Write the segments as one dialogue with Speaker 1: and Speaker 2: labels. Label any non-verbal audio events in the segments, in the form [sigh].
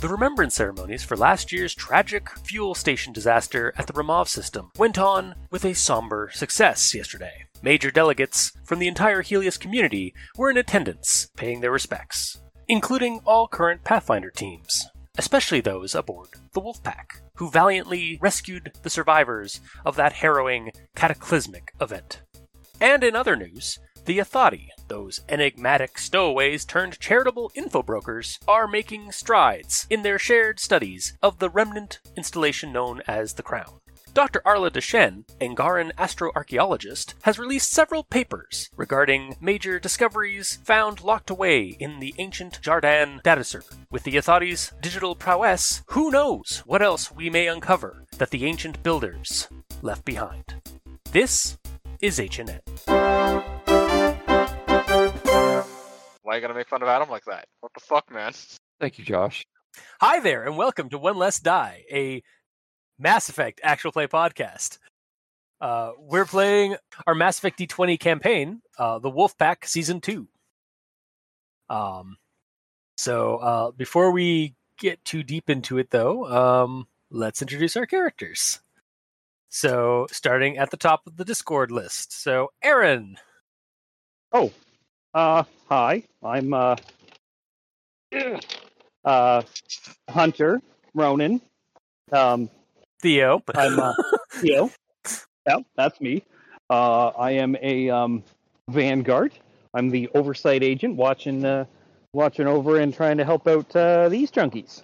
Speaker 1: The remembrance ceremonies for last year's tragic fuel station disaster at the Ramov system went on with a somber success yesterday. Major delegates from the entire Helios community were in attendance, paying their respects, including all current Pathfinder teams, especially those aboard the Wolfpack, who valiantly rescued the survivors of that harrowing, cataclysmic event. And in other news, the Athati, those enigmatic stowaways turned charitable info brokers, are making strides in their shared studies of the remnant installation known as the Crown. Dr. Arla Deshen, Angaran astroarchaeologist, has released several papers regarding major discoveries found locked away in the ancient Jardaan data server. With the Athati's digital prowess, who knows what else we may uncover that the ancient builders left behind. This is HNN.
Speaker 2: Why you gotta make fun of Adam like that? What the fuck, man?
Speaker 3: Thank you, Josh.
Speaker 1: Hi there, and welcome to One Less Die, a Mass Effect actual play podcast. Uh, we're playing our Mass Effect D20 campaign, uh, the Wolf Pack Season 2. Um, so uh, before we get too deep into it, though, um, let's introduce our characters. So, starting at the top of the Discord list. So, Aaron.
Speaker 4: Oh, uh, hi. I'm uh, uh, Hunter Ronin. Um,
Speaker 1: Theo.
Speaker 4: I'm uh, [laughs] Theo. Yeah, that's me. Uh, I am a um, Vanguard. I'm the oversight agent, watching, uh, watching over and trying to help out uh, these junkies.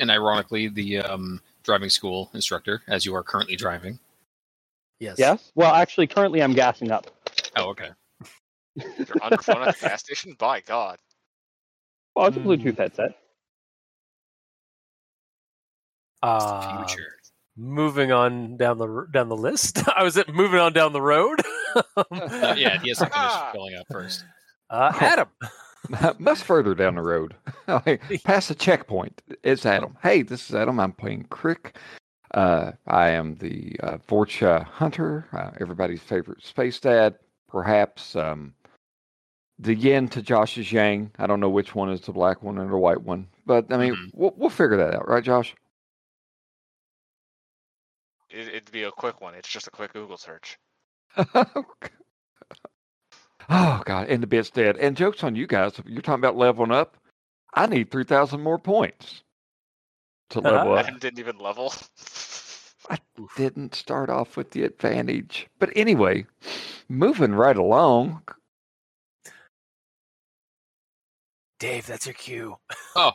Speaker 5: and ironically, the um, driving school instructor, as you are currently driving.
Speaker 1: Yes.
Speaker 4: Yes. Well, actually, currently I'm gassing up.
Speaker 5: Oh, [laughs] okay.
Speaker 2: You're on the phone at the [laughs] gas station? By God.
Speaker 4: Well, it's a
Speaker 1: Hmm.
Speaker 4: Bluetooth headset.
Speaker 1: Uh,
Speaker 5: Future.
Speaker 1: moving on down the down the list. I was at moving on down the road. [laughs]
Speaker 5: Uh, yeah, he has to finish filling up first.
Speaker 1: Uh, Adam.
Speaker 3: Much further down the road, Like, past the checkpoint, it's Adam. Hey, this is Adam. I'm playing Krick. Uh, I am the uh, Vorcha Hunter, uh, everybody's favorite space dad. Perhaps um, the yin to Josh's yang. I don't know which one is the black one and the white one, but I mean,
Speaker 5: Mhm.
Speaker 3: we'll, we'll figure that out, right, Josh?
Speaker 2: It, it'd be a quick one. It's just a quick Google search. [laughs]
Speaker 3: oh God! And the bit's dead. And jokes on you guys. You're talking about leveling up. I need three thousand more points to [laughs] level up.
Speaker 2: Adam didn't even level. [laughs]
Speaker 3: I didn't start off with the advantage. But anyway, moving right along.
Speaker 1: Dave, that's your cue. [laughs]
Speaker 5: Oh,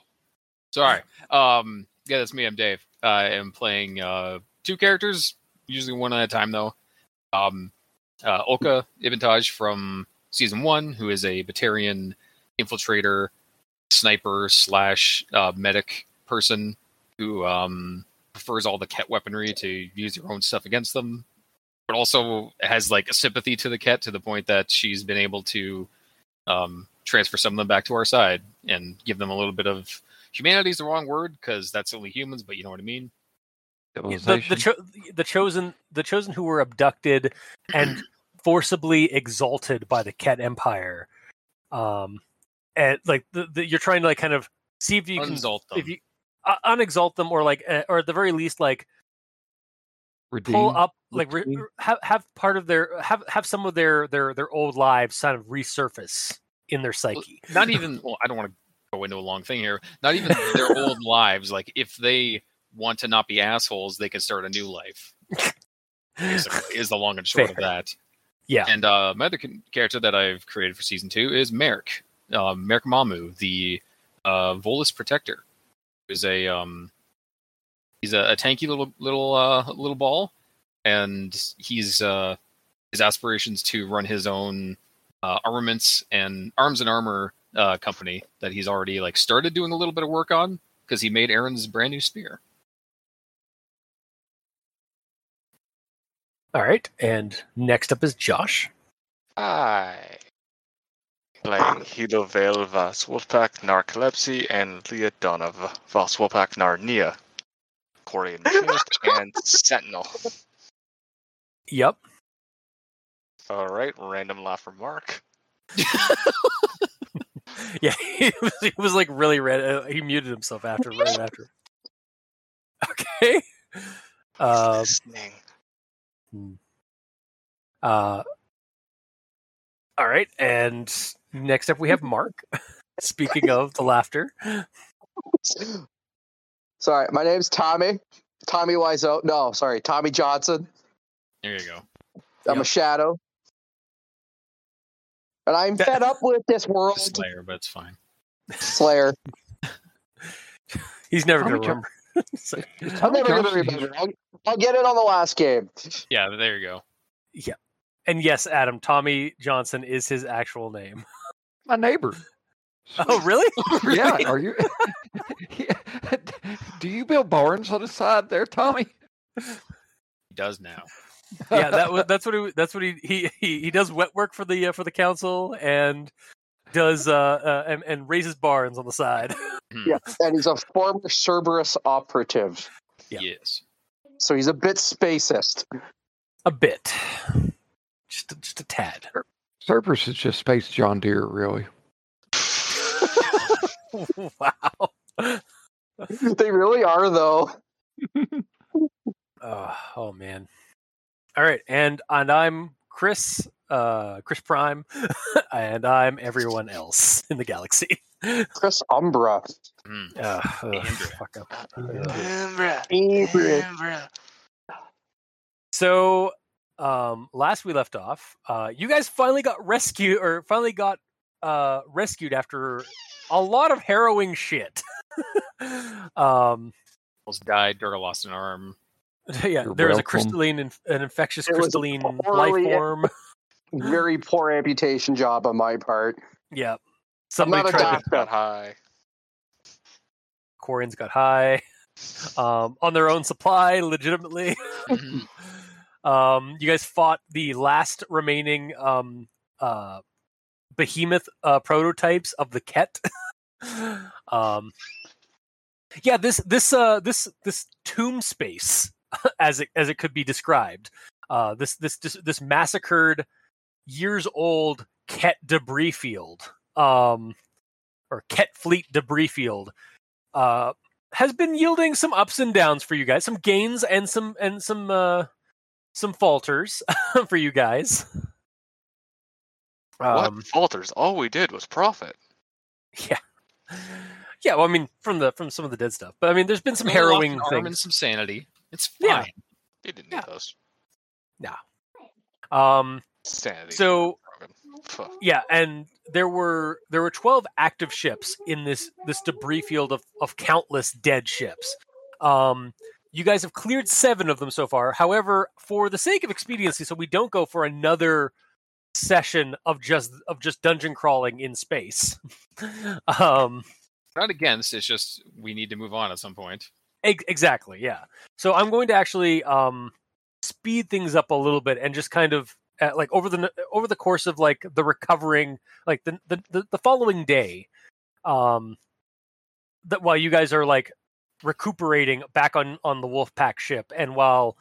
Speaker 5: sorry. Um, yeah, that's me. I'm Dave. I am playing uh, two characters, usually one at a time, though. Um, uh, Olka Ibn'taaj from season one, who is a Batarian infiltrator, sniper slash uh, medic person who um, prefers all the Kett weaponry to use your own stuff against them, but also has like a sympathy to the Kett to the point that she's been able to um, transfer some of them back to our side and give them a little bit of humanity is the wrong word because that's only humans, but you know what I mean.
Speaker 1: The, the, cho- the chosen, the chosen who were abducted and [clears throat] forcibly exalted by the Kett Empire. Um, and like the, the, you're trying to like kind of see if you can
Speaker 5: Unexalt them.
Speaker 1: if you unexalt them or like uh, or at the very least like
Speaker 3: Redeem.
Speaker 1: pull up like re- have have part of their have have some of their their their old lives kind of resurface in their psyche.
Speaker 5: Not even. Well, I don't want to go into a long thing here. Not even their old [laughs] lives. Like if they want to not be assholes, they can start a new life. Basically, is the long and short of that.
Speaker 1: Yeah.
Speaker 5: And uh, my other character that I've created for season two is Merrick. Um, Merrick Mamu, the uh, Volus Protector, is a um, he's a, a tanky little little uh, little ball, and he's uh, his aspirations to run his own uh, armaments and arms and armor uh, company that he's already like started doing a little bit of work on because he made Aaron's brand new spear.
Speaker 1: All right, and next up is Josh.
Speaker 2: Hi. Playing Hilo'Vael Vas Wolfpack Nar Colepsi and Leah Donov Vas Wolfpack Narnia. Quarian Machinist and [laughs] Sentinel.
Speaker 1: Yep.
Speaker 2: Alright, random laugh from Mark. [laughs]
Speaker 1: Yeah, he was, he was like really red. Uh, he muted himself after right after. Okay. Um,
Speaker 2: Listening.
Speaker 1: uh, all right, and next up we have Mark. [laughs] Speaking of the laughter,
Speaker 6: Sorry, my name's Tommy. Tommy Wiseau. No, sorry, Tommy Johnson.
Speaker 5: There you go.
Speaker 6: I'm
Speaker 1: Yep.
Speaker 6: a shadow. And I'm
Speaker 1: That-
Speaker 6: fed up with this world.
Speaker 5: Slayer, but it's fine.
Speaker 6: Slayer.
Speaker 1: he's never going to remember. [laughs] So-
Speaker 6: I'm never going to remember. I'll, I'll get it on the last game.
Speaker 5: Yeah, there you go.
Speaker 1: And yes, Adam Tommy Johnson is his actual name. [laughs]
Speaker 3: My neighbor.
Speaker 1: Oh, really? [laughs] [laughs]
Speaker 3: Yeah, are you? Yeah. Do you build barns on the side there, Tommy?
Speaker 5: He does now.
Speaker 1: yeah, that was that's what he that's what he he he, he does wet work for the uh, for the council and does uh, uh and, and raises barns on the side.
Speaker 5: Hmm.
Speaker 6: Yeah, and he's a former Cerberus operative,
Speaker 1: Yeah.
Speaker 5: Yes.
Speaker 6: so he's a bit spacist.
Speaker 1: a bit, just a, just a tad.
Speaker 3: Cerberus is just Space John Deere, really. [laughs]
Speaker 1: wow. [laughs]
Speaker 6: they really are, though. [laughs]
Speaker 1: Oh, oh man. All right, and and I'm Chris, uh, Chris Prime, and I'm everyone else in the galaxy.
Speaker 6: Chris Umbra.
Speaker 5: Hmm.
Speaker 1: Uh, ugh,
Speaker 5: Andrew.
Speaker 1: fuck up.
Speaker 2: Ambra.
Speaker 6: Favorite.
Speaker 2: Ambra.
Speaker 1: So, um, last we left off, uh, you guys finally got rescued, or finally got uh rescued after a lot of harrowing shit. [laughs] um,
Speaker 5: Almost died. Durga lost an arm. [laughs]
Speaker 1: yeah,
Speaker 3: You're
Speaker 1: there was a crystalline, inf- an infectious
Speaker 6: It was
Speaker 1: crystalline life
Speaker 6: poorly-
Speaker 1: form. [laughs]
Speaker 6: Very poor amputation job on my part.
Speaker 1: Yeah, somebody
Speaker 6: not a
Speaker 1: tried to
Speaker 6: doctor.
Speaker 2: Got high.
Speaker 1: Quarians got high um, on their own supply, legitimately. Um, you guys fought the last remaining um, uh, behemoth uh, prototypes of the Kett. [laughs] um, yeah, this this uh, this this tomb space, [laughs] as it as it could be described, uh, this this this, this massacred, years old Kett debris field, um, or Kett fleet debris field, uh, has been yielding some ups and downs for you guys, some gains and some and some uh, some falters [laughs] for you guys. Um,
Speaker 2: what falters? All we did was profit.
Speaker 1: yeah, yeah. Well, I mean, from the from some of the dead stuff, but I mean, there's been some
Speaker 5: Only
Speaker 1: harrowing
Speaker 5: an arm and
Speaker 1: things.
Speaker 5: some sanity. It's
Speaker 1: Yeah.
Speaker 5: fine.
Speaker 2: You didn't
Speaker 1: Yeah.
Speaker 2: need those.
Speaker 1: Um,
Speaker 2: Sanity.
Speaker 1: So- yeah, and there were there were twelve active ships in this this debris field of of countless dead ships. Um, you guys have cleared seven of them so far. However, for the sake of expediency, so we don't go for another session of just of just dungeon crawling in space. [laughs] um,
Speaker 5: Not against. It's just we need to move on at some point.
Speaker 1: Ex- exactly, yeah. So I'm going to actually um, speed things up a little bit and just kind of uh, like over the over the course of like the recovering, like the the the, the following day, um, that while you guys are like recuperating back on on the Wolfpack ship, and while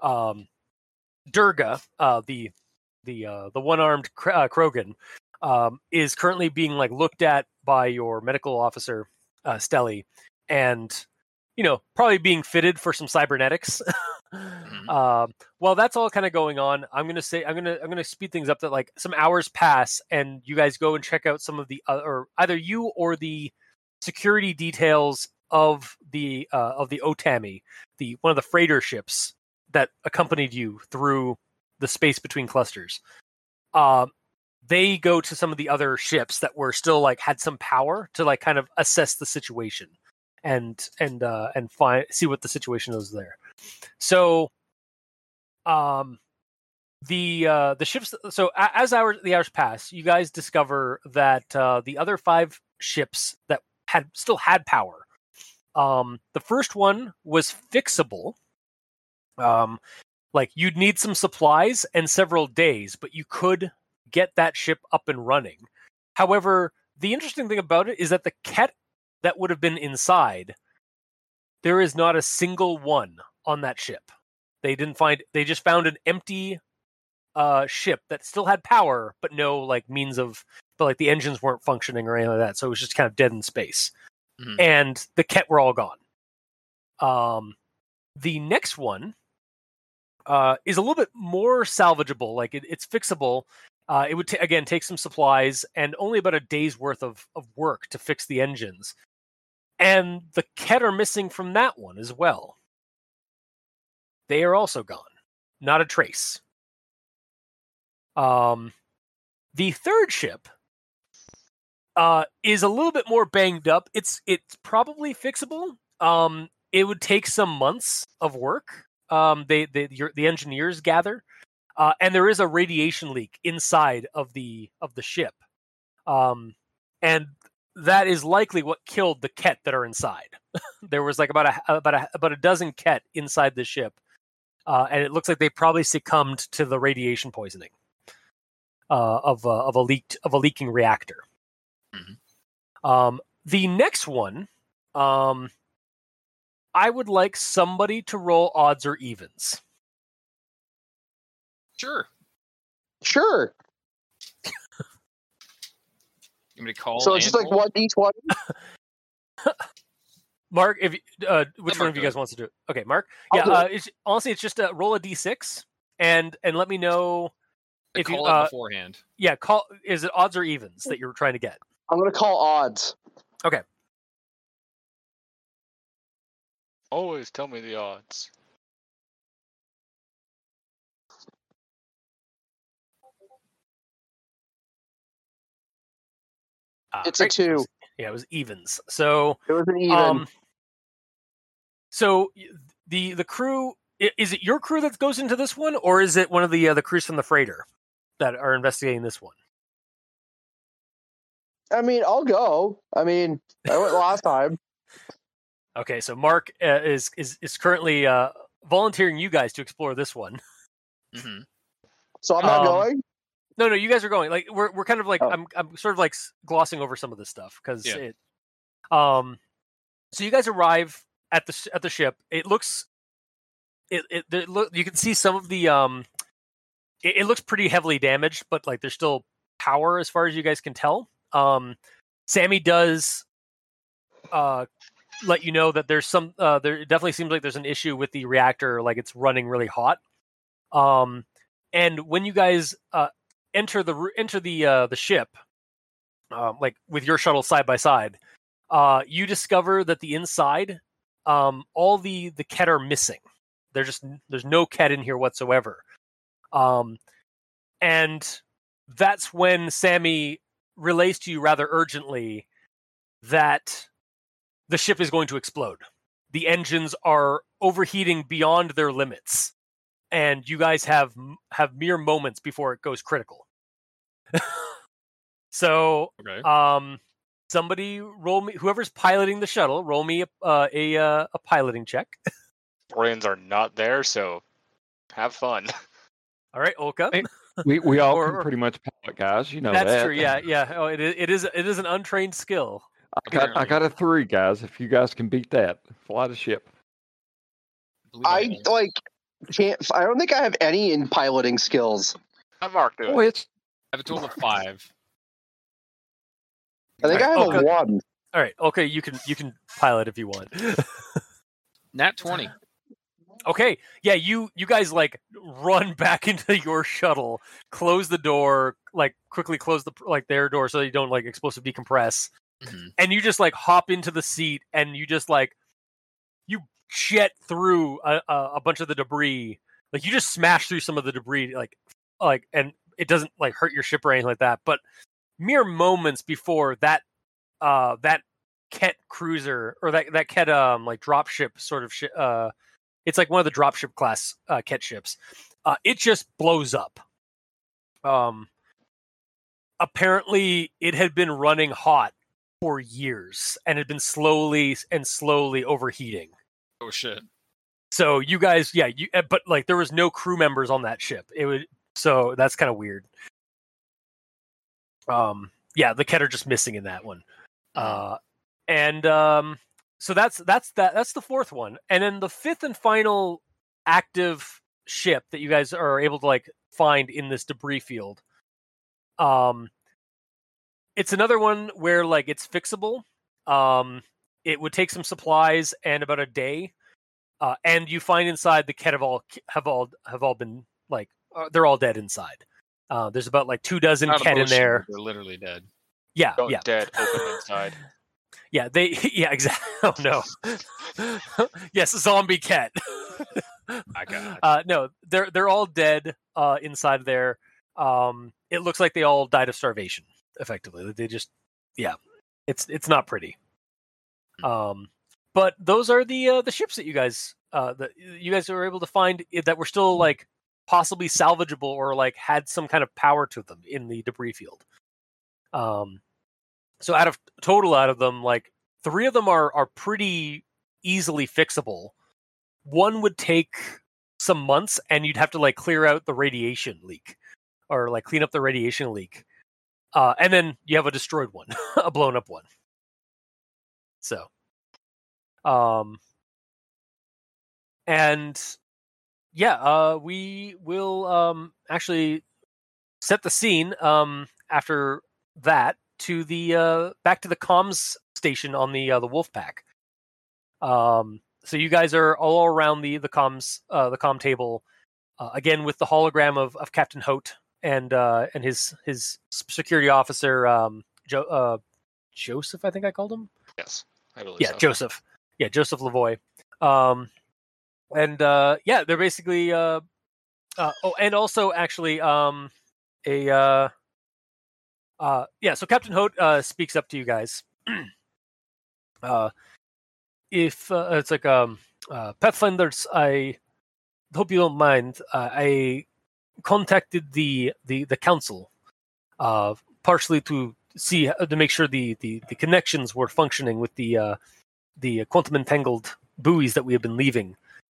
Speaker 1: um, Durga, uh, the the uh, the one armed uh, Krogan, um, is currently being like looked at by your medical officer, uh, Stelly, and you know, probably being fitted for some cybernetics. [laughs] um, while that's all kind of going on, I'm gonna say I'm gonna I'm gonna speed things up. That like some hours pass, and you guys go and check out some of the uh, or either you or the security details of the uh, of the Otami, the one of the freighter ships that accompanied you through the space between clusters. Um, they go to some of the other ships that were still like had some power to like kind of assess the situation and and uh and find see what the situation is there so um the uh the ships so as hours the hours pass you guys discover that uh the other five ships that had still had power um the first one was fixable. Um like you'd need some supplies and several days but you could get that ship up and running. However the interesting thing about it is that the Kett that would have been inside there is not a single one on that ship. They didn't find they just found an empty uh ship that still had power but no like means of but like the engines weren't functioning or anything like that, so it was just kind of dead in space.
Speaker 5: Mhm.
Speaker 1: And the Kett were all gone. Um, the next one uh, is a little bit more salvageable. Like it, it's fixable. Uh, it would ta again take some supplies and only about a day's worth of, of work to fix the engines. And the Kett are missing from that one as well. They are also gone. Not a trace. Um, the third ship uh, is a little bit more banged up. It's it's probably fixable. Um, it would take some months of work. Um, they, your, the engineers gather, uh, and there is a radiation leak inside of the of the ship, um, and that is likely what killed the Kett that are inside. [laughs] there was like about a about a about a dozen Kett inside the ship, uh, and it looks like they probably succumbed to the radiation poisoning uh, of uh, of a leaked of a leaking reactor. Um, the next one, um, I would like somebody to roll odds or evens.
Speaker 5: Sure.
Speaker 6: Sure.
Speaker 5: You want me to call?
Speaker 6: So it's just like
Speaker 5: and roll?
Speaker 6: one d twenty. [laughs]
Speaker 1: Mark, if uh, which one of you guys
Speaker 5: it.
Speaker 1: wants to do it? Okay, Mark.
Speaker 6: I'll
Speaker 1: yeah,
Speaker 6: do it.
Speaker 1: uh, it's, honestly, it's just uh, roll a d6 and and let me know
Speaker 5: I
Speaker 1: if you
Speaker 5: call
Speaker 1: uh,
Speaker 5: beforehand.
Speaker 1: yeah call is it odds or evens that you're trying to get?
Speaker 6: I'm gonna call odds. Okay.
Speaker 2: Always tell me the odds.
Speaker 1: Uh,
Speaker 6: It's a
Speaker 1: right, it was-
Speaker 6: two.
Speaker 1: yeah, it was evens. So
Speaker 6: It was an even.
Speaker 1: Um, so the the crew is it your crew that goes into this one, or is it one of the uh, the crews from the freighter that are investigating this one?
Speaker 6: I mean, I'll go. I mean, I went last [laughs] time.
Speaker 1: Okay, so Mark uh, is is is currently uh, volunteering you guys to explore this one.
Speaker 5: hmm
Speaker 6: So I'm not
Speaker 1: Um,
Speaker 6: going.
Speaker 1: No, no, you guys are going. Like we're we're kind of like
Speaker 6: Oh.
Speaker 1: I'm I'm sort of like glossing over some of this stuff because
Speaker 5: Yeah.
Speaker 1: it. Um, so you guys arrive at the at the ship. It looks, it it the, look you can see some of the um, it, it looks pretty heavily damaged, but like there's still power as far as you guys can tell. Um, Sammy does, uh, let you know that there's some uh there definitely seems like there's an issue with the reactor, like it's running really hot. Um, and when you guys uh enter the enter the uh, the ship, um, like with your shuttle side by side, uh, you discover that the inside, um, all the the Kett are missing. There's just there's no Kett in here whatsoever. Um, and that's when Sammy relays to you rather urgently that the ship is going to explode. The engines are overheating beyond their limits and you guys have have mere moments before it goes critical. [laughs] so,
Speaker 5: Okay.
Speaker 1: um, somebody roll me. Whoever's piloting the shuttle, roll me a uh, a, uh, a piloting check.
Speaker 2: Brains are not there, so have fun. [laughs]
Speaker 1: All right, Olka.
Speaker 3: Hey, We we all
Speaker 1: Or-
Speaker 3: can pretty much pilot, guys. You know
Speaker 1: That's
Speaker 3: that.
Speaker 1: true. Yeah, yeah. Oh, it is, it is it is an untrained skill.
Speaker 3: I got I got a three, guys. If you guys can beat that, fly the ship.
Speaker 5: I
Speaker 6: I like can't. I don't think I have any in piloting skills.
Speaker 2: Have Mark do
Speaker 3: Oh,
Speaker 2: it.
Speaker 3: it's
Speaker 5: I have a total of five.
Speaker 6: I think I have
Speaker 1: Okay.
Speaker 6: a one.
Speaker 1: All right, okay. You can you can pilot if you want. [laughs]
Speaker 5: Nat twenty.
Speaker 1: Okay, yeah, you you guys like run [laughs] back into your shuttle, close the door, like quickly close the like their door so you don't like explosive decompress,
Speaker 5: Mhm.
Speaker 1: and you just like hop into the seat and you just like you jet through a, a, a bunch of the debris, like you just smash through some of the debris, like like and it doesn't like hurt your ship or anything like that, but mere moments before that uh that Kett cruiser or that that Kett um like dropship sort of shi uh it's like one of the dropship class uh, Kett ships. Uh, it just blows up. Um, apparently, it had been running hot for years and had been slowly and slowly overheating.
Speaker 5: Oh shit.
Speaker 1: So you guys, yeah, you uh, but like there was no crew members on that ship. It would so that's kind of weird. Um, yeah, the Kett are just missing in that one. Uh, and um, so that's that's that that's the fourth one, and then the fifth and final active ship that you guys are able to like find in this debris field. Um, it's another one where like it's fixable. Um, it would take some supplies and about a day, uh, and you find inside the Kett have all have all have all been like uh, they're all dead inside. Uh, there's about like two dozen Kett in there.
Speaker 5: They're literally dead.
Speaker 1: Yeah,
Speaker 2: Don't
Speaker 1: yeah,
Speaker 2: dead [laughs] open inside.
Speaker 1: Yeah. They [laughs] yeah exactly. [laughs] Oh no. [laughs] yes, zombie Kett.
Speaker 5: My God.
Speaker 1: uh, no, they're they're all dead uh, inside there. Um, it looks like they all died of starvation. Effectively, they just yeah, it's it's not pretty. Um, but those are the uh, the ships that you guys uh, that you guys were able to find that were still like possibly salvageable or like had some kind of power to them in the debris field. Um, so out of total out of them, like three of them are are pretty easily fixable. One would take some months, and you'd have to like clear out the radiation leak or like clean up the radiation leak. Uh, and then you have a destroyed one, [laughs] a blown up one. So, um, and yeah, uh, we will um actually set the scene um after that to the uh back to the comms station on the uh, the wolf pack. Um so you guys are all around the the comms uh the comm table uh, again with the hologram of of captain hote and uh and his his security officer um jo- uh joseph i think i called him?
Speaker 2: Yes, I believe
Speaker 1: yeah
Speaker 2: so.
Speaker 1: joseph. Yeah joseph lavoy um and uh yeah they're basically uh, uh oh and also actually um a uh uh yeah so captain hote uh speaks up to you guys. [clears throat] Uh if uh, it's like um uh pathfinders i hope you don't mind uh, i contacted the the the council uh partially to see uh, to make sure the the, the connections were functioning with the uh the quantum entangled buoys that we have been leaving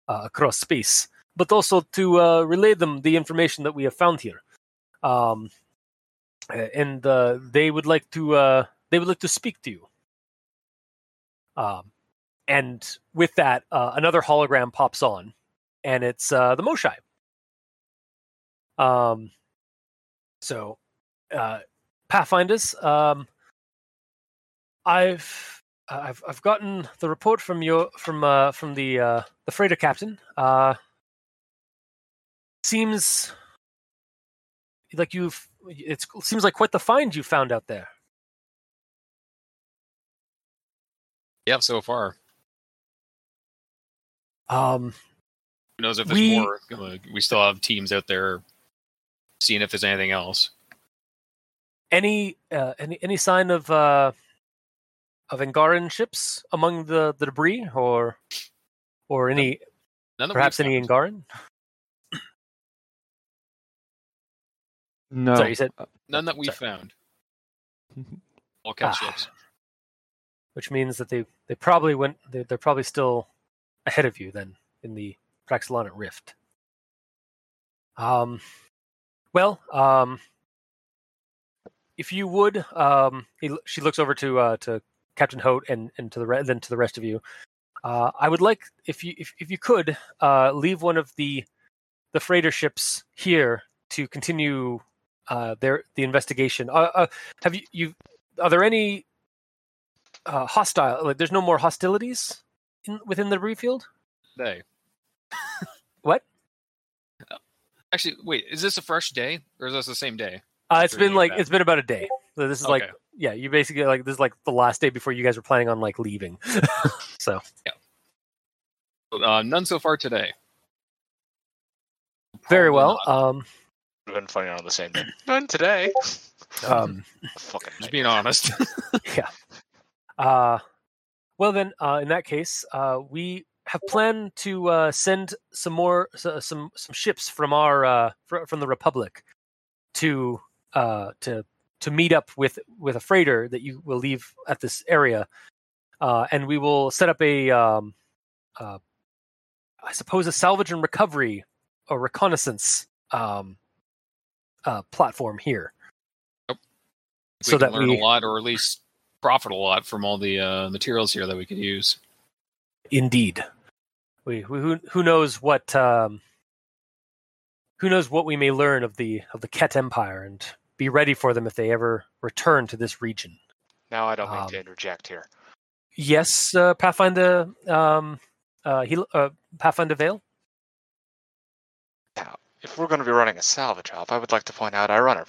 Speaker 1: uh, across space but also to uh, relay them the information that we have found here. Um and uh, they would like to uh they would like to speak to you. Um and with that uh, another hologram pops on and it's uh the Moshae. Um so uh pathfinders um i've i've i've gotten the report from your from uh from the uh the freighter captain. Uh seems like you've it seems like quite the find you found out there
Speaker 5: Yeah, so far.
Speaker 1: um
Speaker 5: Who knows if there's
Speaker 1: We-
Speaker 5: more? We still have teams out there seeing if there's anything else.
Speaker 1: any uh, any any sign of uh of Angaran ships among the, the debris or or any
Speaker 5: None
Speaker 1: perhaps any. Angaran?
Speaker 3: No.
Speaker 1: Sorry, you said
Speaker 5: None that we
Speaker 1: Sorry.
Speaker 5: found. [laughs] All Kett
Speaker 1: Ah.
Speaker 5: ships.
Speaker 1: which means that they they probably went they're, they're probably still ahead of you then in the Praxlonyyt Rift. Um, well, um, if you would, um, he, she looks over to uh, to Captain Hote and and to the re- then to the rest of you. Uh, I would like if you if, if you could uh, leave one of the the freighter ships here to continue uh, their the investigation. Uh, uh, have you you are there any uh, hostile. Like, there's no more hostilities in, within the debris field. [laughs] What?
Speaker 5: Actually, wait. Is this a fresh day or is this the same day?
Speaker 1: Uh, it's been like
Speaker 5: back.
Speaker 1: it's been about a day. So this is like yeah, you basically like this is like the last day before you guys were planning on like leaving. [laughs] so
Speaker 5: Uh, none so far today.
Speaker 1: very well.
Speaker 5: not.
Speaker 1: Um,
Speaker 2: Would have been funny on the same day. [clears throat] None today.
Speaker 1: um,
Speaker 2: Fucking
Speaker 5: Just being honest. [laughs] [laughs]
Speaker 1: yeah. Uh, well then, uh, in that case, uh, we have planned to uh, send some more s- some some ships from our uh, fr- from the Republic to uh, to to meet up with with a freighter that you will leave at this area, uh, and we will set up a um, uh, I suppose a salvage and recovery or reconnaissance um, uh, platform here.
Speaker 5: we
Speaker 1: so
Speaker 5: can
Speaker 1: that
Speaker 5: learn
Speaker 1: we
Speaker 5: a lot, or at least profit a lot from all the uh, materials here that we could use.
Speaker 1: Indeed. We, we who who knows what um, who knows what we may learn of the of the Kett Empire and be ready for them if they ever return to this region.
Speaker 2: Now I don't mean
Speaker 1: Um,
Speaker 2: to interject here.
Speaker 1: Yes, uh, Pathfinder, um, uh, Hel- uh, Pathfinder Vael.
Speaker 2: Now, if we're going to be running a salvage op, I would like to point out I run a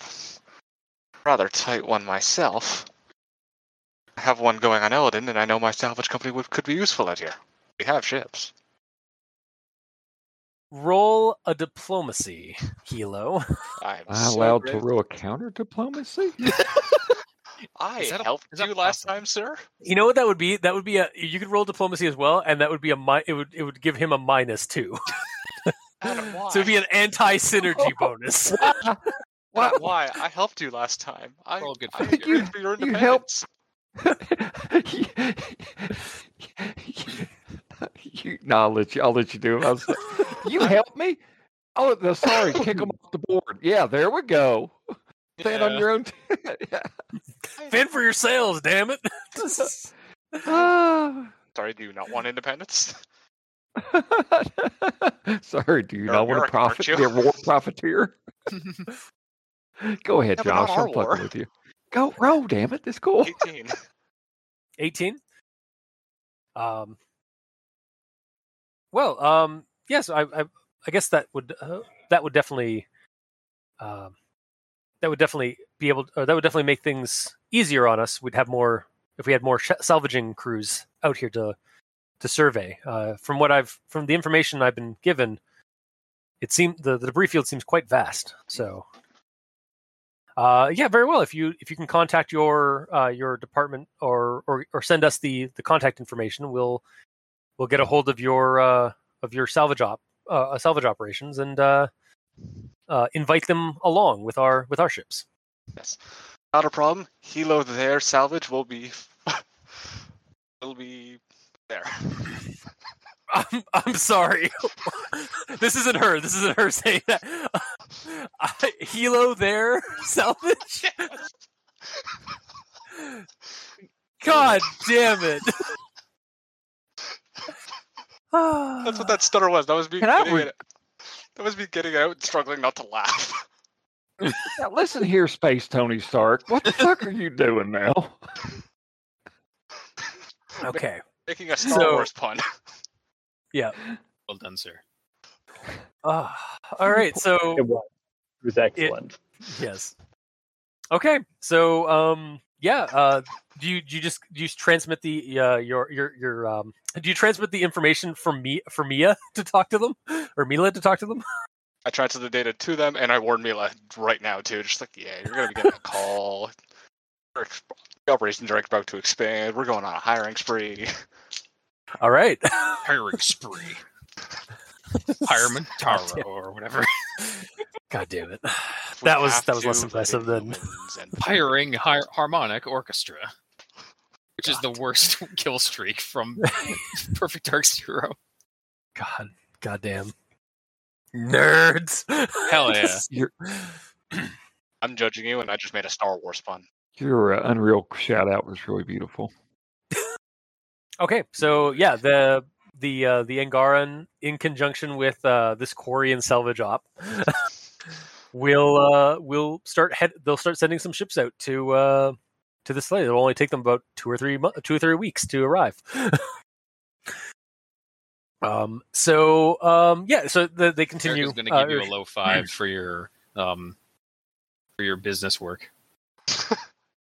Speaker 2: rather tight one myself. I have one going on Elaaden, and I know my salvage company would, could be useful out here. We have ships.
Speaker 1: Roll a diplomacy, Hilo.
Speaker 2: I am
Speaker 3: Am
Speaker 2: so
Speaker 3: allowed to roll a counter diplomacy? [laughs] [laughs]
Speaker 2: I
Speaker 5: Is that a-
Speaker 2: helped you last
Speaker 5: possible?
Speaker 2: time, sir.
Speaker 1: You know what that would be? That would be a. You could roll diplomacy as well, and that would be a. Mi- it would. It would give him a minus two. [laughs]
Speaker 2: Adam, [laughs] why?
Speaker 1: so it'd be an anti synergy [laughs] bonus.
Speaker 3: Why- [laughs]
Speaker 2: why? I helped you last time. I,
Speaker 5: All good
Speaker 2: I
Speaker 5: for
Speaker 3: you.
Speaker 2: agreed for your
Speaker 3: You helped-
Speaker 2: independence.
Speaker 3: you, no, I'll let you. I'll let you do it. I was you help me. Oh, the, sorry. Kick them off the board. Yeah, there we go. Stand on your own. T- yeah.
Speaker 1: Fend for yourselves, damn it!
Speaker 3: Ah.
Speaker 2: Sorry, do you not want independence? [laughs]
Speaker 3: Sorry, do you not want to profit?
Speaker 2: you?
Speaker 3: Be a war profiteer? Go ahead,
Speaker 2: Yeah,
Speaker 3: Josh.
Speaker 2: our
Speaker 3: I'm
Speaker 2: war.
Speaker 3: fucking with you. Go, roll, damn it. It's cool.
Speaker 2: 18.
Speaker 1: 18 um well um yes i i, I guess that would uh, that would definitely um that would definitely be able or that would definitely make things easier on us we'd have more if we had more sh- salvaging crews out here to to survey uh from what i've from the information i've been given it seemed the, the debris field seems quite vast so uh, yeah, very well. If you if you can contact your uh, your department or, or or send us the the contact information, we'll we'll get a hold of your uh, of your salvage op uh, salvage operations and uh, uh, invite them along with our with our ships.
Speaker 2: Yes. Not a problem. Hilo there, salvage will be [laughs] will be there.
Speaker 1: I'm, I'm sorry. [laughs] this isn't her. This isn't her saying that. Uh, [laughs] Hilo there [laughs] salvage. God damn it. [sighs]
Speaker 2: That's what that stutter was. That was me
Speaker 3: Can I
Speaker 2: getting
Speaker 3: re-
Speaker 2: it. That was me getting out and struggling not to laugh.
Speaker 3: Now, listen here, Space Tony Stark. What the fuck are you doing now?
Speaker 1: Okay.
Speaker 2: Making a Star
Speaker 1: So-
Speaker 2: Wars pun. [laughs] Yeah.
Speaker 5: Well done, sir.
Speaker 1: Uh, all right. So
Speaker 4: It was. It was excellent.
Speaker 1: yes. Okay. So um yeah, uh do you do you just do you transmit the uh your your your um do you transmit the information from me for Mia to talk to them or Mila to talk to them?
Speaker 2: I transferred the data to them, and I warned Mila right now too. Just like, yeah, you're gonna be getting a call. [laughs] Our ex- The operations are about to expand. We're going on a hiring spree. [laughs]
Speaker 1: All right.
Speaker 5: Hiring spree. [laughs] Hireman Taro or whatever.
Speaker 1: God damn it. That was- that was less impressive than-
Speaker 5: Hiring har- harmonic orchestra, which is the worst [laughs] kill streak from Perfect Dark Zero.
Speaker 1: God. God damn. Nerds.
Speaker 5: Hell yeah.
Speaker 3: Your
Speaker 2: I'm judging you, and I just made a Star Wars pun.
Speaker 3: Your uh, Unreal shout out was really beautiful.
Speaker 1: Okay, so yeah, the the uh, the Angaran in conjunction with uh, this quarry and salvage op [laughs] will uh, will start head. They'll start sending some ships out to uh, to the slate. It'll only take them about two or three mo- two or three weeks to arrive. [laughs] um. So um. Yeah. So the, they continue.
Speaker 5: Erica's going to
Speaker 1: uh,
Speaker 5: give you a low five for your um for your business work.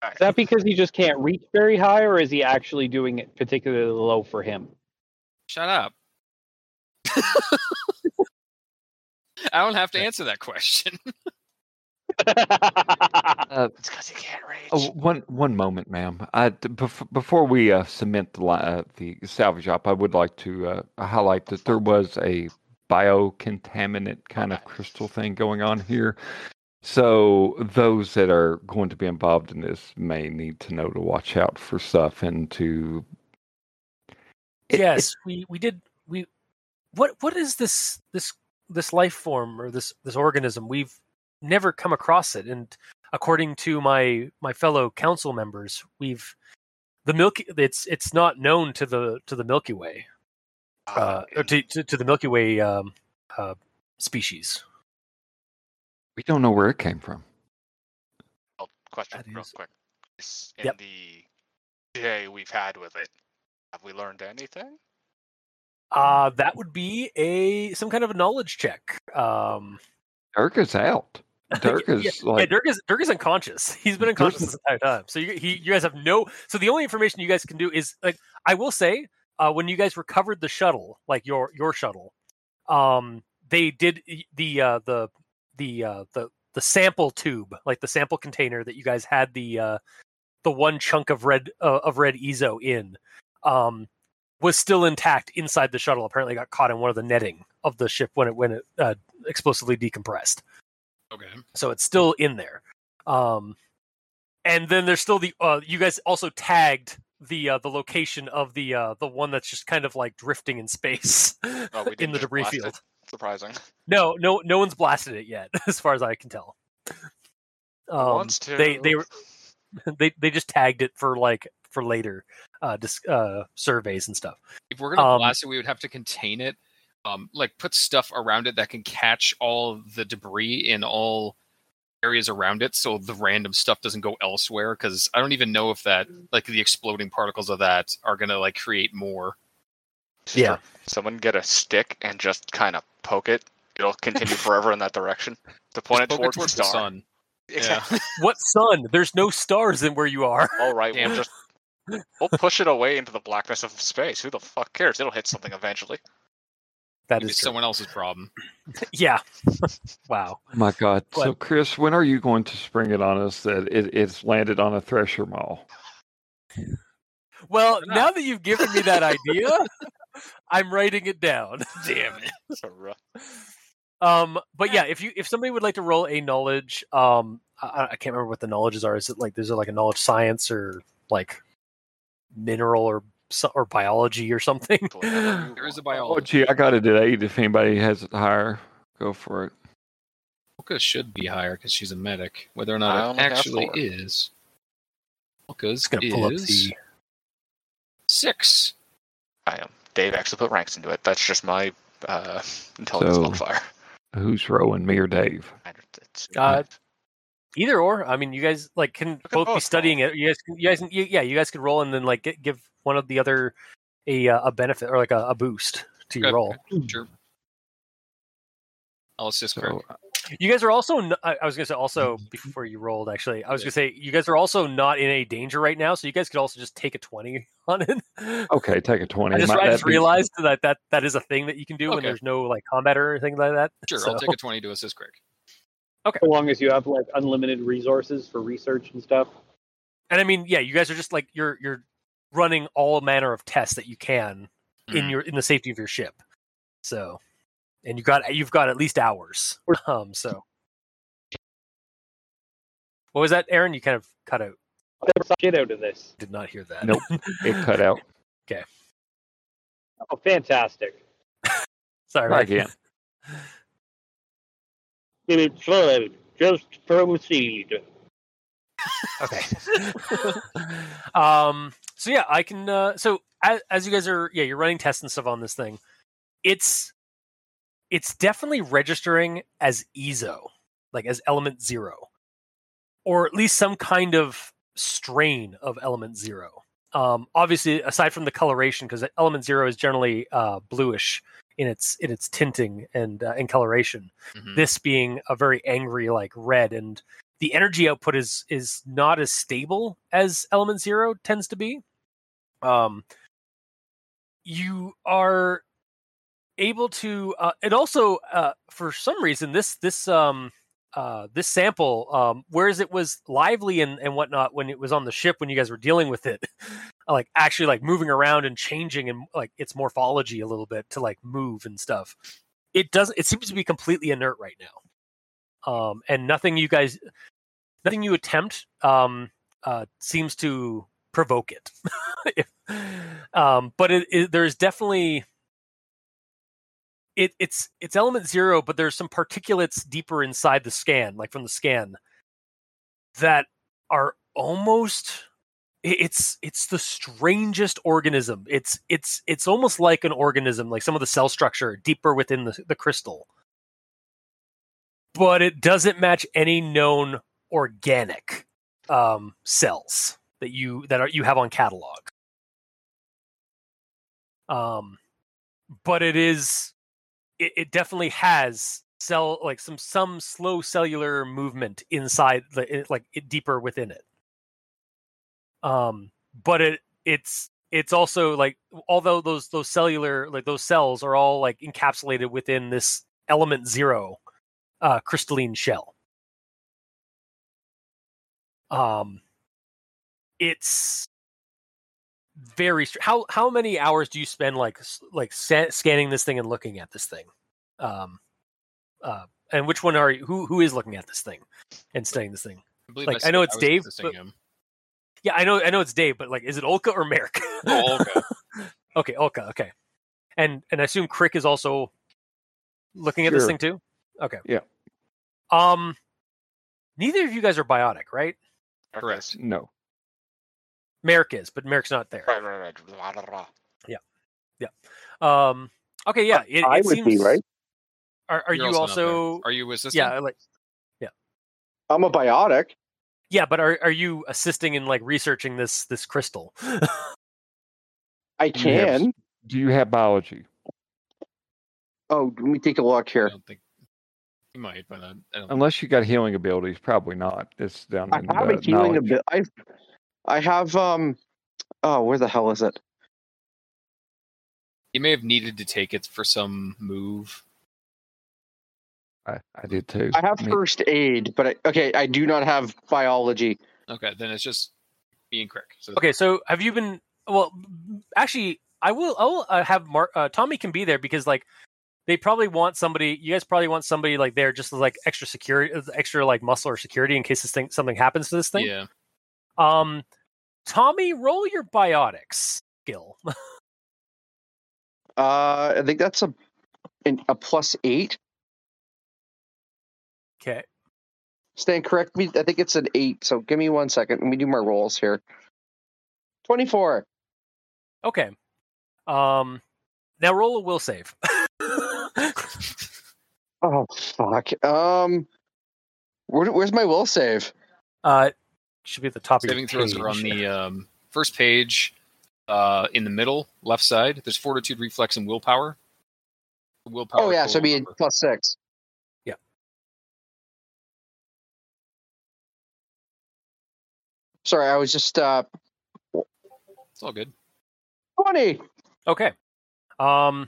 Speaker 4: Is that because he just can't reach very high, or is he actually doing it particularly low for him?
Speaker 5: Shut up. [laughs] I don't have to answer that question. [laughs] [laughs]
Speaker 3: Uh,
Speaker 2: It's because you can't reach.
Speaker 3: oh, one one moment, ma'am. I, d- bef- before we uh, cement the uh, the salvage op, I would like to uh, highlight that there was a biocontaminant kind of crystal thing going on here. So those that are going to be involved in this may need to know to watch out for stuff and to. It-
Speaker 1: yes, we we did we. What what is this this this life form or this this organism? We've never come across it, and according to my my fellow council members, we've the Milky. It's it's not known to the to the Milky Way, uh, or to, to to the Milky Way um, uh, species.
Speaker 3: We don't know where it came from.
Speaker 2: question,
Speaker 1: That
Speaker 2: real
Speaker 1: is-
Speaker 2: quick. Is in
Speaker 1: Yep.
Speaker 2: the day we've had with it, have we learned anything?
Speaker 1: Uh, that would be a some kind of a knowledge check. Um,
Speaker 3: Dirk is out. [laughs] Dirk is
Speaker 1: yeah,
Speaker 3: like
Speaker 1: yeah, Dirk is Dirk is unconscious. He's been unconscious this entire time. So you he, you guys have no. So the only information you guys can do is like I will say, uh, when you guys recovered the shuttle, like your your shuttle, um, they did the uh, the the uh, the the sample tube, like the sample container that you guys had the uh, the one chunk of red uh, of red eezo in, um, was still intact inside the shuttle. Apparently, got caught in one of the netting of the ship when it when it uh, explosively decompressed
Speaker 5: Okay.
Speaker 1: so it's still in there. Um, and then there's still the uh, you guys also tagged the uh, the location of the uh, the one that's just kind of like drifting in space
Speaker 2: Oh, [laughs]
Speaker 1: in the debris
Speaker 2: field. it.
Speaker 1: Field.
Speaker 2: Surprising.
Speaker 1: No, no, no one's blasted it yet, [laughs] as far as I can tell. Um,
Speaker 2: wants to.
Speaker 1: They they were [laughs] they they just tagged it for like for later uh, dis- uh surveys and stuff.
Speaker 5: If we're gonna
Speaker 1: Um,
Speaker 5: blast it, we would have to contain it. Um, like put stuff around it that can catch all the debris in all areas around it, so the random stuff doesn't go elsewhere. Because I don't even know if that, like the exploding particles of that, are gonna like create more.
Speaker 1: Yeah.
Speaker 2: Someone get a stick and just kind of poke it. It'll continue [laughs] forever in that direction. To point it
Speaker 5: Just poke
Speaker 2: towards,
Speaker 5: towards
Speaker 2: the
Speaker 5: the sun.
Speaker 2: Exactly. [laughs] [laughs]
Speaker 1: What sun? There's no stars in where you are.
Speaker 2: All right,
Speaker 5: Damn.
Speaker 2: we'll just we'll push it away into the blackness of space. Who the fuck cares? It'll hit something eventually.
Speaker 1: That
Speaker 5: Maybe
Speaker 1: is
Speaker 5: someone else's problem.
Speaker 1: Yeah. wow.
Speaker 3: My God. So, Chris, when are you going to spring it on us that it, it's landed on a thresher maw?
Speaker 1: Well, now that you've given me that idea, I'm writing it down. [laughs]
Speaker 5: Damn it.
Speaker 2: So rough.
Speaker 1: Um, but yeah, if you if somebody would like to roll a knowledge, um, I, I can't remember what the knowledges are. Is it like there's like a knowledge science or like mineral or or biology or something? [laughs]
Speaker 5: There is a
Speaker 2: want.
Speaker 3: Oh,
Speaker 5: biology.
Speaker 3: gee, I got it at eight. If anybody has it higher, go for it.
Speaker 5: Olka should be higher because she's a medic. Whether or
Speaker 2: I
Speaker 5: not it actually is. Olka's
Speaker 1: gonna pull up
Speaker 5: is
Speaker 1: the.
Speaker 5: six.
Speaker 2: I am. Dave actually put ranks into it. That's just my uh, intelligence
Speaker 3: So-
Speaker 2: modifier.
Speaker 3: Who's rowing, me or Dave?
Speaker 2: It's-
Speaker 1: Uh, Either or, I mean, you guys like can
Speaker 2: can
Speaker 1: both be studying it. You guys, you guys, you- yeah, you guys could roll and then like get, give one of the other a uh, a benefit or like a, a boost to your
Speaker 5: Okay.
Speaker 1: roll.
Speaker 5: Sure. I'll assist
Speaker 3: So,
Speaker 1: You guys are also. n- I I was gonna say also before you rolled. Actually, I was gonna say you guys are also not in any danger right now, so you guys could also just take a twenty [laughs] on it.
Speaker 3: okay, take a 20.
Speaker 1: I just,
Speaker 3: Might
Speaker 1: I
Speaker 3: that
Speaker 1: just
Speaker 3: be-
Speaker 1: realized that, that that is a thing that you can do when there's no like combat or anything like that.
Speaker 5: Sure,
Speaker 1: So-
Speaker 5: I'll take a 20 to assist Krick. Okay.
Speaker 4: So long as you have like unlimited resources for research and stuff.
Speaker 1: And I mean, yeah, you guys are just like you're you're running all manner of tests that you can in
Speaker 5: Mhm.
Speaker 1: your in the safety of your ship. So, and you got you've got at least hours. [laughs] Um, so what was that, Aaron? You kind of cut out.
Speaker 4: I'll get out of this.
Speaker 1: Did not hear that.
Speaker 3: Nope. It [laughs] cut out. Okay.
Speaker 4: Oh, fantastic. [laughs]
Speaker 1: Sorry.
Speaker 3: Try
Speaker 1: man.
Speaker 3: again.
Speaker 4: It's fun. Just proceed.
Speaker 1: Okay. um. So yeah, I can. Uh, so as, as you guys are, yeah, you're running tests and stuff on this thing. It's it's definitely registering as eezo, like as element zero, or at least some kind of strain of element zero. Um, obviously, aside from the coloration, because element zero is generally uh, bluish in its in its tinting and uh, and coloration
Speaker 5: Mhm.
Speaker 1: this being a very angry like red and the energy output is is not as stable as element zero tends to be um you are able to uh, and also uh, for some reason this this um uh this sample um whereas it was lively and and whatnot when it was on the ship when you guys were dealing with it [laughs] like actually like moving around and changing and like its morphology a little bit to like move and stuff it doesn't it seems to be completely inert right now. Um and nothing you guys nothing you attempt um uh seems to provoke it. [laughs] Um but it, it there's definitely it it's it's element zero but there's some particulates deeper inside the scan like from the scan that are almost it's it's the strangest organism it's it's it's almost like an organism like some of the cell structure deeper within the, the crystal but it doesn't match any known organic um, cells that you that are you have on catalog. Um, but it is it, it definitely has cell like some some slow cellular movement inside the like it, deeper within it. Um, but it it's it's also like although those those cellular like those cells are all like encapsulated within this element zero uh crystalline shell um it's very str- how how many hours do you spend like like sa- scanning this thing and looking at this thing? Um uh and which one are you who who is looking at this thing and studying this thing?
Speaker 5: I believe
Speaker 1: Like, I
Speaker 5: said
Speaker 1: know it's
Speaker 5: was
Speaker 1: Dave, but- yeah i know i know it's dave but like is it olka or Maerk?
Speaker 5: Oh, okay. [laughs]
Speaker 1: okay olka okay. And and i assume Krick is also looking at this thing too? Okay.
Speaker 3: Yeah.
Speaker 1: um neither of you guys are biotic right?
Speaker 5: Correct.
Speaker 3: No.
Speaker 1: Merrick is but Maerk's not there
Speaker 2: Right, right, right. Blah, blah, blah.
Speaker 1: um okay yeah it,
Speaker 6: I
Speaker 1: it
Speaker 6: would be right.
Speaker 1: are, are
Speaker 5: You're
Speaker 1: you
Speaker 5: not
Speaker 1: also.
Speaker 5: Are you assisting?
Speaker 1: yeah like yeah.
Speaker 6: I'm a biotic.
Speaker 1: Yeah, but are are you assisting in like researching this this crystal?
Speaker 6: I
Speaker 3: Do you have
Speaker 6: can.
Speaker 3: Do you have biology?
Speaker 6: Oh, let me take a look
Speaker 5: I
Speaker 6: here.
Speaker 5: don't think you might, but I, I don't.
Speaker 3: Unless you got healing abilities, probably not. It's down
Speaker 6: I
Speaker 3: in
Speaker 6: have
Speaker 3: uh,
Speaker 6: a healing
Speaker 3: knowledge.
Speaker 6: ability. I, I have um. Oh, where the hell is it?
Speaker 5: You may have needed to take it for some move.
Speaker 3: I, I did too.
Speaker 6: I have
Speaker 3: Me-
Speaker 6: first aid, but I, okay, I do not have biology.
Speaker 5: Okay, then it's just me and Krick. So
Speaker 1: okay, so have you been? Well, actually, I will. I'll uh, have Marc. Uh, Tommy can be there because like they probably want somebody. You guys probably want somebody like there just as, like extra security, extra like muscle or security in case this thing something happens to this thing.
Speaker 5: yeah,
Speaker 1: Um, Tommy, roll your biotics skill. [laughs]
Speaker 6: Uh, I think that's a a plus eight.
Speaker 1: okay.
Speaker 6: Stan, correct me. I think it's an eight. So give me one second. Let me do my rolls here. Twenty-four.
Speaker 1: Okay. Um, now roll a will save. [laughs]
Speaker 6: Oh fuck. Um, where, where's my will save?
Speaker 1: uh, should be at the top of
Speaker 5: saving
Speaker 1: your
Speaker 5: throws are on the um, first page, uh, in the middle left side. There's fortitude, reflex, and willpower. Willpower.
Speaker 6: Oh yeah, so
Speaker 5: total
Speaker 6: be
Speaker 5: number.
Speaker 6: plus six.
Speaker 1: Yeah.
Speaker 6: Sorry, I was just uh
Speaker 5: It's all good.
Speaker 6: twenty.
Speaker 1: Okay. Um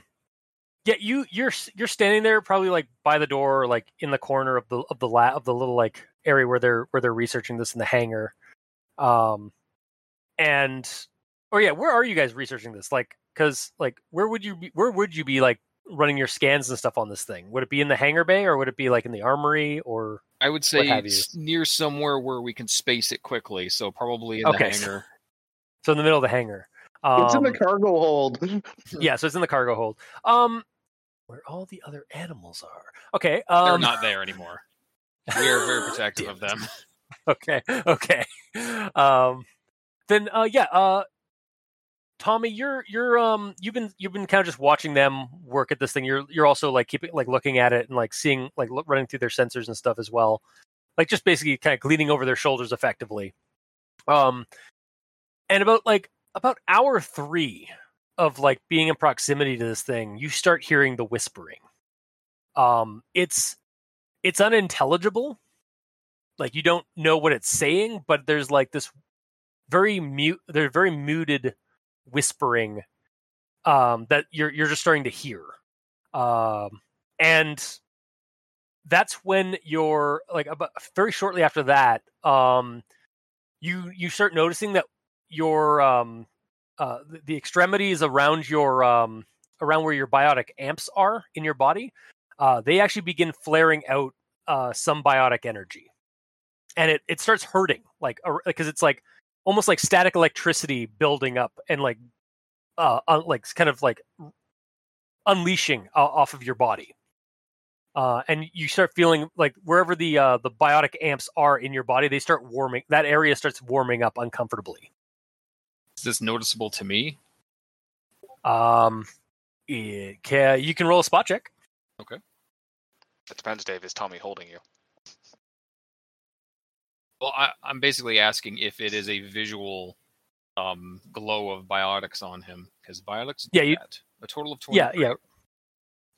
Speaker 1: yeah, you you're you're standing there probably like by the door or like in the corner of the of the la- of the little like area where they're where they're researching this in the hangar. Um and or yeah, where are you guys researching this? Like cuz like where would you be where would you be like running your scans and stuff on this thing? Would it be in the hangar bay or would it be like in the armory or
Speaker 5: I would say it's near somewhere where we can space it quickly. So probably in
Speaker 1: Okay.
Speaker 5: the hangar. [laughs]
Speaker 1: so in the middle of the hangar? Um,
Speaker 6: it's in the cargo hold. [laughs]
Speaker 1: yeah, so it's in the cargo hold. Um where all the other animals are. Okay.
Speaker 5: They're
Speaker 1: Um
Speaker 5: not there anymore. We are very [laughs] protective of them. [laughs]
Speaker 1: okay okay. Um then uh yeah uh tommy you're you're um you've been you've been kind of just watching them work at this thing. You're you're also like keeping like looking at it and like seeing like look, running through their sensors and stuff as well. Like just basically kind of gleaning over their shoulders effectively. Um and about like about hour three of like being in proximity to this thing you start hearing the whispering. Um it's it's unintelligible. Like you don't know what it's saying but there's like this very mute they're very muted whispering um that you're you're just starting to hear. Um and that's when you're like about very shortly after that um you you start noticing that your um uh the, the extremities around your um around where your biotic amps are in your body uh they actually begin flaring out uh some biotic energy. And it it starts hurting like because it's like almost like static electricity building up and like uh un, like kind of like unleashing uh, off of your body. Uh and you start feeling like wherever the uh the biotic amps are in your body they start warming that area starts warming up uncomfortably.
Speaker 5: Is this noticeable to me?
Speaker 1: um yeah, you can roll a spot check
Speaker 2: It depends, Dave. Is Tommy holding you?
Speaker 5: Well, I, I'm basically asking if it is a visual um, glow of biotics on him because biotics. do
Speaker 1: Yeah, you-
Speaker 5: that. a total of twenty.
Speaker 1: Yeah, yeah.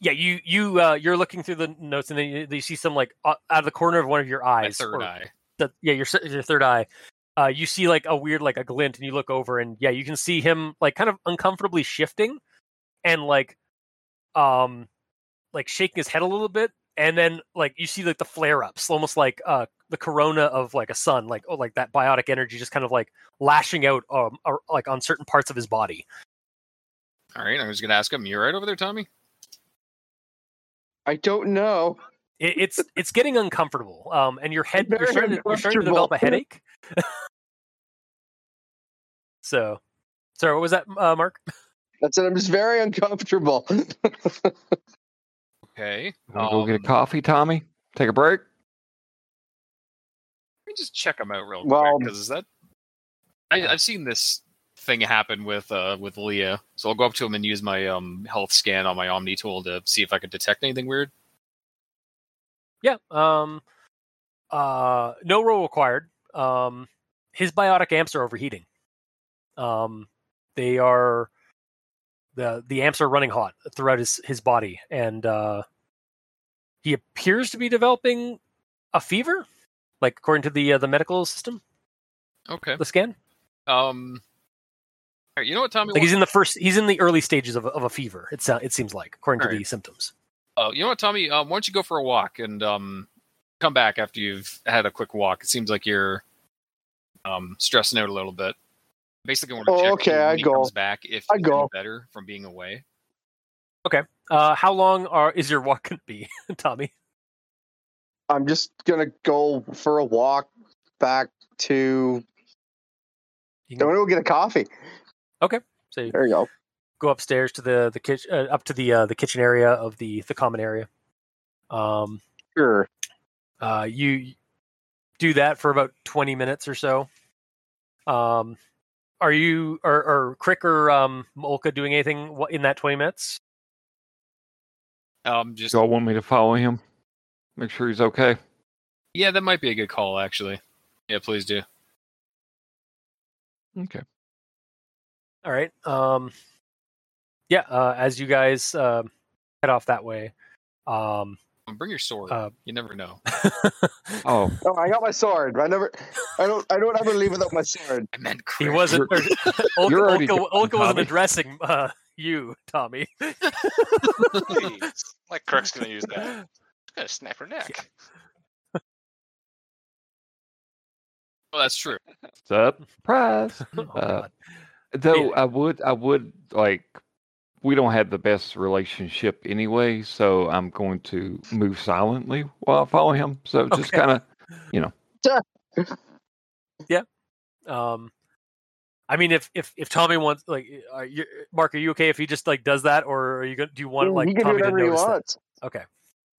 Speaker 1: Yeah, you you uh, you're looking through the notes and then you, you see some like uh, out of the corner of one of your
Speaker 5: My
Speaker 1: eyes.
Speaker 5: third
Speaker 1: or
Speaker 5: eye.
Speaker 1: the- yeah, your your third eye. Uh, you see like a weird like a glint, and you look over, and yeah, you can see him like kind of uncomfortably shifting, and like, um, like shaking his head a little bit, and then like you see like the flare ups, almost like uh the corona of like a sun, like oh like that biotic energy just kind of like lashing out um or, like on certain parts of his body.
Speaker 5: All right, I was going to ask him. You are right over there, Tommy?
Speaker 6: I don't know.
Speaker 1: It, it's it's getting uncomfortable. Um, and your head you're
Speaker 6: Very
Speaker 1: starting, to, you're starting to develop a headache. [laughs] so, sorry, what was that, uh, Marc?
Speaker 6: That's it. I'm just very uncomfortable. [laughs]
Speaker 5: Okay.
Speaker 3: Wanna go get a
Speaker 5: Um,
Speaker 3: coffee, Tommy? Take a break.
Speaker 5: Let me just check him out real
Speaker 6: Well-
Speaker 5: quick because that I, I've seen this thing happen with uh with Lia, so I'll go up to him and use my um health scan on my Omni tool to see if I can detect anything weird.
Speaker 1: Yeah. Um. Uh. No roll required. Um. His biotic amps are overheating. Um. They are. the The amps are running hot throughout his his body, and uh, he appears to be developing a fever, like according to the uh, the medical system,
Speaker 5: Okay.
Speaker 1: the scan.
Speaker 5: Um. All right, you know what, Tommy?
Speaker 1: Like he's in the first, he's in the early stages of a, of a fever. It's sounds, it seems like, according to
Speaker 5: Alright.
Speaker 1: the symptoms.
Speaker 5: Uh, you know what, Tommy? Um, why don't you go for a walk and um, come back after you've had a quick walk? It seems like you're um, stressing out a little bit. Basically, want to
Speaker 6: Oh,
Speaker 5: check
Speaker 6: okay,
Speaker 5: when
Speaker 6: I
Speaker 5: he
Speaker 6: go.
Speaker 5: comes back if
Speaker 6: I
Speaker 5: he's
Speaker 6: go.
Speaker 5: better from being away.
Speaker 1: Uh, how long are is your walk going to be, [laughs] Tommy?
Speaker 6: I'm just gonna go for a walk back to.
Speaker 1: You
Speaker 6: I'm
Speaker 1: can,
Speaker 6: gonna go get a coffee.
Speaker 1: Okay, so you
Speaker 6: There you go.
Speaker 1: go upstairs to the the kitchen, uh, up to the uh, the kitchen area of the the common area. Um,
Speaker 6: Sure.
Speaker 1: uh, you do that for about twenty minutes or so. Um, are you or or Krick or um Molka doing anything in that twenty minutes?
Speaker 5: Um, just
Speaker 3: Y'all want me to follow him? Make sure he's okay.
Speaker 5: yeah, that might be a good call actually. Yeah, please do.
Speaker 3: Okay.
Speaker 1: All right. Um, yeah. Uh, as you guys uh, head off that way, um,
Speaker 5: bring your sword.
Speaker 1: Uh,
Speaker 5: you never know. [laughs]
Speaker 3: Oh,
Speaker 6: Oh, I got my sword. I never. I don't. I don't ever leave without my sword.
Speaker 5: I meant
Speaker 1: he wasn't. or- [laughs] Olka,
Speaker 3: you're already
Speaker 1: Olka, Olka wasn't addressing uh, you, Tommy.
Speaker 2: Please. like Kirk's gonna use that. She's gonna snap her neck.
Speaker 5: Oh, that's true.
Speaker 3: surprise! [laughs]
Speaker 1: Oh,
Speaker 3: Uh, Though
Speaker 1: Yeah.
Speaker 3: I would, I would like. We don't have the best relationship anyway, so I'm going to move silently while I follow him. So just
Speaker 1: Okay.
Speaker 3: kind of, you know. [laughs] yeah.
Speaker 1: Um, I mean, if if if Tommy wants, like, are you, Marc, are you okay if he just like does that, or are you going? Do you want like
Speaker 6: he can do
Speaker 1: Tommy to notice that? Okay.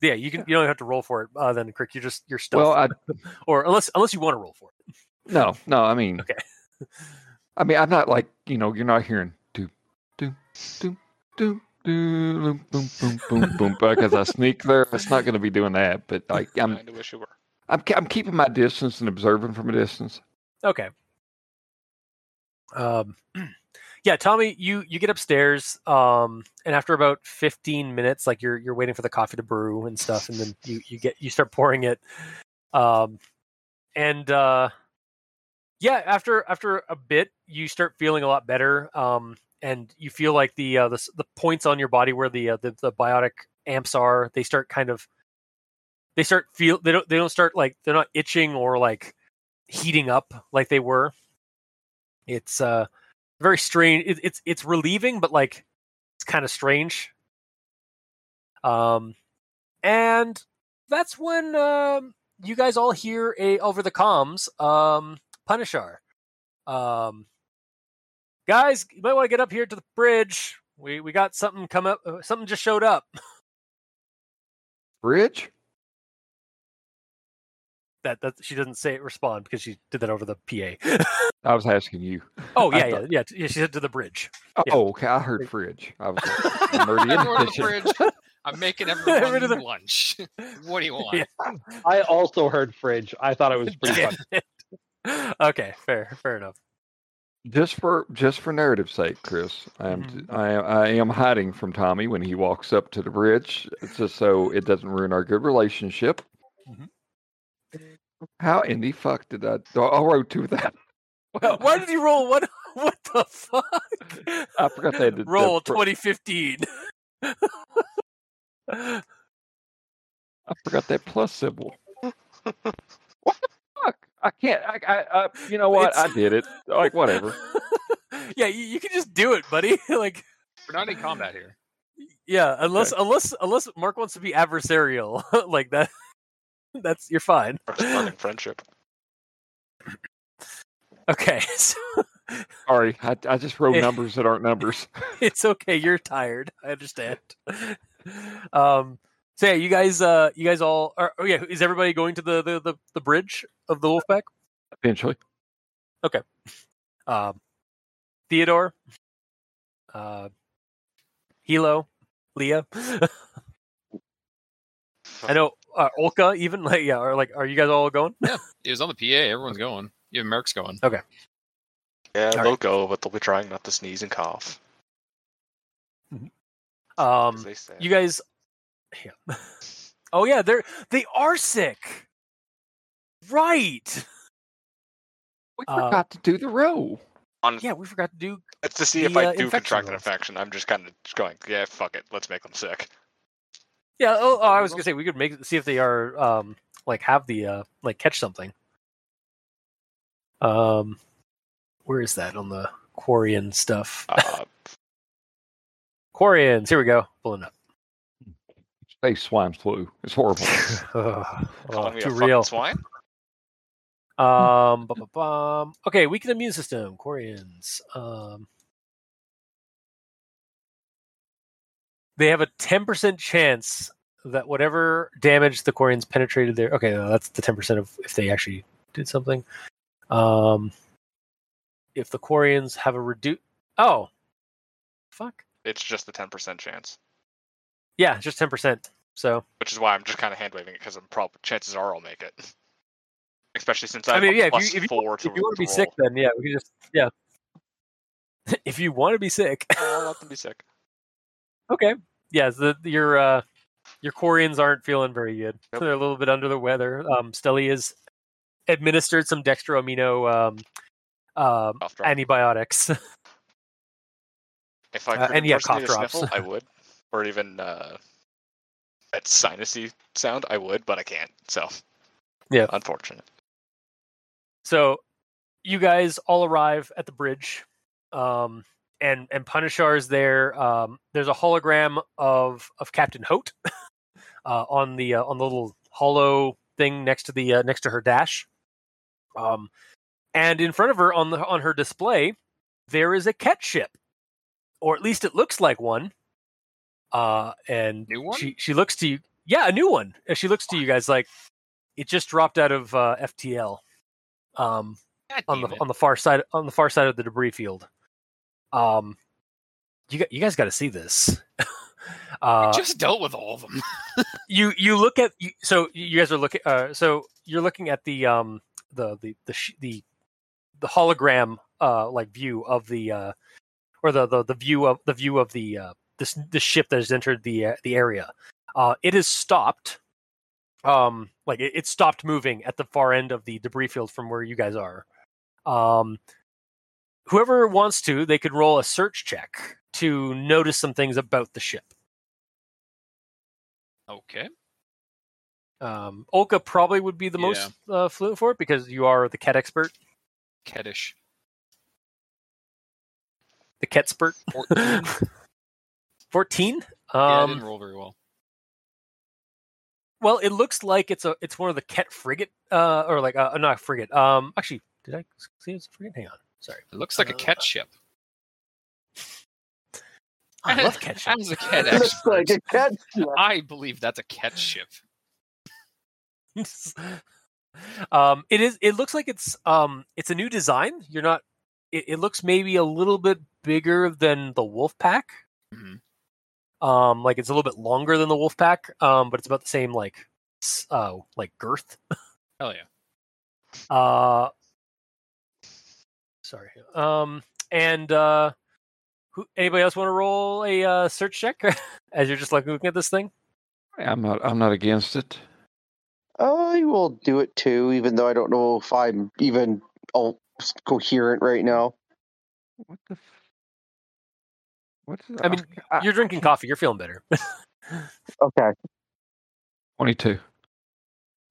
Speaker 1: Yeah, you can. You don't have to roll for it. Uh, then, Krick, you're just you're stuff.
Speaker 3: well, I [laughs]
Speaker 1: or unless unless you want to roll for it.
Speaker 3: no, no. I mean,
Speaker 1: Okay. [laughs]
Speaker 3: I mean, I'm not like you know, you're not hearing do do do do do boom boom boom boom boom because I sneak there. It's not going to be doing that. But like, I'm
Speaker 2: Kinda wish it were.
Speaker 3: I'm I'm keeping my distance and observing from a distance.
Speaker 1: Okay. Um, [clears throat] yeah, Tommy, you you get upstairs, um, and after about fifteen minutes, like you're you're waiting for the coffee to brew and stuff, and then you you get you start pouring it, um, and uh, yeah, after after a bit, you start feeling a lot better, um, and you feel like the uh, the the points on your body where the uh, the the biotic amps are, they start kind of they start feel they don't they don't start like they're not itching or like heating up like they were. It's uh very strange. It, it's it's relieving, but like it's kind of strange. Um, and that's when um you guys all hear a over the comms um Punisher. Um, guys, you might want to get up here to the bridge. We we got something come up. Uh, something just showed up.
Speaker 3: Bridge.
Speaker 1: That that she doesn't say it respond because she did that over the PA.
Speaker 3: I was asking you.
Speaker 1: oh yeah, yeah,
Speaker 3: thought-
Speaker 1: yeah, yeah. She said to the bridge.
Speaker 3: Oh,
Speaker 1: Yeah.
Speaker 3: okay. I heard fridge. I was like, [laughs] I'm already in
Speaker 5: I'm
Speaker 3: the
Speaker 5: going to the bridge. [laughs] I'm making [laughs] everyone
Speaker 1: the-
Speaker 5: lunch. what do you want?
Speaker 1: Yeah.
Speaker 4: I also heard fridge. I thought it was pretty
Speaker 1: Damn
Speaker 4: fun.
Speaker 1: it. okay, fair, fair enough.
Speaker 3: Just for just for narrative sake, Chris, I am
Speaker 1: Mhm.
Speaker 3: I, I am hiding from Tommy when he walks up to the bridge, just so it doesn't ruin our good relationship.
Speaker 1: Mhm.
Speaker 3: How in the fuck did I? oh, I wrote to that. Well,
Speaker 1: Why did he roll what? [laughs] What the fuck?
Speaker 3: I forgot they had the- the
Speaker 1: roll
Speaker 3: pro-
Speaker 1: 2015.
Speaker 3: I forgot that plus symbol. what [laughs] the fuck? I can't. I, I, I you know what?
Speaker 1: It's-
Speaker 3: I did it. Like whatever. [laughs]
Speaker 1: yeah, you, you can just do it, buddy. like,
Speaker 5: We're not in combat here.
Speaker 1: yeah, unless unless unless Marc wants to be adversarial, like that. That's you're fine.
Speaker 2: Or sparking friendship. [laughs]
Speaker 1: Okay, [laughs] so
Speaker 3: Sorry, I, I just wrote [laughs] numbers that aren't numbers.
Speaker 1: it's okay. You're tired. I understand. Um. So yeah, you guys. Uh, you guys all. Are, oh yeah, is everybody going to the the the, the bridge of the Wolfpack?
Speaker 3: Eventually, Okay.
Speaker 1: Um, Theodore. Uh, Hilo, Lia. I know uh, Olka. Even like yeah, or like, are you guys all going?
Speaker 5: Yeah, it was on the PA. Everyone's going. Even Maerk's going. Okay.
Speaker 2: Yeah,
Speaker 1: All
Speaker 2: they'll
Speaker 1: right.
Speaker 2: go, but they'll be trying not to sneeze and cough.
Speaker 1: Um,
Speaker 2: as they
Speaker 1: you guys. Yeah. [laughs] Oh yeah, they're they are sick. Right.
Speaker 3: we
Speaker 1: Uh,
Speaker 3: forgot to do the row.
Speaker 2: On,
Speaker 1: Yeah, we forgot to do.
Speaker 2: it's to see
Speaker 1: the,
Speaker 2: if I
Speaker 1: uh,
Speaker 2: do contract an infection. I'm just kind of just going, yeah, fuck it, let's make them sick.
Speaker 1: Yeah. Oh, oh, I was gonna say we could make see if they are um like have the uh like catch something. Um, where is that on the Quarian stuff?
Speaker 2: Uh,
Speaker 1: Quarians. Here we go. Pulling up.
Speaker 3: Space swine flu. It's horrible. [laughs]
Speaker 1: Ugh, oh, too
Speaker 2: fucking
Speaker 1: real.
Speaker 2: swine?
Speaker 1: Um, bum, bum, bum. okay, weakened immune system, Quarians. Um, they have a ten percent chance that whatever damage the Quarians penetrated there. Okay, no, that's the ten percent of if they actually did something. Um, if the Quarians have a reduce. Oh, fuck.
Speaker 2: It's just the 10% chance.
Speaker 1: Yeah, just ten percent. So
Speaker 2: Which is why I'm just kind of hand waving it because I'm probably chances are I'll make it. [laughs] Especially since
Speaker 1: I
Speaker 2: I,
Speaker 1: mean, yeah. If you if you,
Speaker 2: four to,
Speaker 1: if you want to be
Speaker 2: roll.
Speaker 1: sick, then yeah, we can just yeah. [laughs] if you want to be sick,
Speaker 2: I'll let them be sick.
Speaker 1: Okay. Yes, the your uh your Quarians aren't feeling very good.
Speaker 2: Nope.
Speaker 1: They're a little bit under the weather. Um Stelly has administered some dextroamino um um antibiotics. [laughs]
Speaker 2: If I
Speaker 1: Uh,
Speaker 2: could
Speaker 1: and yeah, cough drops.
Speaker 2: sniffle, I [laughs] would. Or even uh, that sinusy sound, I would, but I can't. So
Speaker 1: Yeah.
Speaker 2: unfortunate.
Speaker 1: so you guys all arrive at the bridge. Um and and Punishar's there. Um there's a hologram of of Captain Hote [laughs] uh on the uh, on the little hollow thing next to the uh, next to her dash. Um and in front of her on the on her display there is a Kett ship or at least it looks like one uh and
Speaker 5: New one?
Speaker 1: she she looks to you yeah a new one she looks to you guys like it just dropped out of uh ftl um on the
Speaker 5: it.
Speaker 1: on the far side on the far side of the debris field um you got, you guys got to see this. [laughs] Uh
Speaker 5: We just dealt with all of them.
Speaker 1: you you look at you, so you guys are looking uh so you're looking at the um the the the sh- the, the hologram uh like view of the uh or the the, the view of the view of the uh this the ship that has entered the uh, the area. Uh it has stopped um like it, it stopped moving at the far end of the debris field from where you guys are. Um whoever wants to they could roll a search check to notice some things about the ship
Speaker 5: Okay.
Speaker 1: Um, Olka probably would be the most uh, fluent for it because you are the cat expert,
Speaker 5: Keddish.
Speaker 1: the cat expert.
Speaker 5: 14. [laughs]
Speaker 1: Fourteen.
Speaker 5: yeah, I
Speaker 1: Um,
Speaker 5: didn't roll very well.
Speaker 1: well, it looks like it's a it's one of the cat frigate, uh, or like uh, not a frigate. Um, actually, did I see it's a frigate? Hang on, sorry.
Speaker 5: It looks like a
Speaker 1: uh,
Speaker 5: cat ship.
Speaker 1: I [laughs] love cat ships.
Speaker 5: As a cat
Speaker 6: It looks like
Speaker 5: expert,
Speaker 6: a cat.
Speaker 5: I believe that's a cat ship. [laughs]
Speaker 1: um, it is. It looks like it's um, it's a new design. You're not. It, it looks maybe a little bit bigger than the wolf pack.
Speaker 5: Mhm.
Speaker 1: Um, like it's a little bit longer than the wolf pack. Um, but it's about the same like, s- uh, like girth.
Speaker 5: Hell yeah.
Speaker 1: Uh, Sorry. Um, and uh, who? Anybody else want to roll a uh, search check [laughs] as you're just like looking at this thing?
Speaker 3: I'm not. I'm not against it.
Speaker 6: I will do it too, even though I don't know if I'm even all coherent right now.
Speaker 3: What the? F- What's?
Speaker 1: I mean, You're drinking [laughs] coffee. You're feeling better.
Speaker 6: Okay.
Speaker 3: Twenty-two.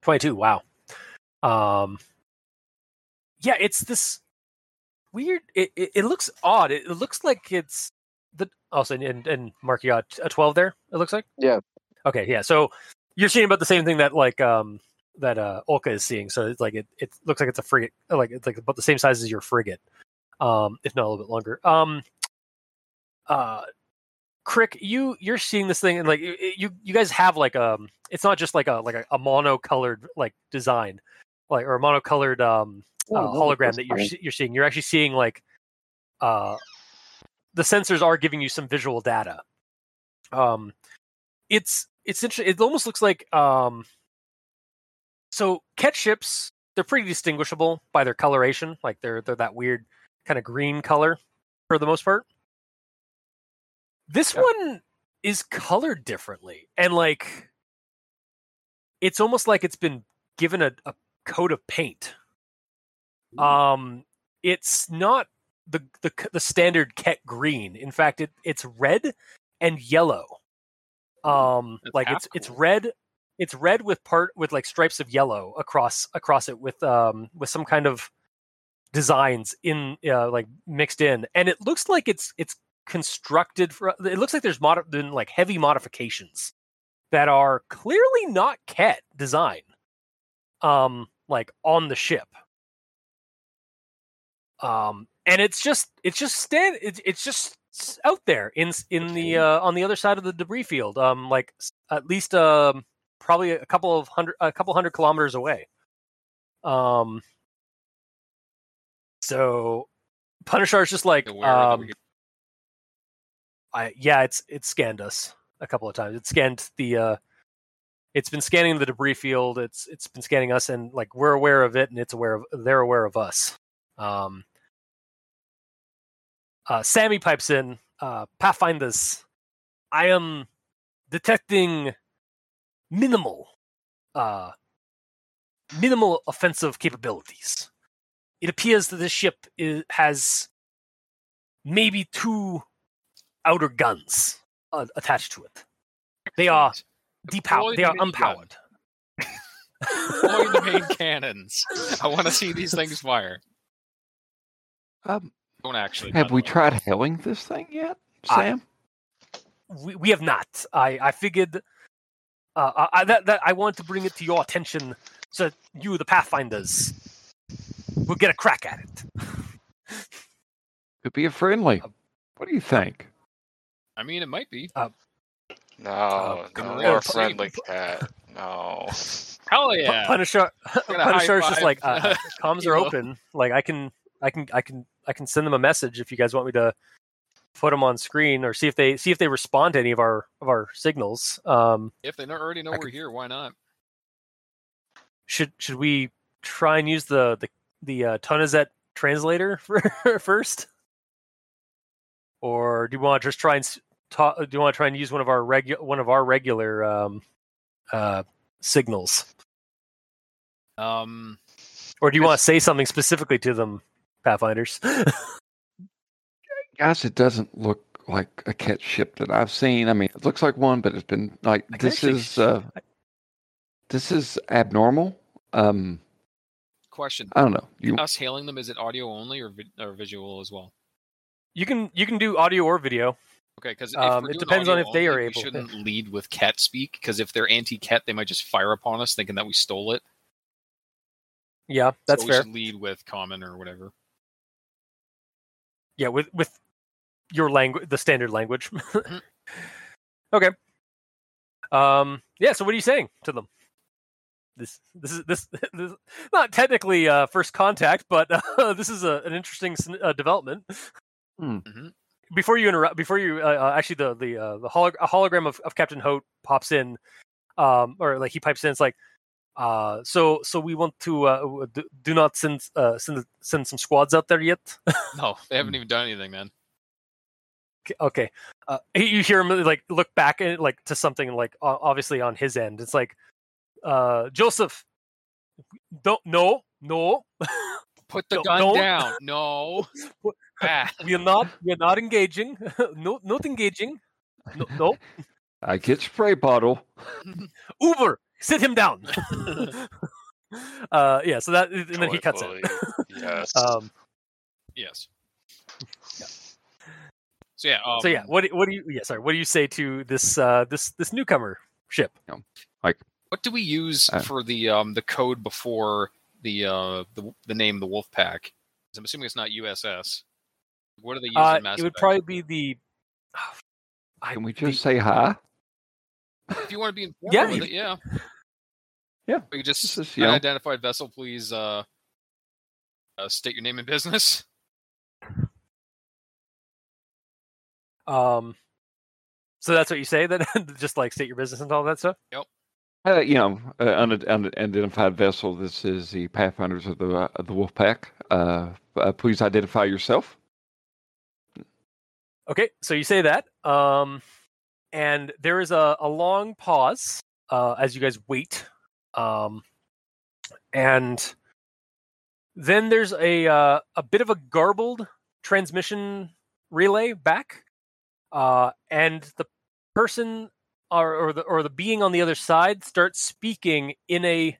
Speaker 1: 22 wow um yeah it's this weird it, it, it looks odd it, it looks like it's the also and and Marc you got a 12 there it looks like
Speaker 6: Yeah.
Speaker 1: okay yeah so you're seeing about the same thing that like um that uh Olka is seeing so it's like it, it looks like it's a frigate like it's like about the same size as your frigate um if not a little bit longer um uh Krick, you you're seeing this thing and like you you you guys have like um it's not just like a like a, a monocolored like design like or a monocolored um uh, hologram that you're you're seeing. You're actually seeing like uh the sensors are giving you some visual data. Um it's it's interesting it almost looks like um so Kett ships they're pretty distinguishable by their coloration like they're they're that weird kind of green color for the most part. This
Speaker 3: Yeah.
Speaker 1: one is colored differently and like it's almost like it's been given a, a coat of paint um it's not the the the standard Kett green. In fact it it's red and yellow. Um
Speaker 5: That's
Speaker 1: like it's it's red it's red with part with like stripes of yellow across across it with um with some kind of designs in uh, like mixed in. And it looks like it's it's constructed for it looks like there's mod- been like heavy modifications that are clearly not Kett design um like on the ship um and it's just it's just stand it's, it's just out there in in the uh on the other side of the debris field um like at least um probably a couple of hundred a couple hundred kilometers away um so punisher is just like um I yeah, it's it's scanned us a couple of times. It scanned the uh it's been scanning the debris field. It's it's been scanning us and like we're aware of it and it's aware of they're aware of us. Um uh Sammy pipes in, uh Pathfinders. I am detecting minimal uh minimal offensive capabilities. It appears that this ship is, has maybe two outer guns uh, attached to it. They are depowered. They are unpowered.
Speaker 5: Deploy the main [laughs] cannons. I want to see these things fire.
Speaker 3: Um,
Speaker 5: Don't actually.
Speaker 3: have we tried helling this thing yet,
Speaker 1: I-
Speaker 3: Sam?
Speaker 1: We, we have not. I I figured uh, I, I- that that I want to bring it to your attention so that you, the Pathfinders, will get a crack at it.
Speaker 3: Could be a friendly.
Speaker 1: Uh,
Speaker 3: What do you think?
Speaker 5: I mean, it might be.
Speaker 2: No,
Speaker 1: Uh,
Speaker 2: no
Speaker 5: uh,
Speaker 2: more
Speaker 5: uh,
Speaker 2: friendly cat. [laughs] No.
Speaker 5: Hell yeah!
Speaker 1: Punisher,
Speaker 5: Gonna
Speaker 1: Punisher is just like uh, [laughs] comms are
Speaker 5: Elo.
Speaker 1: open. Like I can, I can, I can, I can send them a message if you guys want me to put them on screen or see if they see if they respond to any of our of our signals. Um,
Speaker 5: If they already know
Speaker 1: I
Speaker 5: we're
Speaker 1: could-
Speaker 5: here, why not?
Speaker 1: should should we try and use the the the uh, Tonizet translator [laughs] for, first, or do you want to just try and ta- do you want to try and use one of our regu- one of our regular um, uh, signals,
Speaker 5: Um,
Speaker 1: or do you want to say something specifically to them, Pathfinders? [laughs]
Speaker 3: Guys, it doesn't look like a cat ship that I've seen. I mean, it looks like one, but it's been like
Speaker 1: I
Speaker 3: this is
Speaker 1: sh-
Speaker 3: uh, this is abnormal. Um,
Speaker 5: question:
Speaker 3: I don't know. You
Speaker 5: Us hailing them is it audio only or vi- or visual as well?
Speaker 1: you can you can do audio or video.
Speaker 5: Okay, because
Speaker 1: Um, it depends on if they are able
Speaker 5: We
Speaker 1: to.
Speaker 5: shouldn't lead with cat speak because if they're anti-cat, they might just fire upon us, thinking that we stole it.
Speaker 1: Yeah, that's
Speaker 5: so we
Speaker 1: fair.
Speaker 5: should lead with common or whatever.
Speaker 1: Yeah, with with your language, the standard language.
Speaker 5: Mm-hmm. [laughs]
Speaker 1: okay. Um. Yeah. So, what are you saying to them? This this is this, [laughs] this not technically uh, first contact, but [laughs] uh, this is a, an interesting uh, development.
Speaker 3: Hmm.
Speaker 5: Mhm.
Speaker 1: Before you interrupt, before you uh, uh, actually the the uh, the holog- a hologram of, of Captain Hote pops in, um, or like he pipes in. It's like Uh, so so we want to uh, do, do not send uh, send send some squads out there yet. [laughs]
Speaker 5: No, they haven't even done anything, man.
Speaker 1: Okay- okay. Uh, you hear him like look back at like to something like obviously on his end. It's like uh, Joseph, don't no no. [laughs]
Speaker 5: Put the
Speaker 1: Don't-
Speaker 5: gun
Speaker 1: don't-
Speaker 5: down. [laughs] No. Ah.
Speaker 1: we are not we are not engaging. no not engaging. No, no.
Speaker 3: I get spray bottle.
Speaker 1: Uber, sit him down. [laughs] [laughs] uh, yeah. So that and then he cuts it.
Speaker 2: Joyfully, Yes. [laughs]
Speaker 1: Um,
Speaker 5: yes. So yeah. Um,
Speaker 1: so yeah, what do- what do you yeah sorry what do you say to this uh this this newcomer ship?
Speaker 5: Like what do we use
Speaker 3: Uh,
Speaker 5: for the um the code before the uh the the name the Wolf Pack? I'm assuming it's not USS. What do they use
Speaker 1: Uh,
Speaker 5: Mass
Speaker 1: it would
Speaker 5: Effect?
Speaker 1: probably be the. [sighs] I,
Speaker 3: Can we
Speaker 1: the-
Speaker 3: just say hi?
Speaker 5: If you want to be informed
Speaker 1: Yeah,
Speaker 5: with
Speaker 1: you-
Speaker 5: it, yeah.
Speaker 3: Yeah,
Speaker 5: We could just
Speaker 3: this is, you know-
Speaker 5: unidentified vessel, please uh, uh state your name and business.
Speaker 1: Um, so that's what you say then, [laughs] just like state your business and all that stuff.
Speaker 3: Uh, you know, uh, un- unidentified vessel. This is the Pathfinders of the uh, of the Wolf Pack. Uh, uh, please identify yourself.
Speaker 1: Okay, so you say that, um, and there is a, a long pause uh, as you guys wait, um, and then there's a uh, a bit of a garbled transmission relay back, uh, and the person or, or the or the being on the other side starts speaking in a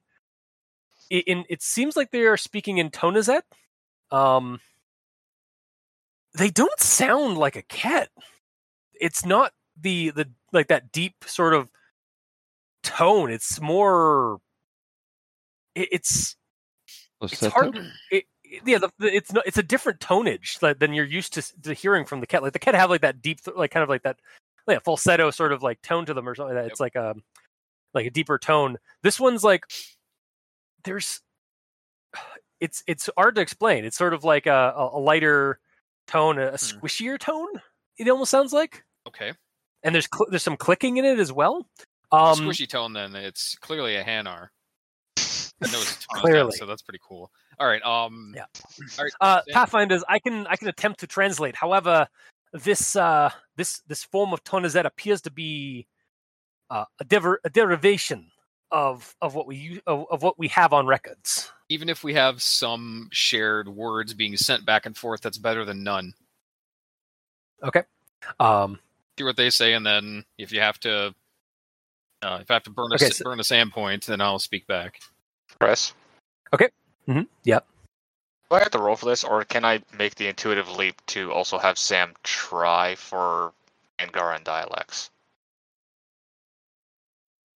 Speaker 1: in, it seems like they are speaking in Tonazet. Um, they don't sound like a cat. It's not the the like that deep sort of tone. It's more. It, it's it's hard. It, yeah, the, the, it's not. It's a different tonage like, than you're used to, to hearing from the cat. Like the cat have like that deep, like kind of like that, like falsetto sort of like tone to them or something. Like that. It's like a like a deeper tone. This one's like there's. It's it's hard to explain. It's sort of like a, a lighter tone, a, a squishier tone. It almost sounds like,
Speaker 5: Okay.
Speaker 1: and there's cl- there's some clicking in it as well. Um,
Speaker 5: Squishy tone then. It's clearly a Hanar. I know it's [laughs] a tone,
Speaker 1: Clearly.
Speaker 5: so that's pretty cool. All right. Um
Speaker 1: Yeah.
Speaker 5: all right.
Speaker 1: uh, Pathfinders, I can I can attempt to translate. However, this uh, this this form of Tonizet appears to be uh, a, dever- a derivation of of what we of, of what we have on records.
Speaker 5: even if we have some shared words being sent back and forth, that's better than none. Okay.
Speaker 1: Um,
Speaker 5: Do what they say, and then if you have to, uh, if I have to burn a
Speaker 1: Okay, so-
Speaker 5: burn a sand point, then I'll speak back.
Speaker 2: Press. Okay.
Speaker 1: Mhm, yep.
Speaker 2: Do I have to roll for this, or can I make the intuitive leap to also have Sam try for Angaran dialects?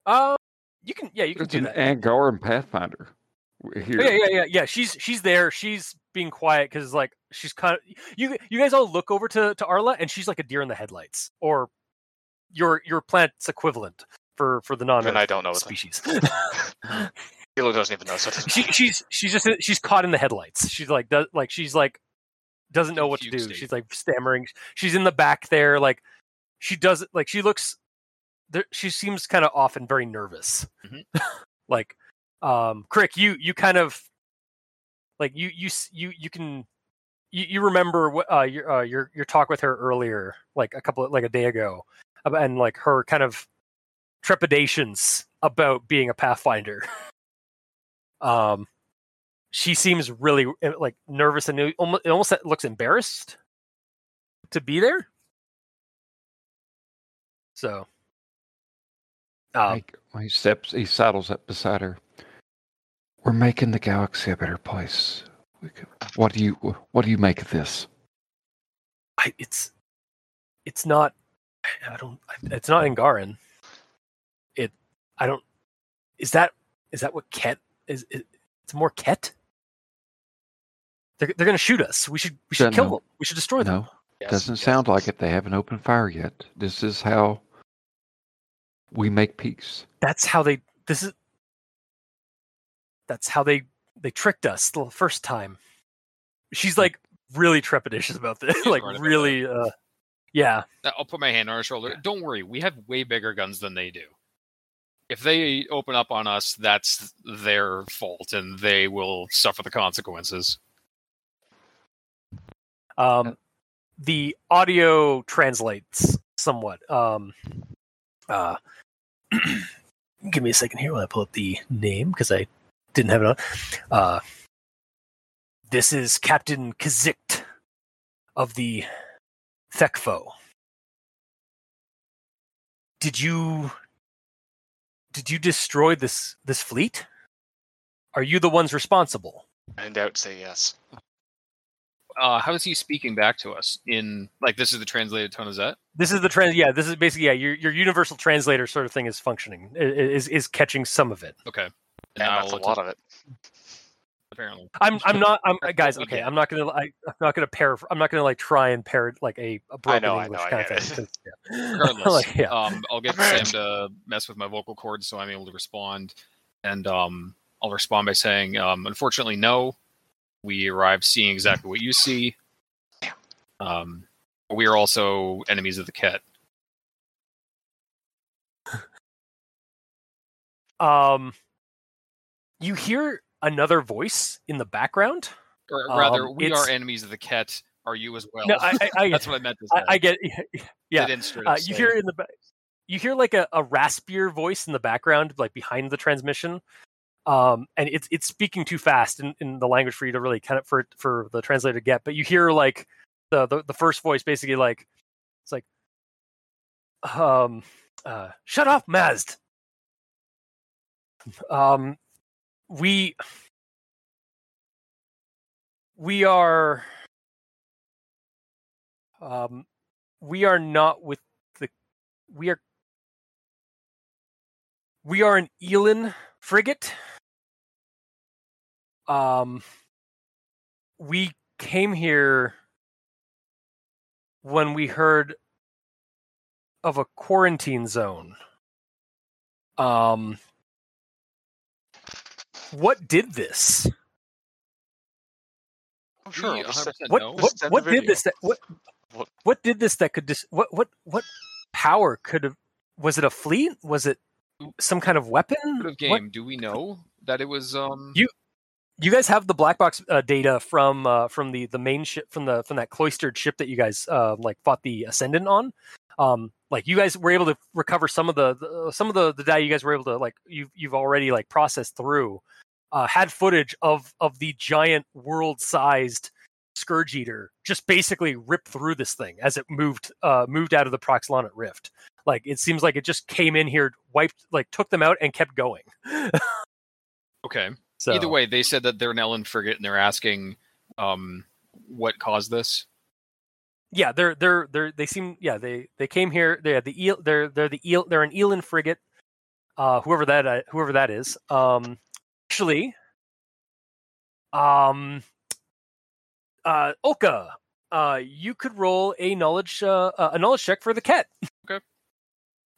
Speaker 1: Uh, you can yeah you can
Speaker 3: It's
Speaker 1: do
Speaker 3: an
Speaker 1: that.
Speaker 3: Angaran Pathfinder. Here.
Speaker 1: Yeah, yeah, yeah, yeah. She's she's there. She's being quiet because like she's kind of you. You guys all look over to to Arla, and she's like a deer in the headlights, or your your planet's equivalent for for the non
Speaker 2: And I don't know what
Speaker 1: species. [laughs]
Speaker 2: Hilo doesn't even know. So doesn't
Speaker 1: she she's she's just she's caught in the headlights. She's like does like she's like doesn't know what to do.
Speaker 5: State.
Speaker 1: She's like stammering. She's in the back there. Like she does like she looks. There, she seems kind of off and very nervous.
Speaker 5: Mhm. [laughs]
Speaker 1: like, um, Krick, you you kind of like you you you you can. You, you remember what uh, your uh, your your talk with her earlier, like a couple like a day ago, and like her kind of trepidations about being a pathfinder. [laughs] um, she seems really uh, like nervous and almost, it almost looks embarrassed to be there. So, um,
Speaker 3: he steps, he saddles up beside her. We're making the galaxy a better place. What do you What do you make of this?
Speaker 1: I, it's it's not. I don't. It's not Angaran. It. I don't. Is that is that what Kett is? is it's more Kett. They're they're gonna shoot us. We should we should
Speaker 3: Don't
Speaker 1: kill
Speaker 3: know.
Speaker 1: them. We should destroy them.
Speaker 3: No, doesn't sound like it. They haven't opened fire yet. This is how we make peace.
Speaker 1: That's how they. This is. That's how they they tricked us the first time. She's like really trepidatious about this. [laughs] Like really. uh Yeah.
Speaker 5: Uh, I'll put my hand on her shoulder. Don't worry, we have way bigger guns than they do. If they open up on us, that's their fault, and they will suffer the consequences.
Speaker 1: Um, the audio translates somewhat. Um, uh, [clears throat] give me a second here while I pull up the name because I didn't have it on. Uh, this is Captain Kazikt of the Thekfo. Did you did you destroy this this fleet? Are you the ones responsible?
Speaker 2: In doubt, say yes.
Speaker 5: Uh, how is he speaking back to us? In like this is the translated tone, is that?
Speaker 1: This is the trans. Yeah, this is basically yeah. Your your universal translator sort of thing is functioning. i- i- Is is catching some of it.
Speaker 5: Okay.
Speaker 2: And
Speaker 5: Now
Speaker 2: that's a lot of it.
Speaker 5: Apparently.
Speaker 1: I'm I'm not I'm guys. [laughs] Okay. I'm not gonna I, I'm not gonna pair. I'm not gonna like try and pair like a, a broken
Speaker 2: know, I
Speaker 1: English
Speaker 2: know, I
Speaker 1: kind of thing. yeah. [laughs]
Speaker 5: Regardless,
Speaker 1: like, yeah.
Speaker 5: um, I'll get Sam [laughs] to mess with my vocal cords so I'm able to respond, and um, I'll respond by saying, um, "Unfortunately, no. We arrived seeing exactly what you see. Um, we are also enemies of the cat.
Speaker 1: Um, you hear another voice in the background.
Speaker 5: Or
Speaker 1: Um,
Speaker 5: rather, we are enemies of the cat. Are you as well?
Speaker 1: No, I I, [laughs]
Speaker 5: That's what I meant
Speaker 1: I. I get. [laughs] Yeah, uh, you hear in the. You hear like a, a raspier voice in the background, like behind the transmission, um, and it's it's speaking too fast in, in the language for you to really kind of for for the translator to get. But you hear like the the, the first voice basically like it's like, um, uh, shut off, Mazd. Um, we we are um we are not with the we are we are an Elin frigate. Um we came here when we heard of a quarantine zone. Um what did this?
Speaker 2: I'm sure.
Speaker 5: We 100%
Speaker 1: What
Speaker 5: know.
Speaker 1: what
Speaker 2: send
Speaker 1: what did
Speaker 2: video.
Speaker 1: this that what
Speaker 2: What-
Speaker 1: what did this that could dis- what what what power could have was it a fleet was it some kind of weapon
Speaker 5: Sort of
Speaker 1: What-
Speaker 5: game. Do we know that it was? Um,
Speaker 1: You- you guys have the black box uh, data from uh, from the the main ship from the from that cloistered ship that you guys uh, like fought the ascendant on um like you guys were able to recover some of the, the some of the, the data you guys were able to like you've you've already like processed through uh, had footage of of the giant world sized scourge eater just basically ripped through this thing as it moved uh moved out of the Praxlonyyt rift like it seems like it just came in here wiped like took them out and kept going [laughs]
Speaker 5: okay.
Speaker 1: so
Speaker 5: Either way, they said that they're an Elin frigate, and they're asking, um, what caused this.
Speaker 1: Yeah they're they're they're they seem yeah they they came here they're the eel they're they're the eel they're an elan frigate uh whoever that uh, whoever that is um actually um uh Olka uh you could roll a knowledge uh, uh, a knowledge check for the cat [laughs] Okay.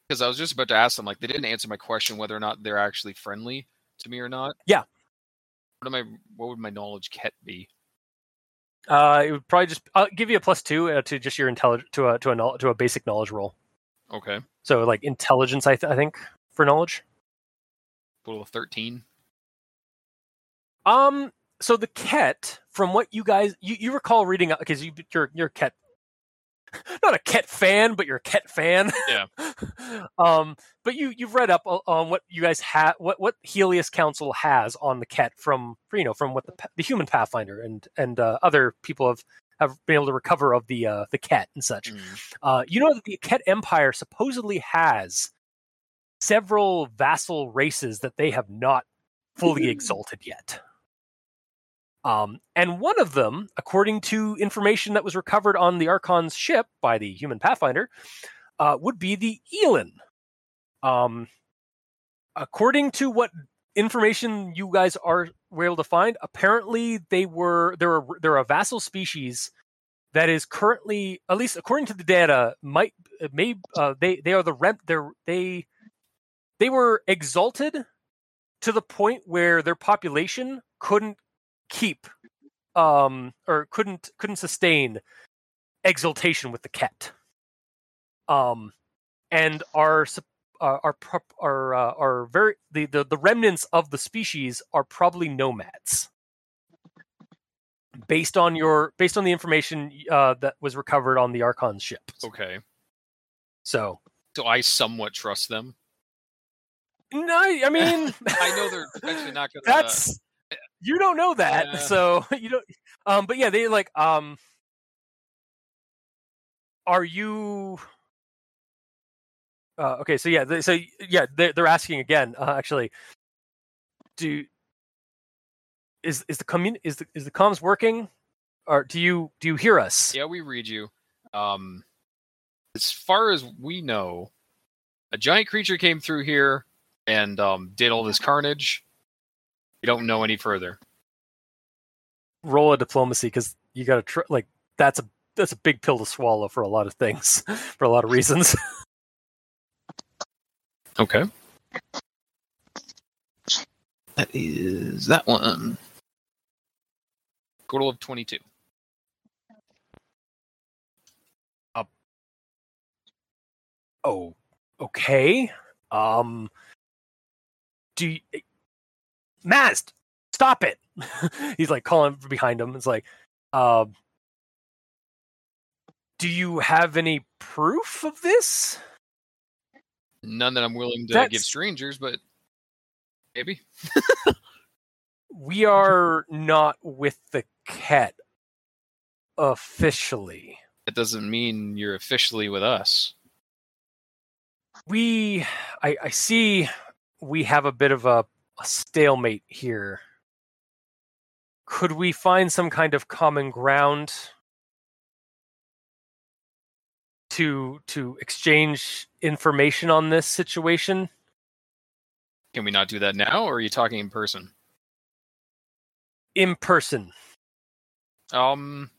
Speaker 5: Because I was just about to ask them, like, they didn't answer my question whether or not they're actually friendly to me or not.
Speaker 1: Yeah.
Speaker 5: What am I? What would my knowledge cat be?
Speaker 1: Uh it would probably just i'll give you a plus two uh, to just your intelligence to a to a to a basic knowledge roll
Speaker 5: Okay,
Speaker 1: so like intelligence i, th- I think for knowledge
Speaker 5: total of thirteen.
Speaker 1: Um. So the Kett, from what you guys you, you recall reading, because you you're you're a Kett, [laughs] not a Kett fan, but you're a Kett fan.
Speaker 5: Yeah. [laughs]
Speaker 1: um. But you you've read up on what you guys have, what what Heleus Council has on the Kett from you know from what the the human Pathfinder and and uh, other people have have been able to recover of the uh, the Kett and such.
Speaker 5: Mm.
Speaker 1: Uh, you know that the Kett Empire supposedly has several vassal races that they have not fully [laughs] exalted yet. Um, and one of them, according to information that was recovered on the Archon's ship by the human Pathfinder, uh, would be the Elin. Um, according to what information you guys are were able to find, apparently they were there are there are a vassal species that is currently, at least according to the data, might may uh, they they are the rent they're they they were exalted to the point where their population couldn't keep um or couldn't couldn't sustain exaltation with the cat um and are uh, are are uh, are very the, the the remnants of the species are probably nomads. Based on your based on the information uh, that was recovered on the Archon ship.
Speaker 5: Okay.
Speaker 1: So
Speaker 5: So I somewhat trust them.
Speaker 1: no, I mean [laughs]
Speaker 5: I know they're actually not going to.
Speaker 1: that's you don't know that [laughs]
Speaker 5: Yeah.
Speaker 1: so you don't um but yeah they like um are you uh, okay so yeah they, so yeah they're, they're asking again uh, actually do is is the commun is the is the comms working or do you do you hear us
Speaker 5: Yeah, we read you. Um, as far as we know, a giant creature came through here and um, did all this carnage. We don't know any further.
Speaker 1: roll a diplomacy because you gotta tr- like that's a that's a big pill to swallow for a lot of things [laughs] for a lot of reasons [laughs]
Speaker 5: Okay. That is that one. Total of 22.
Speaker 1: oh okay um do you Mast, stop it [laughs] he's like calling behind him it's like um do you have any proof of this
Speaker 5: None that I'm willing to
Speaker 1: That's-
Speaker 5: give strangers, but maybe. [laughs]
Speaker 1: we are not with the Kett officially
Speaker 5: That doesn't mean you're officially with us.
Speaker 1: we I, I see we have a bit of a, a stalemate here could we find some kind of common ground to to exchange information on this situation
Speaker 5: Can we not do that now, or are you talking in person?
Speaker 1: in person
Speaker 5: Um,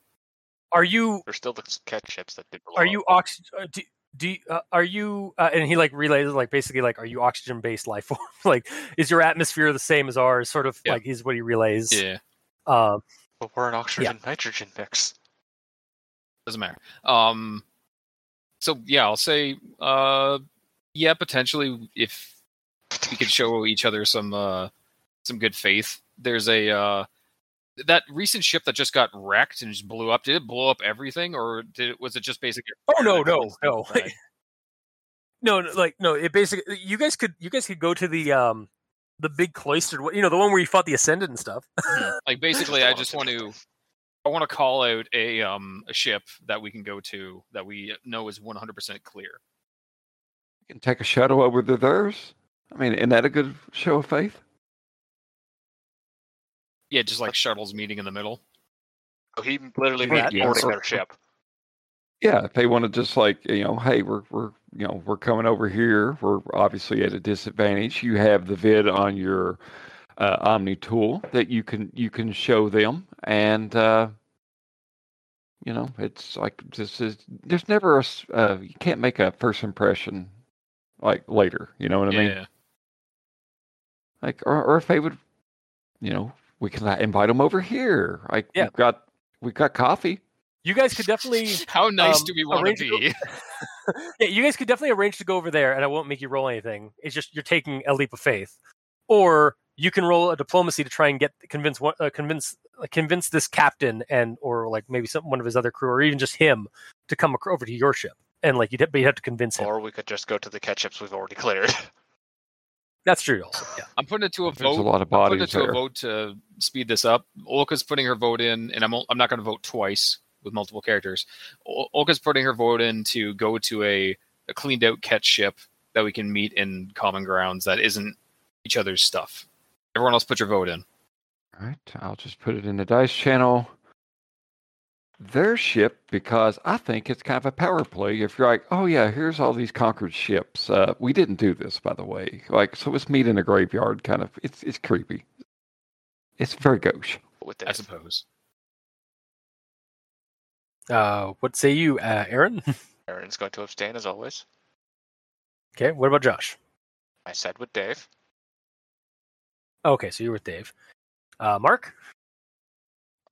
Speaker 1: are you
Speaker 2: There's still the Kett ships that did.
Speaker 1: are
Speaker 2: up.
Speaker 1: you ox uh, do, do you- uh, are you uh, and he like relays like basically like are you oxygen based life [laughs] form like is your atmosphere the same as ours sort of
Speaker 5: Yeah.
Speaker 1: like is what he relays
Speaker 5: yeah,
Speaker 1: um
Speaker 2: But we're an oxygen nitrogen mix.
Speaker 5: doesn't matter. Um, so yeah, I'll say, uh, yeah, potentially if we could show each other some uh some good faith. There's a uh that recent ship that just got wrecked and just blew up. Did it blow up everything, or did it, was it just basically?
Speaker 1: Oh, no, no, no. [laughs] No, no, like no. It basically you guys could you guys could go to the um the big cloistered you know the one where you fought the ascendant and stuff. [laughs]
Speaker 5: like basically, I just want to I want to call out a um a ship that we can go to that we know is 100% clear.
Speaker 3: You can take a shuttle over to theirs. I mean, isn't that a good show of faith?
Speaker 5: Yeah, just like shuttles meeting in the middle.
Speaker 2: So he literally
Speaker 1: Yeah,
Speaker 2: made
Speaker 3: yeah.
Speaker 2: boarding their ship.
Speaker 3: Yeah, if they want to just like you know, hey, we're we're you know we're coming over here. We're obviously at a disadvantage. You have the vid on your uh, Omni tool that you can you can show them, and uh, you know it's like this is there's never a uh, you can't make a first impression like later. You know what I
Speaker 5: yeah.
Speaker 3: mean? Like or or if they would, you know, we can uh, invite them over here. Like
Speaker 1: Yeah.
Speaker 3: we've got we've got coffee.
Speaker 1: You guys could definitely [laughs]
Speaker 5: How nice
Speaker 1: um,
Speaker 5: do we want
Speaker 1: arrange
Speaker 5: to
Speaker 1: to go-
Speaker 5: be? [laughs]
Speaker 1: yeah, you guys could definitely arrange to go over there, and I won't make you roll anything. It's just you're taking a leap of faith, or you can roll a diplomacy to try and get convince one uh, convince uh, convince this captain and or like maybe some one of his other crew, or even just him to come over to your ship, and like you'd have, but you'd have to convince him.
Speaker 2: Or we could just go to the Kett ships we've already cleared. [laughs]
Speaker 1: That's true, also. Yeah.
Speaker 5: I'm putting it to a
Speaker 3: There's
Speaker 5: vote.
Speaker 3: a lot of
Speaker 5: I'm putting
Speaker 3: bodies
Speaker 5: it to
Speaker 3: there.
Speaker 5: a vote to speed this up. Olka's putting her vote in, and I'm o- I'm not going to vote twice with multiple characters. Ol- Olka's putting her vote in to go to a, a cleaned out Kett ship that we can meet in common grounds that isn't each other's stuff. Everyone else, put your vote in.
Speaker 3: All right, I'll just put it in the dice channel. Their ship because I think it's kind of a power play. If you're like, oh yeah, here's all these conquered ships. Uh, we didn't do this, by the way. Like, so it's meet in a graveyard, kind of. It's it's creepy. It's very gauche.
Speaker 2: with
Speaker 5: I suppose.
Speaker 1: Uh, what say you, uh, Aaron? [laughs]
Speaker 2: Aaron's going to abstain as always.
Speaker 1: okay, what about Josh?
Speaker 2: I said with Dave.
Speaker 1: Okay, so you're with Dave. Uh, Mark.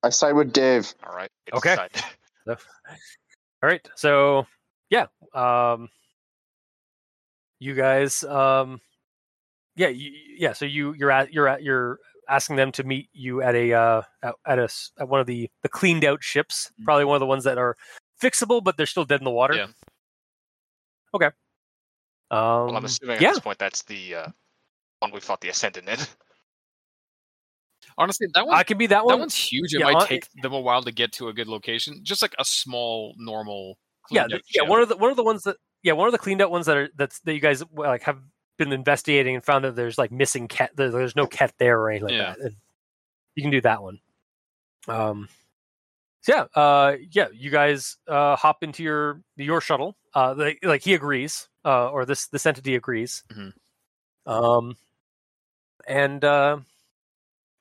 Speaker 6: I side with Dave.
Speaker 2: All right.
Speaker 1: Okay.
Speaker 2: decided. [laughs]
Speaker 1: All right, so yeah, um, you guys, um, yeah, you, yeah. So you you're at you're at you're asking them to meet you at a uh, at, at a s- at one of the the cleaned out ships,
Speaker 5: Mhm.
Speaker 1: probably one of the ones that are fixable, but they're still dead in the water.
Speaker 5: Yeah.
Speaker 1: Okay. Um,
Speaker 2: Well, I'm assuming at
Speaker 1: yeah.
Speaker 2: this point that's the uh, one we fought the Ascendant in. [laughs]
Speaker 5: Honestly, that one
Speaker 1: I can be that one.
Speaker 5: that
Speaker 1: one.
Speaker 5: one's huge. It
Speaker 1: yeah,
Speaker 5: might
Speaker 1: on-
Speaker 5: take them a while to get to a good location. Just like a small, normal.
Speaker 1: yeah, the, yeah. One of the one of the ones that yeah one of the cleaned out ones that are that's that you guys like have been investigating and found that there's like missing Kett. There's no Kett there or anything like
Speaker 5: Yeah.
Speaker 1: that. You can do that one. Um. So yeah, uh, yeah. You guys uh hop into your your shuttle. Uh, like, like he agrees. Uh, or this this entity agrees.
Speaker 5: Mhm.
Speaker 1: Um. And uh,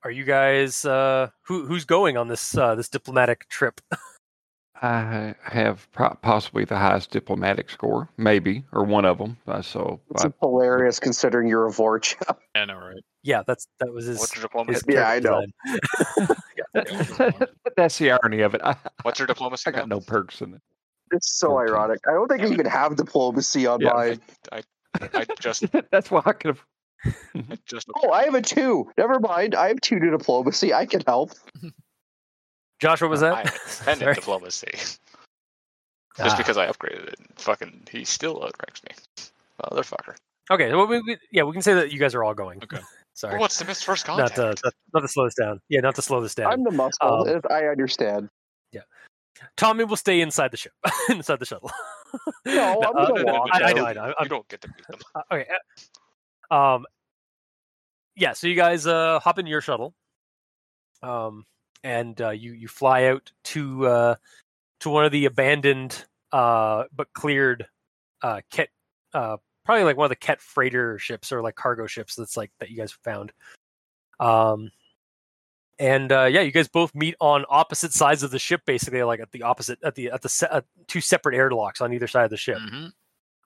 Speaker 1: are you guys uh who who's going on this uh this diplomatic trip? [laughs]
Speaker 3: I have pro- possibly the highest diplomatic score, maybe, or one of them. Uh, so
Speaker 6: It's
Speaker 3: uh,
Speaker 6: hilarious considering you're a Vorcha. [laughs]
Speaker 5: I know, right?
Speaker 1: Yeah, that's that was his.
Speaker 2: What's your diplomacy?
Speaker 1: his
Speaker 6: Yeah, I know.
Speaker 1: design. [laughs]
Speaker 3: that's the irony of it. I,
Speaker 2: What's your diplomacy?
Speaker 3: I got
Speaker 2: now?
Speaker 3: no perks in it.
Speaker 6: It's so
Speaker 3: 14.
Speaker 6: ironic. I don't think you can have diplomacy on
Speaker 3: Yeah.
Speaker 6: mine.
Speaker 2: I just,
Speaker 3: that's why I could have.
Speaker 2: I [laughs] just. [laughs]
Speaker 6: Oh, I have a two. Never mind. I have two to diplomacy. I can help. [laughs]
Speaker 1: Josh, what was that?
Speaker 2: I have extended
Speaker 1: Sorry.
Speaker 2: diplomacy.
Speaker 1: Ah.
Speaker 2: Just because I upgraded it, fucking, he still outranks me, motherfucker.
Speaker 1: Okay, well, we, we, yeah, we can say that you guys are all going.
Speaker 5: Okay.
Speaker 1: Sorry,
Speaker 2: Well, what's the missed first
Speaker 1: not
Speaker 2: contact?
Speaker 1: to not, not to slow this down. Yeah, not to slow this down.
Speaker 6: I'm the muscle.
Speaker 1: Um,
Speaker 6: I understand. Yeah.
Speaker 1: Tommy will stay inside the ship, inside the shuttle.
Speaker 6: No, I'm
Speaker 1: uh,
Speaker 6: gonna
Speaker 2: no, no,
Speaker 6: walk.
Speaker 1: I, I know, I know.
Speaker 2: you
Speaker 1: I'm,
Speaker 2: don't get to beat them.
Speaker 1: uh, okay. Um. Yeah, so you guys uh hop in your shuttle, um, and uh, you you fly out to uh to one of the abandoned uh but cleared uh Kett uh probably like one of the Kett freighter ships or like cargo ships that's like that you guys found. Um. And uh, yeah, you guys both meet on opposite sides of the ship, basically, like at the opposite at the at the se- uh, two separate airlocks on either side of the ship.
Speaker 5: Mhm.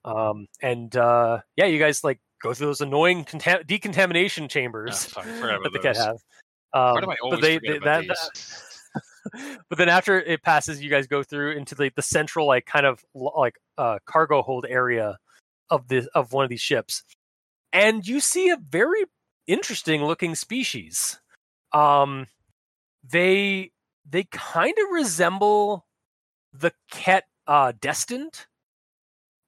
Speaker 1: Um, and uh, yeah, you guys like go through those annoying contam- decontamination chambers
Speaker 5: I [laughs]
Speaker 1: that the
Speaker 5: Kett
Speaker 1: have. Um,
Speaker 5: Why do I always
Speaker 1: but they,
Speaker 5: forget
Speaker 1: they-
Speaker 5: about
Speaker 1: that,
Speaker 5: these? [laughs]
Speaker 1: but then after it passes, you guys go through into the, the central like kind of like uh, cargo hold area of the of one of these ships, and you see a very interesting looking species. Um, they they kind of resemble the Kett uh, destined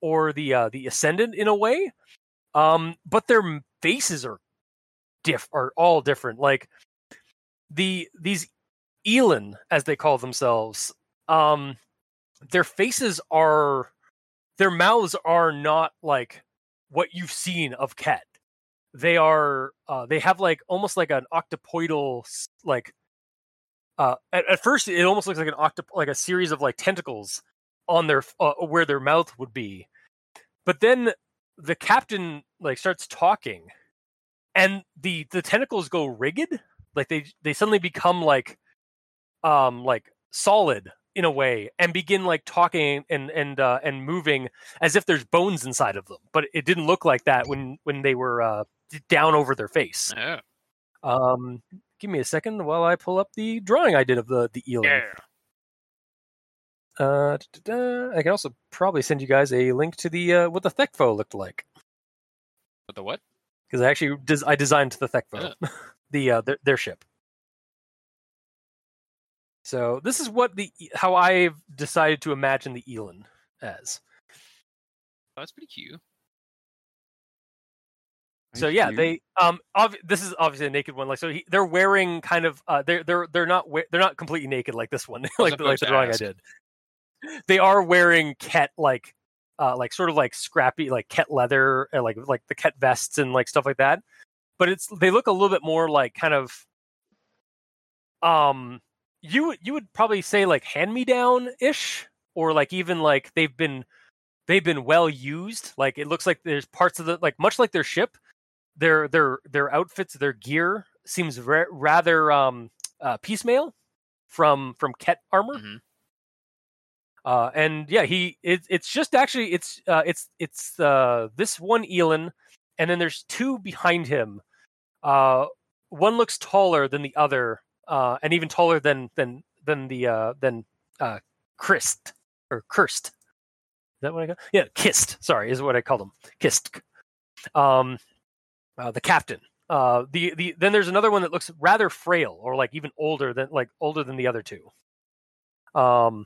Speaker 1: or the uh, the ascendant in a way, um, but their faces are diff are all different. Like the these Elin, as they call themselves, um, their faces are their mouths are not like what you've seen of Kett. They are uh, they have like almost like an octopoidal like uh, at, at first it almost looks like an octop like a series of like tentacles on their uh, where their mouth would be but then the captain like starts talking and the the tentacles go rigid like they they suddenly become like um like solid in a way and begin like talking and and uh and moving as if there's bones inside of them but it didn't look like that when when they were uh down over their face
Speaker 5: Yeah.
Speaker 1: um give me a second while i pull up the drawing i did of the the Elin
Speaker 5: Yeah.
Speaker 1: Uh i can also probably send you guys a link to the uh what the thekfo looked like
Speaker 5: But the what?
Speaker 1: because I actually des- I designed the Thekfo, [laughs] the uh, their, their ship. So this is what the how I've decided to imagine the Elin as.
Speaker 5: Oh, that's pretty cute.
Speaker 1: So yeah, they um ob- this is obviously a naked one. Like so, he, they're wearing kind of uh they're they're they're not we- they're not completely naked like this one, [laughs] like the, like the drawing
Speaker 5: ask.
Speaker 1: I did. They are wearing Kett like uh like sort of like scrappy like Kett leather uh, like like the Kett vests and like stuff like that. But it's they look a little bit more like kind of um you you would probably say like hand me down ish or like even like they've been they've been well used like it looks like there's parts of the like much like their ship their their their outfits their gear seems ra- rather um uh piecemeal from from Kett armor
Speaker 5: Mhm.
Speaker 1: Uh and yeah he it, it's just actually it's uh it's it's uh this one Elin and then there's two behind him uh one looks taller than the other uh and even taller than than than the uh than uh Christ or cursed is that what I got? Yeah, kissed. Sorry, is what I called him. Kissed. Um, uh, the captain. Uh, the the then there's another one that looks rather frail or like even older than like older than the other two. Um,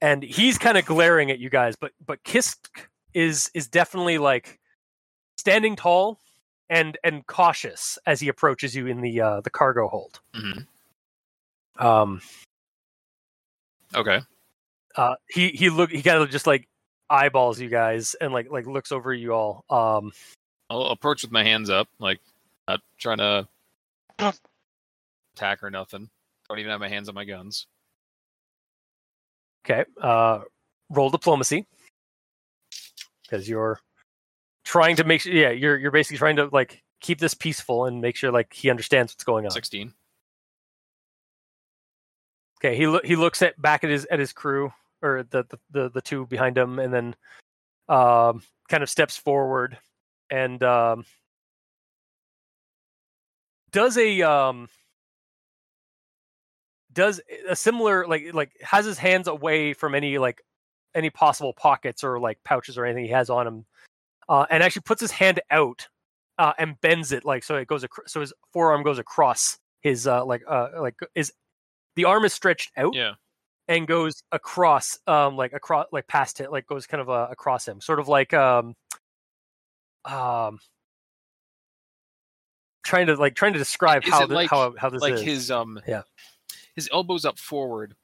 Speaker 1: and he's kind of glaring at you guys, but but Kisk is is definitely like standing tall and and cautious as he approaches you in the uh, the cargo hold.
Speaker 5: hmm
Speaker 1: Um,
Speaker 5: Okay.
Speaker 1: uh, he he look he kind of just like eyeballs you guys and like like looks over you all. Um,
Speaker 5: I'll approach with my hands up, like not trying to attack or nothing. Don't even have my hands on my guns.
Speaker 1: Okay, uh, roll diplomacy because you're trying to make sure. Yeah, you're you're basically trying to like keep this peaceful and make sure like he understands what's going on.
Speaker 5: Sixteen.
Speaker 1: Okay, he lo- he looks at back at his at his crew or the the the, the two behind him, and then um, kind of steps forward and um, does a um, does a similar like like has his hands away from any like any possible pockets or like pouches or anything he has on him, uh, and actually puts his hand out uh, and bends it like so it goes ac- so his forearm goes across his uh like uh like is the arm is stretched out
Speaker 5: Yeah.
Speaker 1: and goes across um like across like past it like goes kind of uh, across him sort of like um um trying to like trying to describe
Speaker 5: Is
Speaker 1: how thi-
Speaker 5: like-
Speaker 1: how how this
Speaker 5: like
Speaker 1: is
Speaker 5: his um
Speaker 1: Yeah.
Speaker 5: His elbows up forward.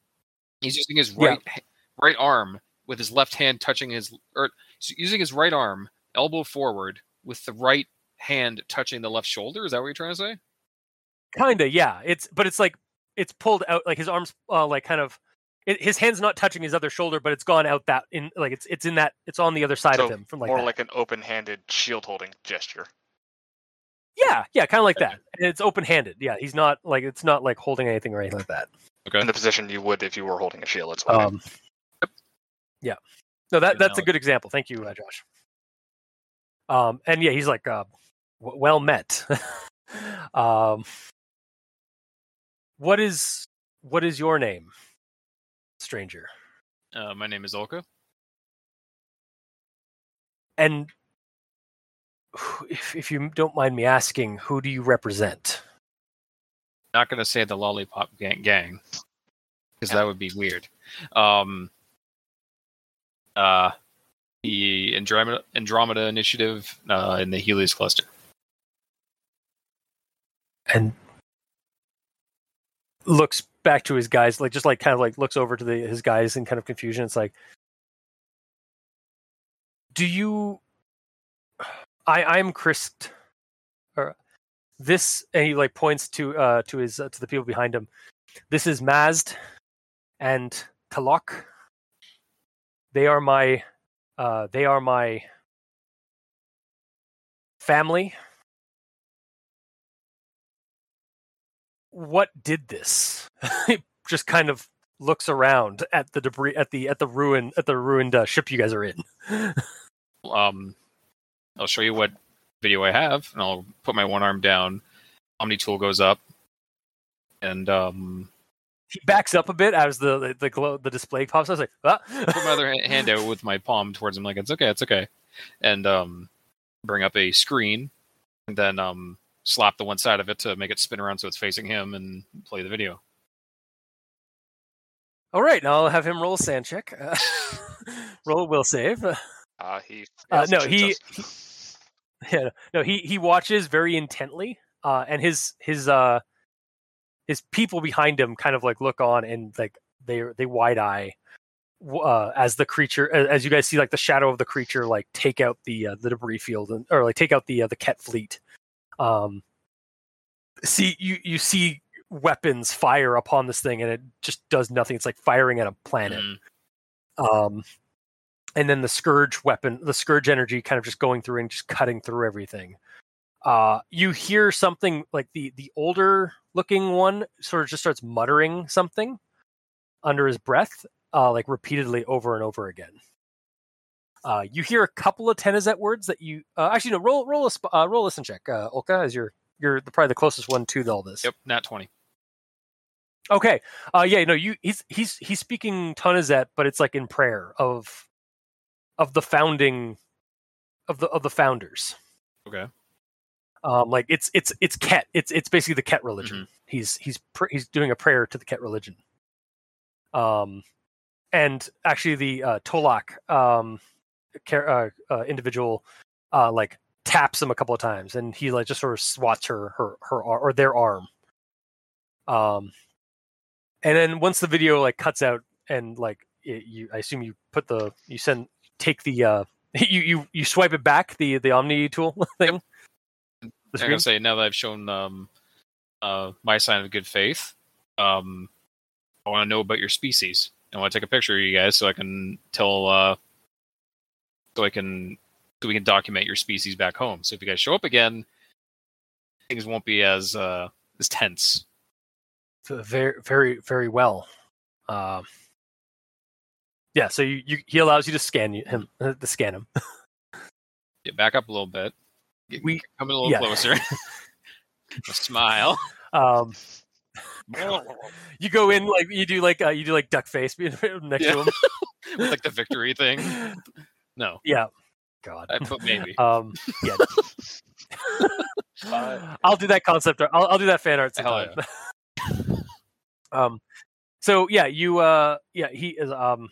Speaker 5: He's using his right h- right arm with his left hand touching his or using his right arm, elbow forward, with the right hand touching the left shoulder. Is that what you're trying to say?
Speaker 1: Kinda, yeah. It's but it's like it's pulled out like his arms uh like kind of it, his hand's not touching his other shoulder, but it's gone out that in like it's it's in that it's on the other side of him from like
Speaker 2: More
Speaker 1: that.
Speaker 2: like an open-handed shield-holding gesture.
Speaker 1: Yeah, yeah, kind of like that. And it's open handed. Yeah, he's not like it's not like holding anything or anything like that.
Speaker 5: Okay.
Speaker 2: In the position you would if you were holding a shield. It's what I mean.
Speaker 1: Um, yeah. No, that that's a good example. Thank you, uh, Josh. Um, and yeah, he's like, uh, w- well met. [laughs] um, what is what is your name, stranger?
Speaker 5: Uh, my name is Olka.
Speaker 1: And who- [sighs] if if you don't mind me asking, who do you represent?
Speaker 5: Not going to say the Lollipop Gang, gang because that would be weird. Um, uh, the Andromeda, Andromeda Initiative uh, in the Heleus Cluster.
Speaker 1: and looks back to his guys like just like kind of like looks over to the his guys in kind of confusion it's like do you i i'm chris or this and he like points to uh to his uh, to the people behind him this is mazd and talok they are my uh they are my family what did this? [laughs] Just kind of looks around at the debris at the at the ruin at the ruined uh, ship you guys are in. [laughs]
Speaker 5: um, I'll show you what video I have, and I'll put my one arm down. Omni tool goes up, and um,
Speaker 1: he backs up a bit as the the the, glow, the display pops. I was like, ah.
Speaker 5: put my other hand out with my palm towards him, like it's okay, it's okay, and um, bring up a screen, and then um, slap the one side of it to make it spin around so it's facing him, and play the video.
Speaker 1: All right, now I'll have him roll a sand check. Uh, [laughs] roll a will save. Uh,
Speaker 2: he.
Speaker 1: Uh, no,
Speaker 2: shoots
Speaker 1: he- [laughs] yeah, no, he he watches very intently, uh, and his his uh his people behind him kind of like look on and like they they wide eye uh, as the creature as you guys see like the shadow of the creature like take out the uh, the debris field and or like take out the uh, the Kett fleet. Um, see you you see weapons fire upon this thing and it just does nothing. It's like firing at a planet
Speaker 5: Mm.
Speaker 1: um and then the scourge weapon the scourge energy kind of just going through and just cutting through everything uh you hear something like the the older looking one sort of just starts muttering something under his breath uh like repeatedly over and over again uh you hear a couple of tenazet words that you uh, actually no roll roll a sp- uh, roll a listen check uh olka as you're you're the, probably the closest one to all this
Speaker 5: Yep, not twenty.
Speaker 1: Okay. Uh yeah, no, you he's he's he's speaking Tonizet, but it's like in prayer of of the founding of the of the founders.
Speaker 5: Okay.
Speaker 1: Um, like it's it's it's Kett. It's it's basically the Kett religion.
Speaker 5: Mm-hmm.
Speaker 1: He's he's pr- he's doing a prayer to the Kett religion. Um, and actually the uh, Tolak um, uh, uh, individual uh, like taps him a couple of times, and he like just sort of swats her her her ar- or their arm. Um, and then once the video like cuts out and like it, you, I assume you put the you send take the uh [laughs] you you you swipe it back the the Omni tool [laughs] thing. The
Speaker 5: I'm gonna say now that I've shown um, uh, my sign of good faith, um, I want to know about your species. I want to take a picture of you guys so I can tell, uh, so I can, so we can document your species back home. So if you guys show up again, things won't be as uh, as tense.
Speaker 1: Very very very well um yeah so you, you he allows you to scan you, him uh, to scan him [laughs]
Speaker 5: Get back up a little bit. Get,
Speaker 1: We-
Speaker 5: come a little
Speaker 1: yeah.
Speaker 5: closer. [laughs] [laughs] A smile.
Speaker 1: um you go in like you do like uh, you do like duck face next
Speaker 5: Yeah.
Speaker 1: to him
Speaker 5: With like the victory thing. No,
Speaker 1: yeah god
Speaker 5: I put maybe.
Speaker 1: um yeah i'll do that concept art. I'll, I'll do that fan art
Speaker 5: Hell
Speaker 1: sometime um so yeah you uh yeah he is um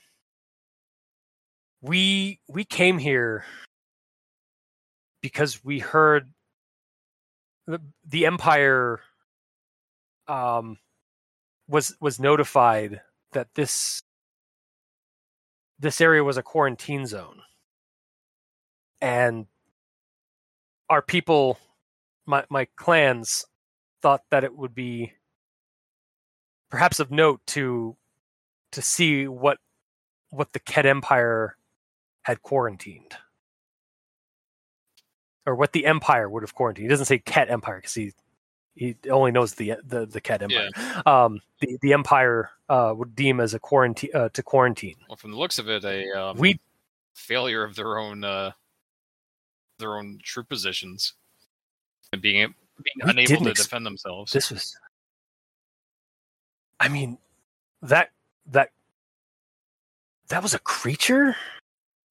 Speaker 1: we we came here because we heard the the empire um was was notified that this this area was a quarantine zone. And our people my my clans thought that it would be perhaps of note to to see what what the Kett Empire had quarantined or what the Empire would have quarantined. He doesn't say Kett Empire because he he only knows the the the Kett Empire. Um, the the Empire uh, would deem as a quarantine uh, to quarantine.
Speaker 5: Well, from the looks of it, a um,
Speaker 1: We
Speaker 5: failure of their own uh, their own troop positions and being being
Speaker 1: We
Speaker 5: unable to
Speaker 1: ex-
Speaker 5: defend themselves.
Speaker 1: this was. I mean, that that that was a creature.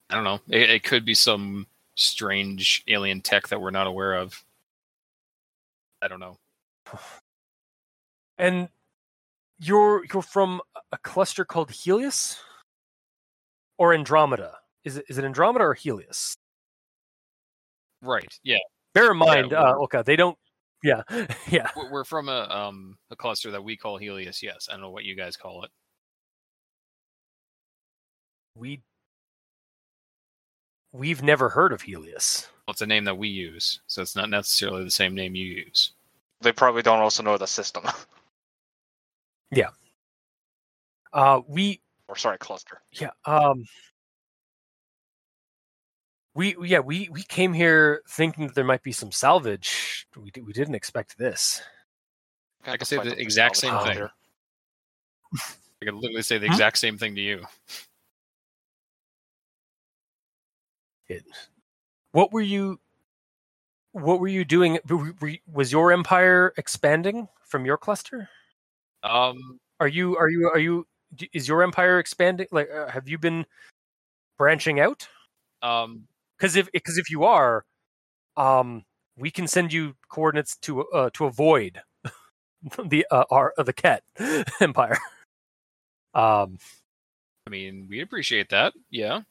Speaker 5: I don't know. It, it could be some strange alien tech that we're not aware of. I don't know.
Speaker 1: And you're you're from a cluster called Heleus or Andromeda. Is it is it Andromeda or Heleus?
Speaker 5: Right? Yeah,
Speaker 1: Bear in mind, uh, okay, they don't. Yeah, [laughs] yeah.
Speaker 5: we're, we're from a um a cluster that we call Heleus. Yes, I don't know what you guys call it.
Speaker 1: We we've never heard of Heleus.
Speaker 5: Well, it's a name that we use, so it's not necessarily the same name you use.
Speaker 2: They probably don't also know the system. [laughs] Yeah.
Speaker 1: Uh, we
Speaker 2: or sorry, cluster.
Speaker 1: yeah. Um, we yeah we we came here thinking that there might be some salvage. We we didn't expect this.
Speaker 5: I can say the exact same thing. I could literally say the
Speaker 1: Hmm?
Speaker 5: exact same thing to you.
Speaker 1: It. What were you? What were you doing? were- were you- Was your empire expanding from your cluster?
Speaker 5: Um,
Speaker 1: Are you? Are you? Are you? Is your empire expanding? Like, uh, have you been branching out?
Speaker 5: um,
Speaker 1: Because if because if you are, um, we can send you coordinates to uh, to avoid [laughs] the uh, our uh, the Kett [laughs] Empire. Um,
Speaker 5: I mean, we appreciate that. Yeah,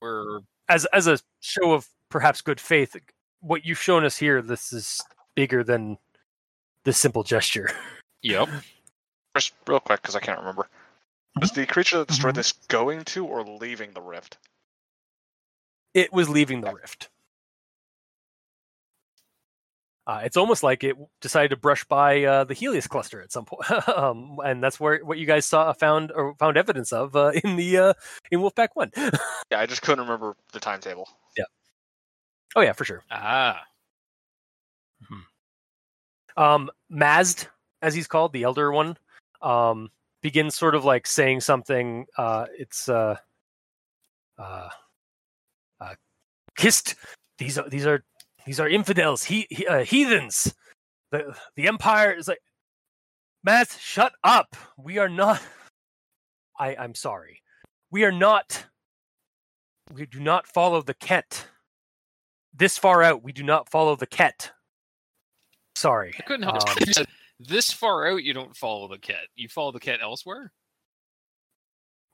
Speaker 5: we're
Speaker 1: as as a show of perhaps good faith, what you've shown us here, this is bigger than this simple gesture. [laughs]
Speaker 5: yep.
Speaker 2: Just real quick, because I can't remember. Was the creature that destroyed
Speaker 1: Mhm.
Speaker 2: this going to or leaving the rift?
Speaker 1: It was leaving the rift. Uh, it's almost like it decided to brush by uh, the Heleus cluster at some point, [laughs] um, and that's where what you guys saw found or found evidence of uh, in the uh, in Wolfpack One. [laughs]
Speaker 2: Yeah, I just couldn't remember the timetable. Yeah.
Speaker 1: Oh yeah, for sure.
Speaker 5: Ah,
Speaker 1: um Mazd, as he's called, the elder one, um, begins sort of like saying something. Uh, it's uh, uh, uh, kissed. These are these are these are infidels, he, he uh, heathens. The the empire is like, Mazd, shut up. We are not. I I'm sorry. We are not. We do not follow the Kett. this far out, we do not follow the Kett. Sorry.
Speaker 5: I couldn't help
Speaker 1: Um,
Speaker 5: it. You said, this far out, you don't follow the Kett. You follow the Kett elsewhere.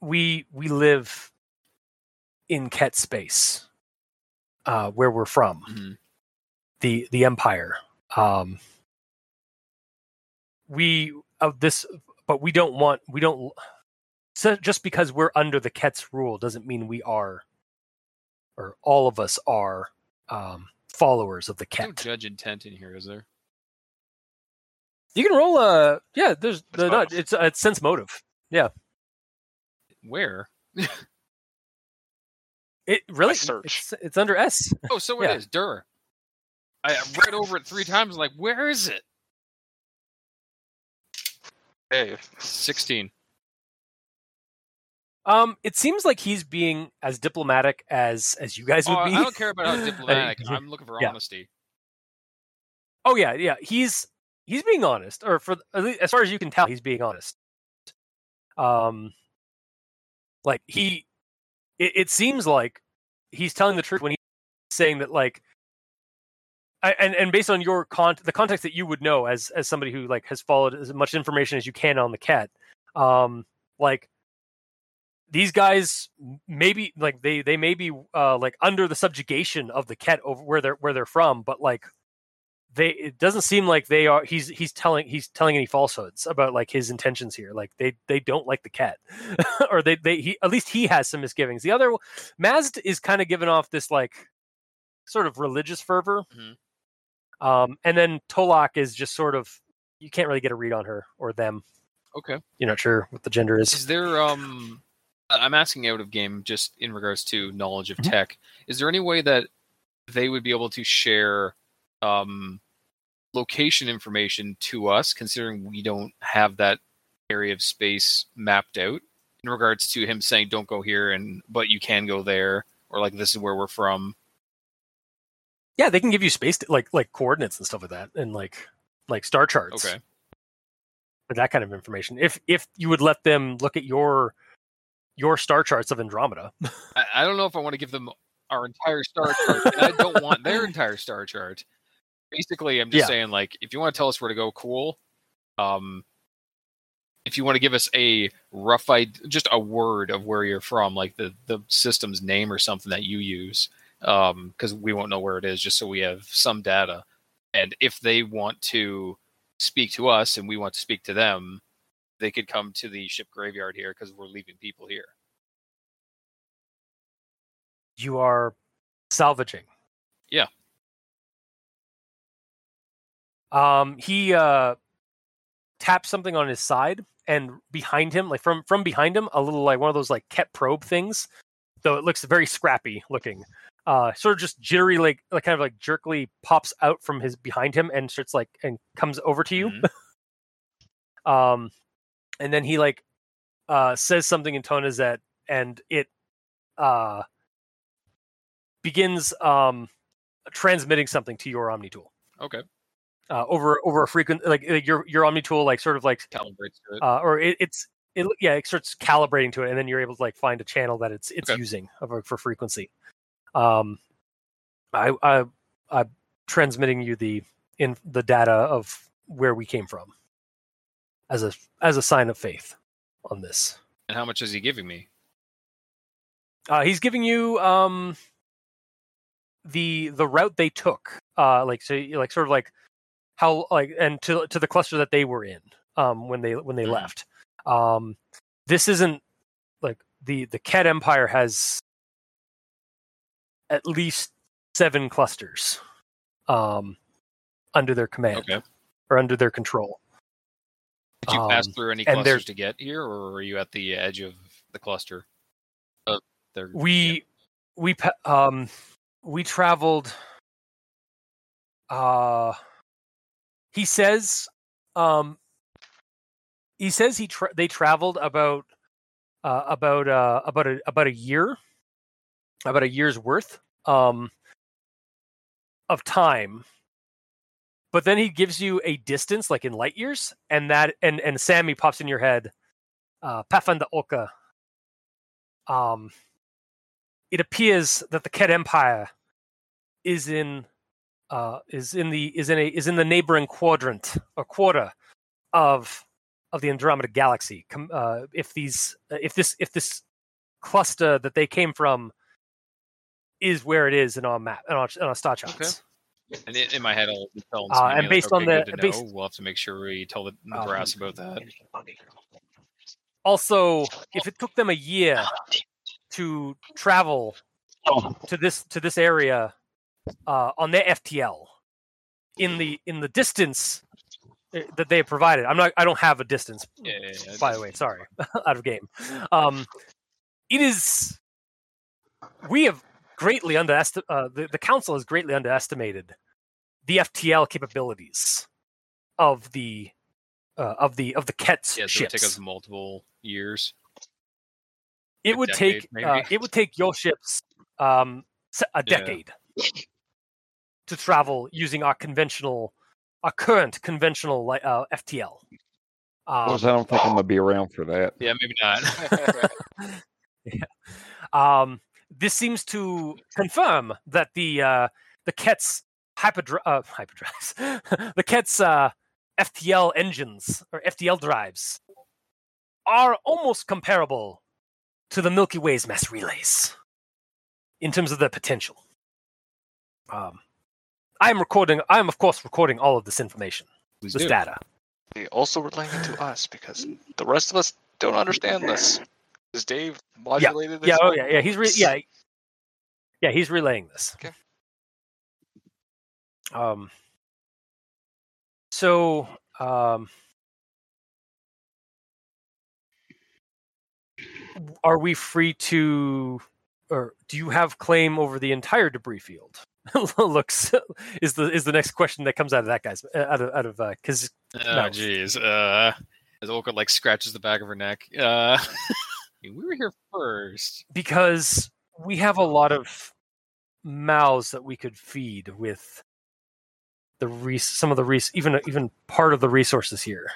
Speaker 1: we we live in Kett space, uh, where we're from.
Speaker 5: Mhm.
Speaker 1: The the empire um we of this but we don't want we don't so just because we're under the Kett's rule doesn't mean we are or all of us are um followers of the
Speaker 5: No
Speaker 1: ket
Speaker 5: judge intent in here, is there?
Speaker 1: you can roll a yeah there's
Speaker 2: It's
Speaker 1: the, no,
Speaker 2: motive.
Speaker 1: it's uh, it's sense motive Yeah.
Speaker 5: Where?
Speaker 1: it really
Speaker 2: search.
Speaker 1: it's, it's under s
Speaker 5: Oh, so
Speaker 1: Yeah.
Speaker 5: it is. Dur. I I read over it three times. Like, where is it?
Speaker 2: Hey,
Speaker 5: Sixteen.
Speaker 1: um it seems like he's being as diplomatic as as you guys
Speaker 5: Oh,
Speaker 1: would
Speaker 5: I
Speaker 1: be
Speaker 5: I don't care about how [laughs] diplomatic. I'm looking for
Speaker 1: yeah.
Speaker 5: honesty.
Speaker 1: Oh yeah, yeah. He's he's being honest, or for at least, as far as you can tell, he's being honest. Um, like he, it, it seems like he's telling the truth when he's saying that, like, And and based on your con the context that you would know as as somebody who like has followed as much information as you can on the Kett, um, like these guys maybe like they they may be uh like under the subjugation of the Kett over where they're where they're from but like they it doesn't seem like they are he's he's telling he's telling any falsehoods about like his intentions here. Like they they don't like the Kett. [laughs] Or they they he at least he has some misgivings. The other mazd is kind of giving off this like sort of religious fervor.
Speaker 5: Mhm.
Speaker 1: Um and then Tolok is just sort of you can't really get a read on her or them
Speaker 5: Okay.
Speaker 1: you're not sure what the gender is
Speaker 5: Is there um? I'm asking out of game just in regards to knowledge of
Speaker 1: Mhm.
Speaker 5: tech. Is there any way that they would be able to share um location information to us, considering we don't have that area of space mapped out? In regards to him saying, "Don't go here," and but you can go there, or like this is where we're from.
Speaker 1: Yeah they can give you space like like coordinates and stuff like that and like like star charts
Speaker 5: Okay.
Speaker 1: that kind of information. If if you would let them look at your your star charts of Andromeda, [laughs]
Speaker 5: I, I don't know if I want to give them our entire star [laughs] chart. I don't want their entire star chart. Basically, I'm just
Speaker 1: Yeah.
Speaker 5: saying, like, if you want to tell us where to go, cool. Um, if you want to give us a rough idea, just a word of where you're from, like the the system's name or something that you use, because we won't know where it is, just so we have some data. And if they want to speak to us and we want to speak to them, they could come to the ship graveyard here because we're leaving people here.
Speaker 1: you are salvaging.
Speaker 5: Yeah.
Speaker 1: Um, he uh taps something on his side, and behind him, like from from behind him, a little like one of those like Kett probe things, though it looks very scrappy looking. Uh, sort of just jittery, like like kind of like jerkily pops out from his behind him and starts like and comes over to you.
Speaker 5: Mhm. [laughs]
Speaker 1: um and then he like uh says something in tonazet and it uh begins um transmitting something to your omni tool
Speaker 5: Okay.
Speaker 1: uh over over a frequent like uh, your your omni tool like sort of like
Speaker 5: Calibrates to it.
Speaker 1: uh or it, it's it yeah it starts calibrating to it and then you're able to like find a channel that it's it's
Speaker 5: Okay.
Speaker 1: using for frequency um i i i'm transmitting you the in the data of where we came from as a as a sign of faith on this
Speaker 5: And how much is he giving me?
Speaker 1: uh he's giving you um the the route they took uh like so like sort of like how like and to to the cluster that they were in um when they when they
Speaker 5: Mhm.
Speaker 1: left um this isn't like the the Kett empire has at least seven clusters um under their command
Speaker 5: Okay.
Speaker 1: or under their control
Speaker 5: Did you pass
Speaker 1: Um,
Speaker 5: through any clusters to get here, or are you at the edge of the cluster? Uh, there.
Speaker 1: we we um we traveled uh he says um he says he tra- they traveled about uh about uh about a about a year about a year's worth um of time but then he gives you a distance like in light years and that and and sammy pops in your head uh Olka um it appears that the Kett Empire is in uh, is in the is in a is in the neighboring quadrant or quarter of of the Andromeda galaxy. Uh, if these if this if this cluster that they came from is where it is in our map in our, in our star charts.
Speaker 5: And in, in my head, I'll be telling
Speaker 1: Uh,
Speaker 5: Sammy,
Speaker 1: and
Speaker 5: like,
Speaker 1: based on the- based-
Speaker 5: we'll have to make sure we tell the, the
Speaker 1: Um,
Speaker 5: brass about that.
Speaker 1: Also, if it took them a year to travel
Speaker 4: Oh,
Speaker 1: to this to this area uh, on their FTL in the in the distance uh, that they provided. I'm not. I don't have a distance.
Speaker 5: Yeah, yeah, yeah.
Speaker 1: By the way, sorry, [laughs] out of game. Um, it is. We have greatly underestimated. Uh, the the council has greatly underestimated the FTL capabilities of the uh, of the of the Kett's
Speaker 5: yeah, so it would take us multiple years.
Speaker 1: it
Speaker 5: a
Speaker 1: would
Speaker 5: decade,
Speaker 1: take uh, it would take your ships um, s- a
Speaker 5: Yeah.
Speaker 1: decade to travel using our conventional, our current conventional li- uh, FTL. Um,
Speaker 3: Well, I don't think I'm gonna be around for that.
Speaker 5: Yeah, maybe not. [laughs]
Speaker 1: um, this seems to confirm that the uh, the Kett's hyperdri- uh, hyperdrives, [laughs] the Kett's uh, FTL engines or FTL drives are almost comparable to the Milky Way's mass relays in terms of their potential. Um, I am recording. I am, of course, recording all of this information,
Speaker 5: Please
Speaker 1: this
Speaker 5: do.
Speaker 1: data.
Speaker 2: They also relaying it to us because the rest of us don't understand this. Is Dave modulated this?
Speaker 1: Yeah, oh yeah, yeah. He's re- yeah, yeah. He's relaying this.
Speaker 2: Okay.
Speaker 1: Um. So, um, are we free to, or do you have claim over the entire debris field? [laughs] Looks is the is the next question that comes out of that guy's uh, out of out of because
Speaker 5: Oh,
Speaker 1: No.
Speaker 5: jeez. Uh, as Olka like scratches the back of her neck. Uh, [laughs] we were here first.
Speaker 1: because we have a lot of mouths that we could feed with the res- some of the res- even even part of the resources here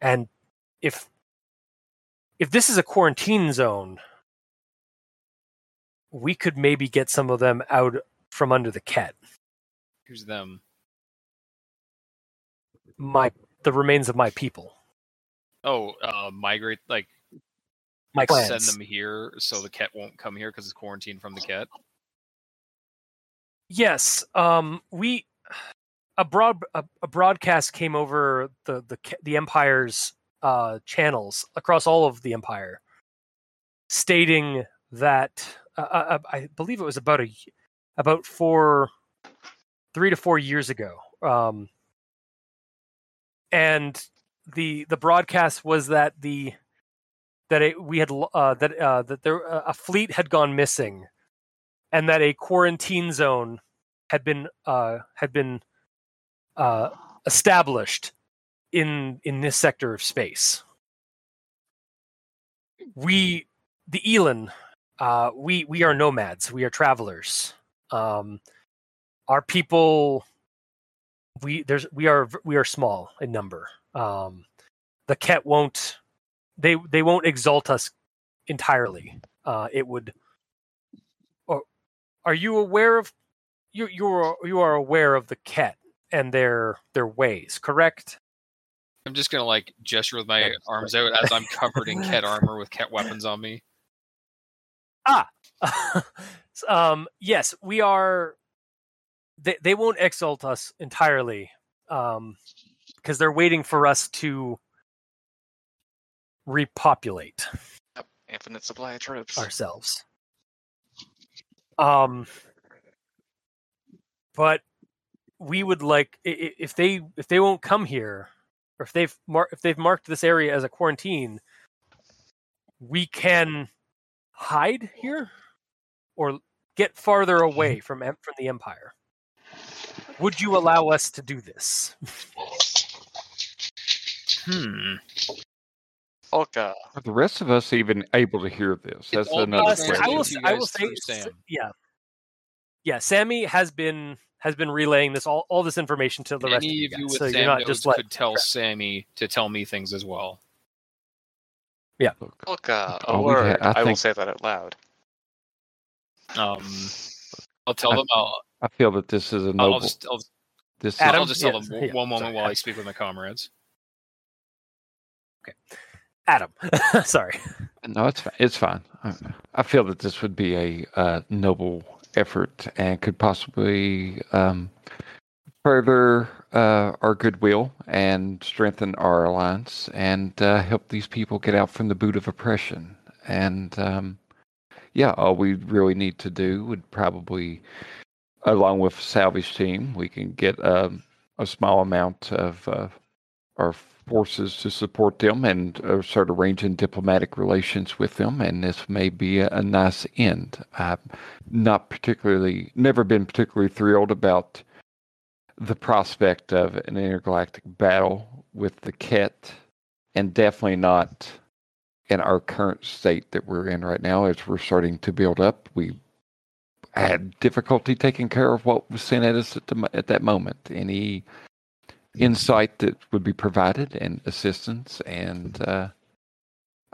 Speaker 1: and if if this is a quarantine zone we could maybe get some of them out from under the Kett
Speaker 5: Who's them?
Speaker 1: my the remains of my people
Speaker 5: Oh, uh, migrate like
Speaker 1: my
Speaker 5: send them here so the Kett won't come here because it's quarantined from the Kett.
Speaker 1: Yes, um, we a broad a, a broadcast came over the the the empire's uh, channels across all of the empire, stating that uh, uh, I believe it was about a about four three to four years ago, um, and the the broadcast was that the that it, we had uh, that uh, that there a fleet had gone missing and that a quarantine zone had been uh, had been uh, established in in this sector of space. We, the Elin, uh, we we are nomads. We are travelers. Um, our people, we there's we are we are small in number. Um, the Kett won't they they won't exalt us entirely. Uh, it would are you aware of you you are you are aware of the Kett and their their ways correct
Speaker 5: I'm just gonna like gesture with my arms out as I'm [laughs] covered in Kett armor with Kett weapons on me.
Speaker 1: Ah, [laughs] um yes we are they, they won't exalt us entirely um because they're waiting for us to repopulate
Speaker 2: Infinite supply of troops.
Speaker 1: ourselves. Um, but we would like if they if they won't come here, or if they've mar- if they've marked this area as a quarantine, we can hide here or get farther away from from the empire. Would you allow us to do this? [laughs]
Speaker 5: Hmm.
Speaker 2: Olka,
Speaker 3: Are the rest of us even able to hear this? That's
Speaker 5: all
Speaker 3: another
Speaker 5: That's
Speaker 3: question.
Speaker 1: I will.
Speaker 5: to
Speaker 1: s-
Speaker 5: you
Speaker 1: I will say.
Speaker 5: Sam.
Speaker 1: Yeah. Yeah. Sammy has been has been relaying this all, all this information to the rest
Speaker 5: Any
Speaker 1: of you
Speaker 5: of you
Speaker 1: guys,
Speaker 5: with
Speaker 1: so you're not
Speaker 5: nodes
Speaker 1: just like
Speaker 5: could tell Sammy to tell me things as well.
Speaker 3: Yeah,
Speaker 2: Olka, a
Speaker 3: Oh, we ha-
Speaker 2: word.
Speaker 3: I
Speaker 2: I, will say that out loud.
Speaker 5: Um, I'll tell
Speaker 3: I-
Speaker 5: them I'll
Speaker 3: I feel that this is a
Speaker 5: I'll,
Speaker 3: noble.
Speaker 5: I'll just, I'll,
Speaker 3: this
Speaker 5: I'll just tell
Speaker 1: yeah,
Speaker 5: them
Speaker 1: yeah,
Speaker 5: one moment
Speaker 1: sorry.
Speaker 5: while I speak with my comrades.
Speaker 1: Adam. [laughs] Sorry.
Speaker 3: no, it's fine. It's fine. I, feel that this would be a uh, noble effort and could possibly um, further uh, our goodwill and strengthen our alliance and uh, help these people get out from the boot of oppression. And um, yeah, all we really need to do would probably, along with salvage team, we can get um, a small amount of uh, our forces to support them and uh, start arranging diplomatic relations with them. And this may be a, a nice end. I've not particularly, never been particularly thrilled about the prospect of an intergalactic battle with the Kett, and definitely not in our current state that we're in right now as we're starting to build up. We had difficulty taking care of what was sent at us at, the, at that moment. Any insight that would be provided and assistance and uh,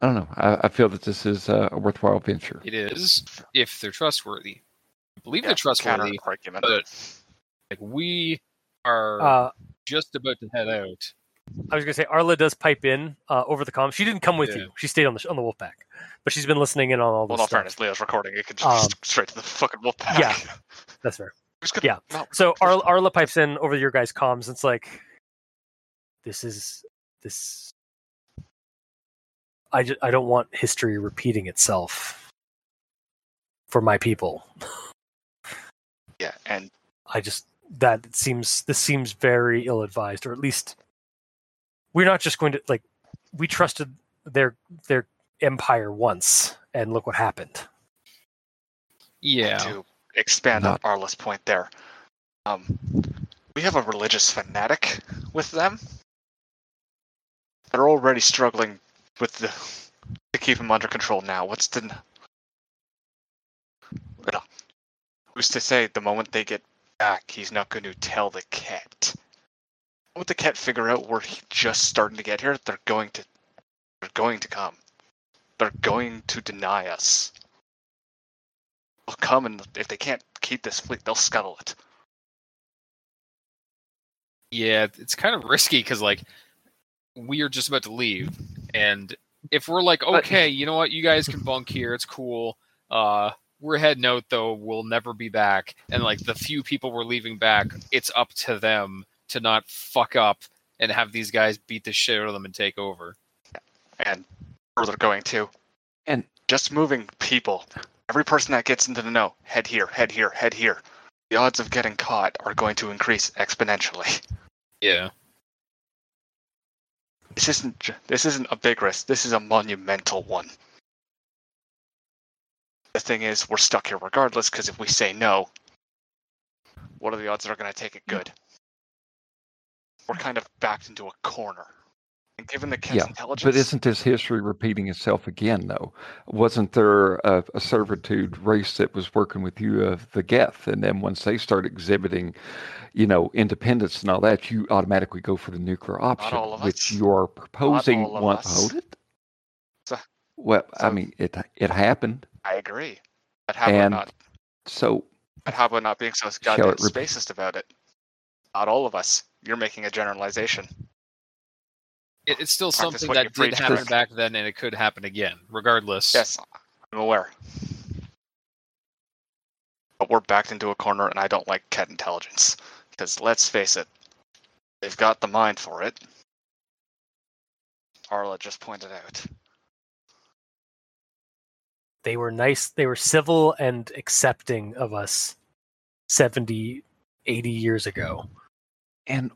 Speaker 3: I don't know. I, I feel that this is uh, a worthwhile venture.
Speaker 5: It is if they're trustworthy. I believe
Speaker 2: Yeah,
Speaker 5: they're trustworthy.
Speaker 2: Argument.
Speaker 5: but- Like we are
Speaker 1: Uh,
Speaker 5: just about to head out.
Speaker 1: I was gonna say Arla does pipe in uh, over the comms. She didn't come with
Speaker 5: Yeah.
Speaker 1: you. She stayed on the on the Wolfpack, but she's been listening in on all
Speaker 2: well,
Speaker 1: this
Speaker 2: in all
Speaker 1: stuff.
Speaker 2: fairness, Leo's recording. It could
Speaker 1: Um,
Speaker 2: just [laughs] straight to the fucking wolf pack.
Speaker 1: yeah. That's fair. [laughs] Yeah. [laughs]
Speaker 2: No.
Speaker 1: So Arla, Arla pipes in over your guys' comms. It's like, this is this. I, ju- I don't want history repeating itself for my people.
Speaker 2: Yeah, and
Speaker 1: I just that seems this seems very ill advised, or at least we're not just going to like we trusted their their empire once, and look what happened.
Speaker 5: Yeah.
Speaker 2: to expand on
Speaker 3: Not-
Speaker 2: Arla's point there, um, we have a religious fanatic with them. They're already struggling with the to keep him under control now. What's the who's to say the moment they get back, he's not going to tell the Kett? Moment the Kett figure out we're just starting to get here, they're going to they're going to come. They're going to deny us. They'll come and if they can't keep this fleet, they'll scuttle it.
Speaker 5: Yeah, it's kind of risky because like we are just about to leave, and if we're like,
Speaker 6: But-
Speaker 5: okay, you know what, you guys can bunk here, it's cool. Uh, we're heading out though. We'll never be back, and like the few people we're leaving back, it's up to them to not fuck up and have these guys beat the shit out of them and take over.
Speaker 2: and further going to.
Speaker 3: And-
Speaker 2: just moving people. Every person that gets into the know, head here, head here, head here. The odds of getting caught are going to increase exponentially.
Speaker 5: Yeah.
Speaker 2: This isn't this isn't a big risk. This is a monumental one. The thing is, we're stuck here regardless because if we say no, what are the odds they're going to take it good? We're kind of backed into a corner. And given the Kett's
Speaker 3: Yeah,
Speaker 2: intelligence,
Speaker 3: But isn't this history repeating itself again, though? Wasn't there a, a servitude race that was working with you of the Geth, and then once they start exhibiting, you know, independence and all that, you automatically go for the nuclear option, which
Speaker 2: us.
Speaker 3: you are proposing once. Hold it.
Speaker 2: So-
Speaker 3: well, I mean, it it happened.
Speaker 2: I agree. But how about
Speaker 3: And-
Speaker 2: not
Speaker 3: So
Speaker 2: But how about not being so goddamn spacist about it? Not all of us. You're making a generalization.
Speaker 5: It, it's still something that did happen
Speaker 3: Chris.
Speaker 5: back then, and it could happen again, regardless.
Speaker 2: Yes, I'm aware. But we're backed into a corner, and I don't like Kett intelligence. Because let's face it, they've got the mind for it. Arla just pointed out.
Speaker 1: They were nice. They were civil and accepting of us 70, 80 years ago.
Speaker 3: and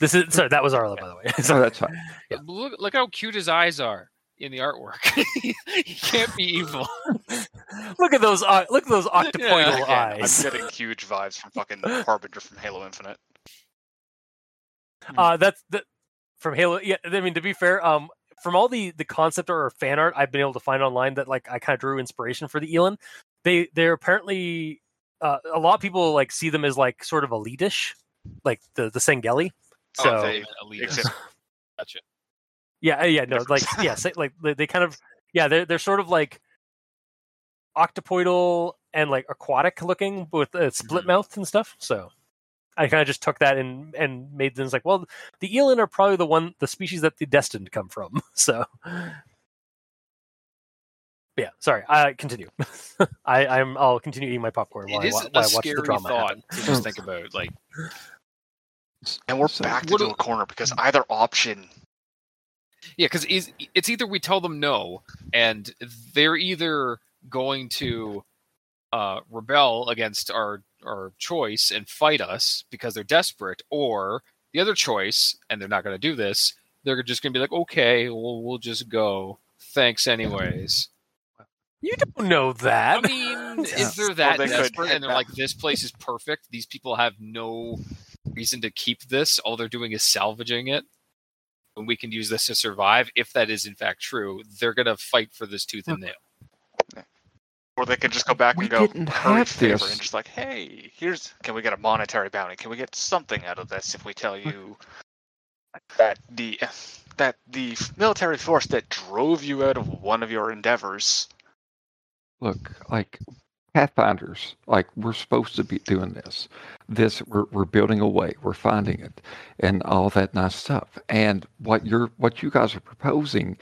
Speaker 1: This is sorry. That was Arla, by the way.
Speaker 3: so [laughs]
Speaker 1: Sorry.
Speaker 3: that's fine.
Speaker 1: Yeah.
Speaker 5: Look, look how cute his eyes are in the artwork. [laughs] he can't be evil. [laughs]
Speaker 1: look at those. Uh, look at those octopoidal
Speaker 5: Yeah.
Speaker 1: Eyes.
Speaker 2: I'm getting huge vibes from fucking Harbinger from Halo Infinite.
Speaker 1: Uh, that's that from Halo. Yeah, I mean to be fair, um, from all the the concept or fan art I've been able to find online that like I kind of drew inspiration for the Elin. They they're apparently uh, a lot of people like see them as like sort of elitish, like the the Sangheili. So
Speaker 2: Oh, they
Speaker 5: elitist.
Speaker 2: exist.
Speaker 5: Gotcha.
Speaker 1: yeah, uh, yeah, no,
Speaker 2: Different.
Speaker 1: like [laughs] yeah, like they, they kind of yeah, they're they're sort of like octopoidal and like aquatic looking with uh, split
Speaker 5: Mhm.
Speaker 1: mouth and stuff. So I kind of just took that and and made things like, well, the Elin are probably the one the species that the destined come from. [laughs] So yeah, sorry. I continue. [laughs] I, I'm I'll continue eating my popcorn while,
Speaker 5: It
Speaker 1: I,
Speaker 5: is
Speaker 1: wa-
Speaker 5: a
Speaker 1: while I watch the drama
Speaker 5: thought
Speaker 1: happen.
Speaker 5: to just think about. Like,
Speaker 2: And we're
Speaker 3: So-
Speaker 2: back
Speaker 5: to
Speaker 2: into
Speaker 5: do-
Speaker 2: a corner because either option
Speaker 5: yeah, because it's either we tell them no, and they're either going to uh, rebel against our our choice and fight us because they're desperate, or the other choice, and they're not going to do this. They're just going to be like, okay, well, we'll just go. Thanks, anyways.
Speaker 1: You don't know that.
Speaker 5: I mean,
Speaker 3: Yeah. [laughs]
Speaker 5: is there that
Speaker 2: they
Speaker 5: desperate? And they're
Speaker 2: back.
Speaker 5: like, this place is perfect. These people have no reason to keep this. All they're doing is salvaging it. And we can use this to survive. If that is in fact true, they're going to fight for this tooth and nail.
Speaker 2: Or they could just go back
Speaker 3: We
Speaker 2: and go
Speaker 3: didn't have
Speaker 2: favor
Speaker 3: this.
Speaker 2: and just like, hey, here's can we get a monetary bounty? Can we get something out of this if we tell you that the that the military force that drove you out of one of your endeavors
Speaker 3: look like pathfinders like we're supposed to be doing this. This we're, we're building a way we're finding it and all that nice stuff. And what you're what you guys are proposing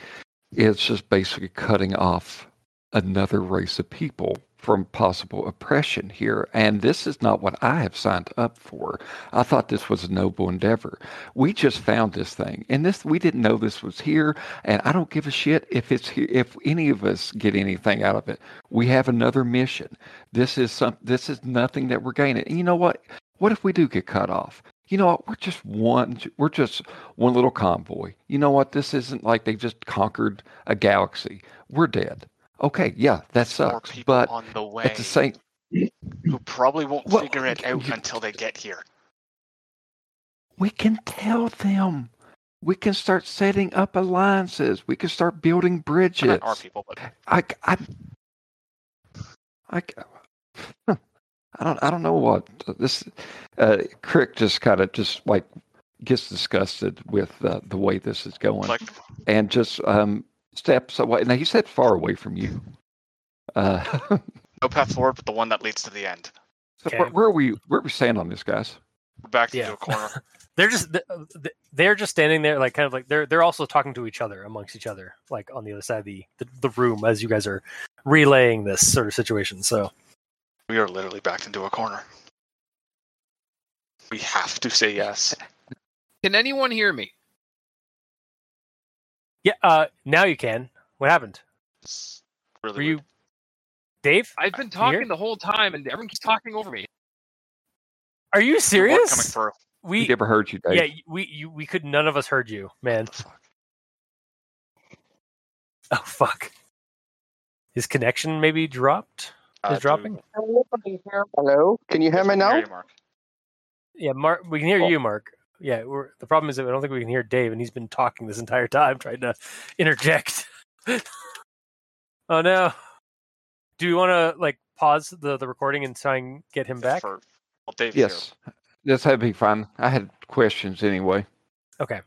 Speaker 3: is just basically cutting off another race of people from possible oppression here and this is not what i have signed up for. I thought this was a noble endeavor. We just found this thing and this we didn't know this was here and i don't give a shit if it's here if any of us get anything out of it. We have another mission. This is some this is nothing that we're gaining. And you know what? What if we do get cut off? You know what? We're just one we're just one little convoy. You know what? This isn't like they just conquered a galaxy. We're dead okay yeah that sucks
Speaker 2: people
Speaker 3: but
Speaker 2: on the way
Speaker 3: at the same
Speaker 2: who probably won't
Speaker 3: Well,
Speaker 2: figure it out
Speaker 3: you-
Speaker 2: until they get here.
Speaker 3: we can tell them we can start setting up alliances we can start building
Speaker 2: Not
Speaker 3: bridges
Speaker 2: our people, but
Speaker 3: I, I, I, I don't, I don't know what this. Uh, Krick just kind of just like gets disgusted with uh, the way this is going,
Speaker 2: like
Speaker 3: and just um, steps away. Now he said far away from you. Uh,
Speaker 2: no path forward, but the one that leads to the end. [laughs]
Speaker 3: so
Speaker 1: Okay.
Speaker 3: where, where are we? Where are we standing on this, guys?
Speaker 2: We're back
Speaker 1: Yeah.
Speaker 2: into a corner. [laughs]
Speaker 1: they're just th- th- they're just standing there like kind of like they're they're also talking to each other amongst each other like on the other side of the the, the room as you guys are relaying this sort of situation so
Speaker 2: we are literally backed into a corner. We have to say yes.
Speaker 5: Can anyone hear me?
Speaker 1: Yeah uh now you can what happened
Speaker 2: It's really
Speaker 1: were you dave
Speaker 5: I've been
Speaker 1: Can you hear?
Speaker 5: talking the whole time, and everyone keeps talking over me.
Speaker 1: are you serious
Speaker 2: coming through.
Speaker 3: We
Speaker 1: we
Speaker 3: never heard you, Dave.
Speaker 1: yeah we you, we could none of us heard you man
Speaker 2: fuck? [laughs]
Speaker 1: oh fuck his connection maybe dropped
Speaker 2: Uh,
Speaker 1: is dropping
Speaker 6: Hello, can you hear me now?
Speaker 2: you, Marc.
Speaker 1: yeah Marc we can hear
Speaker 6: Oh.
Speaker 1: you Marc yeah we're, the problem is that i don't think we can hear dave and he's been talking this entire time trying to interject [laughs] oh no do you want to like pause the the recording and try and get him back
Speaker 2: For, well, Dave's
Speaker 3: Yes, this would be fine. I had questions anyway.
Speaker 1: okay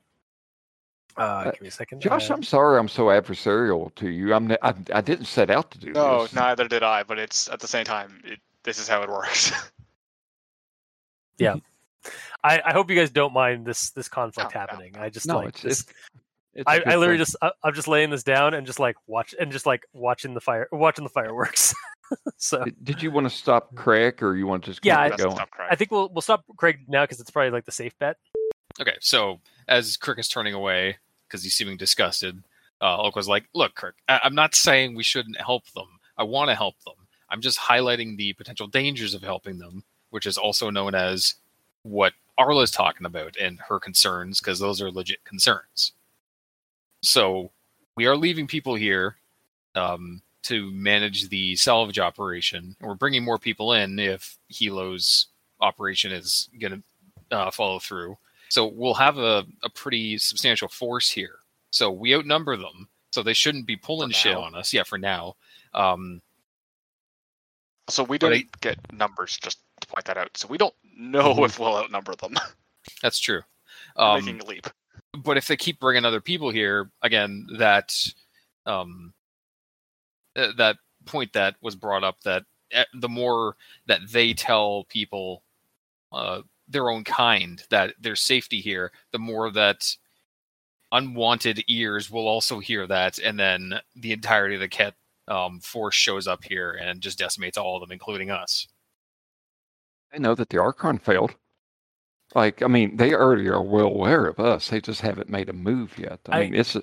Speaker 1: uh,
Speaker 3: Uh,
Speaker 1: give me a second
Speaker 3: Josh,
Speaker 1: Uh,
Speaker 3: I'm sorry I'm so adversarial to you. I'm I, I didn't set out to do
Speaker 2: here. No,
Speaker 3: this.
Speaker 2: neither did I. But it's at the same time, it, this is how it works. [laughs]
Speaker 1: I, I hope you guys don't mind this this conflict
Speaker 2: No, no,
Speaker 1: happening i just
Speaker 3: No,
Speaker 1: like
Speaker 3: it's,
Speaker 1: this,
Speaker 3: it's, it's a
Speaker 1: I, I literally
Speaker 3: thing.
Speaker 1: just I, I'm just laying this down and just like watch and just like watching the fire watching the fireworks. [laughs] so
Speaker 3: Did- Did you want to stop Krick or you want to just keep
Speaker 1: Yeah, I-
Speaker 3: going?
Speaker 2: tough, Krick.
Speaker 1: I think we'll we'll stop Krick now because it's probably like the safe bet.
Speaker 5: Okay, so as Krick is turning away because he's seeming disgusted, uh, Oak was like, "Look, Krick, I- I'm not saying we shouldn't help them. I want to help them. I'm just highlighting the potential dangers of helping them, which is also known as what Arla is talking about and her concerns, because those are legit concerns. So we are leaving people here um, to manage the salvage operation, and we're bringing more people in if Hilo's operation is going to uh, follow through. So we'll have a, a pretty substantial force here. So we outnumber them, so they shouldn't be pulling shit on us. Yeah, for now. Um,
Speaker 2: So we don't
Speaker 5: I-
Speaker 2: get numbers, just point that out. So we don't know
Speaker 3: Mhm.
Speaker 2: if we'll outnumber them. [laughs]
Speaker 5: that's true. Um,
Speaker 2: making a leap.
Speaker 5: but if they keep bringing other people here again that um that point that was brought up that eh, the more that they tell people uh, their own kind that there's safety here, the more that unwanted ears will also hear that, and then the entirety of the Kett um, force shows up here and just decimates all of them, including us.
Speaker 3: They know that the Archon failed. Like, I mean, they already are well aware of us. They just haven't made a move yet. I,
Speaker 1: I-
Speaker 3: mean, it's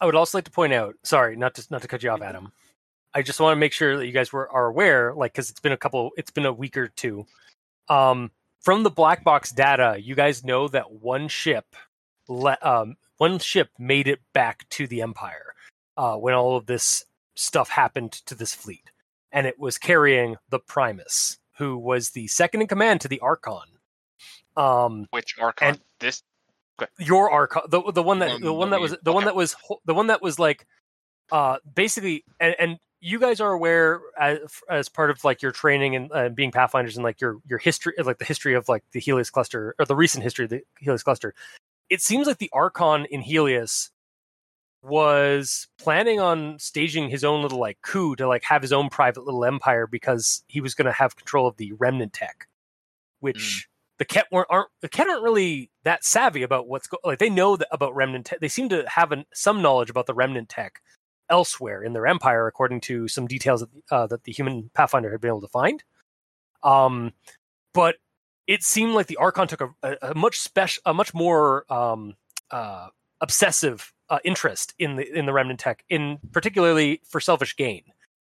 Speaker 1: I would also like to point out, sorry, not to not to cut you off, Adam. I just want to make sure that you guys were are aware, like, because it's been a couple, it's been a week or two. Um, from the black box data, you guys know that one ship, le- um, one ship made it back to the Empire uh, when all of this stuff happened to this fleet, and it was carrying the Primus, who was the second in command to the Archon. Um,
Speaker 2: Which Archon?
Speaker 1: And-
Speaker 2: this
Speaker 1: your archon the the one that the one
Speaker 5: that
Speaker 1: was the one that was the one that was like uh basically and, and you guys are aware as, as part of like your training and uh, being pathfinders and like your your history like the history of like the Heleus cluster or the recent history of the Heleus cluster it seems like the archon in Heleus was planning on staging his own little like coup to like have his own private little empire because he was going to have control of the remnant tech which the Kett weren't aren't the Kett aren't really that savvy about what's go- like they know that about remnant tech. They seem to have an, some knowledge about the remnant tech elsewhere in their empire, according to some details that, uh, that the human pathfinder had been able to find. Um, but it seemed like the Archon took a, a, a much special, a much more um, uh, obsessive uh, interest in the in the remnant tech, in particularly for selfish gain,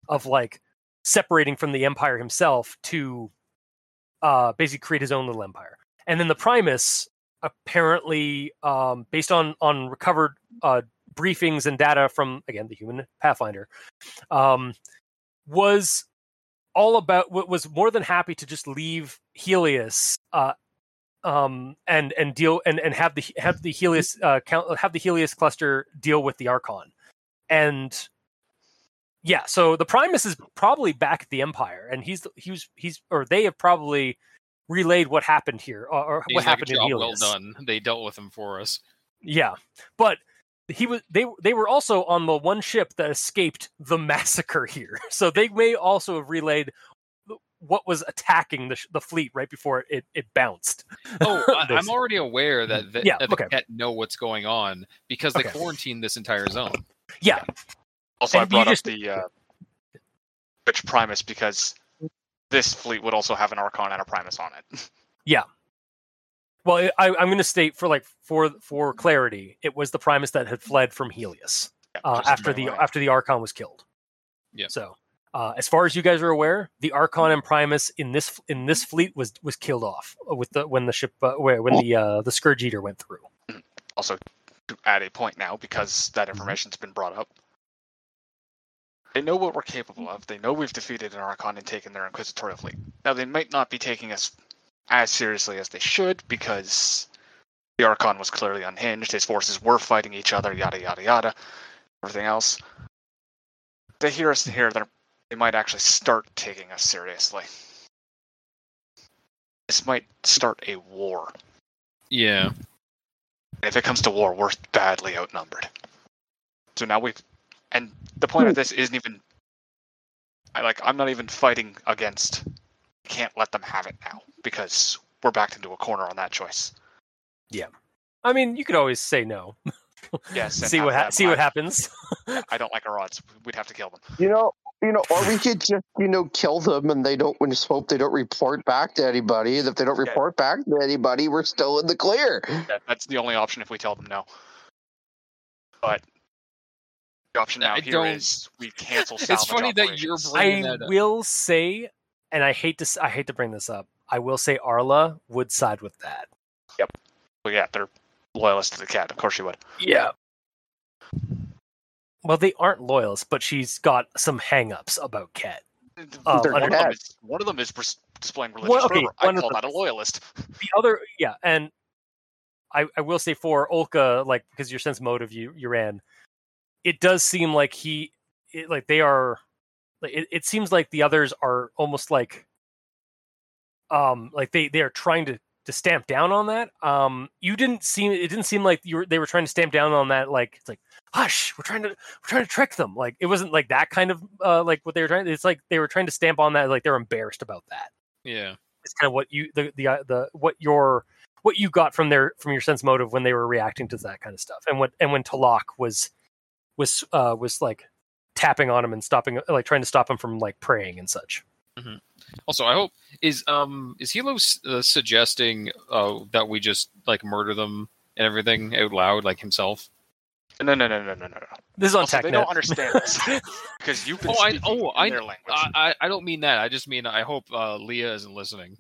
Speaker 1: of like separating from the empire himself to uh, basically create his own little empire. And then the Primus, apparently, um, based on on recovered uh, briefings and data from again the human Pathfinder, um, was all about wa- was more than happy to just leave Heleus. Uh, um, and and deal and, and have the have the Heleus uh, count, have the Heleus cluster deal with the Archon, and yeah, so the Primus is probably back at the Empire, and he's he was he's or they have probably relayed what happened here or, or what happened in
Speaker 5: "Job well
Speaker 1: Heleus.
Speaker 5: done. They dealt with him for us.
Speaker 1: Yeah, but he was they they were also on the one ship that escaped the massacre here, [laughs] so they may also have relayed what was attacking the sh- the fleet right before it it bounced.
Speaker 5: Oh, [laughs] I,
Speaker 1: This.
Speaker 5: I'm already aware that the,
Speaker 1: Yeah,
Speaker 5: that the
Speaker 1: okay.
Speaker 5: Kett know what's going on because they
Speaker 1: Okay.
Speaker 5: quarantined this entire zone.
Speaker 1: Yeah,
Speaker 2: also I
Speaker 1: And you
Speaker 2: brought
Speaker 1: just-
Speaker 2: up the uh, which Primus because this fleet would also have an Archon and a Primus on it. [laughs] Yeah.
Speaker 1: Well, I, I'm going to state for like for for clarity, it was the Primus that had fled from Heleus.
Speaker 2: Yeah,
Speaker 1: uh, after the
Speaker 2: way.
Speaker 1: after the Archon was killed.
Speaker 5: Yeah.
Speaker 1: So, uh, as far as you guys are aware, the Archon and Primus in this in this fleet was was killed off with the when the ship uh, when the uh, the Scourge Eater went through.
Speaker 2: also to add a point now because
Speaker 1: Mm-hmm.
Speaker 2: that information's been brought up. They know what we're capable of. They know we've defeated an Archon and taken their Inquisitorial fleet. Now they might not be taking us as seriously as they should because the Archon was clearly unhinged. His forces were fighting each other. Yada yada yada. Everything else. They hear us here. They're, they might actually start taking us seriously. This might start a war.
Speaker 5: Yeah.
Speaker 2: And if it comes to war, we're badly outnumbered. So now we've, and the point of hmm. this isn't even, I like, I'm not even fighting against. Can't let them have it now because we're backed into a corner on that choice. Yeah.
Speaker 1: I mean, you could always say no.
Speaker 2: Yes. [laughs]
Speaker 1: see what ha- see what happens.
Speaker 2: I don't like our odds. We'd have to kill them.
Speaker 6: You know, you know, or we could just, you know, kill them and they don't. We just hope they don't report back to anybody. And if they don't
Speaker 2: Okay.
Speaker 6: report back to anybody, we're still in the clear.
Speaker 2: That, that's the only option if we tell them no. But the option now
Speaker 5: I
Speaker 2: here
Speaker 5: don't-
Speaker 2: is we cancel.
Speaker 5: It's
Speaker 2: salvage
Speaker 5: funny that you're bringing
Speaker 1: I
Speaker 5: that up.
Speaker 1: will say, and I hate to I hate to bring this up. I will say Arla would side with that. Yep.
Speaker 2: Well, yeah, they're loyalists to the Kett. Of course she would.
Speaker 1: Yeah. Well, they aren't loyalists, but she's got some hang-ups about Kett.
Speaker 6: They're
Speaker 2: one, of them is, one of them is pers- displaying religious
Speaker 1: Well, okay,
Speaker 2: fervor. I call that a loyalist.
Speaker 1: the other yeah and i i will say for olka like because your sense motive you you ran it does seem like he it, like they are like it, it seems like the others are almost like um like they they are trying to to stamp down on that. Um, you didn't seem it didn't seem like you were they were trying to stamp down on that. Like it's like hush, we're trying to we're trying to trick them. Like it wasn't like that kind of uh like what they were trying. It's like they were trying to stamp on that. Like they're embarrassed about that.
Speaker 5: Yeah.
Speaker 1: It's kind of what you the the uh, the what your what you got from their from your sense motive when they were reacting to that kind of stuff, and what and when Talak was was uh was like tapping on him and stopping like trying to stop him from like praying and such.
Speaker 5: Also, I hope is um is Hilo uh, suggesting uh that we just like murder them and everything out loud like himself?
Speaker 2: No, no, no, no, no, no, no.
Speaker 1: This is on
Speaker 2: Also, they don't understand this [laughs] because you've been
Speaker 5: Oh, I- oh,
Speaker 2: in
Speaker 5: I-
Speaker 2: their language.
Speaker 5: I, I I don't mean that. I just mean I hope uh, Lia isn't listening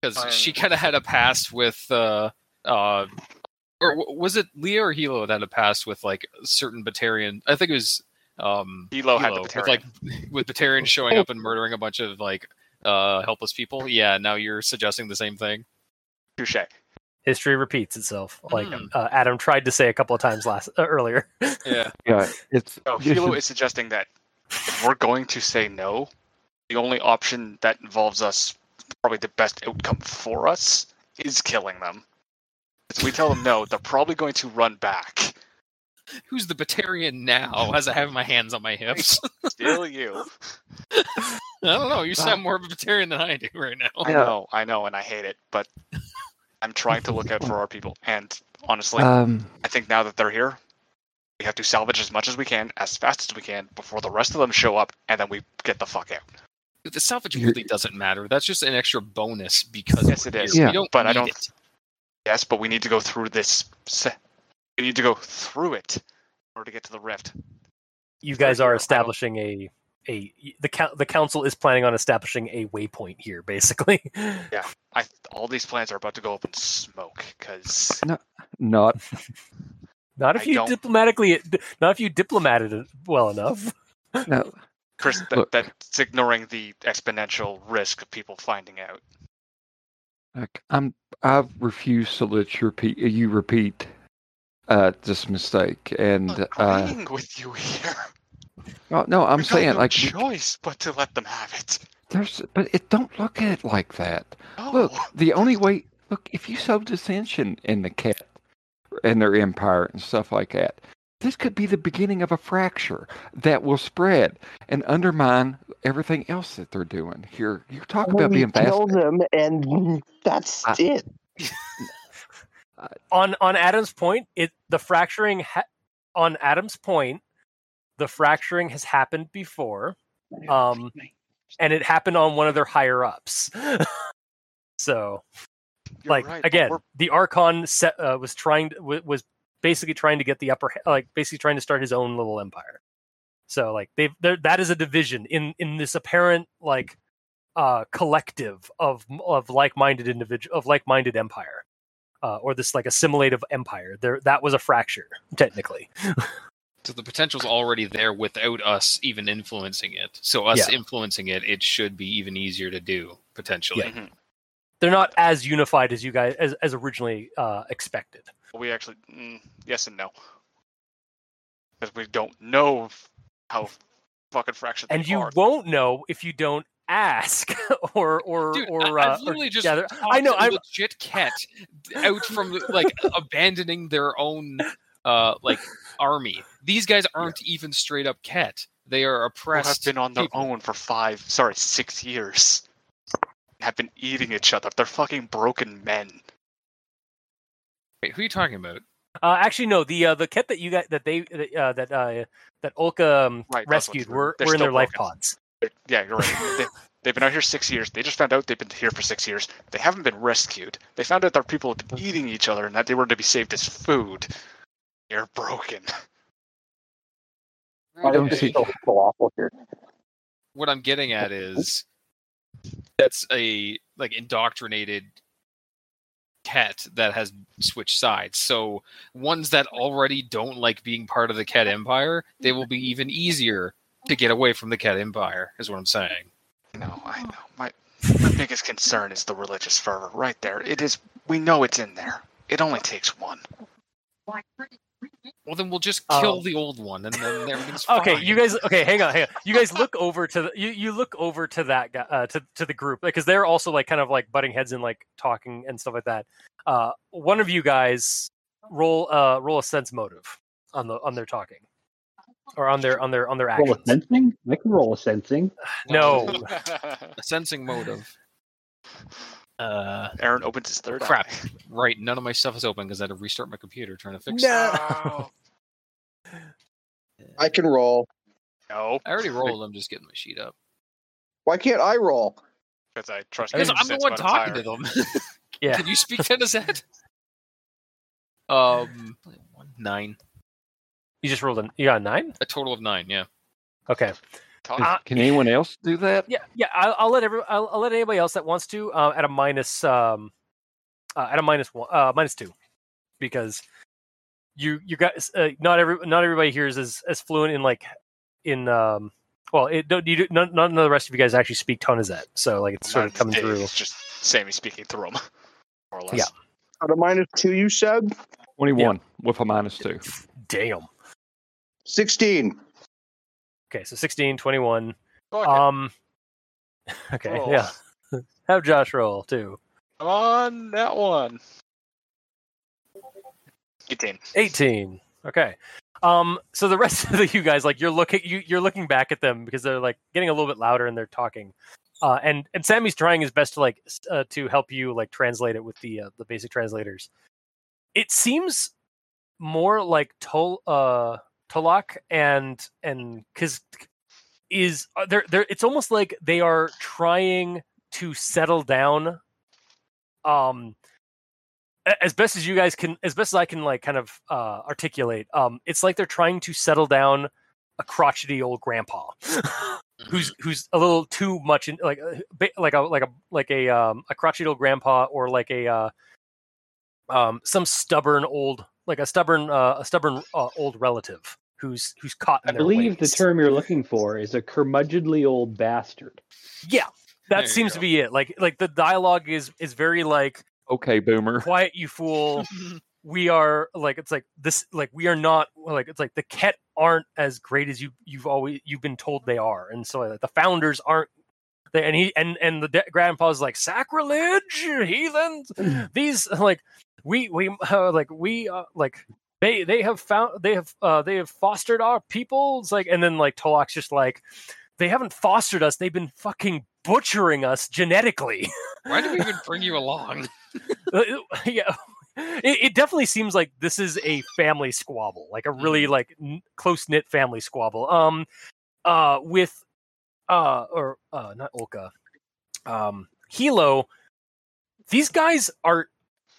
Speaker 5: because
Speaker 2: Um,
Speaker 5: she kind of had a past with uh uh or was it Lia or Hilo that had a past with like certain Batarian? I think it was um
Speaker 2: Hilo had the
Speaker 5: with
Speaker 2: Batarian.
Speaker 5: like with Batarians [laughs] showing up and murdering a bunch of like uh helpless people. Yeah, now you're suggesting the same thing.
Speaker 2: Touche.
Speaker 1: History repeats itself, like
Speaker 5: Hmm.
Speaker 1: uh, Adam tried to say a couple of times last uh, earlier. [laughs]
Speaker 5: Yeah.
Speaker 3: Yeah, it's
Speaker 2: So Hilo is suggesting that if we're going to say no, the only option that involves us, probably the best outcome for us, is killing them. If we tell them no, they're probably going to run back.
Speaker 5: Who's the Batarian now? As I have my hands on my hips. [laughs]
Speaker 2: Still you. [laughs]
Speaker 5: I don't know. You sound more of a Batarian than I do right now.
Speaker 2: I know, I know, and I hate it, but I'm trying to look out for our people. And honestly,
Speaker 3: um,
Speaker 2: I think now that they're here, we have to salvage as much as we can, as fast as we can, before the rest of them show up, and then we get the fuck out.
Speaker 5: The salvage really doesn't matter. That's just an extra bonus because
Speaker 2: Yes, it is.
Speaker 3: Yeah,
Speaker 5: we don't
Speaker 2: but I don't-
Speaker 5: it.
Speaker 2: Yes, but we need to go through this. We need to go through it in order to get to the rift.
Speaker 1: You guys are establishing a a the the council is planning on establishing a waypoint here, basically. [laughs]
Speaker 2: Yeah, I all these plans are about to go up in smoke because
Speaker 3: not [laughs]
Speaker 1: Not if
Speaker 2: I
Speaker 1: you
Speaker 2: don't-
Speaker 1: diplomatically, not if you diplomated it well enough.
Speaker 3: no. [laughs]
Speaker 2: Chris, that,
Speaker 3: Look.
Speaker 2: that's ignoring the exponential risk of people finding out.
Speaker 3: Like, I'm I refuse to let you repeat you repeat uh, this mistake, and
Speaker 2: I'm
Speaker 3: uh,
Speaker 2: with you here.
Speaker 3: Oh, no, I'm
Speaker 2: We
Speaker 3: saying
Speaker 2: no
Speaker 3: like we-
Speaker 2: choice but to let them have it.
Speaker 3: there's, but it don't look at it like that.
Speaker 2: No.
Speaker 3: Look, the only way, look, if you sow dissension in the Kett and their empire and stuff like that, this could be the beginning of a fracture that will spread and undermine everything else that they're doing. Here, you talk about
Speaker 6: we
Speaker 3: being
Speaker 6: kill them, and that's
Speaker 3: I-
Speaker 6: it. [laughs]
Speaker 1: On on Adam's point, it the fracturing ha- on Adam's point, the fracturing has happened before, um, and it happened on one of their higher ups. [laughs] so,
Speaker 2: You're
Speaker 1: like
Speaker 2: right,
Speaker 1: again, the Archon set, uh, was trying to, wa- was basically trying to get the upper, like basically trying to start his own little empire. So like they've there that is a division in in this apparent like uh collective of of like-minded individual of like-minded empire. Uh, or this like assimilative empire. There that was a fracture, technically. [laughs]
Speaker 5: So the potential's already there without us even influencing it. So us
Speaker 1: Yeah.
Speaker 5: influencing it, it should be even easier to do potentially.
Speaker 2: Mhm.
Speaker 1: They're not as unified as you guys as, as originally uh expected.
Speaker 2: we actually mm, yes and no because we don't know how fucking fractured
Speaker 1: And you
Speaker 2: are.
Speaker 1: won't know if you don't ask [laughs] or or
Speaker 5: Dude,
Speaker 1: or,
Speaker 5: I,
Speaker 1: uh,
Speaker 5: have literally
Speaker 1: or
Speaker 5: just
Speaker 1: gather. I know.
Speaker 5: a
Speaker 1: I'm
Speaker 5: legit Kett out from like [laughs] abandoning their own uh like army. These guys aren't even straight up Kett. They are
Speaker 2: who have
Speaker 5: oppressed.
Speaker 2: been on their
Speaker 5: people.
Speaker 2: own for five, sorry, six years. Have been eating each other. They're fucking broken men.
Speaker 5: Wait, who are you talking about?
Speaker 1: Uh, actually, no. The uh, the kit that you got that they uh, that uh, that Olka um,
Speaker 2: Right,
Speaker 1: rescued were,
Speaker 2: they're
Speaker 1: were in their
Speaker 2: still
Speaker 1: life pods.
Speaker 2: They're- Yeah, you're right. they, they've been out here six years. They just found out they've been here for six years. They haven't been rescued. They found out that people have been eating each other and that they were to be saved as food. You're broken.
Speaker 3: I don't see.
Speaker 6: so awful here.
Speaker 5: What I'm getting at is that's a like indoctrinated Kett that has switched sides. So ones that already don't like being part of the Kett empire, they will be even easier to get away from the Kett empire. Is what I'm saying.
Speaker 2: No, I know. My, my biggest concern is the religious fervor. Right there. It is. We know it's in there. It only takes one.
Speaker 5: Well, then we'll just kill
Speaker 1: Um,
Speaker 5: the old one, and then everything's fine. [laughs]
Speaker 1: Okay, you guys. Okay, hang on, hang on. You guys look over to the, you. You look over to that guy, uh, to to the group because they're also like kind of like butting heads and like talking and stuff like that. Uh, one of you guys roll uh roll a sense motive on the on their talking or on their on their on their
Speaker 4: Roll a sensing? I can roll a sensing.
Speaker 1: No. [laughs]
Speaker 5: A sensing motive. [laughs] Uh,
Speaker 2: Aaron opens his third
Speaker 5: Crap.
Speaker 2: eye. [laughs]
Speaker 5: right. None of my stuff is open because I had to restart my computer trying to fix
Speaker 1: No.
Speaker 5: it.
Speaker 6: I can roll.
Speaker 2: no,
Speaker 5: I already rolled. [laughs] I'm just getting my sheet up
Speaker 6: Why can't I roll?
Speaker 2: because I trust.
Speaker 5: because I'm the one talking to them. [laughs]
Speaker 1: Yeah.
Speaker 5: Can you speak to Zed? Um, one, nine.
Speaker 1: You just rolled a you got a nine.
Speaker 5: A total of nine. Yeah.
Speaker 1: Okay.
Speaker 2: Talk-
Speaker 1: Uh,
Speaker 3: Can anyone else do that?
Speaker 1: Yeah, yeah. I'll, I'll let every I'll, I'll let anybody else that wants to uh, at a minus um uh, at a minus one uh minus two because you you guys uh, not every not everybody here is as, as fluent in like in um well it don't you do, none, none of the rest of you guys actually speak Tonizet so like it's sort of coming through.
Speaker 2: It's just Sammy speaking through them, [laughs] more or less.
Speaker 1: Yeah.
Speaker 6: At a minus two, you said?
Speaker 3: 21 with a minus two.
Speaker 1: Damn.
Speaker 6: 16.
Speaker 1: Okay, so 16, 21.
Speaker 2: Go ahead.
Speaker 1: Um. [laughs] Okay,
Speaker 2: Roll.
Speaker 1: yeah. [laughs] Have Josh roll too.
Speaker 2: Come on, that one. 18.
Speaker 1: 18 okay um so the [laughs] rest of you guys like you're looking you, you're looking back at them because they're like getting a little bit louder and they're talking uh and and sammy's trying his best to like uh, to help you like translate it with the uh, the basic translators it seems more like tol uh tolak and and because is uh, they're they're it's almost like they are trying to settle down um as best as you guys can as best as i can like kind of uh articulate um it's like they're trying to settle down a crotchety old grandpa [laughs] who's who's a little too much in like uh, like a like a like a um a crotchety old grandpa or like a uh um some stubborn old like a stubborn uh, a stubborn uh, old relative who's who's caught in
Speaker 4: I
Speaker 1: their
Speaker 4: believe the term you're looking for is a curmudgeonly old bastard.
Speaker 1: yeah that
Speaker 5: you
Speaker 1: seems to be it. Like like the dialogue is is very like
Speaker 3: Okay, boomer.
Speaker 1: quiet you fool. [laughs] We are like it's like this like we are not like it's like the Kett aren't as great as you you've always you've been told they are. And so like, the founders aren't they, and he and and the de- grandpa's like sacrilege heathens. [clears throat] These like we we [laughs] uh, like we uh, like they they have found they have uh they have fostered our people it's like and then like Tolok's just like they haven't fostered us they've been fucking butchering us genetically
Speaker 5: Why did we even bring you along? [laughs]
Speaker 1: Uh, [laughs] yeah it, it definitely seems like this is a family squabble like a really like n- close-knit family squabble um uh with uh or uh not olka um hilo these guys are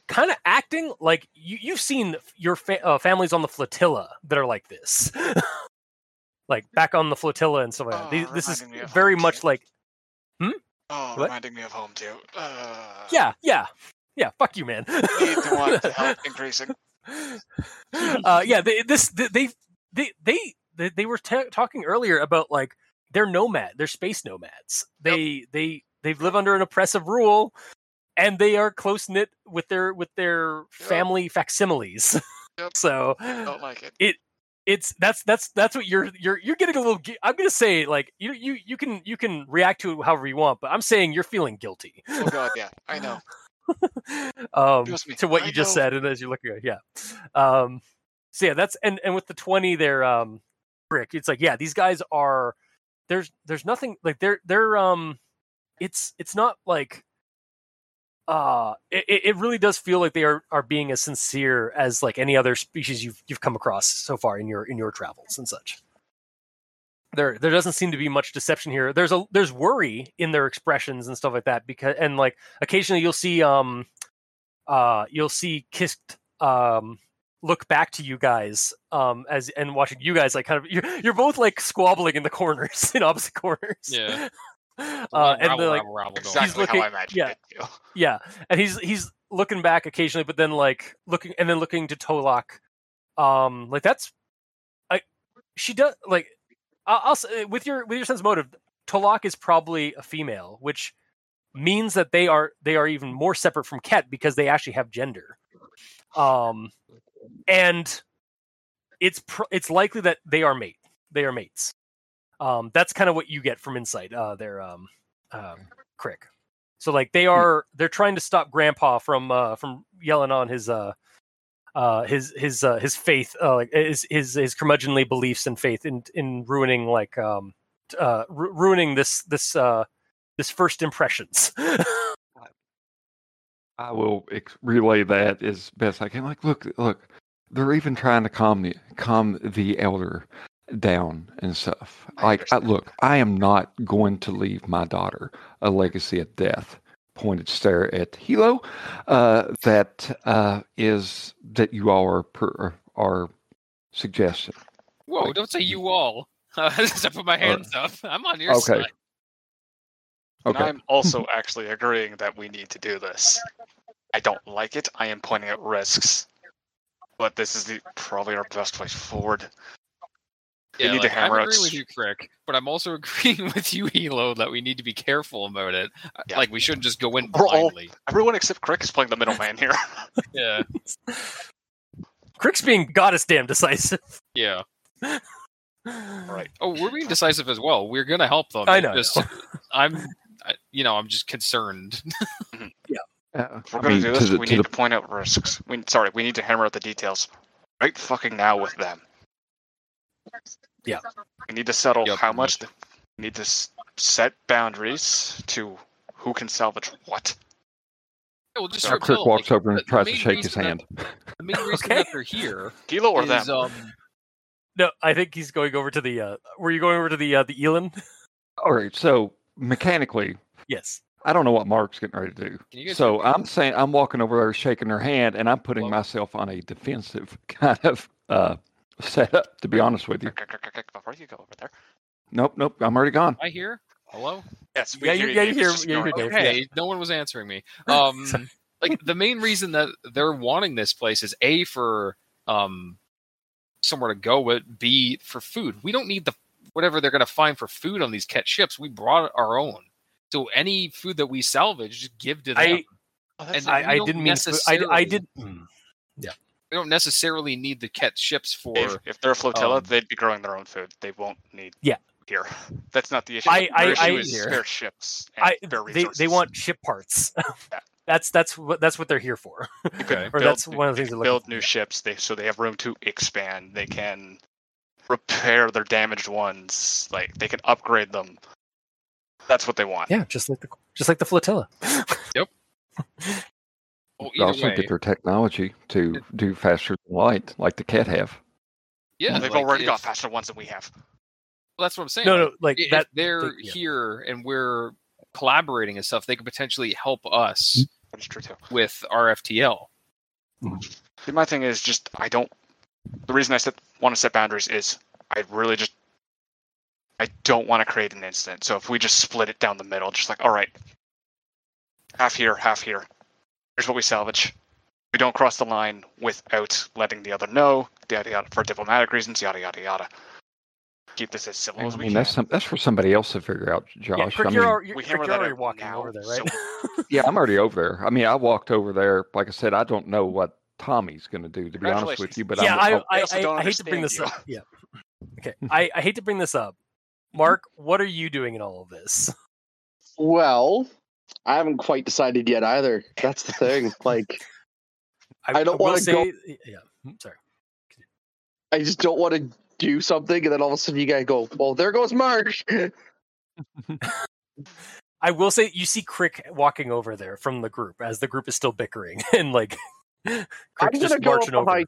Speaker 1: kind of acting like you, you've seen your fa- uh, families on the flotilla that are like this [laughs] like back on the flotilla and stuff like that
Speaker 2: Oh,
Speaker 1: These- this is
Speaker 2: reminding me of
Speaker 1: very much
Speaker 2: too.
Speaker 1: like hmm.
Speaker 2: Oh,
Speaker 1: What?
Speaker 2: reminding me of home too. Uh,
Speaker 1: yeah yeah yeah fuck you man
Speaker 2: Need to help [laughs] increasing.
Speaker 1: uh, yeah, they, this they they they they, they, were ta talking earlier about like they're nomad, they're space nomads. They they they live under an oppressive rule, and they are close knit with their with their family facsimiles. [laughs]
Speaker 2: Yep.
Speaker 1: so
Speaker 2: Don't like it.
Speaker 1: It it's that's that's that's what you're you're you're getting a little. I'm gonna say like you you you can you can react to it however you want, but I'm saying you're feeling guilty.
Speaker 2: Oh god, yeah, I know. [laughs]
Speaker 1: um, to what
Speaker 2: I
Speaker 1: you just said, and as you're looking at, yeah. Um, so yeah, that's and and with the twenty there, um, brick, it's like yeah, these guys are there's there's nothing like they're they're um, it's it's not like uh it, it really does feel like they are are being as sincere as like any other species you've you've come across so far in your in your travels and such. There there doesn't seem to be much deception here. There's a there's worry in their expressions and stuff like that because and like occasionally you'll see um uh you'll see Kist um look back to you guys um as and watching you guys like kind of you're, you're both like squabbling in the corners [laughs] in opposite corners.
Speaker 5: Yeah.
Speaker 1: Uh and
Speaker 5: rabble,
Speaker 1: they're like
Speaker 5: rabble.
Speaker 2: Exactly
Speaker 1: looking-
Speaker 2: how I imagined
Speaker 1: yeah.
Speaker 2: it. too. [laughs]
Speaker 1: yeah, and he's he's looking back occasionally, but then like looking and then looking to Tolok. um, like that's, I, she does like, I'll, I'll say with your with your sense of motive, Tolok is probably a female, which means that they are they are even more separate from Kett because they actually have gender, um, and it's pr- it's likely that they are mate. They are mates. Um, that's kind of what you get from insight. Uh, they're um, um, Krick. So like they are they're trying to stop Grandpa from uh from yelling on his uh uh his his uh his faith uh like his his his curmudgeonly beliefs and faith in in ruining like um uh ru- ruining this this uh this first impressions. [laughs]
Speaker 3: I will ex- relay that as best I can. Like, look, look, they're even trying to calm the calm the elder down and stuff.
Speaker 2: I
Speaker 3: Like, I, look, I am not going to leave my daughter a legacy of death. Pointed stare at Hilo. Uh, that uh, is that you all are per, are suggesting.
Speaker 5: Whoa!
Speaker 3: Like-
Speaker 5: Don't say you all. As [laughs] I put my hands up, I'm on your
Speaker 3: Okay.
Speaker 5: side.
Speaker 2: And
Speaker 3: Okay.
Speaker 2: I'm also actually agreeing that we need to do this. I don't like it. I am pointing out risks, but this is the probably our best way forward. We
Speaker 5: Yeah,
Speaker 2: need to
Speaker 5: like,
Speaker 2: hammer
Speaker 5: I'm
Speaker 2: out
Speaker 5: agreeing with you, Krick, but I'm also [laughs] agreeing with you, Hilo, that we need to be careful about it. Uh,
Speaker 2: Yeah.
Speaker 5: Like we shouldn't just go in
Speaker 2: We're all-
Speaker 5: blindly.
Speaker 2: Everyone except Krick is playing the middleman here. [laughs]
Speaker 5: Yeah, [laughs]
Speaker 1: Krick's being goddess damn decisive.
Speaker 5: yeah.
Speaker 2: right.
Speaker 5: Oh, we're being decisive as well. We're gonna help them.
Speaker 1: I
Speaker 5: It's
Speaker 1: know, I
Speaker 5: Just, I'm, I, you know, I'm just concerned.
Speaker 3: Uh,
Speaker 2: If we're
Speaker 3: I
Speaker 2: going
Speaker 3: mean,
Speaker 2: to do
Speaker 3: to
Speaker 2: this,
Speaker 3: the-
Speaker 2: we
Speaker 3: to
Speaker 2: need
Speaker 3: the
Speaker 2: to point out risks. We, sorry, we need to hammer out the details right fucking now with them.
Speaker 1: Yeah.
Speaker 2: We need to settle
Speaker 5: Yep.
Speaker 2: how much. The, we need to s- set boundaries to who can salvage what.
Speaker 5: We'll just
Speaker 3: Now
Speaker 5: start
Speaker 3: walks
Speaker 5: like,
Speaker 3: over and
Speaker 5: the- the
Speaker 3: tries to shake his hand.
Speaker 5: That, the main [laughs] reason
Speaker 1: Okay.
Speaker 5: that they're here
Speaker 2: Kilo or
Speaker 5: is,
Speaker 2: them?
Speaker 5: um,
Speaker 1: No, I think he's going over to the. uh Were you going over to the uh the Elin?
Speaker 3: All right, so mechanically,
Speaker 1: yes.
Speaker 3: I don't know what Marc's getting ready to do.
Speaker 5: Can you guys
Speaker 3: So? I'm saying I'm walking over there, shaking her hand, and I'm putting
Speaker 5: Hello?
Speaker 3: myself on a defensive [laughs] kind of uh, [laughs] setup. To be honest with you,
Speaker 2: Before you go over there.
Speaker 3: nope, nope, I'm already gone.
Speaker 5: I hear. Hello.
Speaker 2: Yes,
Speaker 1: Yeah, you- yeah, you
Speaker 2: Dave,
Speaker 1: hear- yeah, you hear
Speaker 2: it.
Speaker 1: Dave.
Speaker 5: Okay, no one was answering me. [laughs] Um, like the main reason that they're wanting this place is a for um somewhere to go, but b for food. We don't need the whatever they're going to find for food on these Kett ships. We brought our own. So any food that we salvage, just give to them.
Speaker 1: I-
Speaker 2: Oh,
Speaker 5: And.
Speaker 1: I, I
Speaker 5: don't
Speaker 1: didn't mean. To, I, I
Speaker 5: necessarily-
Speaker 1: did. mm.
Speaker 5: We don't necessarily need the Kett ships for.
Speaker 2: Dave, if they're a flotilla,
Speaker 5: um,
Speaker 2: they'd be growing their own food. They won't need.
Speaker 1: Yeah.
Speaker 2: Here, [laughs] that's not the issue.
Speaker 1: I-
Speaker 2: The
Speaker 1: I-
Speaker 2: issue
Speaker 1: I-
Speaker 2: is
Speaker 1: here.
Speaker 2: spare ships. And
Speaker 1: I
Speaker 2: spare
Speaker 1: they they want ship parts. [laughs]
Speaker 2: Yeah.
Speaker 1: that's that's what that's what they're here for.
Speaker 5: Okay.
Speaker 1: or
Speaker 2: build
Speaker 1: that's one of the things they're looking
Speaker 2: build
Speaker 1: for.
Speaker 2: new ships. They so they have room to expand. They can repair their damaged ones. Like they can upgrade them. That's what they want.
Speaker 1: Yeah, just like the just like the flotilla. [laughs]
Speaker 5: Well,
Speaker 3: You also
Speaker 5: way,
Speaker 3: get their technology to do faster than light, like the Kett have.
Speaker 5: yeah,
Speaker 2: Well, they've
Speaker 5: like,
Speaker 2: already got faster ones than we have.
Speaker 5: Well, that's what I'm saying.
Speaker 1: no,
Speaker 5: like,
Speaker 1: no, like
Speaker 5: if
Speaker 1: that.
Speaker 5: they're
Speaker 1: they- yeah.
Speaker 5: here and we're collaborating and stuff, they could potentially help us mm-hmm.
Speaker 2: That is true too.
Speaker 5: with RFTL. FTL.
Speaker 2: See, my thing is just I don't. The reason I set, want to set boundaries is I really just I don't want to create an incident. So if we just split it down the middle, just like all right, half here, half here. Here's what we salvage. We don't cross the line without letting the other know. Yada yada for diplomatic reasons. Yada yada yada. Keep this as civil
Speaker 3: I
Speaker 2: as we
Speaker 3: mean,
Speaker 2: can.
Speaker 3: that's some, that's for somebody else to figure out,
Speaker 1: Yeah,
Speaker 3: Josh.
Speaker 1: Krick,
Speaker 3: I
Speaker 1: you're,
Speaker 3: mean,
Speaker 1: you're,
Speaker 2: we
Speaker 1: Krick,
Speaker 2: hammer
Speaker 1: you're
Speaker 2: that
Speaker 1: already walking
Speaker 2: now,
Speaker 1: over there,
Speaker 2: so-
Speaker 1: right? [laughs] [laughs]
Speaker 3: yeah, I'm already over there. I mean, I walked over there. Like I said, I don't know what Tommy's going to do, to be honest with you. But
Speaker 1: yeah,
Speaker 3: I'm,
Speaker 1: I,
Speaker 3: I'll-
Speaker 1: I, I, hate to bring this
Speaker 2: understand
Speaker 1: up. Yeah. [laughs] Okay. I, I hate to bring this up. Marc, what are you doing in all of this?
Speaker 6: Well, I haven't quite decided yet either. That's the thing. [laughs] Like, I don't wanna go-
Speaker 1: say- Yeah. mm, Sorry.
Speaker 6: I just don't want to do something, and then all of a sudden you guys go, "Well, there goes Marc." [laughs]
Speaker 1: I will say you see Krick walking over there from the group as the group is still bickering [laughs] and like
Speaker 6: I'm
Speaker 1: Krick's
Speaker 6: gonna
Speaker 1: just
Speaker 6: go
Speaker 1: marching over.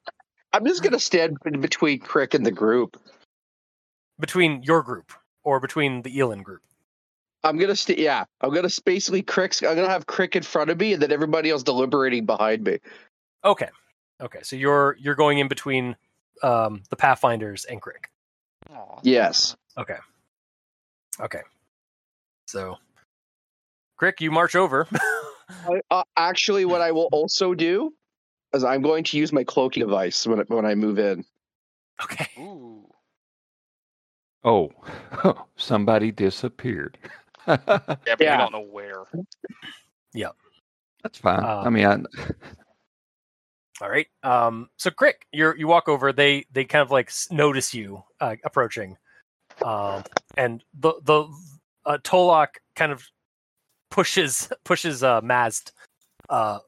Speaker 6: I'm just gonna stand in between Krick and the group.
Speaker 1: between your group or between the Elin group.
Speaker 6: I'm gonna stay. Yeah, I'm gonna s- basically Krick's. I'm gonna have Krick in front of me, and then everybody else deliberating behind me.
Speaker 1: Okay. Okay. So you're you're going in between um, the Pathfinders and
Speaker 2: Krick.
Speaker 6: Yes.
Speaker 1: Okay. Okay. So Krick, you march over. [laughs]
Speaker 6: I, uh, actually, what I will also do is I'm going to use my cloaking device when I- when I move in.
Speaker 1: okay.
Speaker 2: Ooh.
Speaker 3: oh, [laughs] somebody disappeared. [laughs]
Speaker 2: Yeah, but
Speaker 6: Yeah.
Speaker 2: we don't know where.
Speaker 3: Yeah, that's fine.
Speaker 1: Uh,
Speaker 3: I mean, I,
Speaker 1: All right. Um, so Krick, you you walk over. They they kind of like notice you uh, approaching, um, and the the uh, Tolok kind of pushes [laughs] pushes uh, Mazd uh,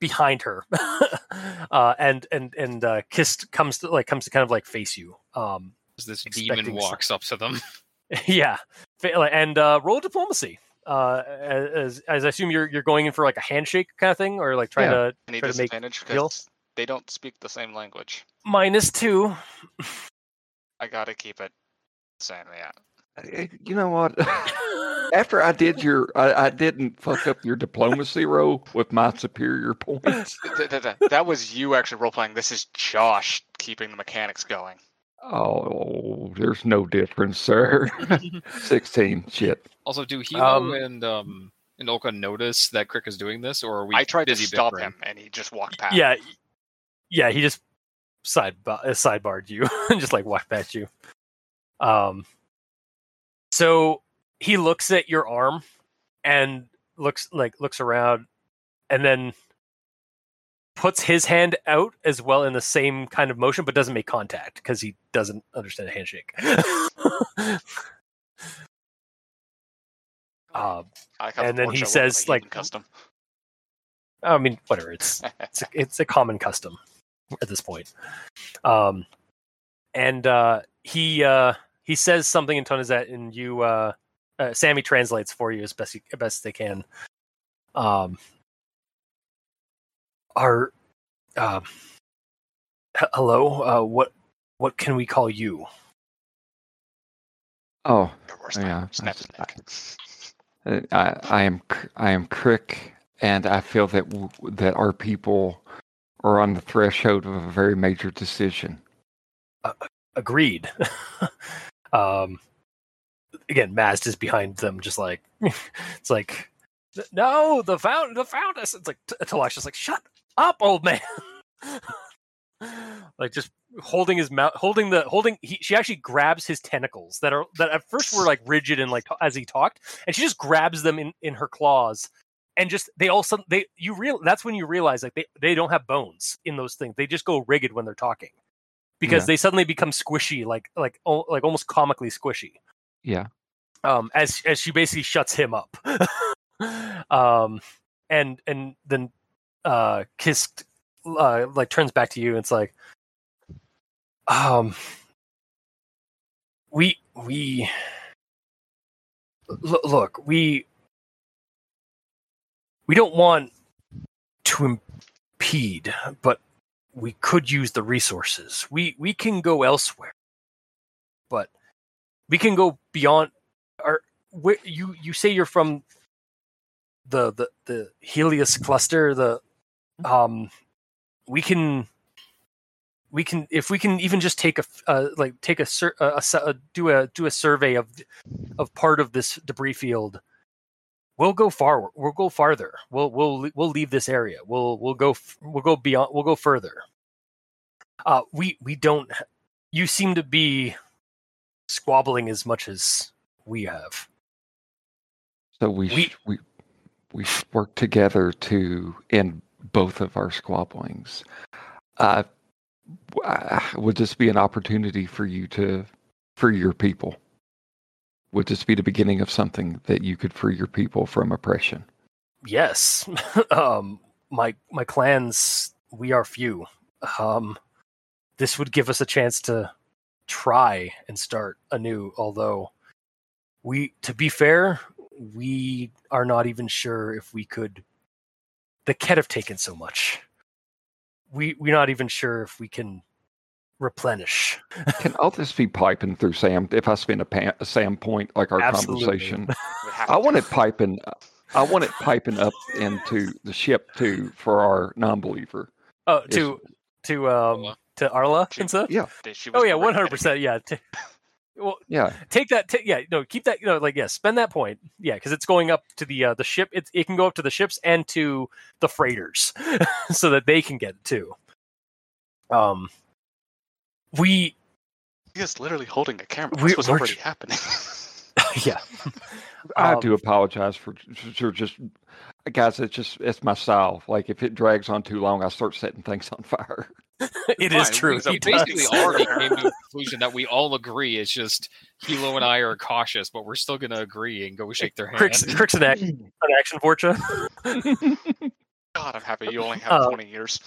Speaker 1: behind her, [laughs] uh, and and and uh, Kist comes to like comes to kind of like face you. Um,
Speaker 5: As this
Speaker 1: Expecting
Speaker 5: demon
Speaker 1: some-
Speaker 5: walks up to them. [laughs] [laughs]
Speaker 1: yeah, Fa- like, and uh, roll diplomacy. Uh, as as I assume you're you're going in for like a handshake kind of thing, or like trying
Speaker 3: Yeah.
Speaker 1: to
Speaker 2: Any
Speaker 1: Try to make
Speaker 2: disadvantage
Speaker 1: deal?
Speaker 2: because they don't speak the same language.
Speaker 1: minus two.
Speaker 2: I gotta keep it same. Yeah.
Speaker 3: Eh, You know what? [laughs] After I did your, I, I didn't fuck up your diplomacy roll with my superior points.
Speaker 2: Th- th- th- that was you actually role playing. This is Josh keeping the mechanics going.
Speaker 3: Oh, there's no difference, sir. [laughs] [laughs] 16. Shit.
Speaker 5: Also, do Hilo
Speaker 1: Um,
Speaker 5: and um and Olka notice that Krick is doing this, or are we
Speaker 2: I tried to stop
Speaker 5: bickering?
Speaker 2: him, and he just walked past.
Speaker 1: yeah, yeah. He just side uh, sidebarred you [laughs] and just like walked past you. Um. So he looks at your arm and looks like looks around, and then puts his hand out as well in the same kind of motion, but doesn't make contact because he doesn't understand a handshake. [laughs] um,
Speaker 2: I like how the
Speaker 1: And then he says, like-
Speaker 2: custom.
Speaker 1: I mean, whatever. It's it's a, it's a common custom at this point. Um, and uh, he uh, he says something in Tonizet, and you uh, uh, Sammy translates for you as best he, best they can. Um, are um, h- hello? Uh, what what can we call you?
Speaker 3: Oh,
Speaker 2: Your
Speaker 3: yeah,
Speaker 2: nightmare. Snap his neck.
Speaker 3: uh, I, I am, Cr- I am Krick, and I feel that w- that our people are on the threshold of a very major decision.
Speaker 1: Agreed. [laughs] um, again, Mazd is behind them, just like [laughs] it's like, no, the found the found us. It's like T- Talash is like, shut up, old man. [laughs] like just holding his mouth, holding the holding. He, she actually grabs his tentacles that are that at first were like rigid and like as he talked, and she just grabs them in in her claws. And just they all sudden they you real that's when you realize like they, they don't have bones in those things they just go rigid when they're talking because
Speaker 3: Yeah.
Speaker 1: they suddenly become squishy like like oh, like almost comically squishy
Speaker 3: Yeah.
Speaker 1: um as as she basically shuts him up [laughs] um and and then uh Kist uh like turns back to you and it's like um we we l- look we we don't want to impede but we could use the resources. We we can go elsewhere but we can go beyond our where you you say you're from the the the Heleus cluster the um we can we can if we can even just take a uh, like take a, a, a do a do a survey of of part of this debris field we'll go far we'll go farther. We'll we'll we'll leave this area. We'll we'll go we'll go beyond we'll go further. Uh we we don't you seem to be squabbling as much as we have.
Speaker 3: So we
Speaker 1: We-
Speaker 3: we we work together to end both of our squabblings. Uh, would this be an opportunity for you to free your people? Would this be the beginning of something that you could free your people from oppression?
Speaker 1: yes [laughs] um my my clans we are few um this would give us a chance to try and start anew although we to be fair we are not even sure if we could the Kett have taken so much we we're not even sure if we can replenish
Speaker 3: Can all this be piping through Sam? If I spend a, pa- a Sam point like our
Speaker 1: Absolutely.
Speaker 3: conversation, [laughs] I want it piping. I want it piping up into the ship too for our non-believer.
Speaker 1: oh
Speaker 3: Yes.
Speaker 1: to to um
Speaker 5: Arla.
Speaker 1: to arla
Speaker 2: She-
Speaker 1: and stuff
Speaker 3: Yeah,
Speaker 2: She
Speaker 1: oh yeah 100% yeah t- [laughs] well
Speaker 3: yeah.
Speaker 1: take that t- yeah no keep that you know like yeah spend that point yeah because it's going up to the uh the ship it, it can go up to the ships and to the freighters [laughs] so that they can get it too um we
Speaker 2: He is literally holding a camera.
Speaker 1: We-
Speaker 2: This was already
Speaker 1: tr-
Speaker 2: happening. [laughs] [laughs]
Speaker 1: yeah.
Speaker 3: I
Speaker 1: Um,
Speaker 3: do apologize for, for just guys. It's just it's my style. Like if it drags on too long, I start setting things on fire. [laughs]
Speaker 1: It is
Speaker 5: Fine,
Speaker 1: true.
Speaker 5: We
Speaker 1: he
Speaker 5: basically
Speaker 1: does.
Speaker 5: already [laughs] came to a conclusion that we all agree. It's just Hilo and I are cautious, but we're still going to agree and go shake their hand.
Speaker 1: Krick's, Krick's an, action, an action Vorcha.
Speaker 2: God, I'm happy you only have
Speaker 1: Uh, [laughs]
Speaker 2: 20 years.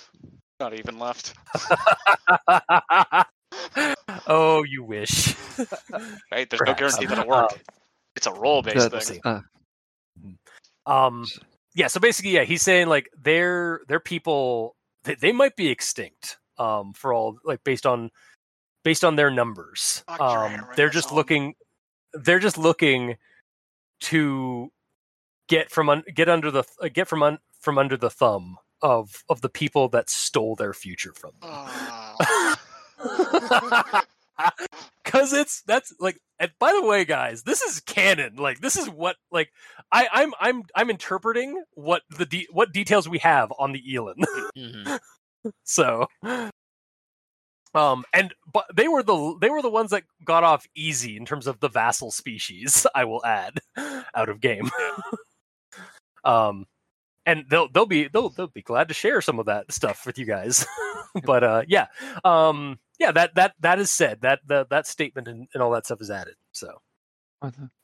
Speaker 2: Not even left.
Speaker 1: oh, you wish.
Speaker 2: right? there's no guarantee that'll work.
Speaker 1: Uh,
Speaker 2: it's a role-based
Speaker 3: That-
Speaker 2: thing.
Speaker 3: uh,
Speaker 1: Um, yeah. So basically, yeah, he's saying like their their people they, they might be extinct. Um, for all like based on based on their numbers. Um, they're just looking. They're just looking to get from un, get under the uh, get from un, from under the thumb of of the people that stole their future from them.
Speaker 2: Oh. [laughs] [laughs]
Speaker 1: Cause it's that's like and by the way, guys, this is canon. Like this is what like I, I'm I'm I'm interpreting what the de- what details we have on the Elin.
Speaker 5: Mhm. [laughs] [laughs]
Speaker 1: so um and but they were the they were the ones that got off easy in terms of the vassal species, [laughs] I will add, [laughs] out of game. um and they'll they'll be they'll they'll be glad to share some of that stuff with you guys. but uh yeah. Um yeah, that that that is said. That that that statement and, and all that stuff is added. So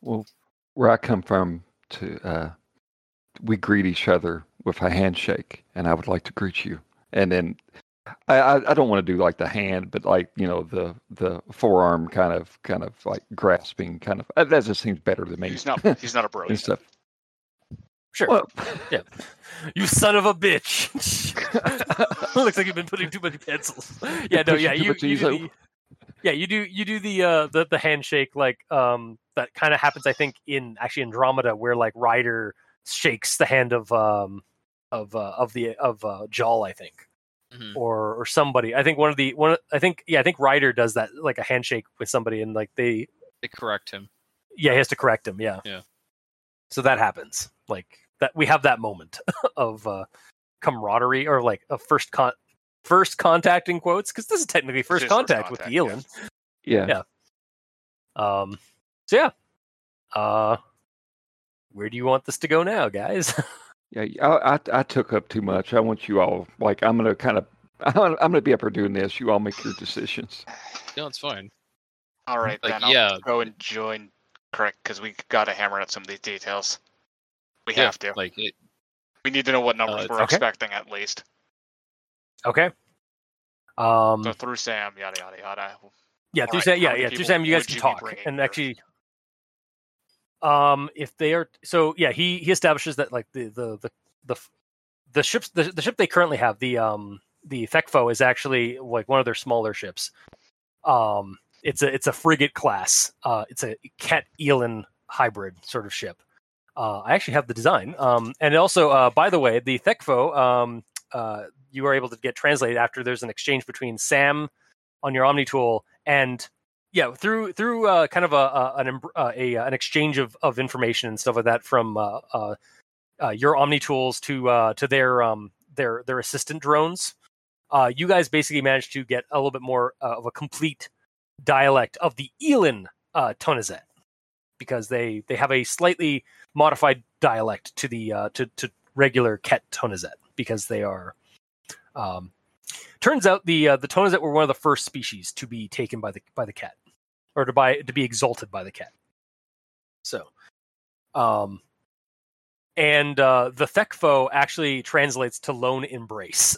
Speaker 3: Well, where I come from, to uh, we greet each other with a handshake, and I would like to greet you. And then I, I, I don't want to do like the hand, but like you know the the forearm kind of kind of like grasping kind of uh, that just seems better to me.
Speaker 2: he's not. [laughs] He's not a bro.
Speaker 3: stuff.
Speaker 1: sure.
Speaker 3: Well, [laughs]
Speaker 1: you son of a bitch. [laughs] Looks like you've been putting too many pencils. Yeah, no, yeah, you, you do the, yeah, you do you do the uh the, the handshake like um that kind of happens I think in actually Andromeda where like Ryder shakes the hand of um of uh, of the of uh Jaal I think
Speaker 5: Mhm.
Speaker 1: or or somebody I think one of the one I think yeah I think Ryder does that like a handshake with somebody and like they
Speaker 5: They correct him.
Speaker 1: yeah he has to correct him yeah
Speaker 5: Yeah.
Speaker 1: so that happens like that we have that moment [laughs] of uh camaraderie or like a first con first contact in quotes because this is technically first
Speaker 2: is first
Speaker 1: contact with
Speaker 2: contact,
Speaker 1: Elin.
Speaker 3: yeah.
Speaker 1: Yeah. Um. So yeah. Uh. Where do you want this to go now, guys? [laughs]
Speaker 3: Yeah, I, I I took up too much. I want you all like I'm gonna kind of [laughs] I'm gonna, I'm gonna be up here doing this. You all make your decisions.
Speaker 5: No, it's fine.
Speaker 2: All right,
Speaker 5: Like,
Speaker 2: then I'll
Speaker 5: yeah.
Speaker 2: go and join. Correct, because we got to hammer out some of these details. We
Speaker 5: Yeah,
Speaker 2: have to.
Speaker 5: Like it,
Speaker 2: we need to know what numbers
Speaker 5: Uh,
Speaker 2: we're
Speaker 1: okay.
Speaker 2: expecting at least.
Speaker 1: okay. Um.
Speaker 2: So through Sam, yada yada yada.
Speaker 1: yeah. Through
Speaker 2: right,
Speaker 1: Sam. Yeah. Yeah. Through Sam, you guys can
Speaker 2: you
Speaker 1: talk and
Speaker 2: here?
Speaker 1: actually. Um. If they are so, yeah. He he establishes that like the the the the the ships the, the ship they currently have the um the Thekfo is actually like one of their smaller ships. Um. It's a it's a frigate class. Uh. It's a Kett Elin hybrid sort of ship. Uh, I actually have the design. Um, and also, uh, by the way, the Thekfo, um, uh, you are able to get translated after there's an exchange between Sam on your Omni tool and yeah, through through uh, kind of a, a an uh, a an exchange of, of information and stuff like that from uh, uh, uh, your Omni tools to uh, to their um, their their assistant drones. Uh, you guys basically managed to get a little bit more uh, of a complete dialect of the Elin uh, Tonizet because they they have a slightly modified dialect to the uh, to to regular Kett Tonizet because they are. Um, turns out the uh, the Tonizet were one of the first species to be taken by the by the Kett, or to by to be exalted by the Kett. So, um, and uh, the Thekfo actually translates to lone embrace.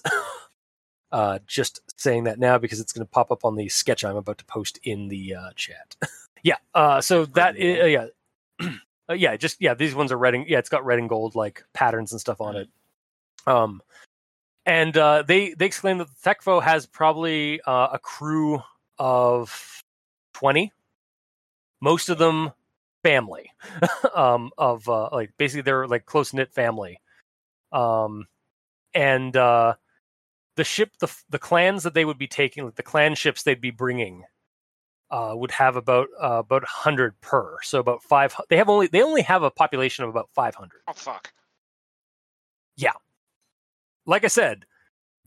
Speaker 1: [laughs] uh, just saying that now because it's going to pop up on the sketch I'm about to post in the uh, chat. [laughs] yeah. Uh, so that is, uh, yeah. [clears throat] Uh, yeah, just yeah, these ones are red and yeah, it's got red and gold like patterns and stuff on it. Um, and uh, they they exclaim that the Thekfo has probably uh, a crew of twenty, most of them family, [laughs] um, of uh, like basically they're like close knit family, um, and uh, the ship the the clans that they would be taking, like the clan ships they'd be bringing uh, would have about uh, about hundred per. So about five. They have only they only have a population of about five hundred.
Speaker 2: Oh fuck. Yeah.
Speaker 1: Like I said,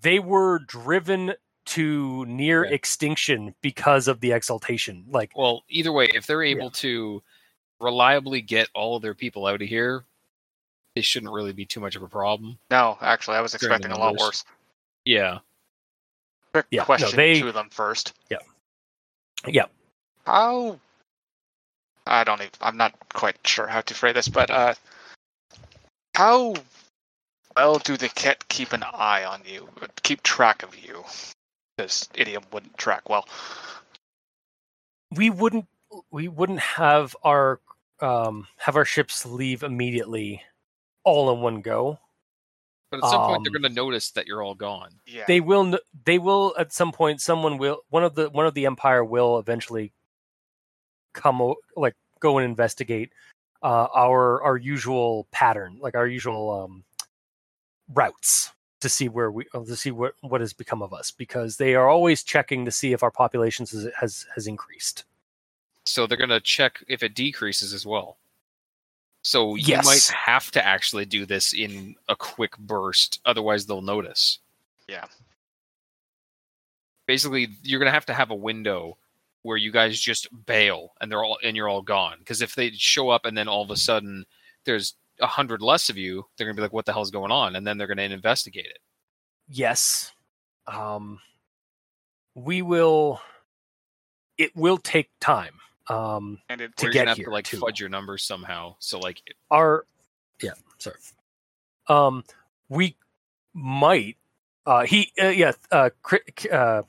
Speaker 1: they were driven to near
Speaker 5: Yeah.
Speaker 1: extinction because of the exaltation. Like
Speaker 5: well, either way, if they're able to reliably get all of their people out of here, it shouldn't really be too much of a problem.
Speaker 2: No, actually, I was expecting a lot worse.
Speaker 5: Yeah.
Speaker 2: Quick
Speaker 1: Yeah, no,
Speaker 2: question
Speaker 1: they-
Speaker 2: to them first.
Speaker 1: Yeah.
Speaker 2: How? I don't even. I'm not quite sure how to phrase this, but uh, how well do the Kett keep an eye on you, keep track of you? This idiom wouldn't track well.
Speaker 1: we wouldn't we wouldn't have our um have our ships leave immediately all in one go
Speaker 5: But at some point, they're
Speaker 1: Um,
Speaker 5: going to notice that you're all gone.
Speaker 2: Yeah.
Speaker 1: they will they will at some point someone will one of the one of the empire will eventually come like go and investigate uh our our usual pattern like our usual um routes to see where we to see what what has become of us because they are always checking to see if our populations has has, has increased
Speaker 5: So they're going to check if it decreases as well. So you
Speaker 1: Yes.
Speaker 5: might have to actually do this in a quick burst, otherwise they'll notice.
Speaker 2: Yeah.
Speaker 5: Basically, you're going to have to have a window where you guys just bail and they're all and you're all gone. Because if they show up and then all of a sudden there's a hundred less of you, they're going to be like, "What the hell's going on?" And then they're going to investigate it.
Speaker 1: yes um we will it will take time um
Speaker 2: and it,
Speaker 1: To get
Speaker 5: gonna
Speaker 1: here,
Speaker 5: to like
Speaker 1: too.
Speaker 5: fudge your numbers somehow. So like,
Speaker 1: our yeah sorry um we might uh he uh, yeah uh, uh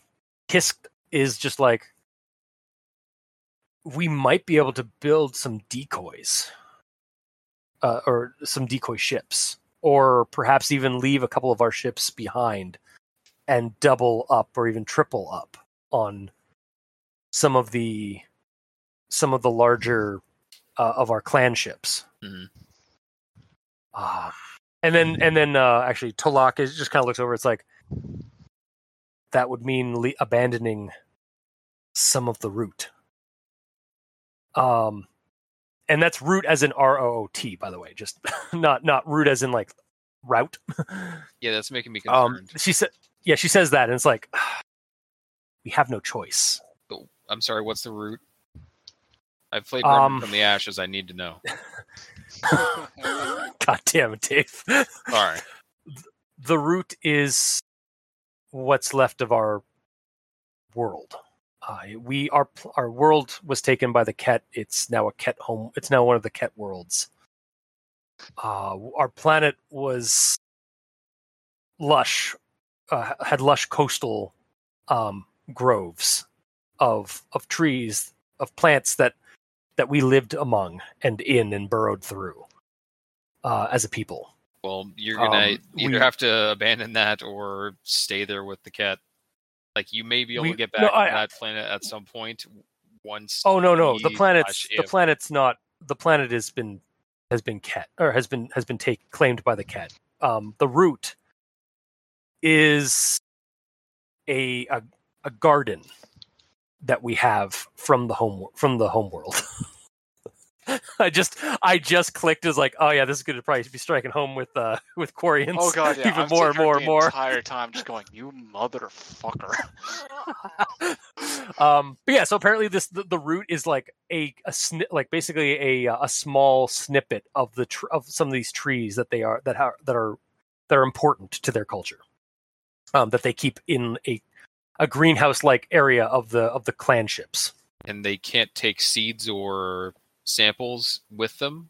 Speaker 1: Kist is just like we might be able to build some decoys uh, or some decoy ships or perhaps even leave a couple of our ships behind and double up or even triple up on some of the some of the larger uh, of our clan ships
Speaker 5: Mhm.
Speaker 1: um, and then and then uh, actually Tolak is just kind of looks over. It's like that would mean le- abandoning some of the route. Um, and that's root as in R O O T, by the way, just [laughs] not not root as in like route. [laughs]
Speaker 5: yeah, that's making me concerned.
Speaker 1: um, she said, yeah, she says that, and it's like [sighs] we have no choice.
Speaker 5: Oh, I'm sorry. What's the root? I've played
Speaker 1: Um,
Speaker 5: from the Ashes. I need to know. [laughs]
Speaker 1: God damn it, Dave.
Speaker 5: Sorry.
Speaker 1: the root is what's left of our world. Uh, we our our world was taken by the Kett. It's now a Kett home. It's now one of the Kett worlds. Uh, our planet was lush, uh, had lush coastal um, groves of of trees of plants that that we lived among and in and burrowed through uh, as a people.
Speaker 5: Well, you're gonna
Speaker 1: Um,
Speaker 5: either
Speaker 1: we-
Speaker 5: have to abandon that or stay there with the Kett. Like you may be able
Speaker 1: We-
Speaker 5: to get
Speaker 1: no,
Speaker 5: back
Speaker 1: I-
Speaker 5: that planet at some point. Once.
Speaker 1: Oh no, no, the planet's the planet's not the planet has been has been Kett or has been has been take, claimed by the Kett. Um, the root is a, a a garden that we have from the home from the home world. [laughs] [laughs] I just I just clicked as like oh yeah this is going to probably be striking home with uh [laughs] with Quarians
Speaker 2: oh god, yeah. [laughs]
Speaker 1: even
Speaker 2: I'm
Speaker 1: more and more and more.
Speaker 2: entire time, just going, "You motherfucker."
Speaker 1: um but yeah so apparently this the, the root is like a, a sni- like basically a a small snippet of the tr- of some of these trees that they are that are that are that are important to their culture um that they keep in a a greenhouse like area of the of the clan ships
Speaker 5: and they can't take seeds or samples with them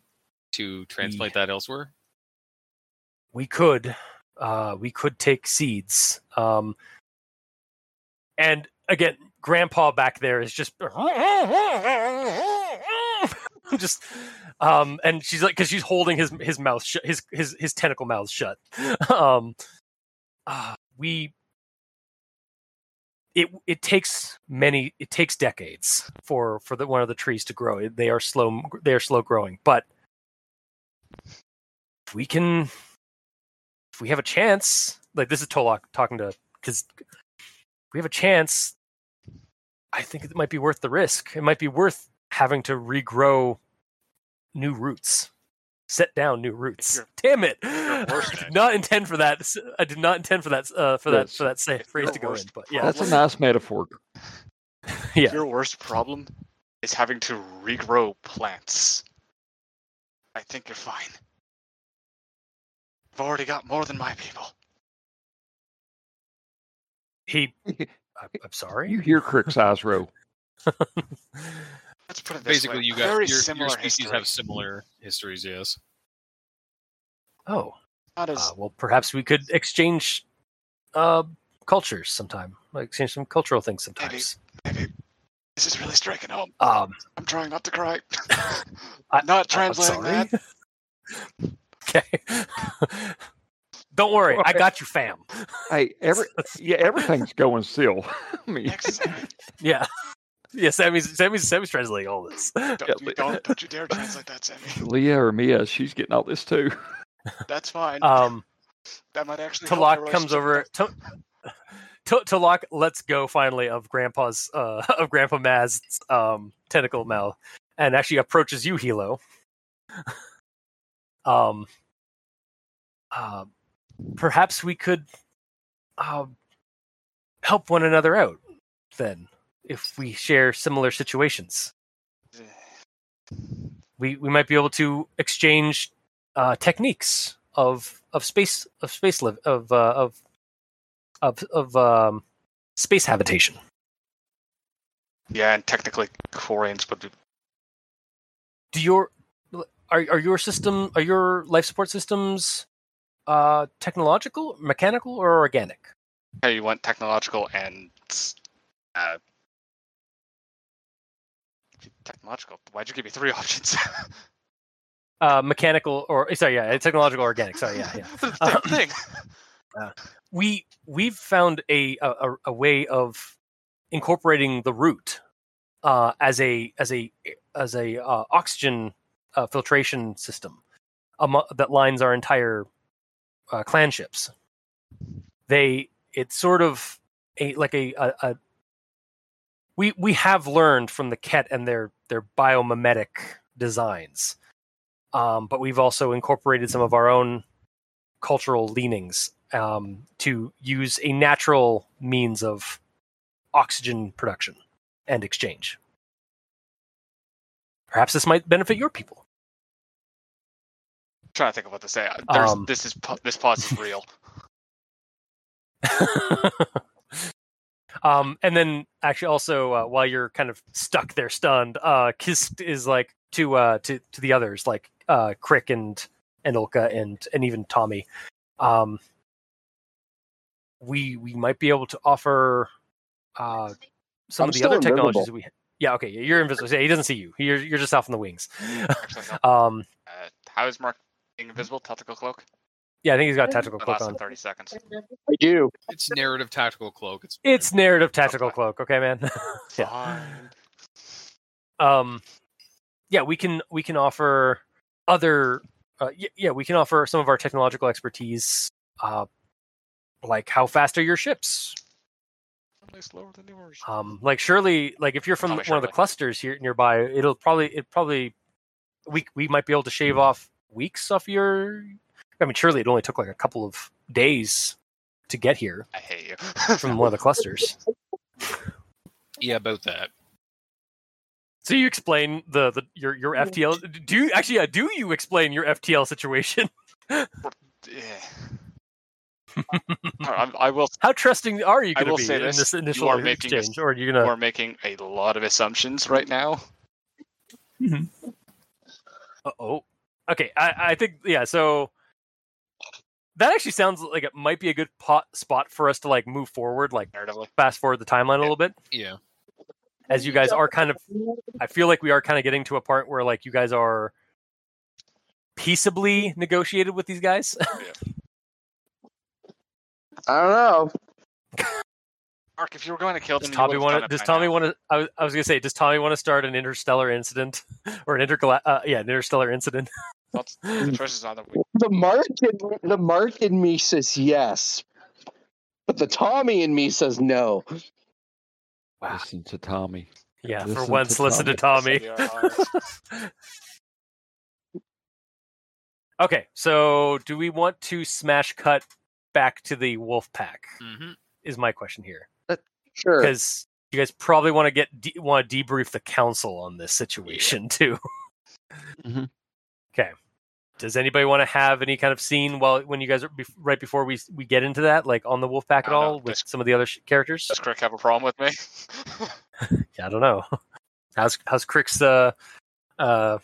Speaker 5: to transplant that elsewhere.
Speaker 1: we could uh we could take seeds um and again grandpa back there is just [laughs] just um and she's like because she's holding his his mouth shut his his his tentacle mouth shut [laughs] um uh, we it it takes many it takes decades for for the one of the trees to grow. They are slow they are slow growing but if we can if we have a chance like this is Tolok talking to because we have a chance I think it might be worth the risk. It might be worth having to regrow new roots. Set down new roots. Damn it
Speaker 2: you're worse
Speaker 1: I
Speaker 2: than [laughs]
Speaker 1: did
Speaker 2: it.
Speaker 1: not intend for that I did not intend for that uh, for that for that say, phrase
Speaker 2: Your
Speaker 1: to go in but yeah
Speaker 3: That's a nice metaphor. [laughs]
Speaker 1: yeah
Speaker 2: Your worst problem is having to regrow plants. I think you're fine. I've already got more than my people.
Speaker 1: He. [laughs] I- I'm sorry.
Speaker 3: You hear Krick's eyes roll.
Speaker 2: Let's put it this
Speaker 5: Basically,
Speaker 2: way.
Speaker 5: you got your, your species
Speaker 2: history.
Speaker 5: have similar histories. Yes.
Speaker 1: Oh,
Speaker 2: Not as
Speaker 1: uh, well, perhaps we could exchange uh, cultures sometime. Like exchange some cultural things sometimes.
Speaker 2: maybe. This is really striking home.
Speaker 1: Um,
Speaker 2: I'm trying not to cry. [laughs]
Speaker 1: I- [laughs]
Speaker 2: not
Speaker 1: I'm
Speaker 2: translating
Speaker 1: sorry.
Speaker 2: that. [laughs]
Speaker 1: Okay. Don't worry, I got you, fam.
Speaker 3: Hey, every yeah, everything's going still. I mean,
Speaker 1: Yeah. Yeah, Sammy's Sammy's Sammy's translating all this.
Speaker 2: Don't, you, don't, don't you dare translate that, Sammy.
Speaker 3: Lia or Mia, she's getting all this too.
Speaker 2: That's fine.
Speaker 1: Um, [laughs]
Speaker 2: that might actually
Speaker 1: Talak comes over. To, to, Talak lets go finally of Grandpa's uh, [laughs] of Grandpa Maz's um, tentacle mouth, and actually approaches you, Hilo. [laughs] um, uh, perhaps we could uh, help one another out then, if we share similar situations. we we might be able to exchange uh, techniques of of space of space live of uh, of of of um, space habitation.
Speaker 2: Yeah, and technically, Quarians but.
Speaker 1: Do your are are your system are your life support systems uh, technological, mechanical, or organic?
Speaker 2: Hey, you want technological and. Uh, technological. Why'd you give me three [laughs] options?
Speaker 1: Uh, mechanical or sorry, yeah, technological, organic. Sorry, yeah, yeah. [laughs]
Speaker 2: Same thing. [laughs]
Speaker 1: we we've found a a, a way of incorporating the root uh, as a as a as a uh, oxygen uh, filtration system amo- that lines our entire uh, clan ships. They it's sort of a like a, a, a we we have learned from the Kett and their their biomimetic designs, um, but we've also incorporated some of our own cultural leanings um, to use a natural means of oxygen production and exchange. Perhaps this might benefit your people.
Speaker 2: I'm trying to think of what to say.
Speaker 1: Um,
Speaker 2: this is this pause is [laughs] real. [laughs]
Speaker 1: um, and then actually also uh, while you're kind of stuck there stunned, uh, Kist is like to uh, to to the others like uh, Krick and and Olka and and even Tommy. Um, we we might be able to offer uh, some
Speaker 6: I'm
Speaker 1: of the
Speaker 6: still
Speaker 1: other technologies
Speaker 6: invisible.
Speaker 1: that we. Yeah, okay, you're invisible. Yeah, he doesn't see you. You're you're just off in the wings. [laughs] Um,
Speaker 2: Uh, how is Marc being invisible? Tactical cloak.
Speaker 1: yeah, I think he's got a tactical cloak on.
Speaker 2: thirty seconds.
Speaker 6: I do.
Speaker 5: It's narrative tactical cloak. It's
Speaker 1: It's narrative tactical cloak. Okay, man. [laughs] Yeah.
Speaker 2: Fine.
Speaker 1: um yeah we can we can offer other uh, y- yeah we can offer some of our technological expertise uh like how fast are your ships
Speaker 2: slower than yours.
Speaker 1: um like surely like if you're from one of the clusters here nearby it'll probably it probably we we might be able to shave off weeks off your i mean surely it only took like a couple of days to get here
Speaker 2: I hate you.
Speaker 1: from one of the clusters [laughs]
Speaker 5: yeah, about that.
Speaker 1: So you explain the, the your your ftl do you actually yeah, do you explain your ftl situation [laughs]
Speaker 2: yeah. I, I will.
Speaker 1: How trusting are you
Speaker 2: I
Speaker 1: going to
Speaker 2: will
Speaker 1: be
Speaker 2: say
Speaker 1: in
Speaker 2: this,
Speaker 1: this
Speaker 2: you
Speaker 1: initial
Speaker 2: are making a-
Speaker 1: or are you
Speaker 2: You
Speaker 1: going
Speaker 2: are making a lot of assumptions right now. Mm-hmm.
Speaker 1: to? Oh, okay. I, I think yeah. So that actually sounds like it might be a good pot spot for us to like move forward, like fast forward the timeline a little bit,
Speaker 5: Yeah.
Speaker 1: As you guys are kind of. I feel like we are kind of getting to a part where like you guys are peaceably negotiated with these guys. [laughs]
Speaker 6: I don't know.
Speaker 2: Marc, if you were going to kill
Speaker 1: Does
Speaker 2: them,
Speaker 1: Tommy
Speaker 2: you
Speaker 1: want
Speaker 2: want
Speaker 1: to? Does Tommy want to? I was, I was going to say, does Tommy want to start an interstellar incident [laughs] or an intergal? Uh, yeah, an interstellar incident. [laughs]
Speaker 2: The choices on the
Speaker 6: The Marc in, the Marc in me says yes, but the Tommy in me says no.
Speaker 1: Wow.
Speaker 3: Listen to Tommy.
Speaker 1: Yeah, for
Speaker 3: Listen to
Speaker 1: once, listen to Tommy.
Speaker 2: Tommy. [laughs]
Speaker 1: okay, so do we want to smash cut back to the wolf pack?
Speaker 5: hmm
Speaker 1: Is my question here
Speaker 6: Sure.
Speaker 1: because you guys probably want to get de- want to debrief the council on this situation [laughs] too.
Speaker 3: Mhm.
Speaker 1: Does anybody want to have any kind of scene while when you guys are bef- right before we we get into that, like on the wolf pack at
Speaker 2: I don't know.
Speaker 1: all with
Speaker 2: Does-
Speaker 1: some of the other sh- characters?
Speaker 2: Does Krick have a problem with me? [laughs]
Speaker 1: Yeah, I don't know. [laughs] How's how's Krick's uh, uh,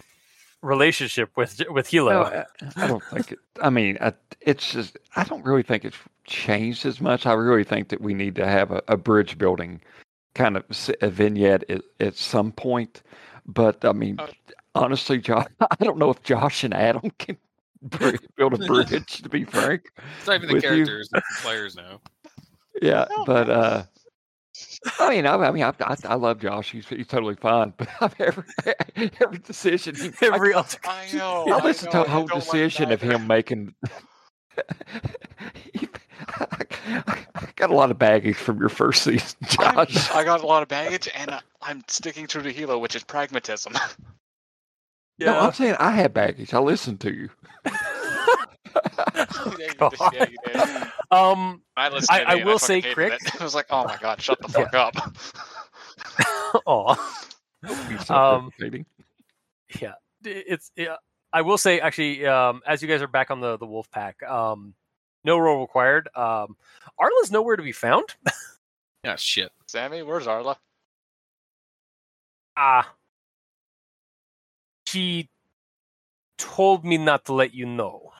Speaker 1: relationship with with Hilo?
Speaker 3: No, I, I don't think it. I mean, I, it's just. I don't really think it's changed as much. I really think that we need to have a, a bridge building kind of s- a vignette at, at some point. But I mean,
Speaker 2: Uh,
Speaker 3: honestly, Josh, [laughs] I don't know if Josh and Adam [laughs] can build a [laughs] bridge. To be frank,
Speaker 5: It's not even the characters, it's the players now.
Speaker 3: yeah. But uh, I mean, I, I mean, I, I, I love Josh. He's he's totally fine. But I've every every decision he
Speaker 1: Every
Speaker 3: I,
Speaker 1: other
Speaker 2: I know.
Speaker 3: I
Speaker 2: I
Speaker 3: listened
Speaker 2: know,
Speaker 3: to a
Speaker 2: I
Speaker 3: whole
Speaker 2: don't like
Speaker 3: decision of him making. I got a lot of baggage from your first season,
Speaker 2: I'm-
Speaker 3: Josh.
Speaker 2: I got a lot of baggage, and I- I'm sticking true to Hilo, which is pragmatism.
Speaker 3: No, I'm saying I had baggage. I listened to you.
Speaker 2: yeah, you did. Yeah, you did.
Speaker 1: um,
Speaker 2: I,
Speaker 1: I- I will
Speaker 2: fucking
Speaker 1: say, Krick-
Speaker 2: it. [laughs] I was like, oh my god, shut the fuck up. [laughs] [laughs]
Speaker 1: aw.
Speaker 3: Be
Speaker 1: Um, yeah it's yeah, i will say actually um as you guys are back on the the wolf pack um no role required um arla's nowhere to be found
Speaker 5: Yeah, shit.
Speaker 2: Sammy, where's Arla?
Speaker 1: ah she told me not to let you know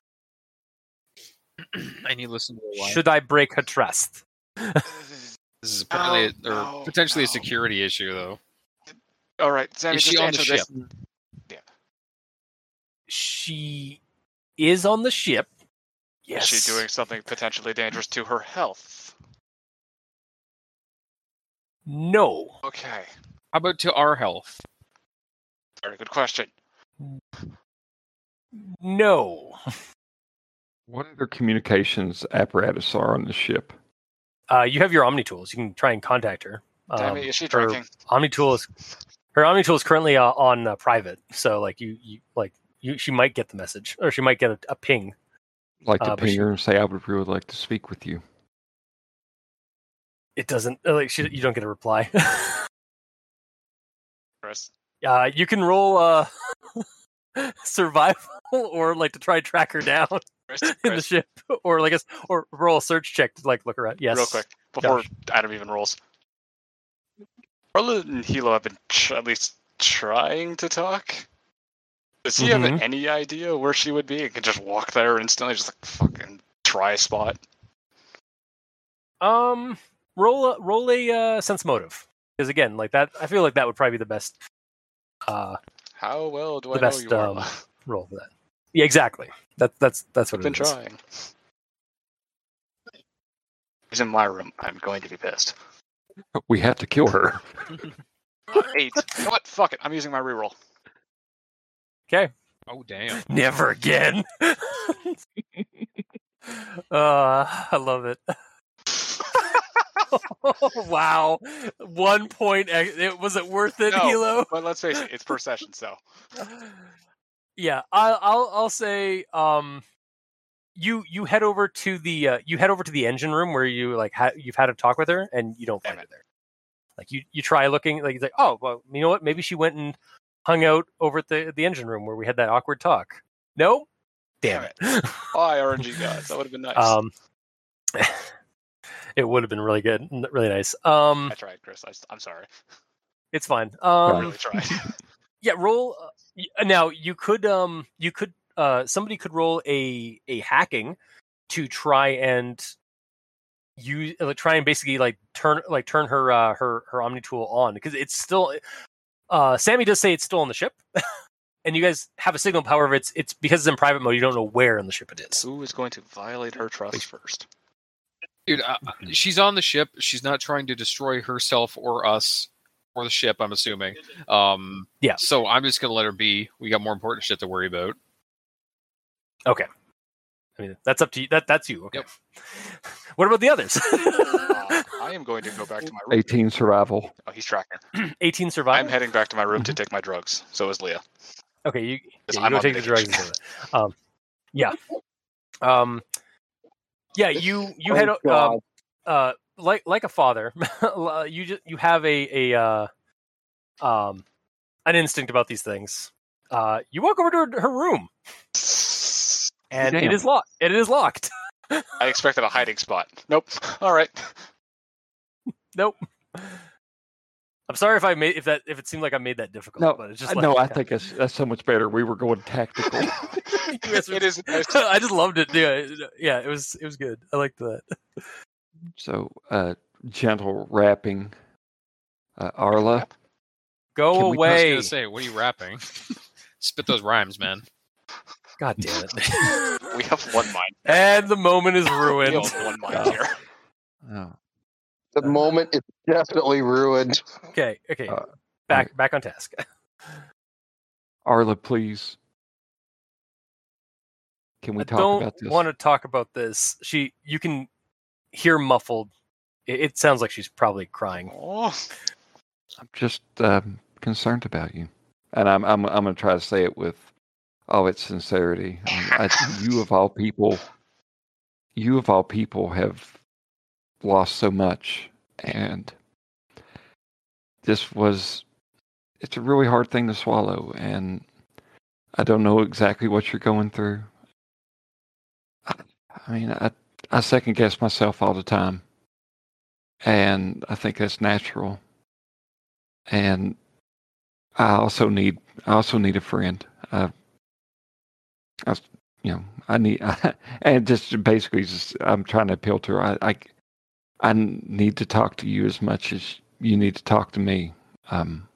Speaker 5: I need to listen to the line.
Speaker 1: should i break her trust
Speaker 5: This is apparently
Speaker 2: Oh,
Speaker 5: or
Speaker 2: no,
Speaker 5: potentially a security issue, though.
Speaker 2: All right, Sammy,
Speaker 5: Is she
Speaker 2: just
Speaker 5: on the
Speaker 2: answer this.
Speaker 1: she is on the ship yes
Speaker 2: Is she doing something potentially dangerous to her health?
Speaker 1: no
Speaker 2: Okay,
Speaker 5: How about to our health?
Speaker 2: very good question.
Speaker 1: No
Speaker 3: What other communications apparatus are on the ship?
Speaker 1: uh you have your omni tools you can try and contact her
Speaker 2: Sammy,
Speaker 1: Um,
Speaker 2: is she
Speaker 1: her-
Speaker 2: drinking?
Speaker 1: Omnitool is her Omnitool is currently uh, on uh, private, so like you, you like you, she might get the message, or she might get a, a ping.
Speaker 3: Like to
Speaker 1: Uh, but
Speaker 3: ping
Speaker 1: she-
Speaker 3: her and say, "I would really like to speak with you."
Speaker 1: It doesn't uh, like she, you don't get a reply. [laughs]
Speaker 2: Chris?
Speaker 1: uh, you can roll uh, [laughs] survival [laughs] or like to try and track her down [laughs] in the ship, or like a, s- or roll a search check to like look around. Yes,
Speaker 2: real quick before Adam even rolls. Arla and Hilo have been tr- at least trying to talk. Does he
Speaker 1: Mhm.
Speaker 2: have any idea where she would be? And can just walk there instantly, just like fucking try a spot.
Speaker 1: Um, roll a roll a uh, sense motive because again, like that, I feel like that would probably be the best uh
Speaker 2: How well do
Speaker 1: The
Speaker 2: I
Speaker 1: best,
Speaker 2: know you,
Speaker 1: um,
Speaker 2: Arla?
Speaker 1: roll for that. Yeah, exactly. That that's that's what
Speaker 2: I've been
Speaker 1: it is.
Speaker 2: trying. He's in my room. I'm going to be pissed.
Speaker 3: We have to kill her. [laughs]
Speaker 2: Eight. you know what? Fuck it. I'm using my reroll.
Speaker 1: Okay.
Speaker 5: Oh damn. [laughs]
Speaker 1: Never again. [laughs] uh, I love it. [laughs] wow. One point. ex- It was it worth it,
Speaker 2: No.
Speaker 1: Hilo?
Speaker 2: But let's face it, it's per session, so. [laughs]
Speaker 1: yeah, I'll I'll I'll say um you you head over to the uh, you head over to the engine room where you like ha- you've had a talk with her and you don't find her there. Like you you try looking like it's like oh well you know what maybe she went and hung out over at the the engine room where we had that awkward talk. No, damn it.
Speaker 2: Hi, RNG gods. That would have been nice.
Speaker 1: Um, [laughs] it would have been really good, really nice. Um,
Speaker 2: I tried, Chris. I, am sorry.
Speaker 1: it's fine.
Speaker 2: I
Speaker 1: Um,
Speaker 2: really tried. [laughs]
Speaker 1: yeah, roll. Uh, now you could, um, you could, uh, somebody could roll a a hacking to try and use, uh, try and basically like turn, like turn her, uh, her, her Omni tool on because it's still. Uh, Sammy does say it's still on the ship, [laughs] and you guys have a signal. However, it's it's because it's in private mode. You don't know where on the ship it is.
Speaker 2: Who is going to violate her trust first?
Speaker 5: Dude, uh, she's on the ship. She's not trying to destroy herself or us or the ship. I'm assuming. Um,
Speaker 1: Yeah.
Speaker 5: So I'm just gonna let her be. We got more important shit to worry about.
Speaker 1: Okay. I mean, that's up to you. That that's you. Okay.
Speaker 5: Yep. [laughs]
Speaker 1: What about the others?
Speaker 2: Uh, I am going to go back to my room.
Speaker 3: 18 survival.
Speaker 2: Oh, he's tracking. [clears throat]
Speaker 1: 18 survival.
Speaker 2: I'm heading back to my room to take my drugs. So is Lia.
Speaker 1: Okay, you,
Speaker 2: Yes,
Speaker 1: yeah, you
Speaker 2: I'm
Speaker 1: go
Speaker 2: on
Speaker 1: take the drugs.
Speaker 2: vacation.
Speaker 1: and. Um, yeah. Um, yeah, you you
Speaker 6: Oh,
Speaker 1: had um, uh like like a father, [laughs] you just you have a a uh, um an instinct about these things. Uh, you walk over to her, her room, and it
Speaker 3: Damn.
Speaker 1: is locked. It is locked. [laughs]
Speaker 2: I expected a hiding spot. Nope. All right.
Speaker 1: Nope. I'm sorry if I made if that if it seemed like I made that difficult.
Speaker 3: No,
Speaker 1: but it's just like,
Speaker 3: no, I [laughs] think that's, that's so much better. We were going tactical. [laughs]
Speaker 2: it is. [laughs]
Speaker 1: I just loved it. Yeah, yeah, it was it was good. I liked that.
Speaker 3: so, uh, gentle rapping. Uh, Arla,
Speaker 1: Go
Speaker 3: Can we- I was
Speaker 5: I was
Speaker 1: away.
Speaker 5: gonna say, what are you rapping? Spit those rhymes, man.
Speaker 1: God damn it.
Speaker 2: We have one mind.
Speaker 1: and the moment is
Speaker 2: We
Speaker 1: ruined.
Speaker 2: own one mind here.
Speaker 3: oh,
Speaker 6: The moment is definitely ruined.
Speaker 1: Okay, okay.
Speaker 3: Uh,
Speaker 1: back back on task. [laughs]
Speaker 3: Arla, please. Can we
Speaker 1: I
Speaker 3: talk
Speaker 1: don't want to talk about this. She you can hear muffled. It, it sounds like she's probably crying.
Speaker 2: Oh,
Speaker 3: I'm just um, concerned about you, and I'm I'm I'm gonna try to say it with all its sincerity. I, I, you of all people, you of all people have lost so much, and this was it's a really hard thing to swallow, and I don't know exactly what you're going through. I, I mean, I I second guess myself all the time, and I think that's natural and I also need I also need a friend. Uh, I, you know, I need [laughs] and just basically just I'm trying to appeal to her. I, I I need to talk to you as much as you need to talk to me. Um,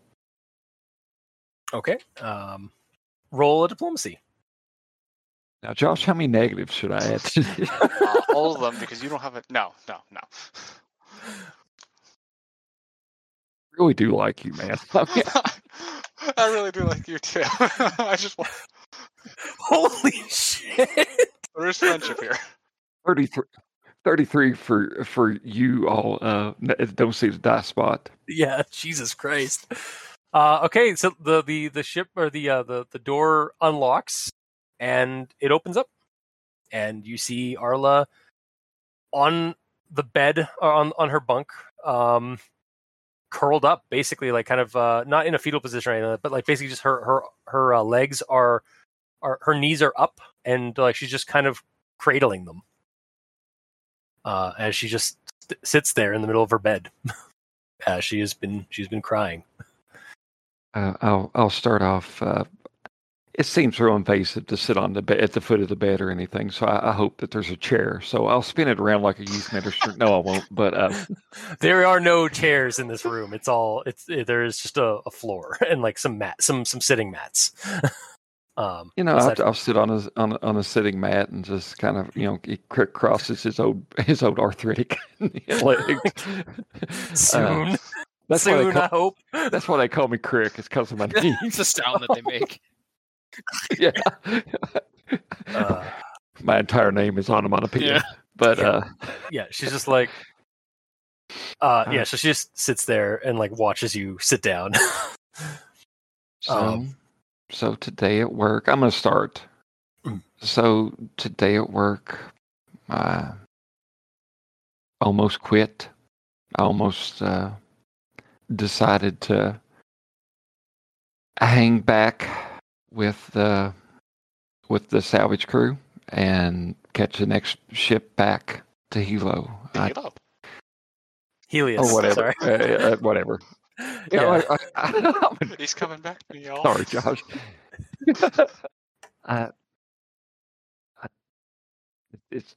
Speaker 1: Okay. Um, roll a diplomacy.
Speaker 3: now, Josh, how many negatives should I add? [laughs]
Speaker 2: uh, all of them because you don't have it. No, no, no.
Speaker 3: really do like you, man. [laughs] I
Speaker 2: I really do like you too. [laughs] I just want
Speaker 1: Holy shit!
Speaker 2: there is friendship here.
Speaker 3: 33, 33 for for you all. Uh, don't see the die spot.
Speaker 1: Yeah, [laughs] Jesus Christ. Uh, okay, so the the the ship or the uh, the the door unlocks and it opens up, and you see Arla on the bed on on her bunk, um, curled up, basically like kind of uh, not in a fetal position or anything, but like basically just her her her uh, legs are are her knees are up, and like she's just kind of cradling them, uh, as she just st- sits there in the middle of her bed. as [laughs] she has been she's been crying.
Speaker 3: Uh, I'll I'll start off. Uh, it seems real invasive to sit on the bed at the foot of the bed or anything, so I, I hope that there's a chair. So I'll spin it around like a youth minister. No, I won't. But uh, [laughs]
Speaker 1: there are no chairs in this room. It's all it's it, there is just a, a floor [laughs] and like some mat some some sitting mats. Um,
Speaker 3: you know, I'll,
Speaker 1: aside
Speaker 3: I'll sit on a on on a sitting mat and just kind of you know he cr- crosses his old [laughs] his old arthritic [laughs] legs. [laughs]
Speaker 1: from-
Speaker 3: Uh,
Speaker 1: soon,
Speaker 3: that's why
Speaker 1: soon
Speaker 3: they call,
Speaker 1: I hope.
Speaker 3: that's why they call me Krick. It's because of my knee.
Speaker 5: It's the sound that they make.
Speaker 3: yeah,
Speaker 1: Uh,
Speaker 3: my entire name is onomatopoeia.
Speaker 5: Yeah.
Speaker 3: But
Speaker 1: Yeah.
Speaker 3: uh,
Speaker 1: yeah, she's just like, uh, yeah. So she just sits there and like watches you sit down.
Speaker 3: So,
Speaker 1: Um,
Speaker 3: so today at work, I'm gonna start.
Speaker 1: Mm.
Speaker 3: So today at work, I almost quit. I almost uh, decided to hang back with the with the salvage crew and catch the next ship back to Hilo. I,
Speaker 1: Heleus.
Speaker 3: or whatever.
Speaker 1: Sorry.
Speaker 3: Uh, uh, whatever. You know,
Speaker 1: Yeah.
Speaker 3: I, I, [laughs] I'm [laughs]
Speaker 2: He's coming back to me, y'all.
Speaker 3: Sorry, Josh. [laughs] I, I, it's,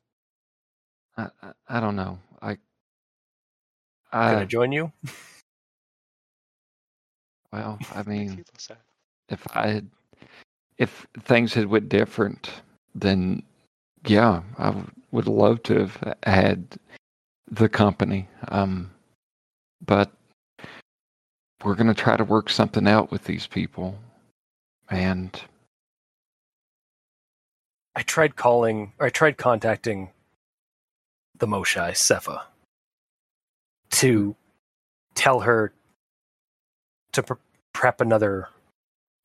Speaker 3: I, I, I don't know. I,
Speaker 1: Can I
Speaker 3: I,
Speaker 1: join you?
Speaker 3: well, I mean, if I had, if things had went different, then yeah, I would love to have had the company. Um, but we're gonna try to work something out with these people, and
Speaker 1: I tried calling, or I tried contacting the Moshae Sjefa to tell her to pre- prep another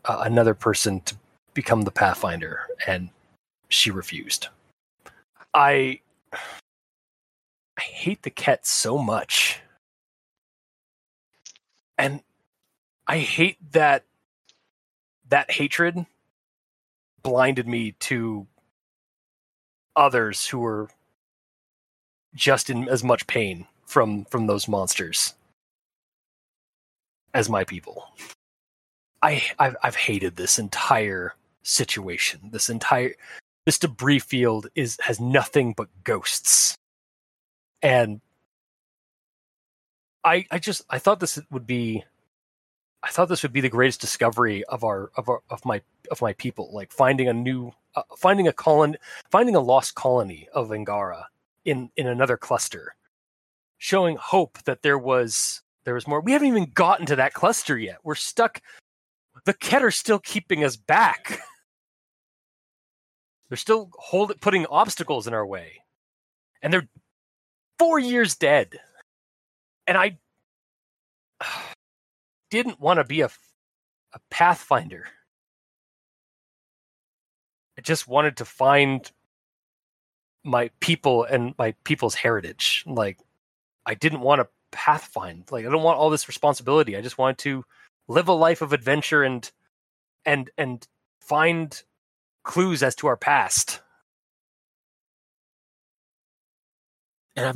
Speaker 1: uh, another person to become the Pathfinder, and she refused. I I hate the cat so much, and I hate that that hatred blinded me to others who were just in as much pain from from those monsters as my people. I I've, I've hated this entire situation. This entire this debris field is has nothing but ghosts, and I I just I thought this would be I thought this would be the greatest discovery of our of our of my of my people, like finding a new uh, finding a colon finding a lost colony of Angara in in another cluster, showing hope that there was there was more. We haven't even gotten to that cluster yet. We're stuck. The Kett are still keeping us back. [laughs] They're still hold, putting obstacles in our way, and they're four years dead. And I [sighs] didn't want to be a, a pathfinder. I just wanted to find my people and my people's heritage. Like, I didn't want to pathfind. Like, I don't want all this responsibility. I just wanted to live a life of adventure and and and find clues as to our past. And I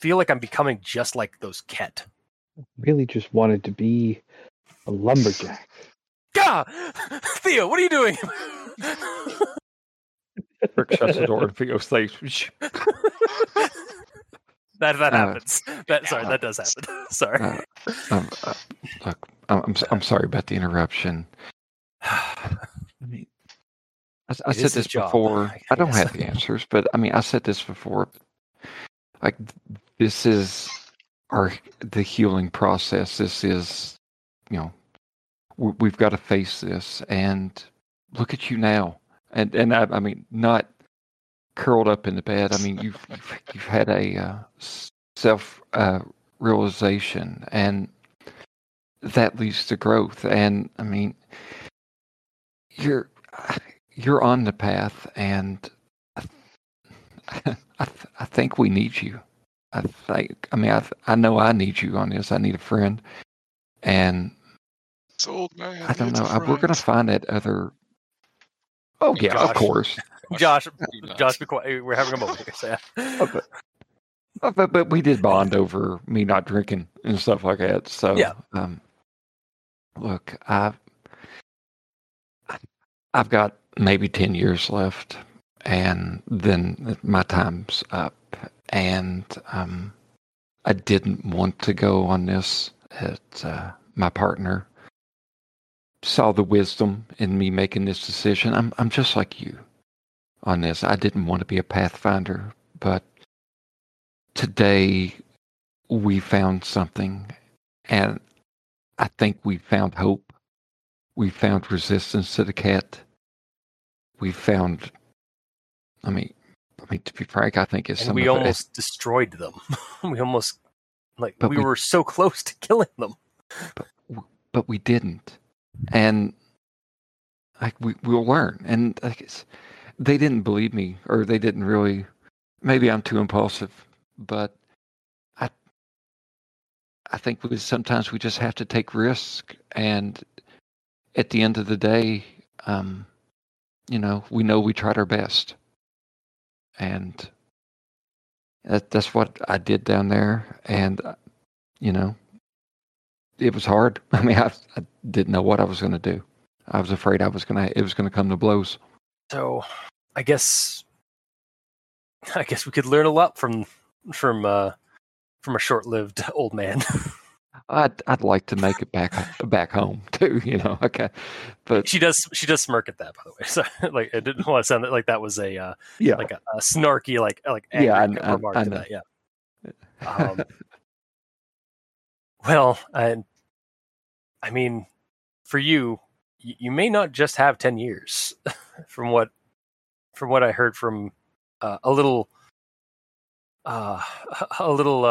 Speaker 1: feel like I'm becoming just like those Kett.
Speaker 4: Really just wanted to be a lumberjack.
Speaker 1: Gah! Theo, what are you doing?
Speaker 3: Rick shuts the door and Theo stays. "Shh." [laughs]
Speaker 1: that that
Speaker 3: Uh,
Speaker 1: happens. That sorry, that does happen. [laughs] sorry.
Speaker 3: Uh, um, uh, look, I'm, I'm I'm sorry about the interruption. I mean, I, I said this before. [laughs]
Speaker 1: I
Speaker 3: I don't have the answers, but I mean, I said this before. Like, this is our the healing process. This is, you know, we, we've got to face this. And look at you now. And and I, I mean, not curled up in the bed. I mean, you've you've, you've had a uh, self uh, realization, and that leads to growth. And I mean, you're you're on the path, and I, [laughs] I, th- I think we need you. I think. I mean, I I know I need you on this. I need a friend, and
Speaker 2: It's old man.
Speaker 3: I don't know.
Speaker 2: a
Speaker 3: I, we're gonna find that other. Oh yeah,
Speaker 1: Josh.
Speaker 3: of course.
Speaker 1: Josh. Josh, be quiet. We're having a moment here. [laughs] So,
Speaker 3: Oh, but, but, but but we did bond over me not drinking and stuff like that. So
Speaker 1: Yeah.
Speaker 3: Um, look, I've I've got maybe ten years left, and then my time's up. And um, I didn't want to go on this. Uh, my partner saw the wisdom in me making this decision. I'm I'm just like you on this. I didn't want to be a pathfinder, but today we found something and I think we found hope. We found resistance to the Kett. We found I mean Mean to be frank, I think is
Speaker 1: and we
Speaker 3: it-
Speaker 1: almost destroyed them. [laughs] we almost like we,
Speaker 3: we-
Speaker 1: were so close to killing them.
Speaker 3: but but we didn't. And like we we'll learn. And like it's, they didn't believe me, or they didn't really. Maybe I'm too impulsive, but I I think we sometimes we just have to take risk. And at the end of the day, um, you know, we know we tried our best, and that, that's what I did down there. And uh, you know, it was hard. [laughs] I mean, I, I didn't know what I was going to do. I was afraid I was going to. It was going to come to blows.
Speaker 1: So I guess [laughs] I guess we could learn a lot from from uh from a short-lived [laughs] old man.
Speaker 3: I'd I'd like to make it back back home [laughs] too. You know, okay, but
Speaker 1: she does she does smirk at that by the way. [laughs] So like I didn't want to sound like that was a uh,
Speaker 3: yeah,
Speaker 1: like a, a snarky like like
Speaker 3: Yeah, I- I-
Speaker 1: remark
Speaker 3: I
Speaker 1: to that. Yeah. [laughs] Um, well, and I mean, for you, y- you may not just have ten years, from what from what I heard from uh, a little, uh, a little.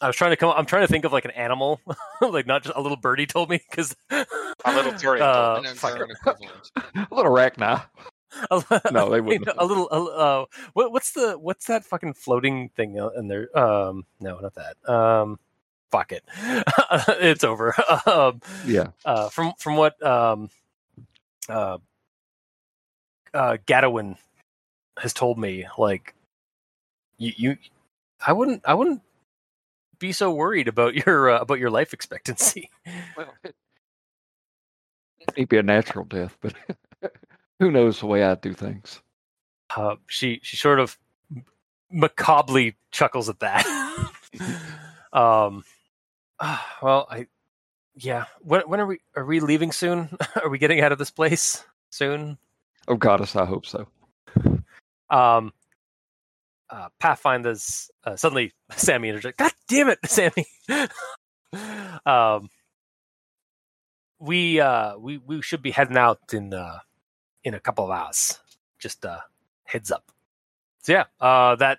Speaker 1: I was trying to come. I'm trying to think of like an animal, [laughs] like not just a little birdie told me because [laughs]
Speaker 2: A little Turian
Speaker 1: uh,
Speaker 5: An
Speaker 1: fuck.
Speaker 5: Angaran equivalent. [laughs]
Speaker 3: a little arachna.
Speaker 1: A
Speaker 3: No, they wouldn't
Speaker 1: know. A little, a, li- uh, what, what's the what's that fucking floating thing uh, in there? Um, no, not that. Um, fuck it, it's over. um,
Speaker 3: Yeah.
Speaker 1: uh, from from what um, uh, uh, Gadowin has told me, like you, you, I wouldn't, I wouldn't be so worried about your uh, about your life expectancy. [laughs]
Speaker 3: Well, it may be a natural death, but [laughs] who knows the way I do things.
Speaker 1: Uh, she she sort of macabrely chuckles at that. [laughs] um, ah, [sighs] well, I yeah. When when are we are we leaving soon? are we getting out of this place soon?
Speaker 3: Oh, goddess, I hope so.
Speaker 1: Um, uh, Pathfinder's uh, suddenly [laughs] Sammy interjects. God damn it, [laughs] Sammy! um, we uh we we should be heading out in uh in a couple of hours. Just uh heads up. So yeah, uh that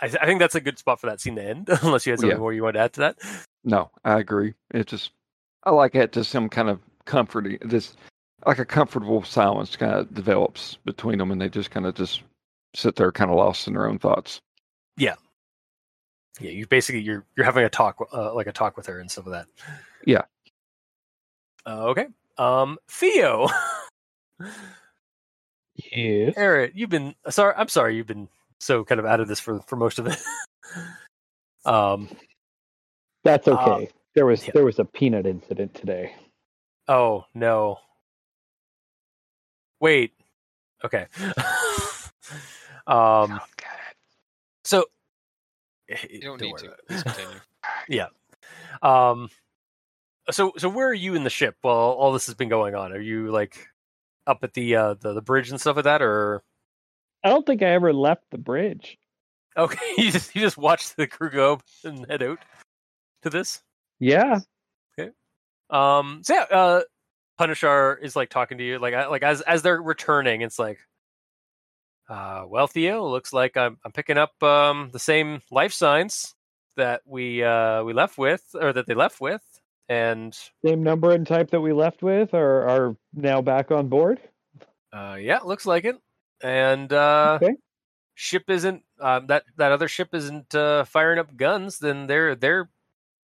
Speaker 1: I, I think that's a good spot for that scene to end. [laughs] Unless you had something
Speaker 3: Yeah.
Speaker 1: more you want to add to that.
Speaker 3: No, I agree. It just, I like it. Just some kind of comforting, This like a comfortable silence kind of develops between them, and they just kind of just sit there, kind of lost in their own thoughts.
Speaker 1: Yeah, Yeah, you basically you're you're having a talk uh, like a talk with her and stuff like that.
Speaker 3: Yeah.
Speaker 1: Uh, okay. Um, Theo.
Speaker 4: Yes.
Speaker 1: Eric, you've been sorry. I'm sorry you've been so kind of out of this for for most of it. [laughs] um.
Speaker 4: That's
Speaker 1: Uh,
Speaker 4: okay. there was
Speaker 1: yeah.
Speaker 4: there was a peanut incident today.
Speaker 1: Oh no. Wait. Okay. [laughs] um.
Speaker 2: God, God.
Speaker 1: So.
Speaker 5: You don't,
Speaker 1: don't
Speaker 5: need to. Please continue. [laughs]
Speaker 1: it. Um. So so where are you in the ship while all this has been going on? Are you like up at the uh the, the bridge and stuff like that, or
Speaker 4: I don't think I ever left the bridge.
Speaker 1: okay? [laughs] You just you just watch the crew go and head out to this.
Speaker 4: Yeah. Okay.
Speaker 1: Um, so yeah, uh, Punisher is like talking to you, like like as as they're returning, it's like, uh, well, Theo, looks like I'm I'm picking up um the same life signs that we uh we left with, or that they left with, and
Speaker 4: Same number and type that we left with are are now back on board.
Speaker 1: uh yeah, looks like it, and uh.
Speaker 4: Okay.
Speaker 1: Ship isn't um, that that other ship isn't uh, firing up guns. Then their their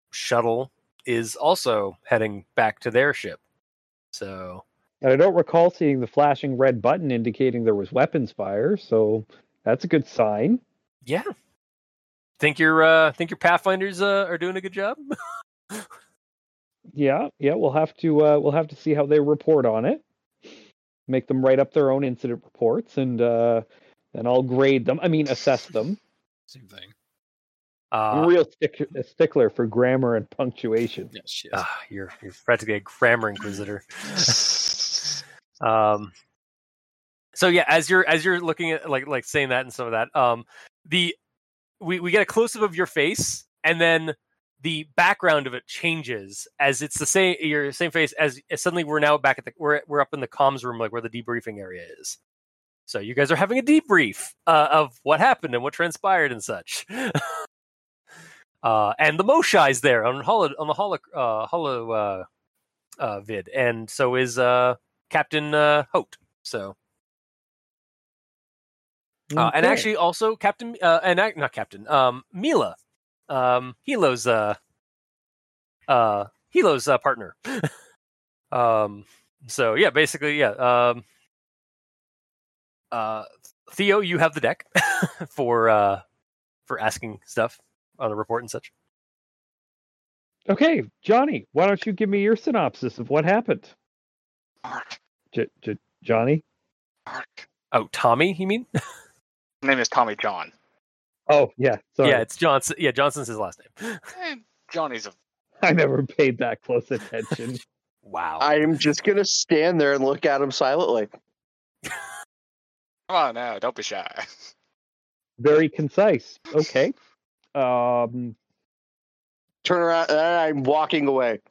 Speaker 1: shuttle is also heading back to their ship. So
Speaker 4: And I don't recall seeing the flashing red button indicating there was weapons fire, so that's a good sign.
Speaker 1: Yeah. Think your uh think your Pathfinders uh, are doing a good job? [laughs]
Speaker 4: Yeah, yeah, we'll have to uh we'll have to see how they report on it. Make them write up their own incident reports and uh then I'll grade them. I mean assess them.
Speaker 5: Same thing.
Speaker 1: Uh,
Speaker 4: real stick- a stickler for grammar and punctuation.
Speaker 5: Yes, yes.
Speaker 1: ah, you're you're practically a grammar inquisitor. [laughs] Um so yeah, as you're as you're looking at like like saying that and some of that, um the we, we get a close up of your face and then the background of it changes as it's the same your same face as, as suddenly we're now back at the we're we're up in the comms room like where the debriefing area is. So you guys are having a debrief uh, of what happened and what transpired and such. [laughs] uh, and the Moshae's there on holo on the holo uh, holo uh, uh, vid, and so is uh, Captain uh, Hote. So uh, and actually also Captain uh, and ac- not Captain um, Mila, um, Hilo's uh, uh, Hilo's uh, partner. [laughs] um, so yeah, basically yeah. Um, uh, Theo, you have the deck [laughs] for uh, for asking stuff on the report and such.
Speaker 4: Okay, Johnny, why don't you give me your synopsis of what happened?
Speaker 2: Marc,
Speaker 4: J- J- Johnny?
Speaker 1: Oh, Tommy, you mean? [laughs]
Speaker 2: His name is Tommy John.
Speaker 4: Oh, yeah, sorry.
Speaker 1: Yeah, it's Johnson. Yeah, Johnson's his last name. [laughs]
Speaker 2: Eh, Johnny's a [laughs]
Speaker 4: I never paid that close attention.
Speaker 1: Wow.
Speaker 6: I'm just gonna stand there and look at him silently.
Speaker 2: come on now, don't be shy.
Speaker 4: Very concise. Okay. Um,
Speaker 6: Turn around I'm walking away.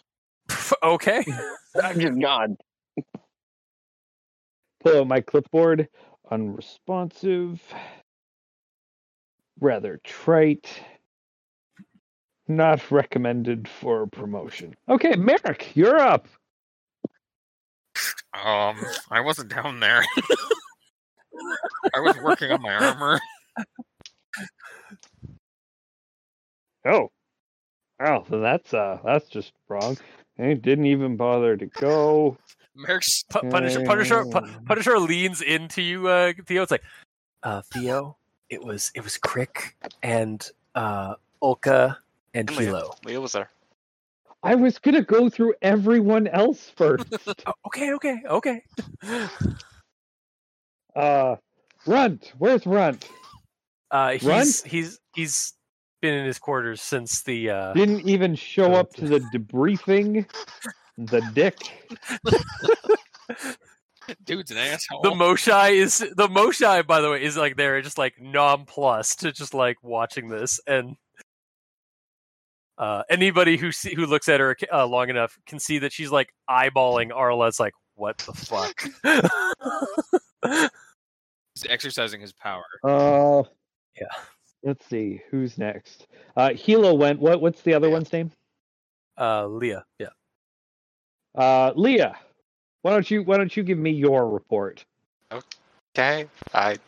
Speaker 1: okay.
Speaker 6: I'm just gone.
Speaker 4: Pull out my clipboard. Unresponsive. Rather trite. Not recommended for promotion. Okay, Merrick, you're up.
Speaker 5: Um, I wasn't down there. I was working on my armor.
Speaker 4: Oh. Well, then that's uh that's just wrong. He didn't even bother to go.
Speaker 5: Merrick's
Speaker 1: Pu- Punisher, Punisher, Pu- Punisher leans into you, uh, Theo. It's like, uh, Theo, it was it was Krick and uh, Olka and
Speaker 2: And Lia.
Speaker 1: Hilo.
Speaker 2: Lia was there.
Speaker 4: I was gonna go through everyone else [laughs] first.
Speaker 1: Oh, okay, okay, okay.
Speaker 4: uh, Runt, where's Runt?
Speaker 1: Uh, he's
Speaker 4: Runt?
Speaker 1: he's he's been in his quarters since the uh,
Speaker 4: Didn't even show up to the debriefing. [laughs] The dick. [laughs]
Speaker 5: dude's an asshole.
Speaker 1: the Moshae is the Moshae. By the way, is like there, just like nonplussed, just like watching this, and uh, anybody who see, who looks at her uh, long enough can see that she's like eyeballing Arla. It's like, what the fuck? [laughs]
Speaker 5: He's exercising his power.
Speaker 4: Uh,
Speaker 1: Yeah.
Speaker 4: Let's see who's next. Uh, Hilo went. What? What's the other
Speaker 2: Yeah.
Speaker 4: one's name?
Speaker 1: uh, Lia, yeah.
Speaker 4: Uh, Lia. Why don't you Why don't you give me your report?
Speaker 2: Okay, I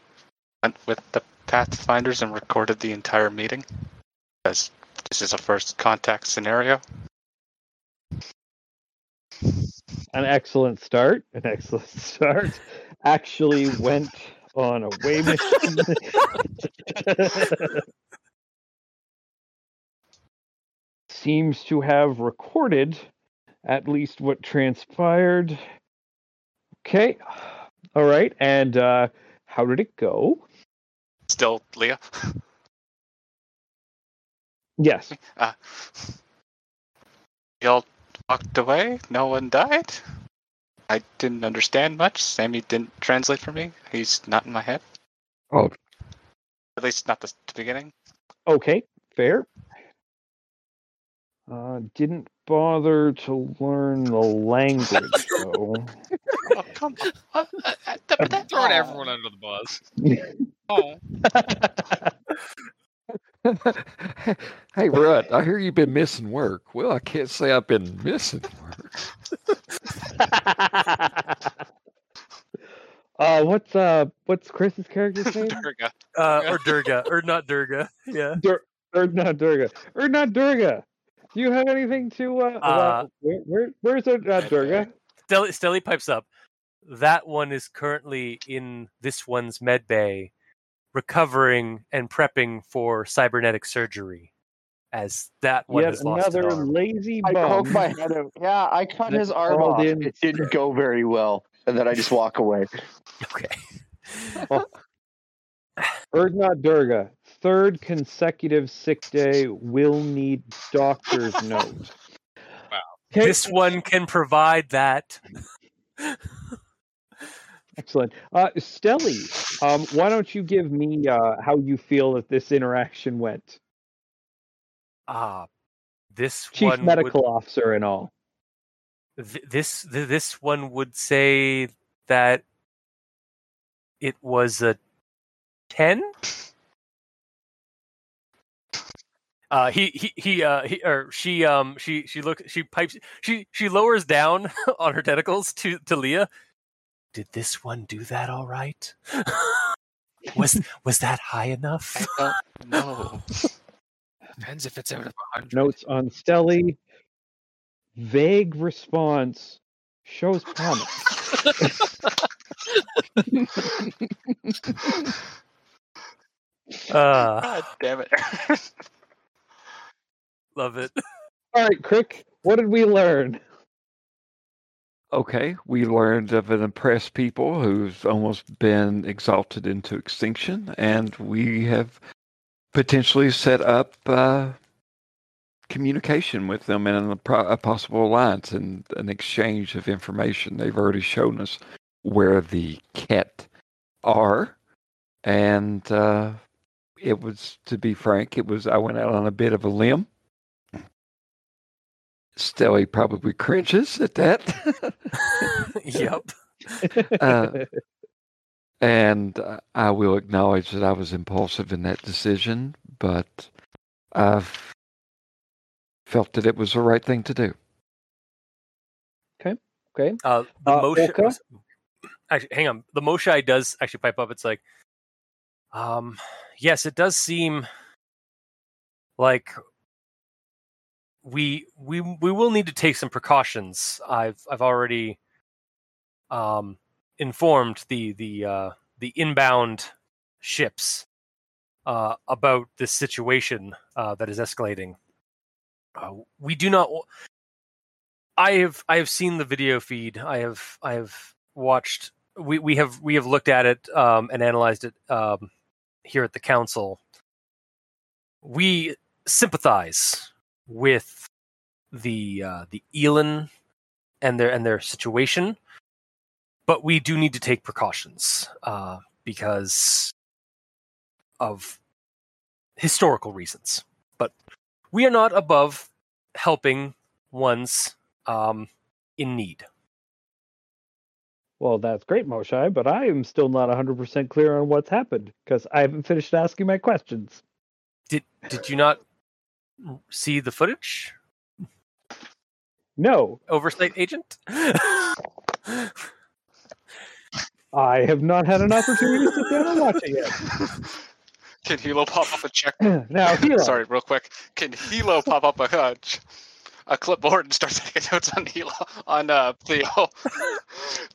Speaker 2: went with the Pathfinders and recorded the entire meeting. Because this is a first contact scenario.
Speaker 4: An excellent start. An excellent [laughs] start. Actually went on a way mission. [laughs] Seems to have recorded at least what transpired. Okay. All right. And uh, how did it go?
Speaker 2: Still, Lia?
Speaker 4: Yes.
Speaker 2: Uh, y'all walked away? No one died? I didn't understand much. Sammy didn't translate for me. He's not in my head.
Speaker 3: Oh.
Speaker 2: At least not the, the beginning.
Speaker 4: Okay. Fair. Uh, didn't bother to learn the language though. [laughs]
Speaker 2: Oh, come on. Uh, uh, uh, that-
Speaker 5: Throwing
Speaker 2: oh.
Speaker 5: everyone under the bus. Oh, [laughs] [laughs]
Speaker 3: hey, Rut, I hear you've been missing work. Well, I can't say I've been missing work.
Speaker 4: uh, what's uh, what's Chris's character's name?
Speaker 2: Durga.
Speaker 1: Uh, or Durga, or not Durga, yeah.
Speaker 4: Dur- or not Durga, or not Durga. Do you have anything to? Uh,
Speaker 1: Uh,
Speaker 4: where, where, where's uh, uh, Durga?
Speaker 1: Stelly, Stelly pipes up. That one is currently in this one's med bay, recovering and prepping for cybernetic surgery, as that one
Speaker 4: Yet
Speaker 1: has lost an
Speaker 4: another
Speaker 1: arm.
Speaker 4: lazy
Speaker 6: I poke my head out. [laughs] Yeah, I cut
Speaker 4: That
Speaker 6: his arm off.
Speaker 4: in-
Speaker 6: It didn't go very well. And then I just walk away. [laughs]
Speaker 1: Okay.
Speaker 4: Urdnot Durga, third consecutive sick day will need doctor's [laughs] note.
Speaker 5: Wow.
Speaker 4: Okay,
Speaker 1: This one can provide that.
Speaker 4: excellent. Uh, Stelly, um, why don't you give me uh, how you feel that this interaction went?
Speaker 1: Ah, this
Speaker 4: Chief medical officer and all.
Speaker 1: Th- this th- this one would say that it was a ten. Uh, he he he uh he or she um she she look she pipes she she lowers down [laughs] on her tentacles to to Lia. Did this one do that all right? [laughs] was was that high enough?
Speaker 2: I don't [laughs] know.
Speaker 5: depends if it's out of hundred.
Speaker 4: Notes on Stelly. Vague response shows promise.
Speaker 1: Uh,
Speaker 2: God damn it.
Speaker 1: Love it. [laughs]
Speaker 4: All right, Krick, what did we learn?
Speaker 3: Okay, we learned of an oppressed people who's almost been exalted into extinction, and we have potentially set up uh, communication with them and a, a possible alliance and an exchange of information. They've already shown us where the Kett are, and uh, it was, to be frank, it was I went out on a bit of a limb. Stelly probably cringes at that. [laughs]
Speaker 1: yep. [laughs]
Speaker 3: Uh, and uh, I will acknowledge that I was impulsive in that decision, but I've felt that it was the right thing to do.
Speaker 4: okay.
Speaker 1: Uh, the
Speaker 4: Uh,
Speaker 1: motion.
Speaker 4: Olka?
Speaker 1: Actually, hang on. The Moshae does actually pipe up. It's like, um, yes, it does seem like we we we will need to take some precautions. I've I've already um, informed the the uh, the inbound ships uh, about this situation uh, that is escalating. Uh, we do not. I have I have seen the video feed. I have I have watched. We we have we have looked at it um, and analyzed it um, here at the council. We sympathize with the uh, the Elin and their and their situation, but we do need to take precautions uh, because of historical reasons. But we are not above helping ones um, in need.
Speaker 4: Well, that's great, Moshae, but I am still not 100% clear on what's happened because I haven't finished asking my questions.
Speaker 1: Did did you not see the footage,
Speaker 4: No,
Speaker 1: oversight agent? [laughs]
Speaker 4: I have not had an opportunity to sit down and watch it yet. [laughs]
Speaker 2: Can Hilo pop up a check? [clears throat]
Speaker 4: now, [laughs] Hilo,
Speaker 2: Sorry, real quick. Can Hilo pop up a uh, ch- a clipboard and start taking notes on Hilo on uh, Theo?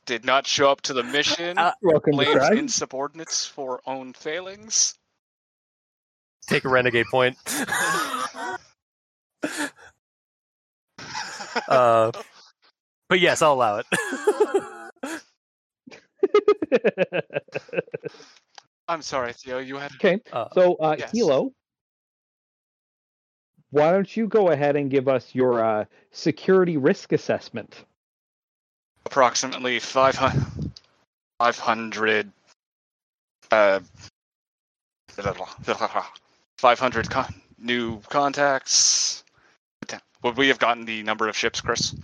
Speaker 2: Did not show up to the mission.
Speaker 1: Uh,
Speaker 4: welcome to
Speaker 2: blames
Speaker 4: Tribe.
Speaker 2: insubordinates for own failings.
Speaker 1: Take a renegade point. [laughs] uh, but yes, I'll allow it. [laughs]
Speaker 2: I'm sorry, Theo. You had
Speaker 4: okay,
Speaker 1: Uh,
Speaker 4: so uh,
Speaker 2: Yes.
Speaker 4: Hilo, why don't you go ahead and give us your uh, security risk assessment?
Speaker 2: approximately 500, 500 uh, 500 con- new contacts. Would we have gotten the number of ships, Chris?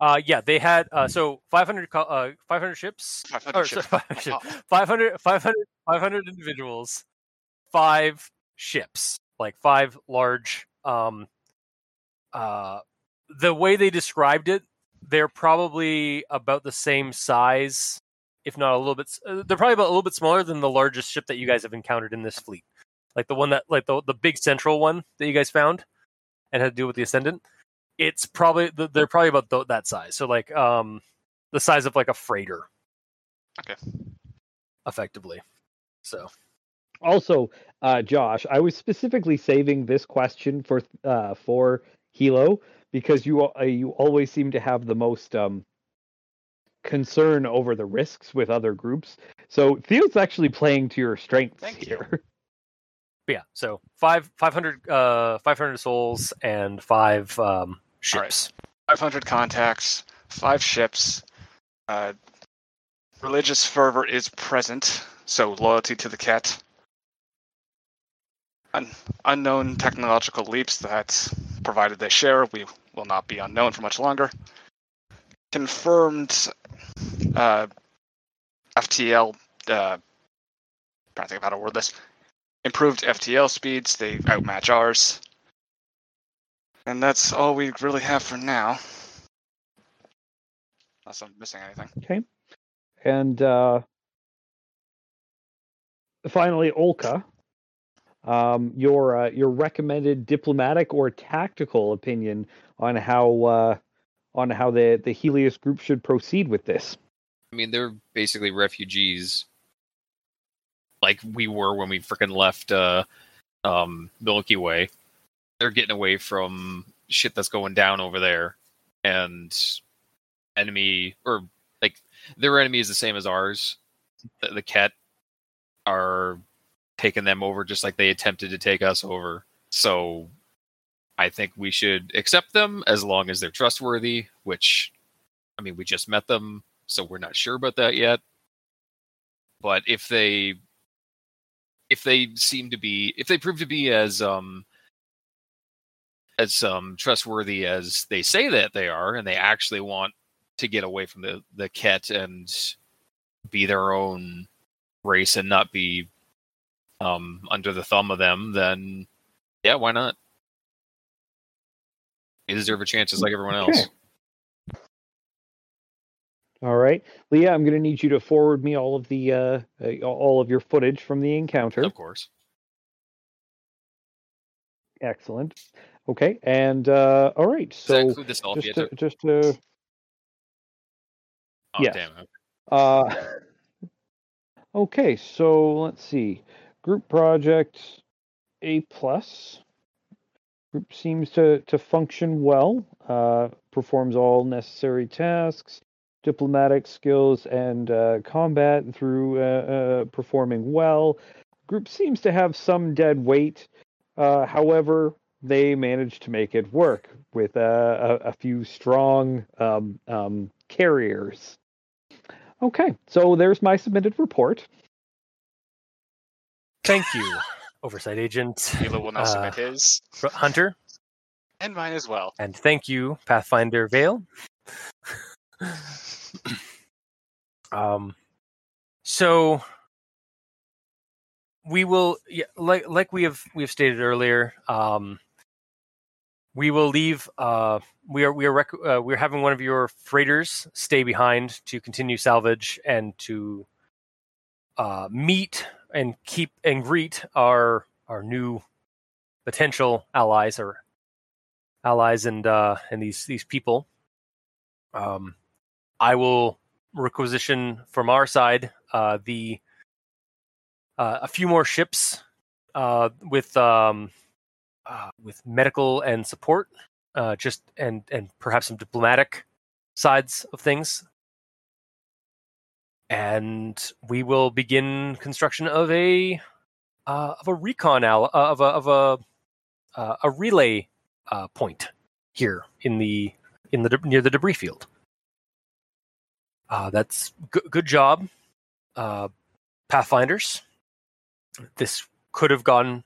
Speaker 1: uh, yeah, they had uh, so 500 uh, 500 ships
Speaker 2: 500
Speaker 1: or
Speaker 2: ships.
Speaker 1: sorry, [laughs] 500, ships. 500, 500, 500 individuals, five ships, like five large. Um, uh, the way they described it, they're probably about the same size, if not a little bit. uh, They're probably about a little bit smaller than the largest ship that you guys have encountered in this fleet, like the one that, like the the big central one that you guys found and had to do with the ascendant. It's probably they're probably about th- that size. So like um, the size of like a freighter
Speaker 2: Okay.
Speaker 1: effectively. So
Speaker 4: Also, uh, Josh, I was specifically saving this question for uh, for Hilo because you uh, you always seem to have the most um, concern over the risks with other groups. So Theo's actually playing to your strengths
Speaker 2: Thank you.
Speaker 4: here. [laughs]
Speaker 1: but yeah, so five five hundred uh five hundred souls and five um
Speaker 2: All right.
Speaker 1: ships.
Speaker 2: 500 contacts, five ships. Uh, religious fervor is present, so loyalty to the Kett. Un- unknown technological leaps that, provided they share, we will not be unknown for much longer. Confirmed uh, FTL. Uh, trying to think of how to word this. Improved FTL speeds, they outmatch ours. And that's all we really have for now. Unless I'm missing anything.
Speaker 4: Okay, and uh, finally, Olka. Um, your uh, your recommended diplomatic or tactical opinion on how uh, on how the the Heleus group should proceed with this.
Speaker 5: I mean, they're basically refugees, like we were when we freaking left uh, um, Milky Way. They're getting away from shit that's going down over there, and enemy or like their enemy is the same as ours. The, the are taking them over just like they attempted to take us over. So I think we should accept them as long as they're trustworthy. Which, I mean, we just met them so we're not sure about that yet. But if they if they seem to be if they prove to be as um as um trustworthy as they say that they are and they actually want to get away from the the Kett and be their own race and not be um under the thumb of them then yeah why not they deserve a chance just like everyone else
Speaker 4: Okay. All right, Lia, I'm going to need you to forward me all of the uh, uh, all of your footage from the encounter.
Speaker 5: of course
Speaker 4: Excellent. Okay, and uh, all right. So
Speaker 5: include the selfie?
Speaker 4: Just to, just to
Speaker 5: Oh,
Speaker 4: yes.
Speaker 5: damn.
Speaker 4: Uh, [laughs] okay, so let's see. Group project A plus. Group seems to to function well. Uh, performs all necessary tasks, diplomatic skills, and uh, combat through uh, uh, performing well. Group seems to have some dead weight. Uh, however, they managed to make it work with uh, a, a few strong um, um, carriers. Okay, so there's my submitted report.
Speaker 1: Thank you, Oversight Agent
Speaker 2: Mila will now
Speaker 1: uh,
Speaker 2: submit his,
Speaker 1: Hunter,
Speaker 2: and mine as well.
Speaker 1: and thank you, Pathfinder Vael. [clears throat] um, so we will, yeah, like like we have we have stated earlier. Um, we will leave. Uh, we are we are rec- uh, we're having one of your freighters stay behind to continue salvage and to uh, meet and keep and greet our our new potential allies or allies and uh, and these these people. Um, I will requisition from our side uh, the uh, a few more ships uh, with um, uh, with medical and support, uh, just and and perhaps some diplomatic sides of things. And we will begin construction of a uh, of a recon al- of a of a a relay point here in the in the de- near the debris field. Uh, that's good. Good job, uh, Pathfinders. This could have gone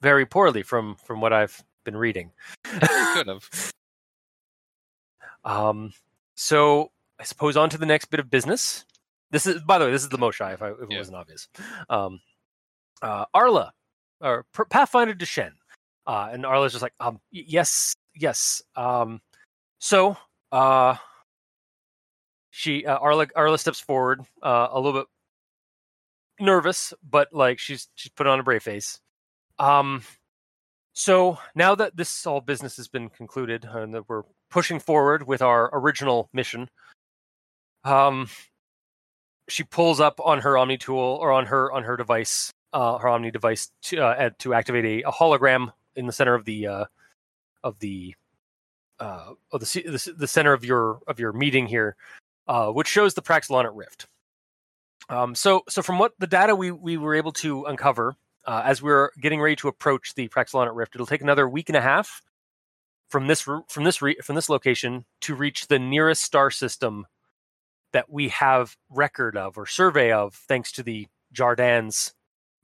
Speaker 1: very poorly from from what I've been reading.
Speaker 5: Could have. [laughs]
Speaker 1: Um, so I suppose on to the next bit of business. This is, by the way, this is the Moshae. If, I, if it
Speaker 5: Yeah.
Speaker 1: wasn't obvious, um, uh, Arla or Pathfinder Deshen, uh, and Arla's just like, um, y- yes, yes. Um, so, uh, she uh, Arla Arla steps forward, uh, a little bit nervous, but like she's she's put on a brave face. Um, so now that this all business has been concluded and that we're pushing forward with our original mission, um, she pulls up on her Omni tool or on her on her device, uh, her Omni device to uh, to activate a, a hologram in the center of the uh, of the uh, of the, the the center of your of your meeting here, uh, which shows the Praxlonyyt Rift. Um, so so from what the data we we were able to uncover uh, as we're getting ready to approach the Praxlonyyt Rift, it'll take another week and a half from this from this re- from this location to reach the nearest star system that we have record of or survey of, thanks to the Jardaan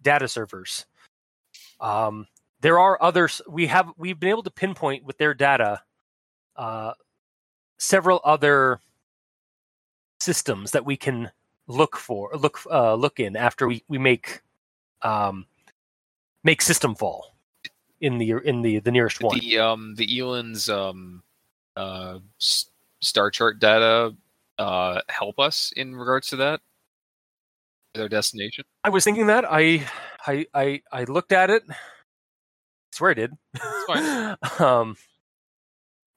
Speaker 1: data servers. Um, there are others we have we've been able to pinpoint with their data uh, several other systems that we can look for look uh, look in after we we make um, make system fall in the in the the nearest one.
Speaker 5: The um the Elin's um uh s- star chart data uh help us in regards to that their destination.
Speaker 1: I was thinking that I I I, I looked at it. I swear I did.
Speaker 5: fine. [laughs]
Speaker 1: um,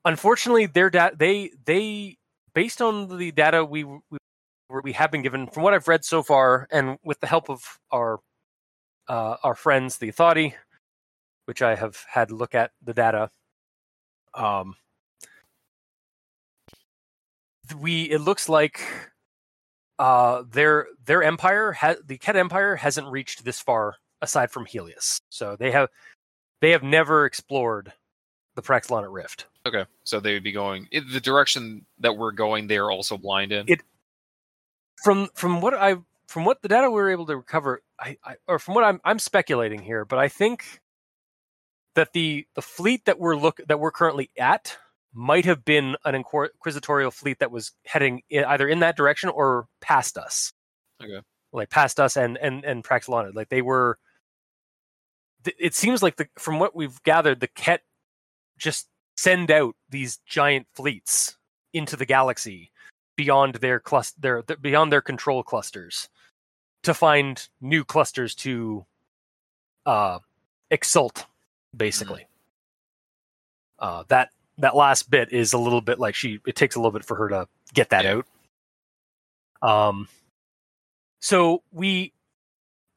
Speaker 1: unfortunately, their data they they based on the data we we we have been given from what I've read so far, and with the help of our uh, our friends the Authority, which I have had look at the data. Um, we it looks like uh their their empire has the Kett Empire hasn't reached this far aside from Heleus. So they have they have never explored the Praxlonyyt Rift.
Speaker 5: Okay, so they would be going in the direction that we're going. They are also blind in.
Speaker 1: It- From from what I from what the data we were able to recover, I, I or from what I'm I'm speculating here, but I think that the the fleet that we're look that we're currently at might have been an inquisitorial fleet that was heading either in that direction or past us.
Speaker 5: Okay.
Speaker 1: like past us and and and Praxilana. Like they were. It seems like the from what we've gathered, the Kett just send out these giant fleets into the galaxy beyond their cluster, their, their beyond their control clusters, to find new clusters to uh exalt, basically. Uh, that that last bit is a little bit like she. It takes a little bit for her to get that
Speaker 5: Yeah.
Speaker 1: out. Um, so we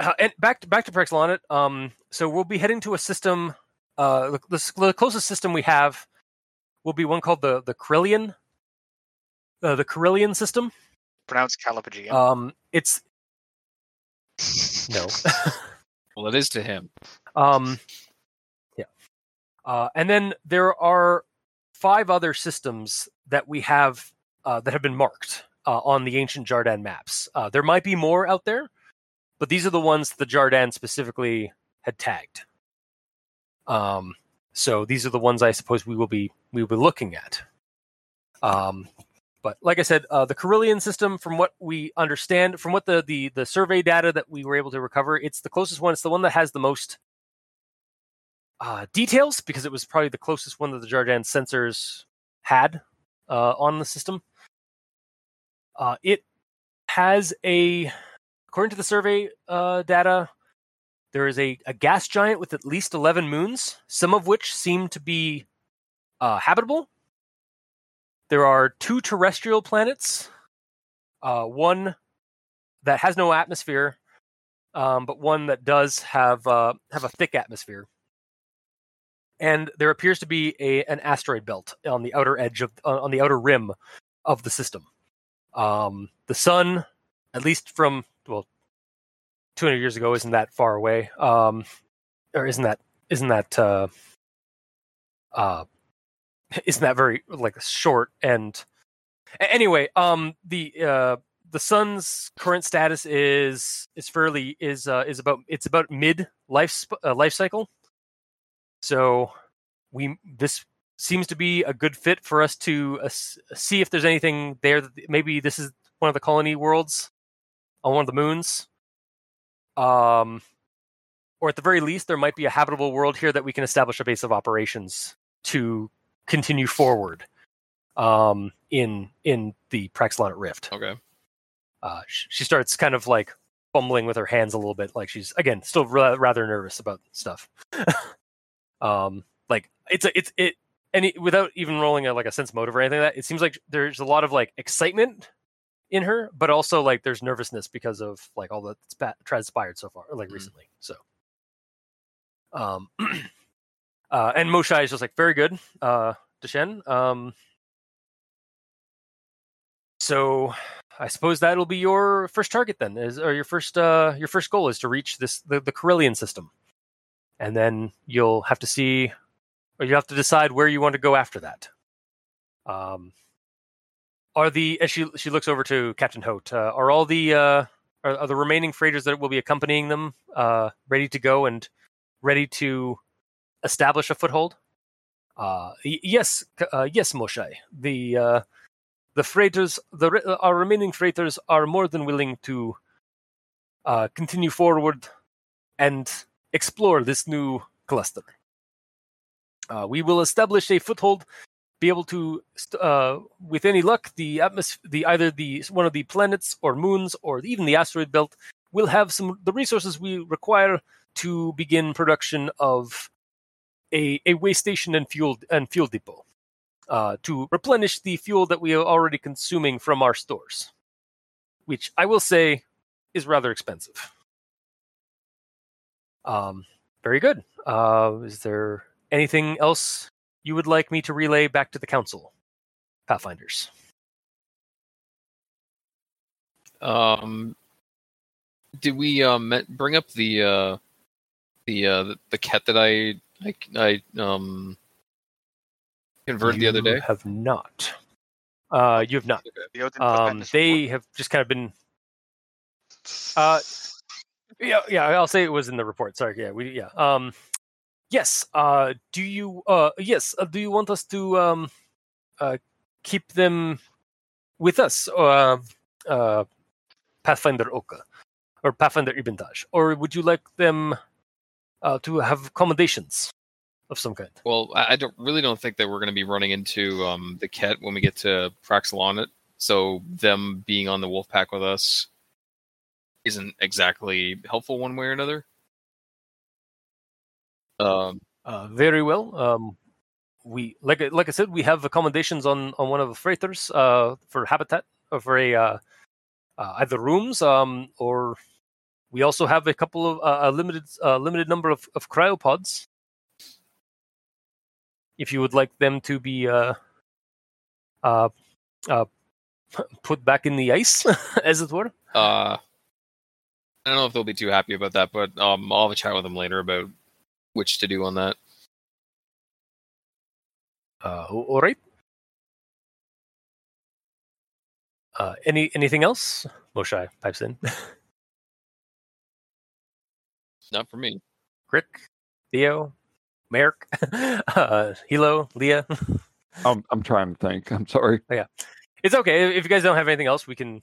Speaker 1: uh, and back to back to Praxlonyyt. Um, so we'll be heading to a system. Uh, the, the, the closest system we have will be one called the the Carillion. Uh, the Carillion system.
Speaker 2: Pronounced Calipagian.
Speaker 1: Um, it's [laughs] no. [laughs]
Speaker 5: Well, it is to him.
Speaker 1: Um, yeah. Uh, and then there are five other systems that we have uh, that have been marked uh, on the ancient Jardaan maps. Uh, there might be more out there, but these are the ones the Jardaan specifically had tagged. Um, so these are the ones I suppose we will be we will be looking at. Um, but like I said, uh, the Carillion system, from what we understand, from what the, the the survey data that we were able to recover, it's the closest one. It's the one that has the most uh, details because it was probably the closest one that the Jardaan sensors had uh, on the system. Uh, it has a, according to the survey uh, data, there is a, a gas giant with at least 11 moons, some of which seem to be uh, habitable. There are two terrestrial planets, uh, one that has no atmosphere, um, but one that does have uh, have a thick atmosphere. And there appears to be a an asteroid belt on the outer edge of on the outer rim of the system. Um, the sun, at least from well, 200 years ago, isn't that far away, um, or isn't that isn't that uh, uh, [laughs] isn't that very like short and anyway um the uh the sun's current status is is fairly is uh is about it's about mid life uh, life cycle. So we this seems to be a good fit for us to uh, see if there's anything there that maybe this is one of the colony worlds on one of the moons um or at the very least there might be a habitable world here that we can establish a base of operations to continue forward um, in in the Praxlonyyt Rift.
Speaker 5: Okay.
Speaker 1: Uh, sh- she starts kind of like fumbling with her hands a little bit, like she's again still ra- rather nervous about stuff. [laughs] um, like it's a it's it and it, without even rolling a like a sense motive or anything like that, it seems like there's a lot of like excitement in her, but also like there's nervousness because of like all that's spa- transpired so far, like
Speaker 5: Mhm.
Speaker 1: recently. So, um, [clears throat] uh, and Moshae is just like very good, uh, Deshen. Um, so I suppose that'll be your first target then, is or your first uh your first goal is to reach this the, the Carillion system, and then you'll have to see, or you have to decide where you want to go after that. Um, are the as she she looks over to Captain Hote, uh, are all the uh are, are the remaining freighters that will be accompanying them uh ready to go and ready to establish a foothold? Uh, y- yes, uh, yes, Moshae. The uh, the freighters, the re- uh, our remaining freighters are more than willing to uh, continue forward and explore this new cluster. Uh, we will establish a foothold, be able to, uh, with any luck, the atmosphere, the either the one of the planets or moons or even the asteroid belt will have some the resources we require to begin production of a, a way station and fuel and fuel depot uh, to replenish the fuel that we are already consuming from our stores, which I will say is rather expensive. Um, very good. Uh, is there anything else you would like me to relay back to the council, Pathfinders?
Speaker 5: Um, did we um me- bring up the uh the uh the, the Kett that I I, I um converted the other day?
Speaker 1: Have not. Uh, you have not. Um, they have just kind of been. Uh, yeah, yeah. I'll say it was in the report. Sorry. Yeah, we. Yeah. Um, yes. Uh, do you? Uh, yes. Uh, do you want us to um, uh, keep them with us, uh, uh, Pathfinder Olka, or Pathfinder Ibn'taaj, or would you like them uh, to have accommodations of some kind?
Speaker 5: Well, I don't really don't think that we're going to be running into um the Kett when we get to Praxlonyyt. So them being on the wolf pack with us isn't exactly helpful one way or another. Um,
Speaker 1: Uh, very well. Um, we like I- like I said, we have accommodations on on one of the freighters uh, for habitat or for a uh, uh, either rooms um, or we also have a couple of uh, a limited uh, limited number of, of cryopods. If you would like them to be uh, uh, uh, [laughs] put back in the ice, [laughs] as it were.
Speaker 5: Uh, I don't know if they'll be too happy about that, but um, I'll have a chat with them later about which to do on that.
Speaker 1: Uh, all right. Uh, any anything else? Moshae pipes in. [laughs]
Speaker 5: Not for me.
Speaker 1: Krick, Theo, Merrick, [laughs] uh, Hilo, Lia. [laughs]
Speaker 3: I'm, I'm trying to think. I'm sorry. Yeah.
Speaker 1: It's okay if you guys don't have anything else. We can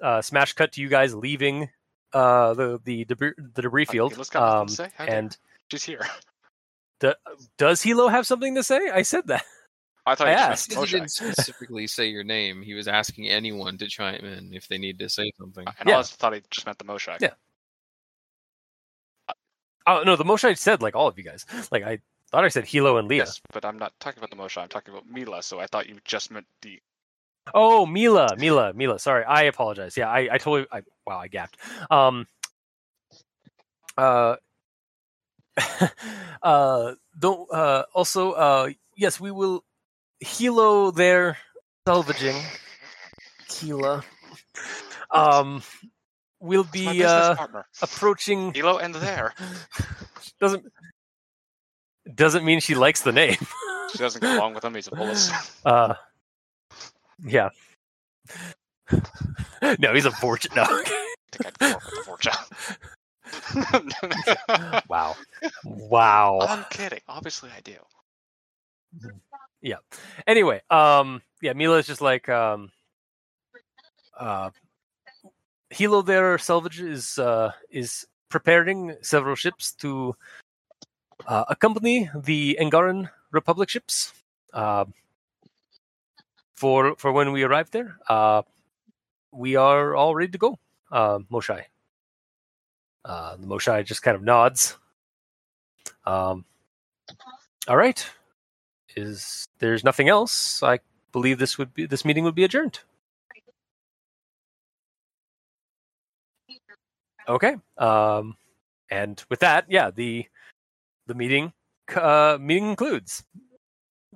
Speaker 1: uh, smash cut to you guys leaving uh, the the debris the debris field.
Speaker 2: Let's
Speaker 1: Um,
Speaker 2: to say. How dare-
Speaker 1: and
Speaker 2: she's here. [laughs]
Speaker 1: do, does Hilo have something to say? I said that.
Speaker 2: I thought
Speaker 1: I
Speaker 2: you just
Speaker 1: asked.
Speaker 2: meant
Speaker 5: Because he didn't [laughs] specifically say your name. He was asking anyone to chime in if they need to say something.
Speaker 2: And
Speaker 1: Yeah.
Speaker 2: I also thought he just meant the Moshae.
Speaker 1: Yeah. Oh no, the Moshae said like all of you guys. Like I thought I said Hilo and Lia.
Speaker 2: Yes, but I'm not talking about the Moshae. I'm talking about Mila. So I thought you just meant the.
Speaker 1: Oh, Mila, Mila, Mila. Sorry, I apologize. Yeah, I, I totally. I, wow, I gapped. Um. Uh. [laughs] uh. Don't. Uh. Also. Uh. Yes, we will. Hilo there, salvaging. Hila. Um. We'll be uh approaching.
Speaker 2: Hilo and there. [laughs]
Speaker 1: Doesn't. Doesn't mean she likes the name.
Speaker 2: She doesn't get along with him. He's a bullis. [laughs]
Speaker 1: Uh, yeah. no, he's a fortune. No.
Speaker 2: I think I'd go with the fortune. [laughs]
Speaker 1: wow. Wow.
Speaker 2: I'm kidding. Obviously, I do. Yeah.
Speaker 1: Anyway, um, yeah, Mila's just like, um, uh, Hilo there, salvage is uh is preparing several ships to uh, accompany the Angaran Republic ships. Uh, for for when we arrive there, uh, we are all ready to go. Uh, Moshae. Uh, the Moshae just kind of nods. Um, all right. Is there's nothing else? I believe this would be this meeting would be adjourned. Okay. Um, and with that, yeah, the the meeting uh, meeting concludes,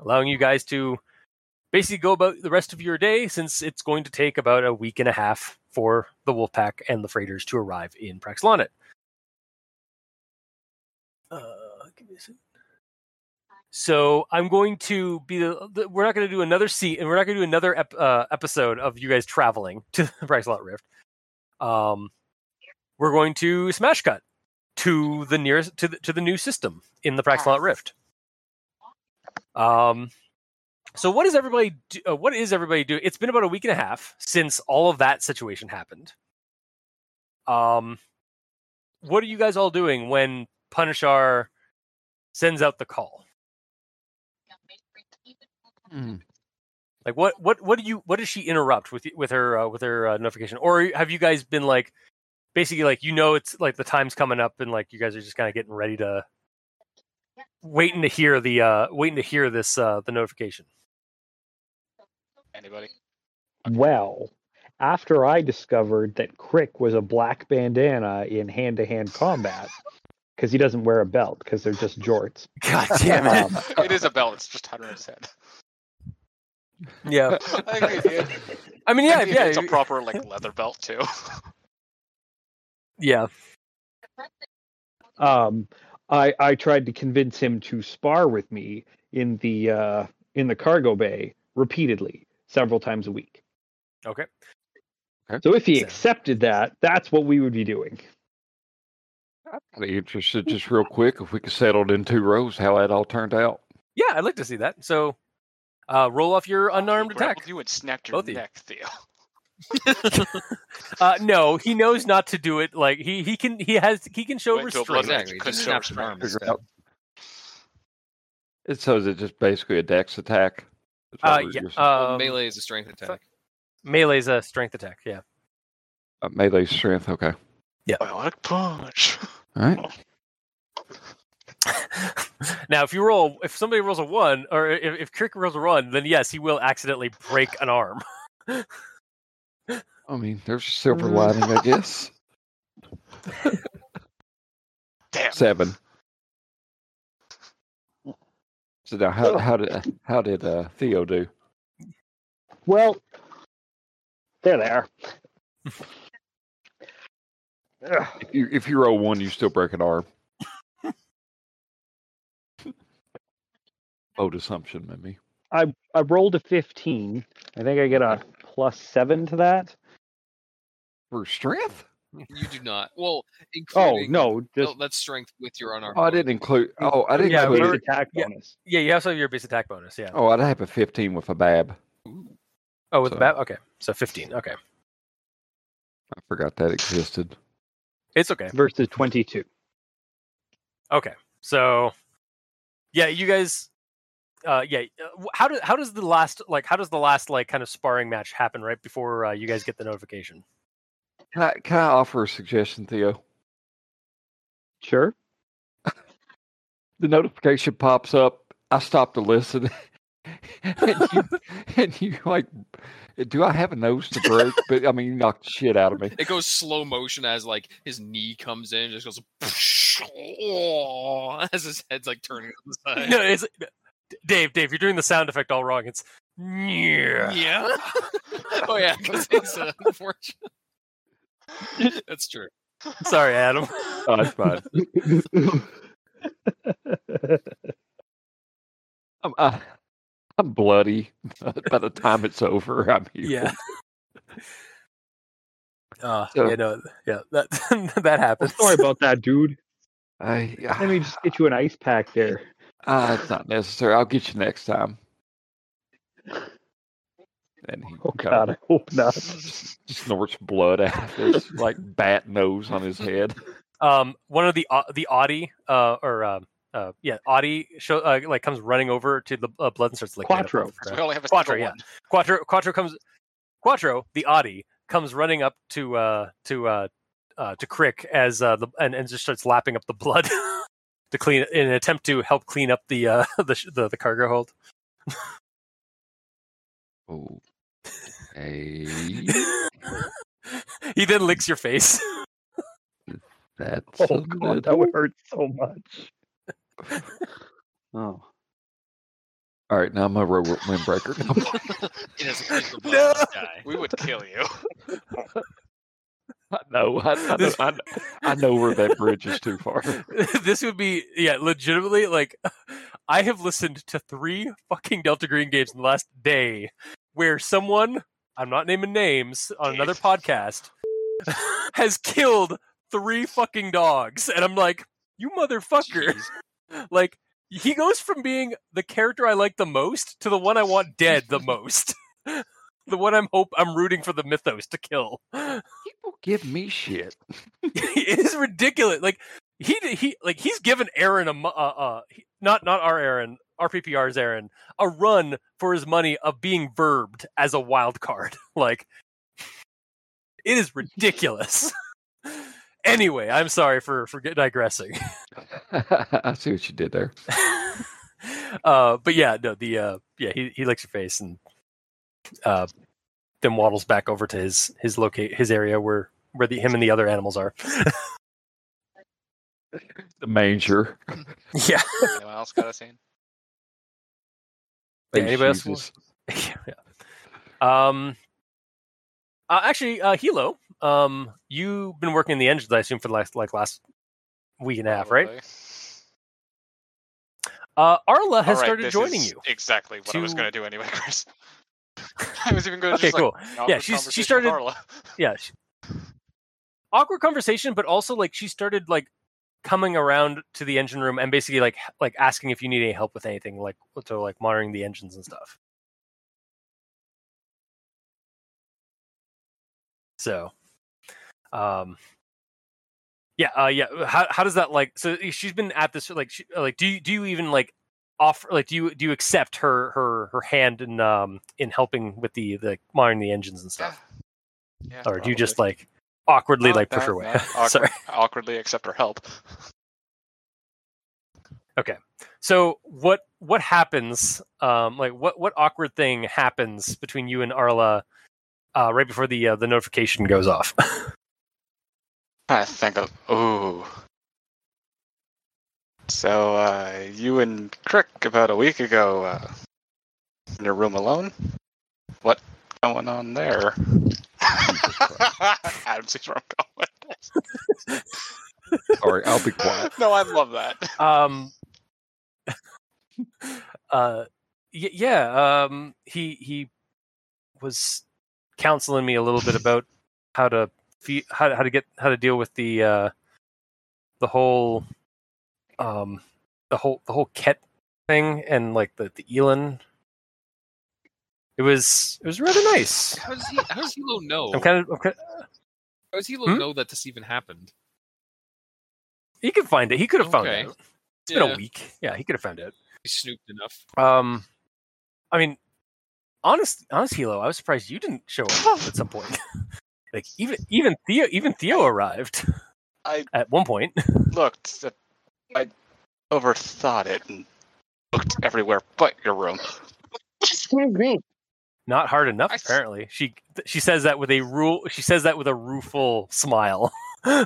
Speaker 1: allowing you guys to basically go about the rest of your day, since it's going to take about a week and a half for the Wolfpack and the freighters to arrive in Praxlonyyt. Uh, give me a second. So I'm going to be the. the we're not going to do another seat, and we're not going to do another ep, uh, episode of you guys traveling to the [laughs] Praxlonyyt Rift. Um, we're going to smash cut to the nearest to the to the new system in the Praxlonyyt Rift. Um, so what is everybody? Do, uh, what is everybody doing? It's been about a week and a half since all of that situation happened. Um, what are you guys all doing when Punishar sends out the call?
Speaker 3: Hmm.
Speaker 1: Like what what what do you what does she interrupt with with her uh, with her uh, notification? Or have you guys been like basically like you know it's like the time's coming up and like you guys are just kind of getting ready to waiting to hear the uh waiting to hear this uh the notification.
Speaker 2: Anybody?
Speaker 4: Well, after I discovered that Krick was a black bandana in hand to hand combat, because he doesn't wear a belt because they're just jorts. [laughs]
Speaker 1: God damn it.
Speaker 4: Um, [laughs]
Speaker 2: it is a belt. It's just under his head.
Speaker 1: yeah. [laughs]
Speaker 2: I think it-
Speaker 1: I mean yeah,
Speaker 2: I think
Speaker 1: yeah.
Speaker 2: It's a proper like leather belt too.
Speaker 1: yeah.
Speaker 4: um, I I tried to convince him to spar with me in the uh, in the cargo bay repeatedly, several times a week.
Speaker 1: Okay.
Speaker 4: So if he
Speaker 1: So-
Speaker 4: accepted that, that's what we would be doing.
Speaker 3: I'd be interested, just real quick, if we could settle it in two rows, how that all turned out.
Speaker 1: Yeah, I'd like to see that. So uh roll off your unarmed
Speaker 2: He grappled
Speaker 1: attack.
Speaker 2: You and snapped your
Speaker 1: Both of
Speaker 2: neck, Theo. [laughs]
Speaker 1: Uh no, he knows not to do it like he he can he has he can show
Speaker 2: Went to a blood
Speaker 1: restraint.
Speaker 2: rage.
Speaker 5: Exactly.
Speaker 2: couldn't
Speaker 5: Just snaps an
Speaker 2: restraint.
Speaker 5: arm
Speaker 3: out. So is it just basically a dex attack? Is that
Speaker 1: Uh yeah.
Speaker 3: you're?
Speaker 5: Well,
Speaker 1: Um,
Speaker 5: melee is a strength attack.
Speaker 1: Melee is a strength attack, yeah.
Speaker 3: Uh, melee strength. Okay. Yeah.
Speaker 2: Bionic punch.
Speaker 3: All right. [laughs]
Speaker 1: Now, if you roll, if somebody rolls a one, or if, if Krick rolls a one, then yes, he will accidentally break an arm. [laughs]
Speaker 3: I mean, there's a silver lining, I [laughs] guess.
Speaker 2: Damn.
Speaker 3: Seven. So now, how how did how did uh, Theo do?
Speaker 4: Well, there they are. Ugh. [laughs]
Speaker 3: If you if you roll one, you still break an arm. [laughs] Bold assumption, maybe.
Speaker 4: I I rolled a 15. I think I get a plus seven to that.
Speaker 3: For strength? [laughs]
Speaker 5: You do not. Well,
Speaker 4: Oh
Speaker 5: including,
Speaker 4: no,
Speaker 5: no,
Speaker 4: just
Speaker 5: that's strength with your unarmed.
Speaker 3: Oh, I didn't include. Oh, I didn't
Speaker 1: Yeah,
Speaker 4: yeah,
Speaker 3: include.
Speaker 1: were-
Speaker 4: attack
Speaker 1: yeah.
Speaker 4: bonus.
Speaker 1: Yeah, you also have your base attack bonus. Yeah.
Speaker 3: Oh, I'd have a fifteen with a bab.
Speaker 1: Oh, with the
Speaker 3: So-
Speaker 1: bat. Okay, so fifteen. Okay,
Speaker 3: I forgot that existed.
Speaker 1: it's okay.
Speaker 4: versus 22.
Speaker 1: Okay, so yeah, you guys. Uh, yeah, uh, how does how does the last like how does the last like kind of sparring match happen right before uh, you guys get the notification?
Speaker 3: Can I can I offer a suggestion, Theo?
Speaker 4: Sure.
Speaker 3: The notification pops up. I stop to listen, [laughs] and, you, [laughs] and you like, do I have a nose to break? But I mean, you knocked the shit out of me.
Speaker 5: It goes slow motion as like his knee comes in, just goes [laughs] as his head's like turning to the side.
Speaker 1: no, it's Dave. Dave, you're doing the sound effect all wrong. It's yeah.
Speaker 5: Yeah. oh yeah, because it's uh, unfortunate. [laughs] That's true.
Speaker 1: Sorry, Adam.
Speaker 3: Oh, that's fine. [laughs] I'm, I, I'm bloody. By the time it's over, I'm healed.
Speaker 1: Yeah. Uh,
Speaker 3: So-
Speaker 1: yeah, no, yeah, that [laughs] that happens.
Speaker 4: Sorry about that, dude.
Speaker 3: I,
Speaker 4: Let me just get you an ice pack there. [sighs]
Speaker 3: uh, it's not necessary. I'll get you next time. And he
Speaker 4: Oh
Speaker 3: kinda
Speaker 4: God, I hope [laughs] not.
Speaker 3: snorts blood out of his like bat nose on his head. [laughs]
Speaker 1: um one of the Au- the Audi uh or um uh yeah Audi show uh, like comes running over to the uh, blood and starts licking it up
Speaker 4: Quattro.
Speaker 2: So we only have a
Speaker 1: Quattro, yeah.
Speaker 2: one.
Speaker 1: Quattro Quattro comes Quattro the Audi comes running up to uh to uh uh to Krick as uh the and, and just starts lapping up the blood [laughs] to clean in an attempt to help clean up the uh the the, the cargo hold.
Speaker 3: Oh. Hey, [laughs]
Speaker 1: he then licks your face. [laughs]
Speaker 3: that's
Speaker 4: Oh
Speaker 3: a
Speaker 4: God, that would hurt so much. [laughs] Oh,
Speaker 3: All right, now I'm a row windbreaker.
Speaker 5: It a
Speaker 1: No.
Speaker 5: the.
Speaker 2: We would kill you.
Speaker 3: I know, I, I, know, I, I know where that bridge is too far.
Speaker 1: this would be yeah legitimately like i have listened to three fucking delta green games in the last day where someone i'm not naming names on another podcast [laughs] has killed three fucking dogs. And i'm like you motherfucker. [laughs] Like he goes from being the character i like the most to the one i want dead the [laughs] most. The one i'm hope i'm rooting for the mythos to kill.
Speaker 3: People give me shit.
Speaker 1: it is ridiculous. Like he he like he's given Aaron a uh, uh he- not not our Aaron RPPR's Aaron a run for his money of being verbed as a wild card. [laughs] Like it is ridiculous. [laughs] anyway, I'm sorry for for digressing. [laughs]
Speaker 3: I see what you did there.
Speaker 1: uh, but yeah, no, the uh, yeah he he licks your face and uh, then waddles back over to his his locate his area where where the him and the other animals are.
Speaker 3: The manger.
Speaker 1: yeah.
Speaker 2: Anyone else got a scene?
Speaker 1: Yeah,
Speaker 3: Face
Speaker 1: anybody else
Speaker 3: Jesus. [laughs]
Speaker 1: yeah. Um. Uh, actually, uh, Hilo, um, you've been working in the engines, I assume, for the last like last week and a half, right?
Speaker 2: Probably.
Speaker 1: Uh, Arla has
Speaker 2: All right,
Speaker 1: started
Speaker 2: this
Speaker 1: joining
Speaker 2: is
Speaker 1: you.
Speaker 2: Exactly what I was going to do anyway, [laughs] Chris. I was even going to
Speaker 1: Okay,
Speaker 2: just
Speaker 1: cool.
Speaker 2: like,
Speaker 1: Yeah, she's- she started-
Speaker 2: Arla.
Speaker 1: Yeah. she- [laughs] Awkward conversation, but also like she started like coming around to the engine room and basically like like asking if you need any help with anything, like to like monitoring the engines and stuff. So, um, yeah, uh, yeah. How how does that like? So she's been at this like she, like do you do you even like offer like do you do you accept her her her hand in um in helping with the the monitoring the engines and stuff,
Speaker 2: Yeah,
Speaker 1: or do you just like awkwardly
Speaker 2: Not
Speaker 1: like push
Speaker 2: bad,
Speaker 1: her away? [laughs]
Speaker 2: awkward-
Speaker 1: Sorry.
Speaker 2: awkwardly accept her help. Okay.
Speaker 1: So what what happens? Um, like what what awkward thing happens between you and Arla uh, right before the uh, the notification goes off? [laughs]
Speaker 2: I think of ooh. So uh, you and Krick about a week ago uh, in your room alone. What going on there? Adam sees where I'm going with this.
Speaker 3: Sorry, I'll be quiet.
Speaker 2: No, I love that.
Speaker 1: um, [laughs] uh, y- yeah. Um, he he was counseling me a little bit about how to fe- how to- how to get how to deal with the uh the whole um the whole the whole Kett thing and like the the Elin. It was it was rather nice.
Speaker 5: How does he? How does Hilo know?
Speaker 1: I'm kind of I'm kind
Speaker 5: How does Hilo
Speaker 1: Hmm?
Speaker 5: know that this even happened?
Speaker 1: he could find it. He could have found
Speaker 5: Okay.
Speaker 1: out. It's been a week. Yeah, he could have found it.
Speaker 5: He snooped enough.
Speaker 1: Um, I mean, honest, honest, Hilo, I was surprised you didn't show up [laughs] at some point. [laughs] like even even Theo even Theo arrived
Speaker 2: I
Speaker 1: at one point. [laughs]
Speaker 2: looked. At, I overthought it and looked everywhere but your room.
Speaker 1: Not hard enough,
Speaker 2: I s-
Speaker 1: apparently. She she says that with a rule. She says that with a rueful smile. [laughs] I'm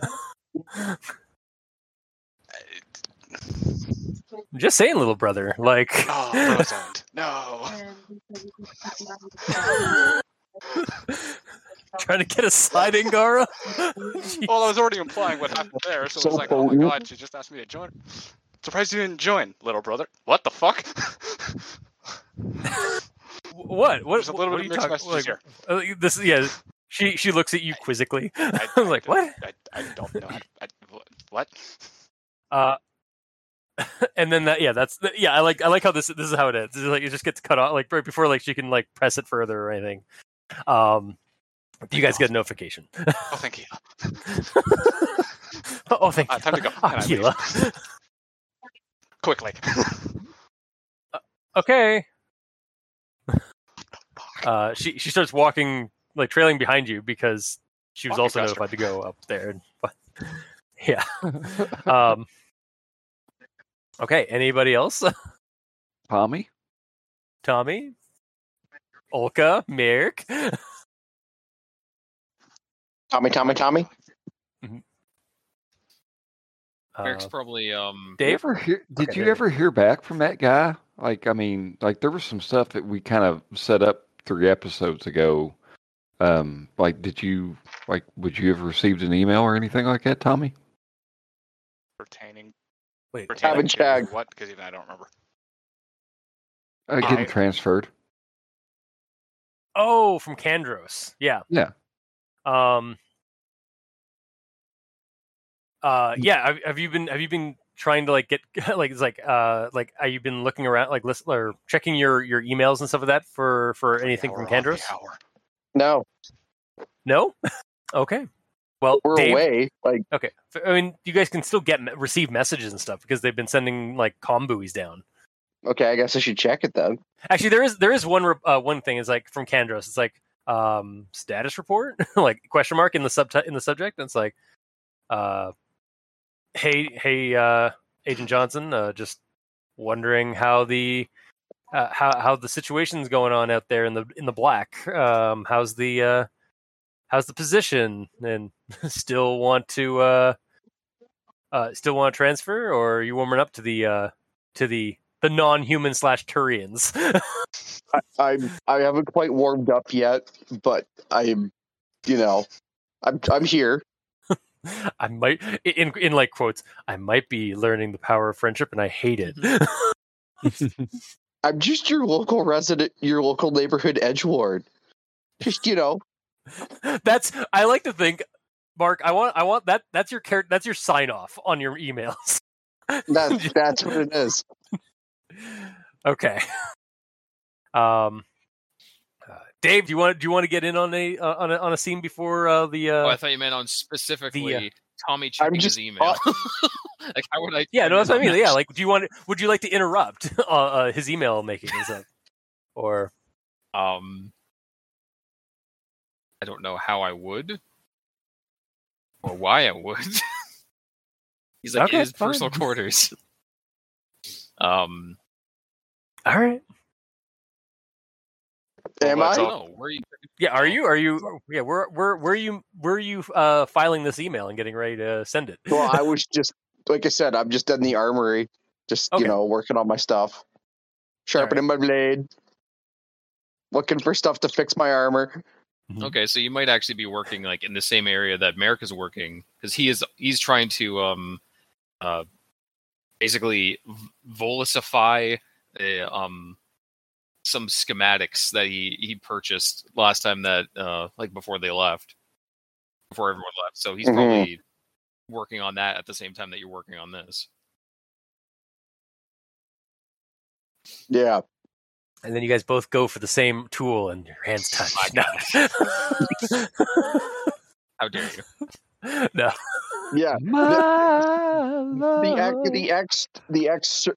Speaker 1: just saying, little brother. Like,
Speaker 2: Oh, Rosalind, [laughs] no. [laughs]
Speaker 1: trying to get a side Angara.
Speaker 2: Well, I was already implying what happened there, so,
Speaker 6: So
Speaker 2: it's like, oh my god, she just asked me to join. Surprised you didn't join, little brother. What the fuck?
Speaker 1: What? What?
Speaker 2: There's a little
Speaker 1: what
Speaker 2: bit
Speaker 1: are
Speaker 2: of
Speaker 1: you
Speaker 2: mixed
Speaker 1: talking?
Speaker 2: messages
Speaker 1: Like,
Speaker 2: here.
Speaker 1: uh, this, yeah. She she looks at you quizzically.
Speaker 2: I, [laughs]
Speaker 1: I was like, what?
Speaker 2: I, I don't know. I, what?
Speaker 1: Uh, [laughs] and then that, yeah, that's the, yeah. I like I like how this this is how it ends. It's like it just gets cut off like right before like she can like press it further or anything. Um, you guys get a notification.
Speaker 2: Oh, thank you. [laughs]
Speaker 1: oh, thank
Speaker 2: Uh,
Speaker 1: you.
Speaker 2: time to go. I.
Speaker 1: Keela.
Speaker 2: Quickly.
Speaker 1: Okay. [laughs] Uh, she she starts walking like trailing behind you because she was
Speaker 2: Walking
Speaker 1: also
Speaker 2: faster.
Speaker 1: notified to go up there. [laughs] But yeah. [laughs] Um. Okay. Anybody else?
Speaker 3: Tommy?
Speaker 1: Tommy, Olka, Maerk.
Speaker 6: Tommy, Tommy, Tommy.
Speaker 5: Eric's
Speaker 1: Uh,
Speaker 5: probably um.
Speaker 3: Did you
Speaker 1: Dave.
Speaker 3: ever hear, did
Speaker 1: Okay,
Speaker 3: you
Speaker 1: Dave.
Speaker 3: ever hear back from that guy? Like, I mean, like there was some stuff that we kind of set up three episodes ago. Um, like, did you like? Would you have received an email or anything like that, Tommy?
Speaker 2: pertaining.
Speaker 1: Wait,
Speaker 2: pertaining
Speaker 6: Haven't
Speaker 2: to
Speaker 6: checked.
Speaker 2: What? Because even I don't remember.
Speaker 3: Uh, getting
Speaker 2: I-
Speaker 3: transferred.
Speaker 1: Oh, from Kandros. Yeah.
Speaker 3: Yeah.
Speaker 1: Um. Uh. Yeah. Have, have you been Have you been trying to like get [laughs] like it's like uh like have you been looking around like list or checking your your emails and stuff like that for for
Speaker 2: Every
Speaker 1: anything from
Speaker 2: hour Kandros?
Speaker 6: No,
Speaker 1: No. [laughs] okay. Well,
Speaker 6: we're
Speaker 1: Dave,
Speaker 6: away. Like,
Speaker 1: Okay. I mean, you guys can still get receive messages and stuff because they've been sending like com buoys down.
Speaker 6: okay, I guess I should check it then.
Speaker 1: Actually, there is there is one uh, one thing is like from Kandros. It's like um status report, [laughs] like question mark in the sub in the subject. And it's like, uh, hey hey uh, Agent Johnson, uh, just wondering how the uh, how how the situation's going on out there in the in the black. Um, how's the uh, how's the position? And [laughs] still want to uh, uh, still want to transfer, or are you warming up to the uh, to the the non-human slash Turians? [laughs]
Speaker 6: I'm I haven't quite warmed up yet, but I'm, you know, I'm I'm here. [laughs]
Speaker 1: I might in in like quotes. I might be learning the power of friendship, and I hate it. [laughs]
Speaker 6: I'm just your local resident, your local neighborhood edge ward. Just you know,
Speaker 1: that's I like to think, Marc. I want I want that. That's your char- That's your sign off on your emails.
Speaker 6: that's [laughs] that's what it is.
Speaker 1: okay. Um, Dave, do you want do you want to get in on a uh, on a on a scene before uh, the? Uh,
Speaker 5: oh, I thought you meant on specifically Tommy
Speaker 6: I'm
Speaker 5: checking
Speaker 6: just-
Speaker 5: his email. [laughs] like, how would I?
Speaker 1: yeah, no, that's what I mean.
Speaker 5: chime
Speaker 1: Yeah, [laughs] like, do you want? Would you like to interrupt [laughs] uh, uh, his email making? Is that or?
Speaker 5: Um, I don't know how I would, or why I would. He's like
Speaker 1: Okay,
Speaker 5: in his
Speaker 1: fine.
Speaker 5: personal quarters. Um,
Speaker 1: All right.
Speaker 6: Am
Speaker 2: Well,
Speaker 6: I?
Speaker 2: that's
Speaker 5: I don't know. Where are you?
Speaker 1: Yeah. Are you? Are you? Yeah. Where? Where? Where are you? Where are you? Uh, filing this email and getting ready to send it.
Speaker 6: Well, I was [laughs] just like I said, I'm just in the armory, just
Speaker 1: Okay.
Speaker 6: you know, working on my stuff, sharpening my blade, looking for stuff to fix my armor.
Speaker 5: Okay, so you might actually be working like in the same area that Maerk is working because he is he's trying to um uh basically v- volicify uh, um some schematics that he he purchased last time that uh like before they left before everyone left. So he's
Speaker 6: Mhm.
Speaker 5: probably working on that at the same time that you're working on this.
Speaker 6: Yeah,
Speaker 1: And then you guys both go for the same tool, and your hands touch. [laughs]
Speaker 5: My
Speaker 1: No.
Speaker 5: How dare you? [laughs] [laughs]
Speaker 1: no.
Speaker 6: yeah. [laughs]
Speaker 3: My
Speaker 6: The ex,
Speaker 3: love.
Speaker 6: the ex, the extra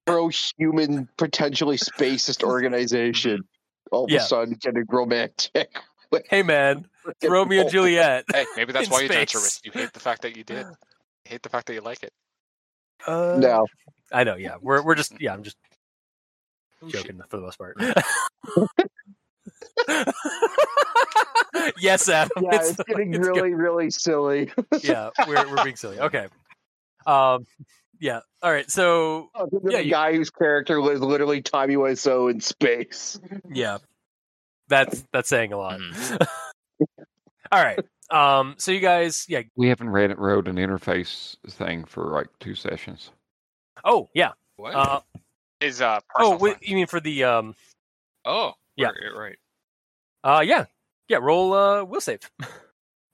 Speaker 6: human, potentially spacist [laughs] organization. All of
Speaker 1: Yeah.
Speaker 6: a sudden, getting romantic.
Speaker 1: Hey, man. Romeo and Juliet.
Speaker 2: Hey, maybe that's
Speaker 1: In
Speaker 2: why you drank to risk. You hate the fact that you did. You [sighs] hate the fact that you like it.
Speaker 1: Uh,
Speaker 6: No,
Speaker 1: I know. Yeah. We're we're just yeah. I'm just
Speaker 2: Oh, shit.
Speaker 1: joking for the most part. Yes, Adam.
Speaker 6: yeah, it's, [laughs] getting
Speaker 1: it's
Speaker 6: really, really silly. [laughs]
Speaker 1: yeah, we're we're being silly. Okay. Um. Yeah. All right. So
Speaker 6: the
Speaker 1: Yeah, you-
Speaker 6: guy whose character was literally Tommy Wiseau in space.
Speaker 1: yeah, that's that's saying a lot.
Speaker 5: Mhm. [laughs]
Speaker 1: All right. Um. So you guys, yeah.
Speaker 3: We haven't read it, wrote an interface thing for like two sessions.
Speaker 1: Oh yeah.
Speaker 5: What?
Speaker 1: Uh.
Speaker 2: Is uh
Speaker 1: Oh, wait, you mean for the um?
Speaker 5: oh,
Speaker 1: yeah.
Speaker 5: right, right.
Speaker 1: Uh. Yeah. Yeah. Roll. Uh. We'll save. [laughs]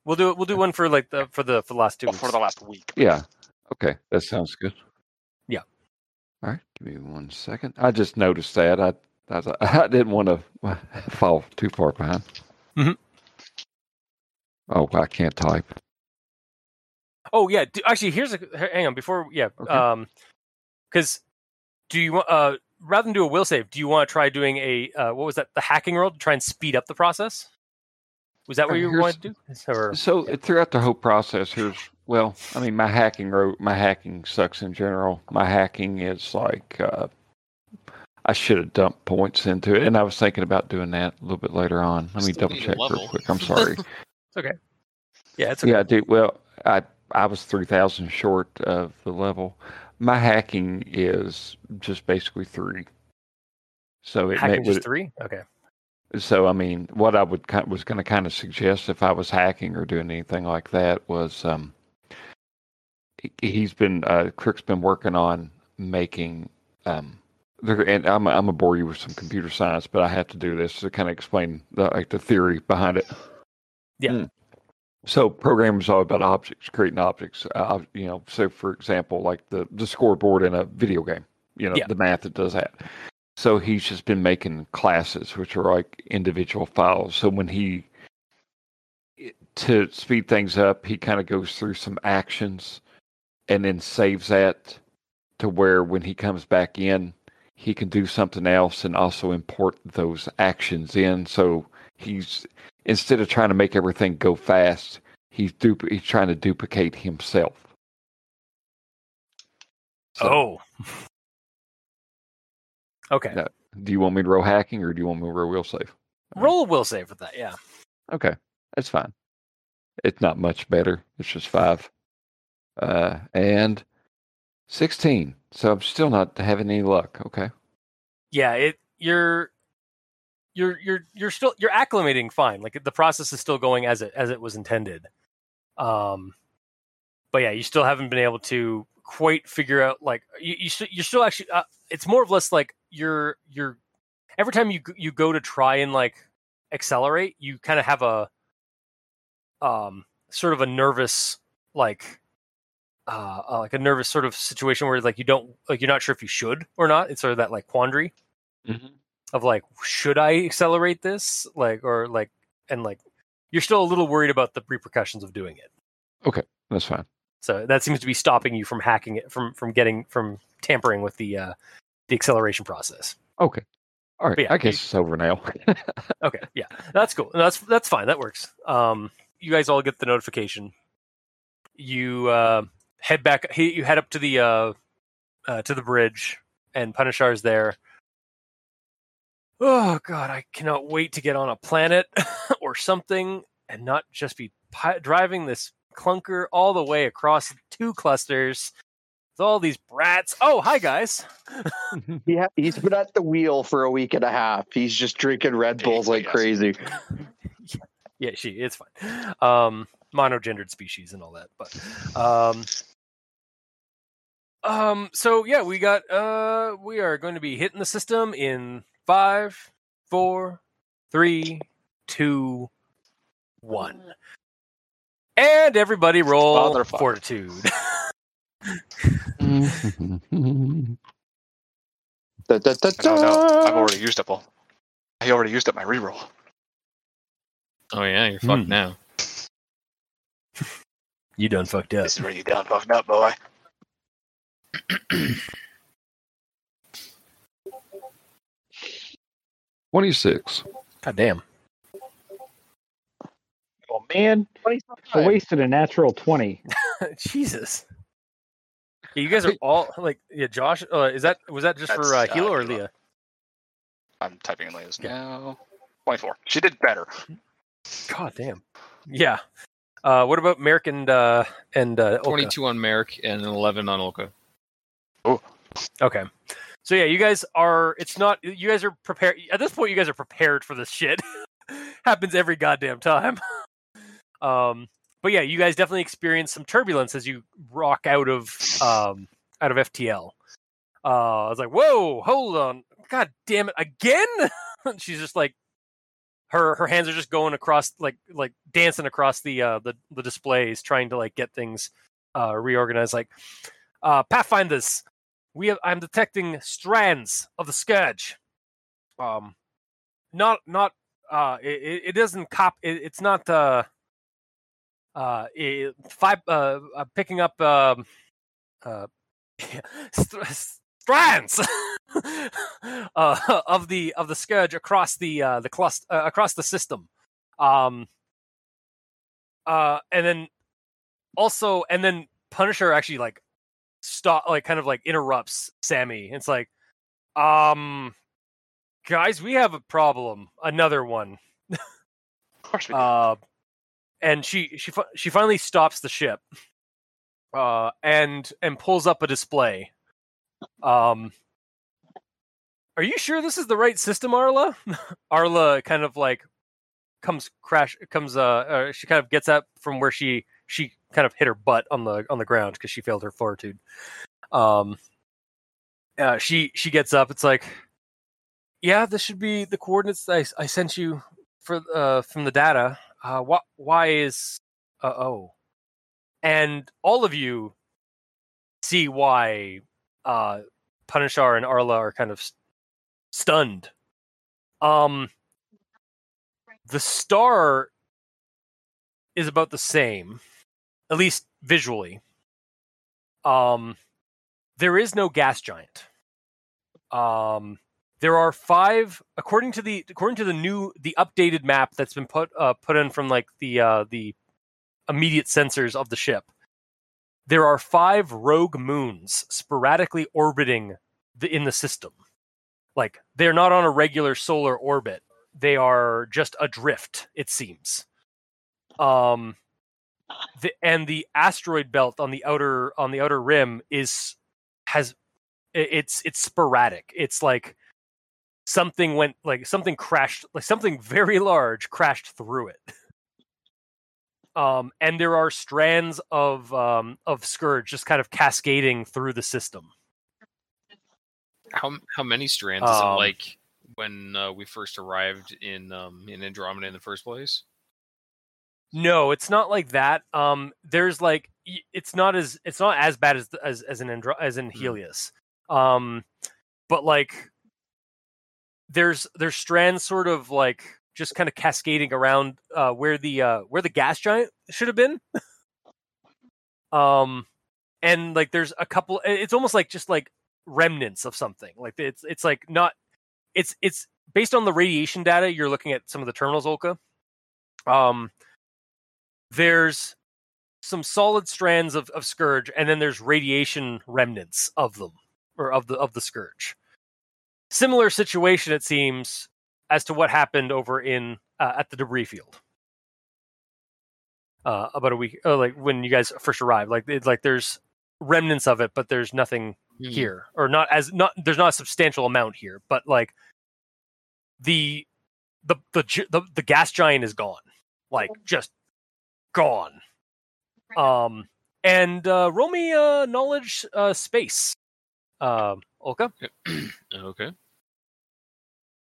Speaker 1: We'll do. It. We'll do one for like the for the for the last two.
Speaker 2: Well,
Speaker 1: weeks.
Speaker 2: for the last week.
Speaker 3: Yeah. Okay, that sounds good.
Speaker 1: Yeah.
Speaker 3: All right, give me one second. I just noticed that. I I, [laughs] I didn't want to [laughs] fall too far behind.
Speaker 1: Mhm.
Speaker 3: Oh, I can't type.
Speaker 1: Oh yeah. Do, actually, here's a hang on before. Yeah.
Speaker 3: Okay.
Speaker 1: Um. Because do you want uh rather than do a will save, do you want to try doing a uh what was that the hacking roll to try and speed up the process? Was that what you
Speaker 3: here's-
Speaker 1: wanted to do? Or,
Speaker 3: So throughout the whole process, here's well, I mean, my hacking wrote my hacking sucks in general. My hacking is like uh, I should have dumped points into it, and I was thinking about doing that a little bit later on. Let me double check real quick. I'm [laughs] sorry. It's okay.
Speaker 1: Yeah. It's okay.
Speaker 3: Yeah, dude. Well, I I was three thousand short of the level. My hacking is just basically three. So it
Speaker 1: Hacking
Speaker 3: may,
Speaker 1: just
Speaker 3: would,
Speaker 1: three. Okay.
Speaker 3: So I mean, what I would was going to kind of suggest if I was hacking or doing anything like that was um, he- he's been uh, Krick's been working on making um, and I'm I'm gonna bore you with some computer science, but I have to do this to kind of explain the, like the theory behind it.
Speaker 1: Yeah.
Speaker 3: Mm. So programming is all about objects, creating objects. Uh, you know, so for example, like the the scoreboard in a video game. You know,
Speaker 1: Yeah.
Speaker 3: the math that does that. So he's just been making classes, which are like individual files. So when he to speed things up, he kind of goes through some actions and then saves that to where when he comes back in, he can do something else and also import those actions in. So he's instead of trying to make everything go fast, he's he's trying to duplicate himself. So,
Speaker 1: Oh. Okay.
Speaker 3: Yeah. do you want me to roll hacking or do you want me to roll will save?
Speaker 1: Roll a will save with that. Yeah.
Speaker 3: Okay, that's fine. It's not much better. It's just five. Uh, and 16. So I'm still not having any luck. Okay.
Speaker 1: Yeah. It. You're. You're you're you're still you're acclimating fine. Like the process is still going as it as it was intended. Um, but yeah, you still haven't been able to quite figure out like you you st- you're still actually. Uh, it's more or less like you're you're every time you you go to try and like accelerate, you kind of have a um sort of a nervous like uh, uh like a nervous sort of situation where like you don't like you're not sure if you should or not. It's sort of that like quandary
Speaker 3: Mm-hmm.
Speaker 1: of like should I accelerate this like or like and like you're still a little worried about the repercussions of doing it.
Speaker 3: Okay, that's fine.
Speaker 1: So that seems to be stopping you from hacking it from from getting from tampering with the uh the acceleration process.
Speaker 3: Okay. All right.
Speaker 1: But yeah,
Speaker 3: I guess it's over now. [laughs]
Speaker 1: Okay, yeah, that's cool. That's that's fine. That works. Um, you guys all get the notification. You uh, head back. You head up to the uh, uh, to the bridge, and Punishar's there. Oh god, I cannot wait to get on a planet [laughs] or something and not just be pi- driving this clunker all the way across two clusters with all these brats. Oh, hi guys. [laughs]
Speaker 6: He ha- he's been at the wheel for a week and a half. He's just drinking Red Bulls like
Speaker 2: Yes.
Speaker 6: crazy. [laughs]
Speaker 1: yeah, she. It's fine. Um, monogendered species and all that, but um, um. So yeah, we got. Uh, we are going to be hitting the system in five, four, three, two, one, and everybody roll
Speaker 2: Motherfucker.
Speaker 1: fortitude. [laughs]
Speaker 6: Da, da, da,
Speaker 2: No, no, I've already used up all. I already used up my reroll.
Speaker 5: Oh yeah, you're fucked
Speaker 1: Hmm.
Speaker 5: now.
Speaker 1: you done fucked up.
Speaker 2: This is where you done fucked up, boy. [clears throat]
Speaker 3: Twenty-six.
Speaker 1: God damn.
Speaker 4: Oh man, I wasted a natural twenty. [laughs]
Speaker 1: Jesus. Yeah, you guys are all like, yeah. Josh, uh, is that was that just for uh,
Speaker 2: That's, uh,
Speaker 1: Hilo or Lia?
Speaker 2: I'm typing in Lia's
Speaker 1: Yeah.
Speaker 2: now. 24. She did better.
Speaker 1: God damn. Yeah. Uh, what about Maerk and uh, and uh, Olka?
Speaker 5: Twenty-two on Maerk and eleven on Olka. Oh.
Speaker 1: Okay. So yeah, you guys are. It's not. You guys are prepared. At this point, you guys are prepared for this shit. [laughs] Happens every goddamn time. [laughs] um. But yeah, you guys definitely experience some turbulence as you rock out of um out of FTL. Uh, I was like, whoa, hold on, god damn it, again? [laughs] She's just like, her her hands are just going across, like like dancing across the uh the the displays, trying to like get things uh reorganized. Like, uh, Pathfinders, we have I'm detecting strands of the scourge. Um, not not uh, it, it doesn't cop. It, it's not uh uh five uh, uh picking up um uh [laughs] st- strands [laughs] uh of the of the scourge across the uh the cluster uh, across the system. Um uh and then also and then punisher actually like stop like kind of like interrupts sammy. It's like um guys we have a problem. Another one.
Speaker 2: Of course we [laughs] did.
Speaker 1: uh, and she she she finally stops the ship, uh, and and pulls up a display. Um, are you sure this is the right system, Arla? [laughs] Arla kind of like comes crash comes uh, uh she kind of gets up from where she she kind of hit her butt on the on the ground because she failed her fortitude. Um, uh, she she gets up. It's like, yeah, this should be the coordinates I I sent you for uh from the data. Uh, why is uh oh, and all of you see why uh Punishar and Arla are kind of st- stunned. Um, the star is about the same, at least visually. Um, there is no gas giant. Um, there are five, according to the according to the new the updated map that's been put uh, put in from like the uh, the immediate sensors of the ship. There are five rogue moons sporadically orbiting the, in the system. Like they're not on a regular solar orbit. They are just adrift, it seems. Um the, and the asteroid belt on the outer on the outer rim is has it's it's sporadic. It's like something went like something crashed like something very large crashed through it. Um and there are strands of um of scourge just kind of cascading through the system.
Speaker 5: How how many strands is it
Speaker 1: Um,
Speaker 5: like when uh, we first arrived in um, in Andromeda in the first place?
Speaker 1: No, it's not like that. Um, there's like it's not as it's not as bad as as as in Andro- as in
Speaker 5: Hmm.
Speaker 1: Heleus. Um, but like there's there's strands sort of like just kind of cascading around uh where the uh where the gas giant should have been. um, and like there's a couple. It's almost like just like remnants of something. Like it's it's like not. It's it's based on the radiation data. You're looking at some of the terminals, Olka. Um, there's some solid strands of, of scourge and then there's radiation remnants of them or of the of the scourge. Similar situation, it seems, as to what happened over in uh, at the debris field uh, about a week, oh, like when you guys first arrived. Like it's like there's remnants of it, but there's nothing
Speaker 5: Hmm.
Speaker 1: here, or not as not there's not a substantial amount here, but like the the the the, the gas giant is gone, like just gone. Um, and uh, roll me uh, knowledge uh, space, um, Olka, [clears throat]
Speaker 5: Okay.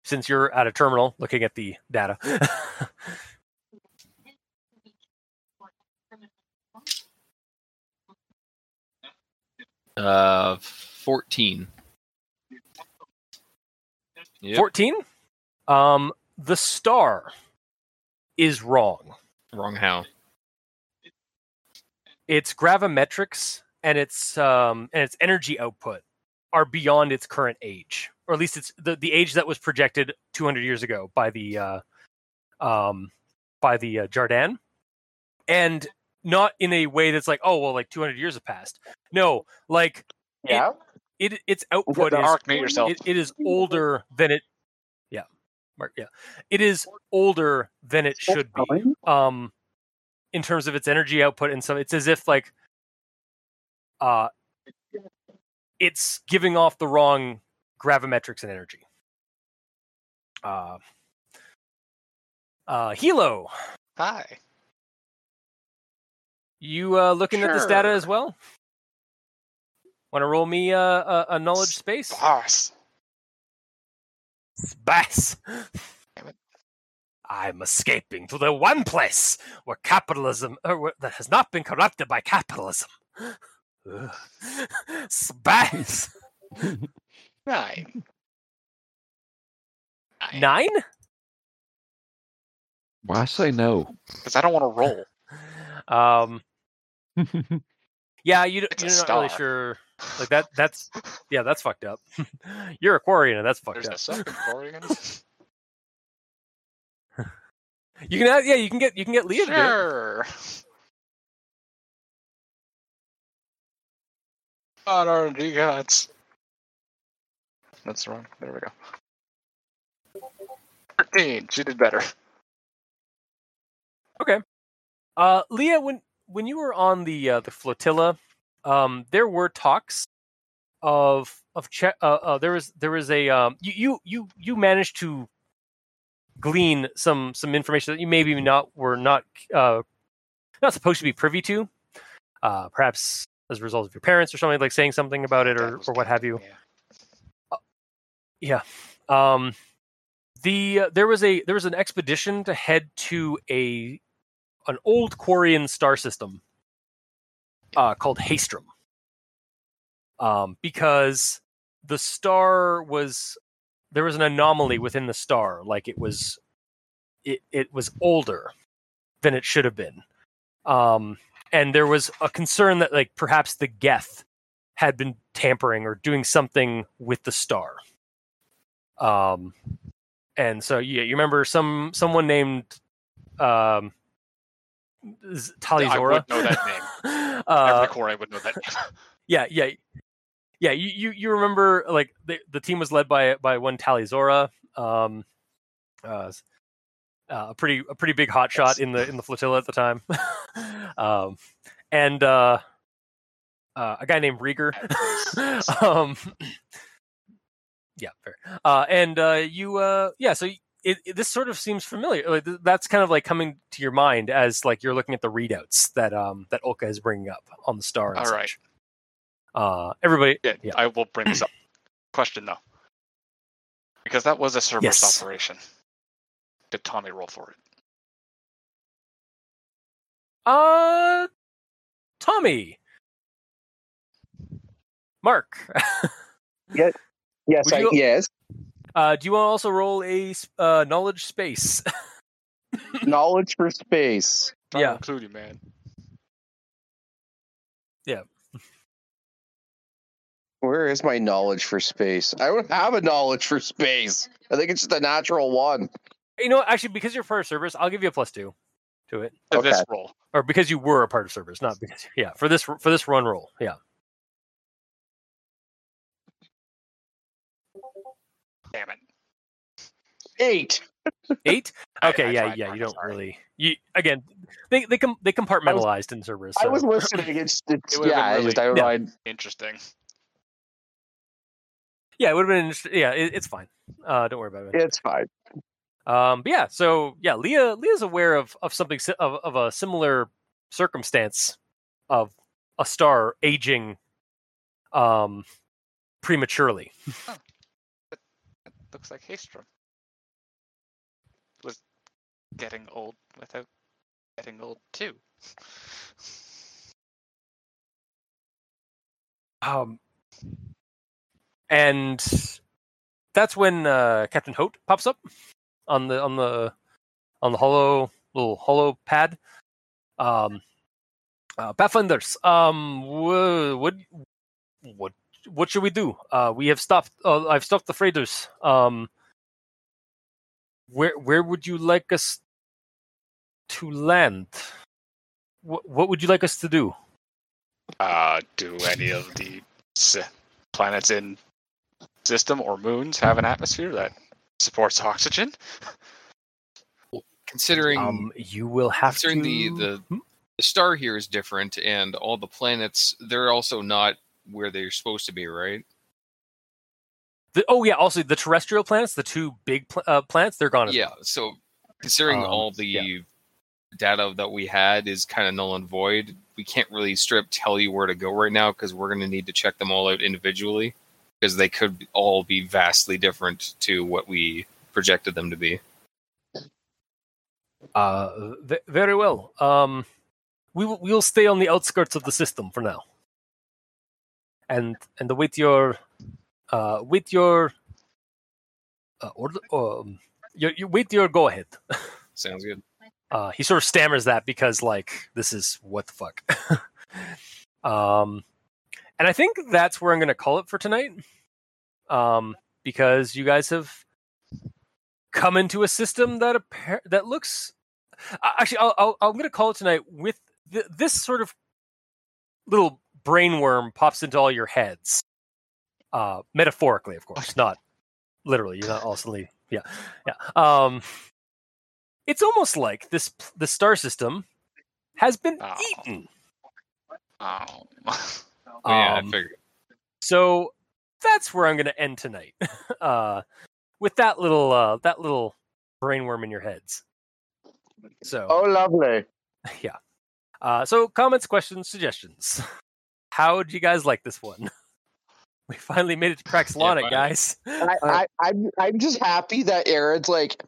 Speaker 1: since you're at a terminal looking at the data. [laughs]
Speaker 5: Uh, fourteen. Yep.
Speaker 1: 14 um the star is wrong
Speaker 5: Wrong how.
Speaker 1: its gravimetrics and its um and its energy output are beyond its current age or at least it's the, the age that was projected 200 years ago by the uh um by the uh, Jardaan and not in a way that's like oh well like 200 years have passed no like
Speaker 6: Yeah.
Speaker 1: it its output
Speaker 6: the
Speaker 1: is
Speaker 2: mute yourself.
Speaker 1: it, it is older than it yeah Marc yeah it is older than it should be um in terms of its energy output and so it's as if like uh it's giving off the wrong gravimetrics and energy uh uh hilo
Speaker 2: Hi.
Speaker 1: you uh looking at this data as well want to roll me uh, a, a knowledge space
Speaker 2: Boss.
Speaker 1: Space.
Speaker 2: Damn it.
Speaker 1: I'm escaping to the one place where capitalism or where, that has not been corrupted by capitalism. Ugh. Space. [laughs]
Speaker 2: Nine. Nine.
Speaker 1: Nine?
Speaker 3: Why say no?
Speaker 2: Because I don't want to roll.
Speaker 1: Um, [laughs] yeah, you,
Speaker 2: it's
Speaker 1: you're not really sure. Like that. That's yeah, that's fucked up. [laughs] you're a Quarian, and that's fucked
Speaker 2: There's
Speaker 1: up.
Speaker 2: a second Oregon.
Speaker 1: You can, have, yeah, you can get, you can get Lia to do it.
Speaker 2: Sure. On RNG gods. That's wrong. There we go. Thirteen. She did better. Okay.
Speaker 1: Uh, Lia, when when you were on the uh, the flotilla, um, there were talks of of che- uh, uh, there was there was a um, you you you you managed to glean some some information that you maybe not were not uh, not supposed to be privy to, uh, perhaps as a result of your parents or something like saying something about it or, or what have you.
Speaker 2: Yeah.
Speaker 1: Um, the uh, there was a there was an expedition to head to a an old Quarian star system uh, called Haestrom. Um, because the star was there was an anomaly within the star, like it was it it was older than it should have been. Um, and there was a concern that like perhaps the Geth had been tampering or doing something with the star. Um, and so yeah, you remember some someone named um, Z- Tali'Zorah.
Speaker 2: would know that name. [laughs]
Speaker 1: uh,
Speaker 2: Every core I would know that name. [laughs]
Speaker 1: yeah, yeah, yeah. You, you you remember like the the team was led by by one Tali'Zorah, um, uh, uh, a pretty a pretty big hot shot in the in the flotilla at the time, [laughs] um, and uh, uh, a guy named
Speaker 2: Reegar. [laughs]
Speaker 1: Um, yeah, fair. Uh, and uh, you, uh, yeah, so it, it, this sort of seems familiar. Like, th- that's kind of like coming to your mind as like you're looking at the readouts that um that Olka is bringing up on the star. And
Speaker 2: All right.
Speaker 1: Uh, everybody,
Speaker 2: Yeah,
Speaker 1: Yeah.
Speaker 2: I will bring this up. Question though, because that was a [clears throat] Cerberus
Speaker 1: Yes.
Speaker 2: operation. Did Tommy roll for it?
Speaker 1: uh, Tommy, Marc, [laughs]
Speaker 6: Yes,
Speaker 1: Would
Speaker 6: I,
Speaker 1: you-
Speaker 6: yes.
Speaker 1: uh, do you want to also roll a uh, knowledge space? [laughs]
Speaker 6: Knowledge for space.
Speaker 2: Trying to
Speaker 1: Yeah.
Speaker 2: include you, man. Yeah.
Speaker 6: Where is my knowledge for space? I don't have a knowledge for space. I think it's just a natural one.
Speaker 1: You know, actually, because you're part of Cerberus, I'll give you a plus two to it.
Speaker 2: To This
Speaker 6: Okay.
Speaker 2: roll.
Speaker 1: or because you were a part of Cerberus, not because [laughs] yeah for this for this run roll, yeah.
Speaker 2: Damn it.
Speaker 6: Eight. [laughs]
Speaker 1: Eight. Okay,
Speaker 2: I
Speaker 1: yeah,
Speaker 2: tried,
Speaker 1: yeah. You
Speaker 2: I'm
Speaker 1: don't
Speaker 2: sorry.
Speaker 1: really. You again. They they com- they compartmentalized in Cerberus.
Speaker 6: I
Speaker 1: so-
Speaker 6: was listening. It's, it's
Speaker 2: It would've
Speaker 6: yeah.
Speaker 2: been
Speaker 6: just
Speaker 2: really-
Speaker 6: I
Speaker 1: Yeah.
Speaker 6: mind.
Speaker 2: Interesting.
Speaker 1: Yeah, it would have been. Interesting. Yeah, it, it's fine. Uh, don't worry about it.
Speaker 6: It's fine.
Speaker 1: Um, but yeah, so yeah, Lia Lia's aware of of something of of a similar circumstance of a star aging um prematurely.
Speaker 2: It looks like Haestrom was getting old without getting old too.
Speaker 1: Um, and that's when uh, Captain Hote pops up on the on the on the hollow little hollow pad. Um, uh, Pathfinders, um, what what what should we do? Uh, we have stopped. Uh, I've stopped the freighters. Um, where where would you like us to land? What what would you like us to do?
Speaker 2: Uh, do any of the planets in system or moons have an atmosphere that supports oxygen?
Speaker 5: Considering
Speaker 1: Um, you will have
Speaker 5: considering
Speaker 1: to.
Speaker 5: the, the the star here is different, and all the planets they're also not where they're supposed to be, right?
Speaker 1: The- oh yeah, also the terrestrial planets, the two big pl- uh, planets, they're gone. as
Speaker 5: Yeah. So considering
Speaker 1: Um,
Speaker 5: all the
Speaker 1: yeah.
Speaker 5: data that we had is kind of null and void, we can't really strip tell you where to go right now because we're going to need to check them all out individually because they could all be vastly different to what we projected them to be.
Speaker 1: Uh, v- very well. Um, we will we'll stay on the outskirts of the system for now, and and await your uh wait your uh, order um you, you wait your go ahead. [laughs]
Speaker 5: Sounds good.
Speaker 1: Uh, he sort of stammers that because like this is what the fuck. [laughs] um, and I think that's where I'm going to call it for tonight. Um, because you guys have come into a system that appar- that looks. Actually, I'll, I'll, I'm going to call it tonight with th- this sort of little brainworm pops into all your heads. Uh, metaphorically, of course, not literally. You're not also yeah, yeah. Um, it's almost like this the star system has been
Speaker 2: Oh.
Speaker 1: eaten.
Speaker 2: Oh. [laughs]
Speaker 5: Oh, yeah, I
Speaker 1: Um,
Speaker 5: figured.
Speaker 1: so that's where I'm going to end tonight. [laughs] uh, with that little uh, that little brainworm in your heads. So
Speaker 6: Oh, lovely. [laughs]
Speaker 1: yeah. Uh, so comments, questions, suggestions. [laughs] How would you guys like this one? We finally made it to Crack's
Speaker 5: Yeah,
Speaker 1: it guys.
Speaker 6: I, I, I'm, I'm just happy that Aaron's like,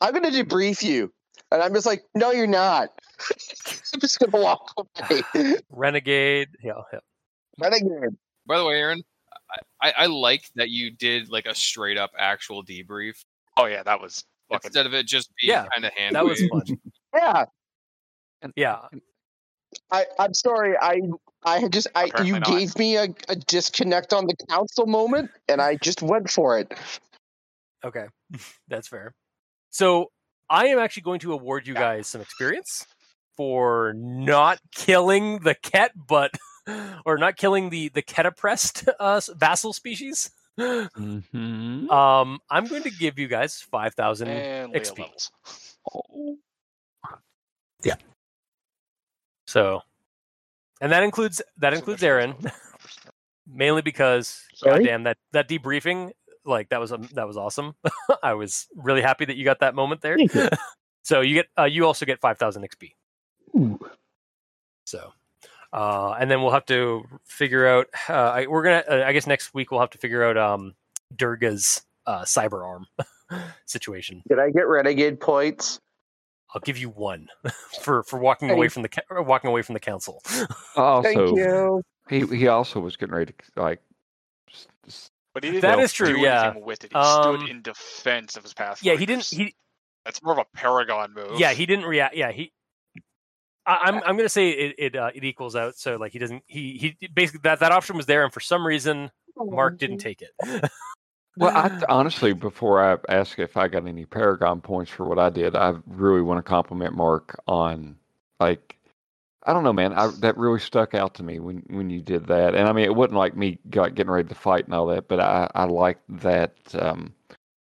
Speaker 6: I'm going to debrief you. And I'm just like, no, you're not. I'm just going to walk away. [sighs]
Speaker 1: Renegade. Yeah, yeah.
Speaker 6: Renegade.
Speaker 5: By the way, Aaron, I, I, I like that you did like a straight up actual debrief
Speaker 2: oh yeah, that was fucking.
Speaker 5: instead of it just being
Speaker 1: Yeah,
Speaker 5: kind of hand.
Speaker 1: That was fun. [laughs]
Speaker 6: Yeah.
Speaker 1: Yeah.
Speaker 6: I, I'm sorry. I I just I
Speaker 2: Apparently
Speaker 6: you
Speaker 2: not.
Speaker 6: gave me a, a disconnect on the council moment and I just went for it.
Speaker 1: Okay. [laughs] That's fair. So I am actually going to award you guys some experience for not killing the Kett, but [laughs] [laughs] or not killing the the Kett oppressed [laughs] uh, vassal species. [laughs]
Speaker 3: Mm-hmm.
Speaker 1: Um, I'm going to give you guys five thousand
Speaker 2: and Leo
Speaker 1: XP.
Speaker 2: Yeah.
Speaker 1: So, and that includes that
Speaker 2: So
Speaker 1: includes Aaron, mainly because
Speaker 6: Sorry?
Speaker 1: goddamn that that debriefing, like that was um, that was awesome. I was really happy that you got that moment there.
Speaker 4: You.
Speaker 1: so you get uh, you also get five thousand XP.
Speaker 4: Ooh.
Speaker 1: So, uh, and then we'll have to figure out. Uh, I, we're gonna. Uh, I guess next week we'll have to figure out um, Durga's uh, cyber arm [laughs] situation.
Speaker 6: Did I get renegade points?
Speaker 1: I'll give you one [laughs] for for walking away from the walking away from the council. [laughs]
Speaker 3: Also,
Speaker 6: Thank you.
Speaker 3: he he also was getting ready to like. s- s-
Speaker 2: But he didn't
Speaker 1: That
Speaker 2: do
Speaker 1: true, yeah.
Speaker 2: with it. He
Speaker 1: Um,
Speaker 2: stood in defense of his path.
Speaker 1: yeah, he didn't. He
Speaker 2: That's more of a paragon move.
Speaker 1: yeah he didn't react. Yeah he. I, I'm I'm gonna say it it uh, it equals out. So like he doesn't he he basically that that option was there, and for some reason Mark didn't take it.
Speaker 3: Well, I [laughs] honestly, before I ask if I got any Paragon points for what I did, I really want to compliment Mark on like I don't know, man. I, that really stuck out to me when when you did that. And I mean, it wasn't like me got, getting ready to fight and all that, but I I liked that um,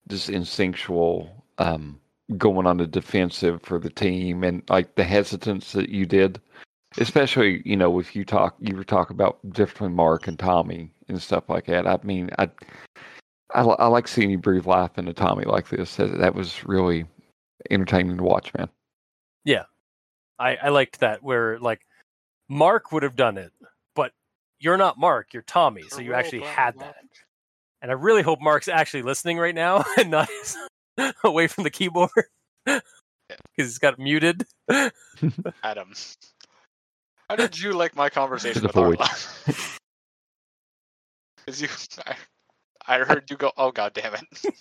Speaker 3: just instinctual um, going on the defensive for the team and like the hesitance that you did, especially you know if you talk you were talking about different Mark and Tommy and stuff like that. I mean, I I, I like seeing you breathe life into Tommy like this. That, that was really entertaining to watch, man.
Speaker 1: Yeah, I, I liked that where like Mark would have done it, but you're not Mark, you're Tommy, so you actually had that. And I really hope Mark's actually listening right now [laughs] and not [laughs] away from the keyboard [laughs] because he's got muted. [laughs]
Speaker 2: Adam. How did you like my conversation
Speaker 3: The
Speaker 2: with Arla? Because you, I, I heard you go, "Oh God damn it!"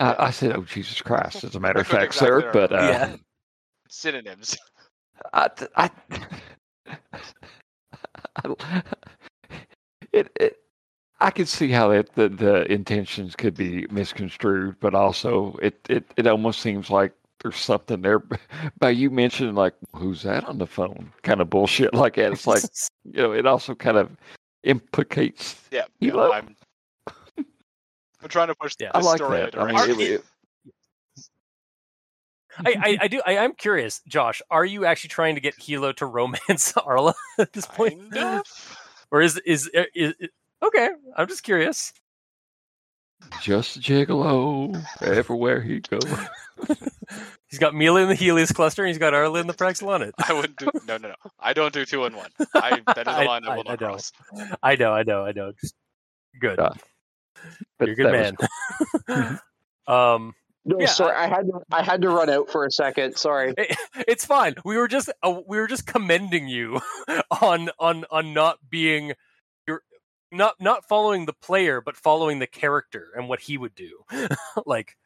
Speaker 3: I, I said, "Oh Jesus Christ!" As a matter of
Speaker 2: Exactly
Speaker 3: fact, sir.
Speaker 2: right.
Speaker 3: But uh,
Speaker 1: Yeah.
Speaker 2: Synonyms.
Speaker 3: I, I, I- it, it, I could see how it, the the intentions could be misconstrued, but also it, it, it almost seems like there's something there. [laughs] By you mentioning like, who's that on the phone? Kind of bullshit [laughs] like that. It's like [laughs] you know, it also kind of implicates.
Speaker 2: Yeah,
Speaker 3: You
Speaker 2: yeah,
Speaker 3: love-
Speaker 2: I'm. I'm trying to push
Speaker 1: Yeah.
Speaker 2: the
Speaker 3: I like
Speaker 2: story
Speaker 3: that.
Speaker 2: in a
Speaker 3: I mean, it, it,
Speaker 1: I, I, I do I am curious, Josh, are you actually trying to get Hilo to romance Arla at this point?
Speaker 2: Kind of.
Speaker 1: Or is is, uh, is, is okay, I'm just curious.
Speaker 3: just a gigolo everywhere he goes. [laughs]
Speaker 1: He's got Mila in the Heleus cluster and he's got Arla in the Praxlonyyt.
Speaker 2: I wouldn't do. No, no, no. I don't do two and one. I, that is [laughs]
Speaker 1: I-
Speaker 2: a line I,
Speaker 1: I-
Speaker 2: will
Speaker 1: I
Speaker 2: not
Speaker 1: know.
Speaker 2: cross.
Speaker 1: I know, I know, I know. Just good.
Speaker 3: Yeah. But
Speaker 1: You're a good
Speaker 3: that was
Speaker 1: man. [laughs] um
Speaker 6: No,
Speaker 1: Yeah,
Speaker 6: sorry, I had to, I had to run out for a second. Sorry.
Speaker 1: it- it's fine. We were just uh, we were just commending you on on on not being your not not following the player, but following the character and what he would do. [laughs] like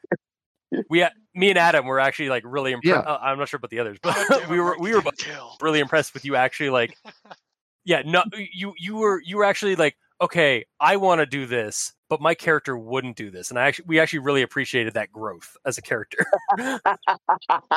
Speaker 1: we, had- me and Adam were actually like really impressed.
Speaker 3: Yeah.
Speaker 1: Uh, I'm not sure about the others, but [laughs] we were we were
Speaker 2: didn't
Speaker 1: really impressed with you actually like [laughs] yeah no you you were you were actually like okay i want to do this but my character wouldn't do this and i actually we actually really appreciated that growth as a character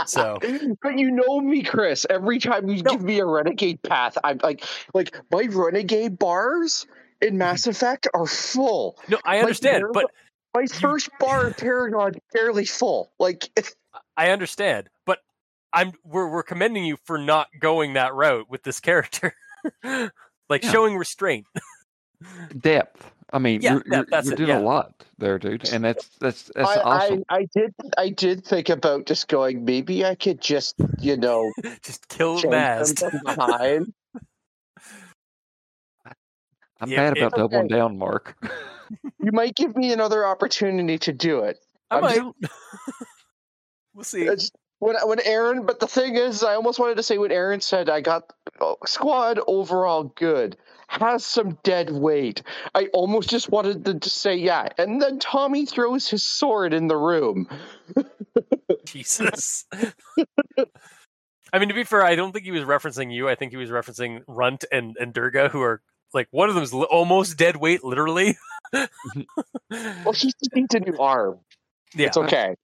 Speaker 1: So-
Speaker 6: but you know me, Chris. Every time you
Speaker 1: No.
Speaker 6: give me a renegade path, I'm like, like my renegade bars in Mass Effect are full.
Speaker 1: no i understand
Speaker 6: Like,
Speaker 1: but
Speaker 6: My first bar in Paragon barely full. Like, [laughs]
Speaker 1: i understand but i'm we're, we're commending you for not going that route with this character [laughs] like
Speaker 3: Yeah.
Speaker 1: showing restraint [laughs]
Speaker 3: depth. I mean,
Speaker 1: Yeah,
Speaker 3: you're,
Speaker 1: yeah,
Speaker 3: you're,
Speaker 1: that's
Speaker 3: you're
Speaker 1: it,
Speaker 3: doing
Speaker 1: yeah.
Speaker 3: a lot there, dude, and that's that's that's
Speaker 6: I,
Speaker 3: awesome.
Speaker 6: I, I did, I did think about just going. Maybe I could just, you know,
Speaker 1: just kill
Speaker 6: change them
Speaker 1: Mast.
Speaker 6: behind.
Speaker 3: I'm
Speaker 1: yeah,
Speaker 3: mad about doubling
Speaker 6: Okay.
Speaker 3: down, Mark.
Speaker 6: you might give me another opportunity to do it.
Speaker 1: i
Speaker 6: I'm
Speaker 1: might [laughs] we'll see
Speaker 6: It's, when when Aaron, but the thing is, I almost wanted to say what Aaron said I got oh, squad overall good, has some dead weight. I almost just wanted to just say yeah, and then Tommy throws his sword in the room. [laughs]
Speaker 1: Jesus. [laughs] I mean, to be fair, I don't think he was referencing you. I think he was referencing Runt and, and Durga, who are like one of them's li- almost dead weight, literally. [laughs]
Speaker 6: Well, he just needs a new arm.
Speaker 1: yeah,
Speaker 6: It's okay.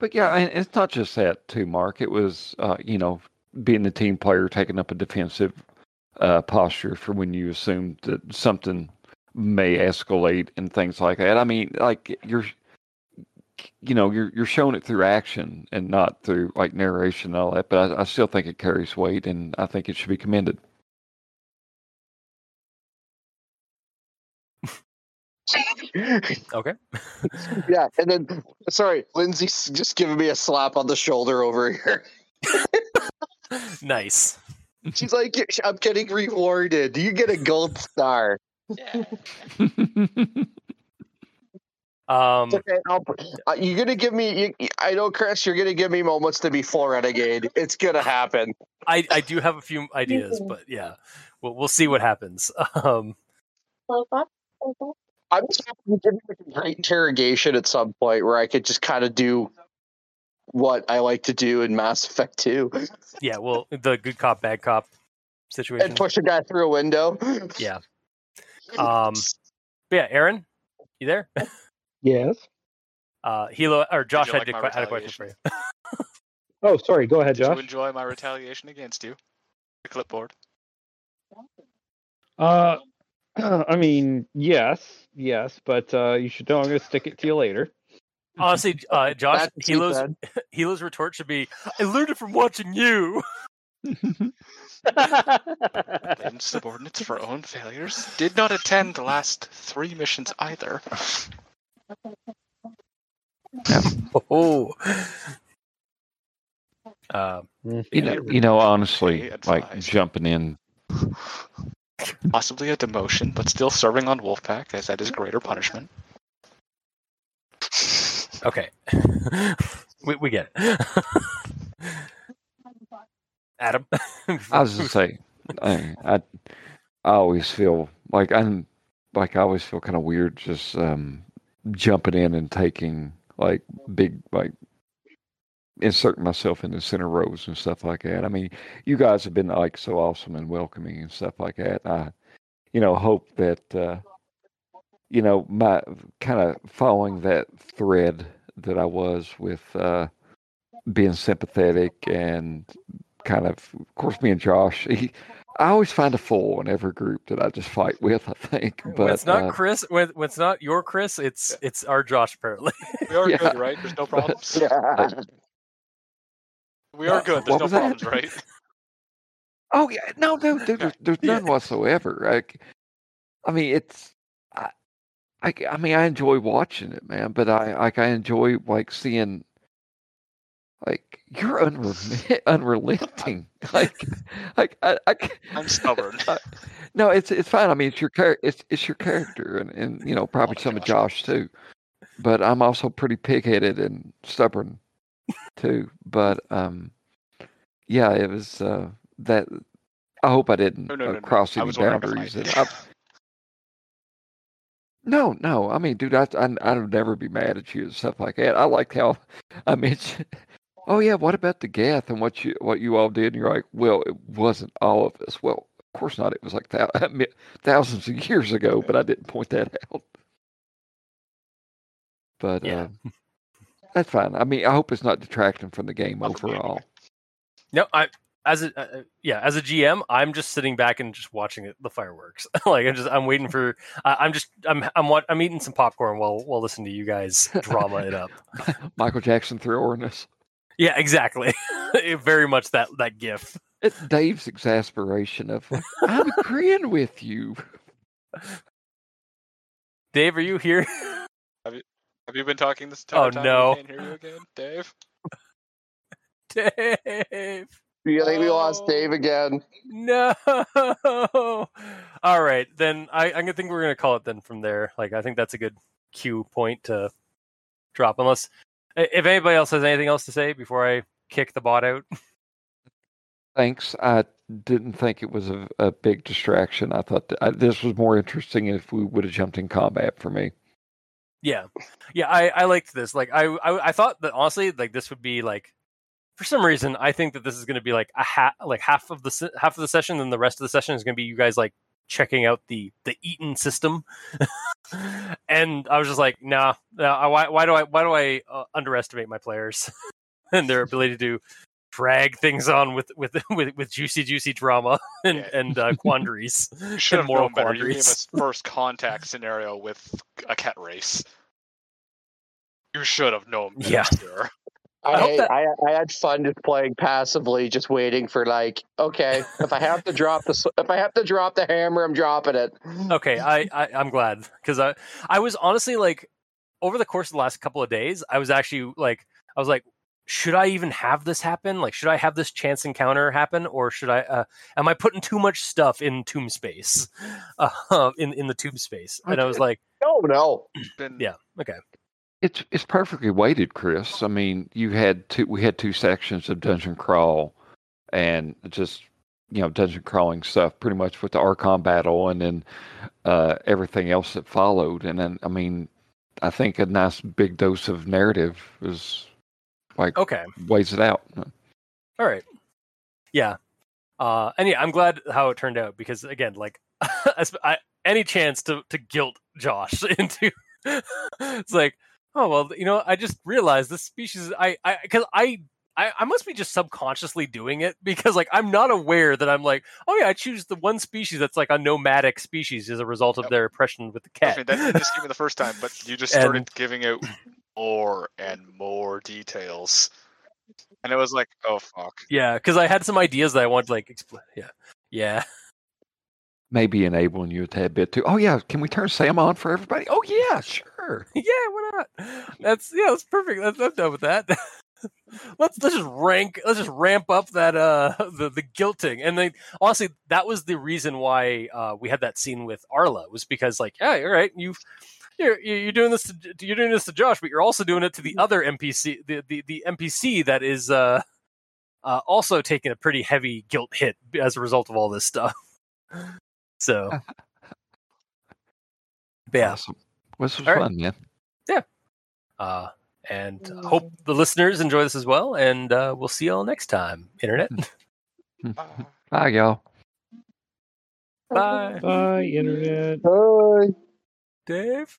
Speaker 3: But yeah, and it's not just that too, Mark. It was, uh, you know, being the team player, taking up a defensive uh, posture for when you assume that something may escalate and things like that. I mean, like you're, you know, you're you're showing it through action and not through like narration and all that. But I, I still think it carries weight, and I think it should be commended. [laughs]
Speaker 1: okay. [laughs]
Speaker 6: yeah, and then sorry, Lindsay's just giving me a slap on the shoulder over here.
Speaker 1: Nice.
Speaker 6: She's like, "I'm getting rewarded. Do you get a gold star."
Speaker 2: Yeah. [laughs]
Speaker 1: Um,
Speaker 6: okay. I'll, uh, you're gonna give me. You, I know, Chris. You're gonna give me moments to be full renegade. It's gonna happen.
Speaker 1: I, I do have a few ideas, but yeah, we'll, we'll see what happens. Um,
Speaker 6: I'm just hoping to give me like a great interrogation at some point where I could just kind of do what I like to do in Mass Effect 2
Speaker 1: yeah, well, the good cop, bad cop situation.
Speaker 6: and push a guy through a window.
Speaker 1: Yeah. Um, but yeah, Aaron, you there?
Speaker 4: Yes.
Speaker 1: Uh, Hilo or Josh
Speaker 2: you
Speaker 1: had,
Speaker 2: like
Speaker 1: to,
Speaker 2: my
Speaker 1: que- had a question for you. [laughs]
Speaker 4: Oh, sorry. Go ahead,
Speaker 2: Did you
Speaker 4: Josh.
Speaker 2: enjoy my retaliation against you? The clipboard.
Speaker 4: Uh, [clears throat] I mean, yes, yes, but uh, you should know I'm going to stick it to you later.
Speaker 1: Honestly, uh, Josh,
Speaker 6: That's
Speaker 1: Hilo's. [laughs] Hilo's retort should be, "I learned it from watching you." [laughs]
Speaker 2: Blamed subordinates for own failures. Did not attend the last three missions either. [laughs]
Speaker 1: Oh. Uh,
Speaker 3: You know, you know, honestly, like jumping in.
Speaker 2: Possibly a demotion, but still serving on Wolfpack, as that is greater punishment.
Speaker 1: okay, [laughs] we we get it. [laughs] Adam,
Speaker 3: I was just say, I, I, I always feel like I'm, like I always feel kind of weird just um, jumping in and taking like big like inserting myself in the center rows and stuff like that. I mean, you guys have been like so awesome and welcoming and stuff like that. I, you know, hope that uh, you know my kind of following that thread that I was with uh, being sympathetic and kind of, of course, me and Josh. He, I always find a fool in every group that I just fight with. I think, but
Speaker 1: when it's not
Speaker 3: uh,
Speaker 1: Chris, when, when it's not your Chris, it's it's our Josh apparently.
Speaker 2: We are
Speaker 3: Yeah.
Speaker 2: good, right? There's no [laughs] problems.
Speaker 6: Yeah.
Speaker 2: We are good. There's
Speaker 3: What
Speaker 2: no
Speaker 3: was that?
Speaker 2: problems, right? [laughs]
Speaker 3: Oh yeah, no, no, [laughs] dude, there's, there's none [laughs] whatsoever. Like, I mean, it's, I, I, I mean, I enjoy watching it, man. But I like, I enjoy like seeing, like, you're unre- unrelenting. Like, like I, I,
Speaker 2: I'm stubborn.
Speaker 3: no, it's it's fine. I mean, it's your char- it's it's your character, and and you know oh probably
Speaker 2: my
Speaker 3: some of. Josh too. But I'm also pretty pig-headed and stubborn too. But um, yeah, it was uh that. I hope I didn't
Speaker 2: No, no,
Speaker 3: uh,
Speaker 2: no.
Speaker 3: cross any boundaries.
Speaker 2: I
Speaker 3: and
Speaker 2: did.
Speaker 3: I- no, no. I mean, dude, I, I I would never be mad at you and stuff like that. I like how [laughs] I mentioned. Oh yeah, what about the Geth and what you what you all did? And you're like, well, it wasn't all of us. Well, of course not. It was like thou- [laughs] I mean, thousands of years ago, but I didn't point that [laughs] out. But
Speaker 1: Yeah.
Speaker 3: uh, that's fine. I mean, I hope it's not detracting from the game
Speaker 2: Not from me
Speaker 3: overall.
Speaker 1: No, I as a uh, uh, yeah as a GM, I'm just sitting back and just watching it, the fireworks. [laughs] like I'm just I'm waiting for I I'm just I'm I'm wa- I'm eating some popcorn while while listening to you guys drama it up. [laughs]
Speaker 3: Michael Jackson through Ornus.
Speaker 1: Yeah, exactly. [laughs] Very much that that gif.
Speaker 3: It's Dave's exasperation of I'm agreeing with you.
Speaker 1: Dave, are you here?
Speaker 2: Have you been talking this entire
Speaker 1: Oh,
Speaker 2: time?
Speaker 1: no.
Speaker 2: We can't hear you again, Dave. [laughs]
Speaker 1: Dave.
Speaker 6: You think we lost
Speaker 2: Oh.
Speaker 6: Dave again?
Speaker 1: No. All right, then I, I think we're gonna call it then from there. Like I think that's a good cue point to drop. Unless if anybody else has anything else to say before I kick the bot out.
Speaker 3: Thanks. I didn't think it was a, a big distraction. I thought that, I, this was more interesting if we would have jumped in combat for me.
Speaker 1: Yeah, yeah, I I liked this. Like I I, I thought that honestly, like this would be like. For some reason, I think that this is going to be like a half, like half of the se- half of the session, and the rest of the session is going to be you guys like checking out the the Eaton system. [laughs] and I was just like, nah, nah why why do I why do I uh, underestimate my players [laughs] and their ability to drag things on with with [laughs] with, with juicy juicy drama [laughs] and
Speaker 2: Yeah.
Speaker 1: and uh, quandaries. [laughs]
Speaker 2: You should have
Speaker 1: moral
Speaker 2: known better. You gave
Speaker 1: quandaries.
Speaker 2: us first contact scenario with a Kett race. You should have known better,
Speaker 1: Yeah.
Speaker 2: sir.
Speaker 1: I hope
Speaker 6: I,
Speaker 1: that-
Speaker 6: I I had fun just playing passively, just waiting for like, okay, if I have to drop the if I have to drop the hammer, I'm dropping it.
Speaker 1: okay i, I i'm glad because i i was honestly like over the course of the last couple of days i was actually like i was like should i even have this happen like should i have this chance encounter happen or should i uh, am i putting too much stuff in tomb space [laughs] uh, in in the tomb space and i was like [laughs]
Speaker 6: No, no. [clears throat]
Speaker 1: Yeah. okay
Speaker 3: It's it's perfectly weighted, Chris. I mean, you had two. We had two sections of dungeon crawl, and just you know dungeon crawling stuff, pretty much with the Archon battle, and then uh, everything else that followed. And then, I mean, I think a nice big dose of narrative is like
Speaker 1: okay
Speaker 3: weighs it out.
Speaker 1: all right yeah uh and yeah i'm glad how it turned out because again like [laughs] I, any chance to to guilt josh [laughs] into it's like oh well you know i just realized this species i i because i I, I must be just subconsciously doing it because like I'm not aware that I'm like, oh yeah, I choose the one species that's like a nomadic species as a result of
Speaker 2: Yep.
Speaker 1: their oppression with the Kett.
Speaker 2: me, that didn't just give me the first time, but you just [laughs]
Speaker 1: And-
Speaker 2: started giving out more and more details, and it was like, oh fuck.
Speaker 1: yeah, because I had some ideas that I wanted to like explain. Yeah, yeah.
Speaker 3: Maybe enabling you a tad bit too. Oh yeah, can we turn Sam on for everybody? Oh yeah, sure. [laughs]
Speaker 1: yeah, why not? That's yeah, that's perfect. That's, I'm done with that. [laughs] let's let's just rank. Let's just ramp up that uh [laughs] the the guilting. And then honestly, that was the reason why uh we had that scene with Arla was because like, yeah, all right, you've. You're, you're doing this. To, you're doing this to Josh, but you're also doing it to the other NPC, the the, the NPC that is uh, uh, also taking a pretty heavy guilt hit as a result of all this stuff. [laughs] So, but yeah,
Speaker 3: Awesome. This was
Speaker 1: All right.
Speaker 3: fun, Yeah.
Speaker 1: Uh, and hope the listeners enjoy this as well. And uh, we'll see y'all next time, Internet.
Speaker 2: Uh, [laughs]
Speaker 3: Bye, y'all.
Speaker 1: Bye,
Speaker 4: Bye, internet.
Speaker 6: Bye.
Speaker 1: Dave.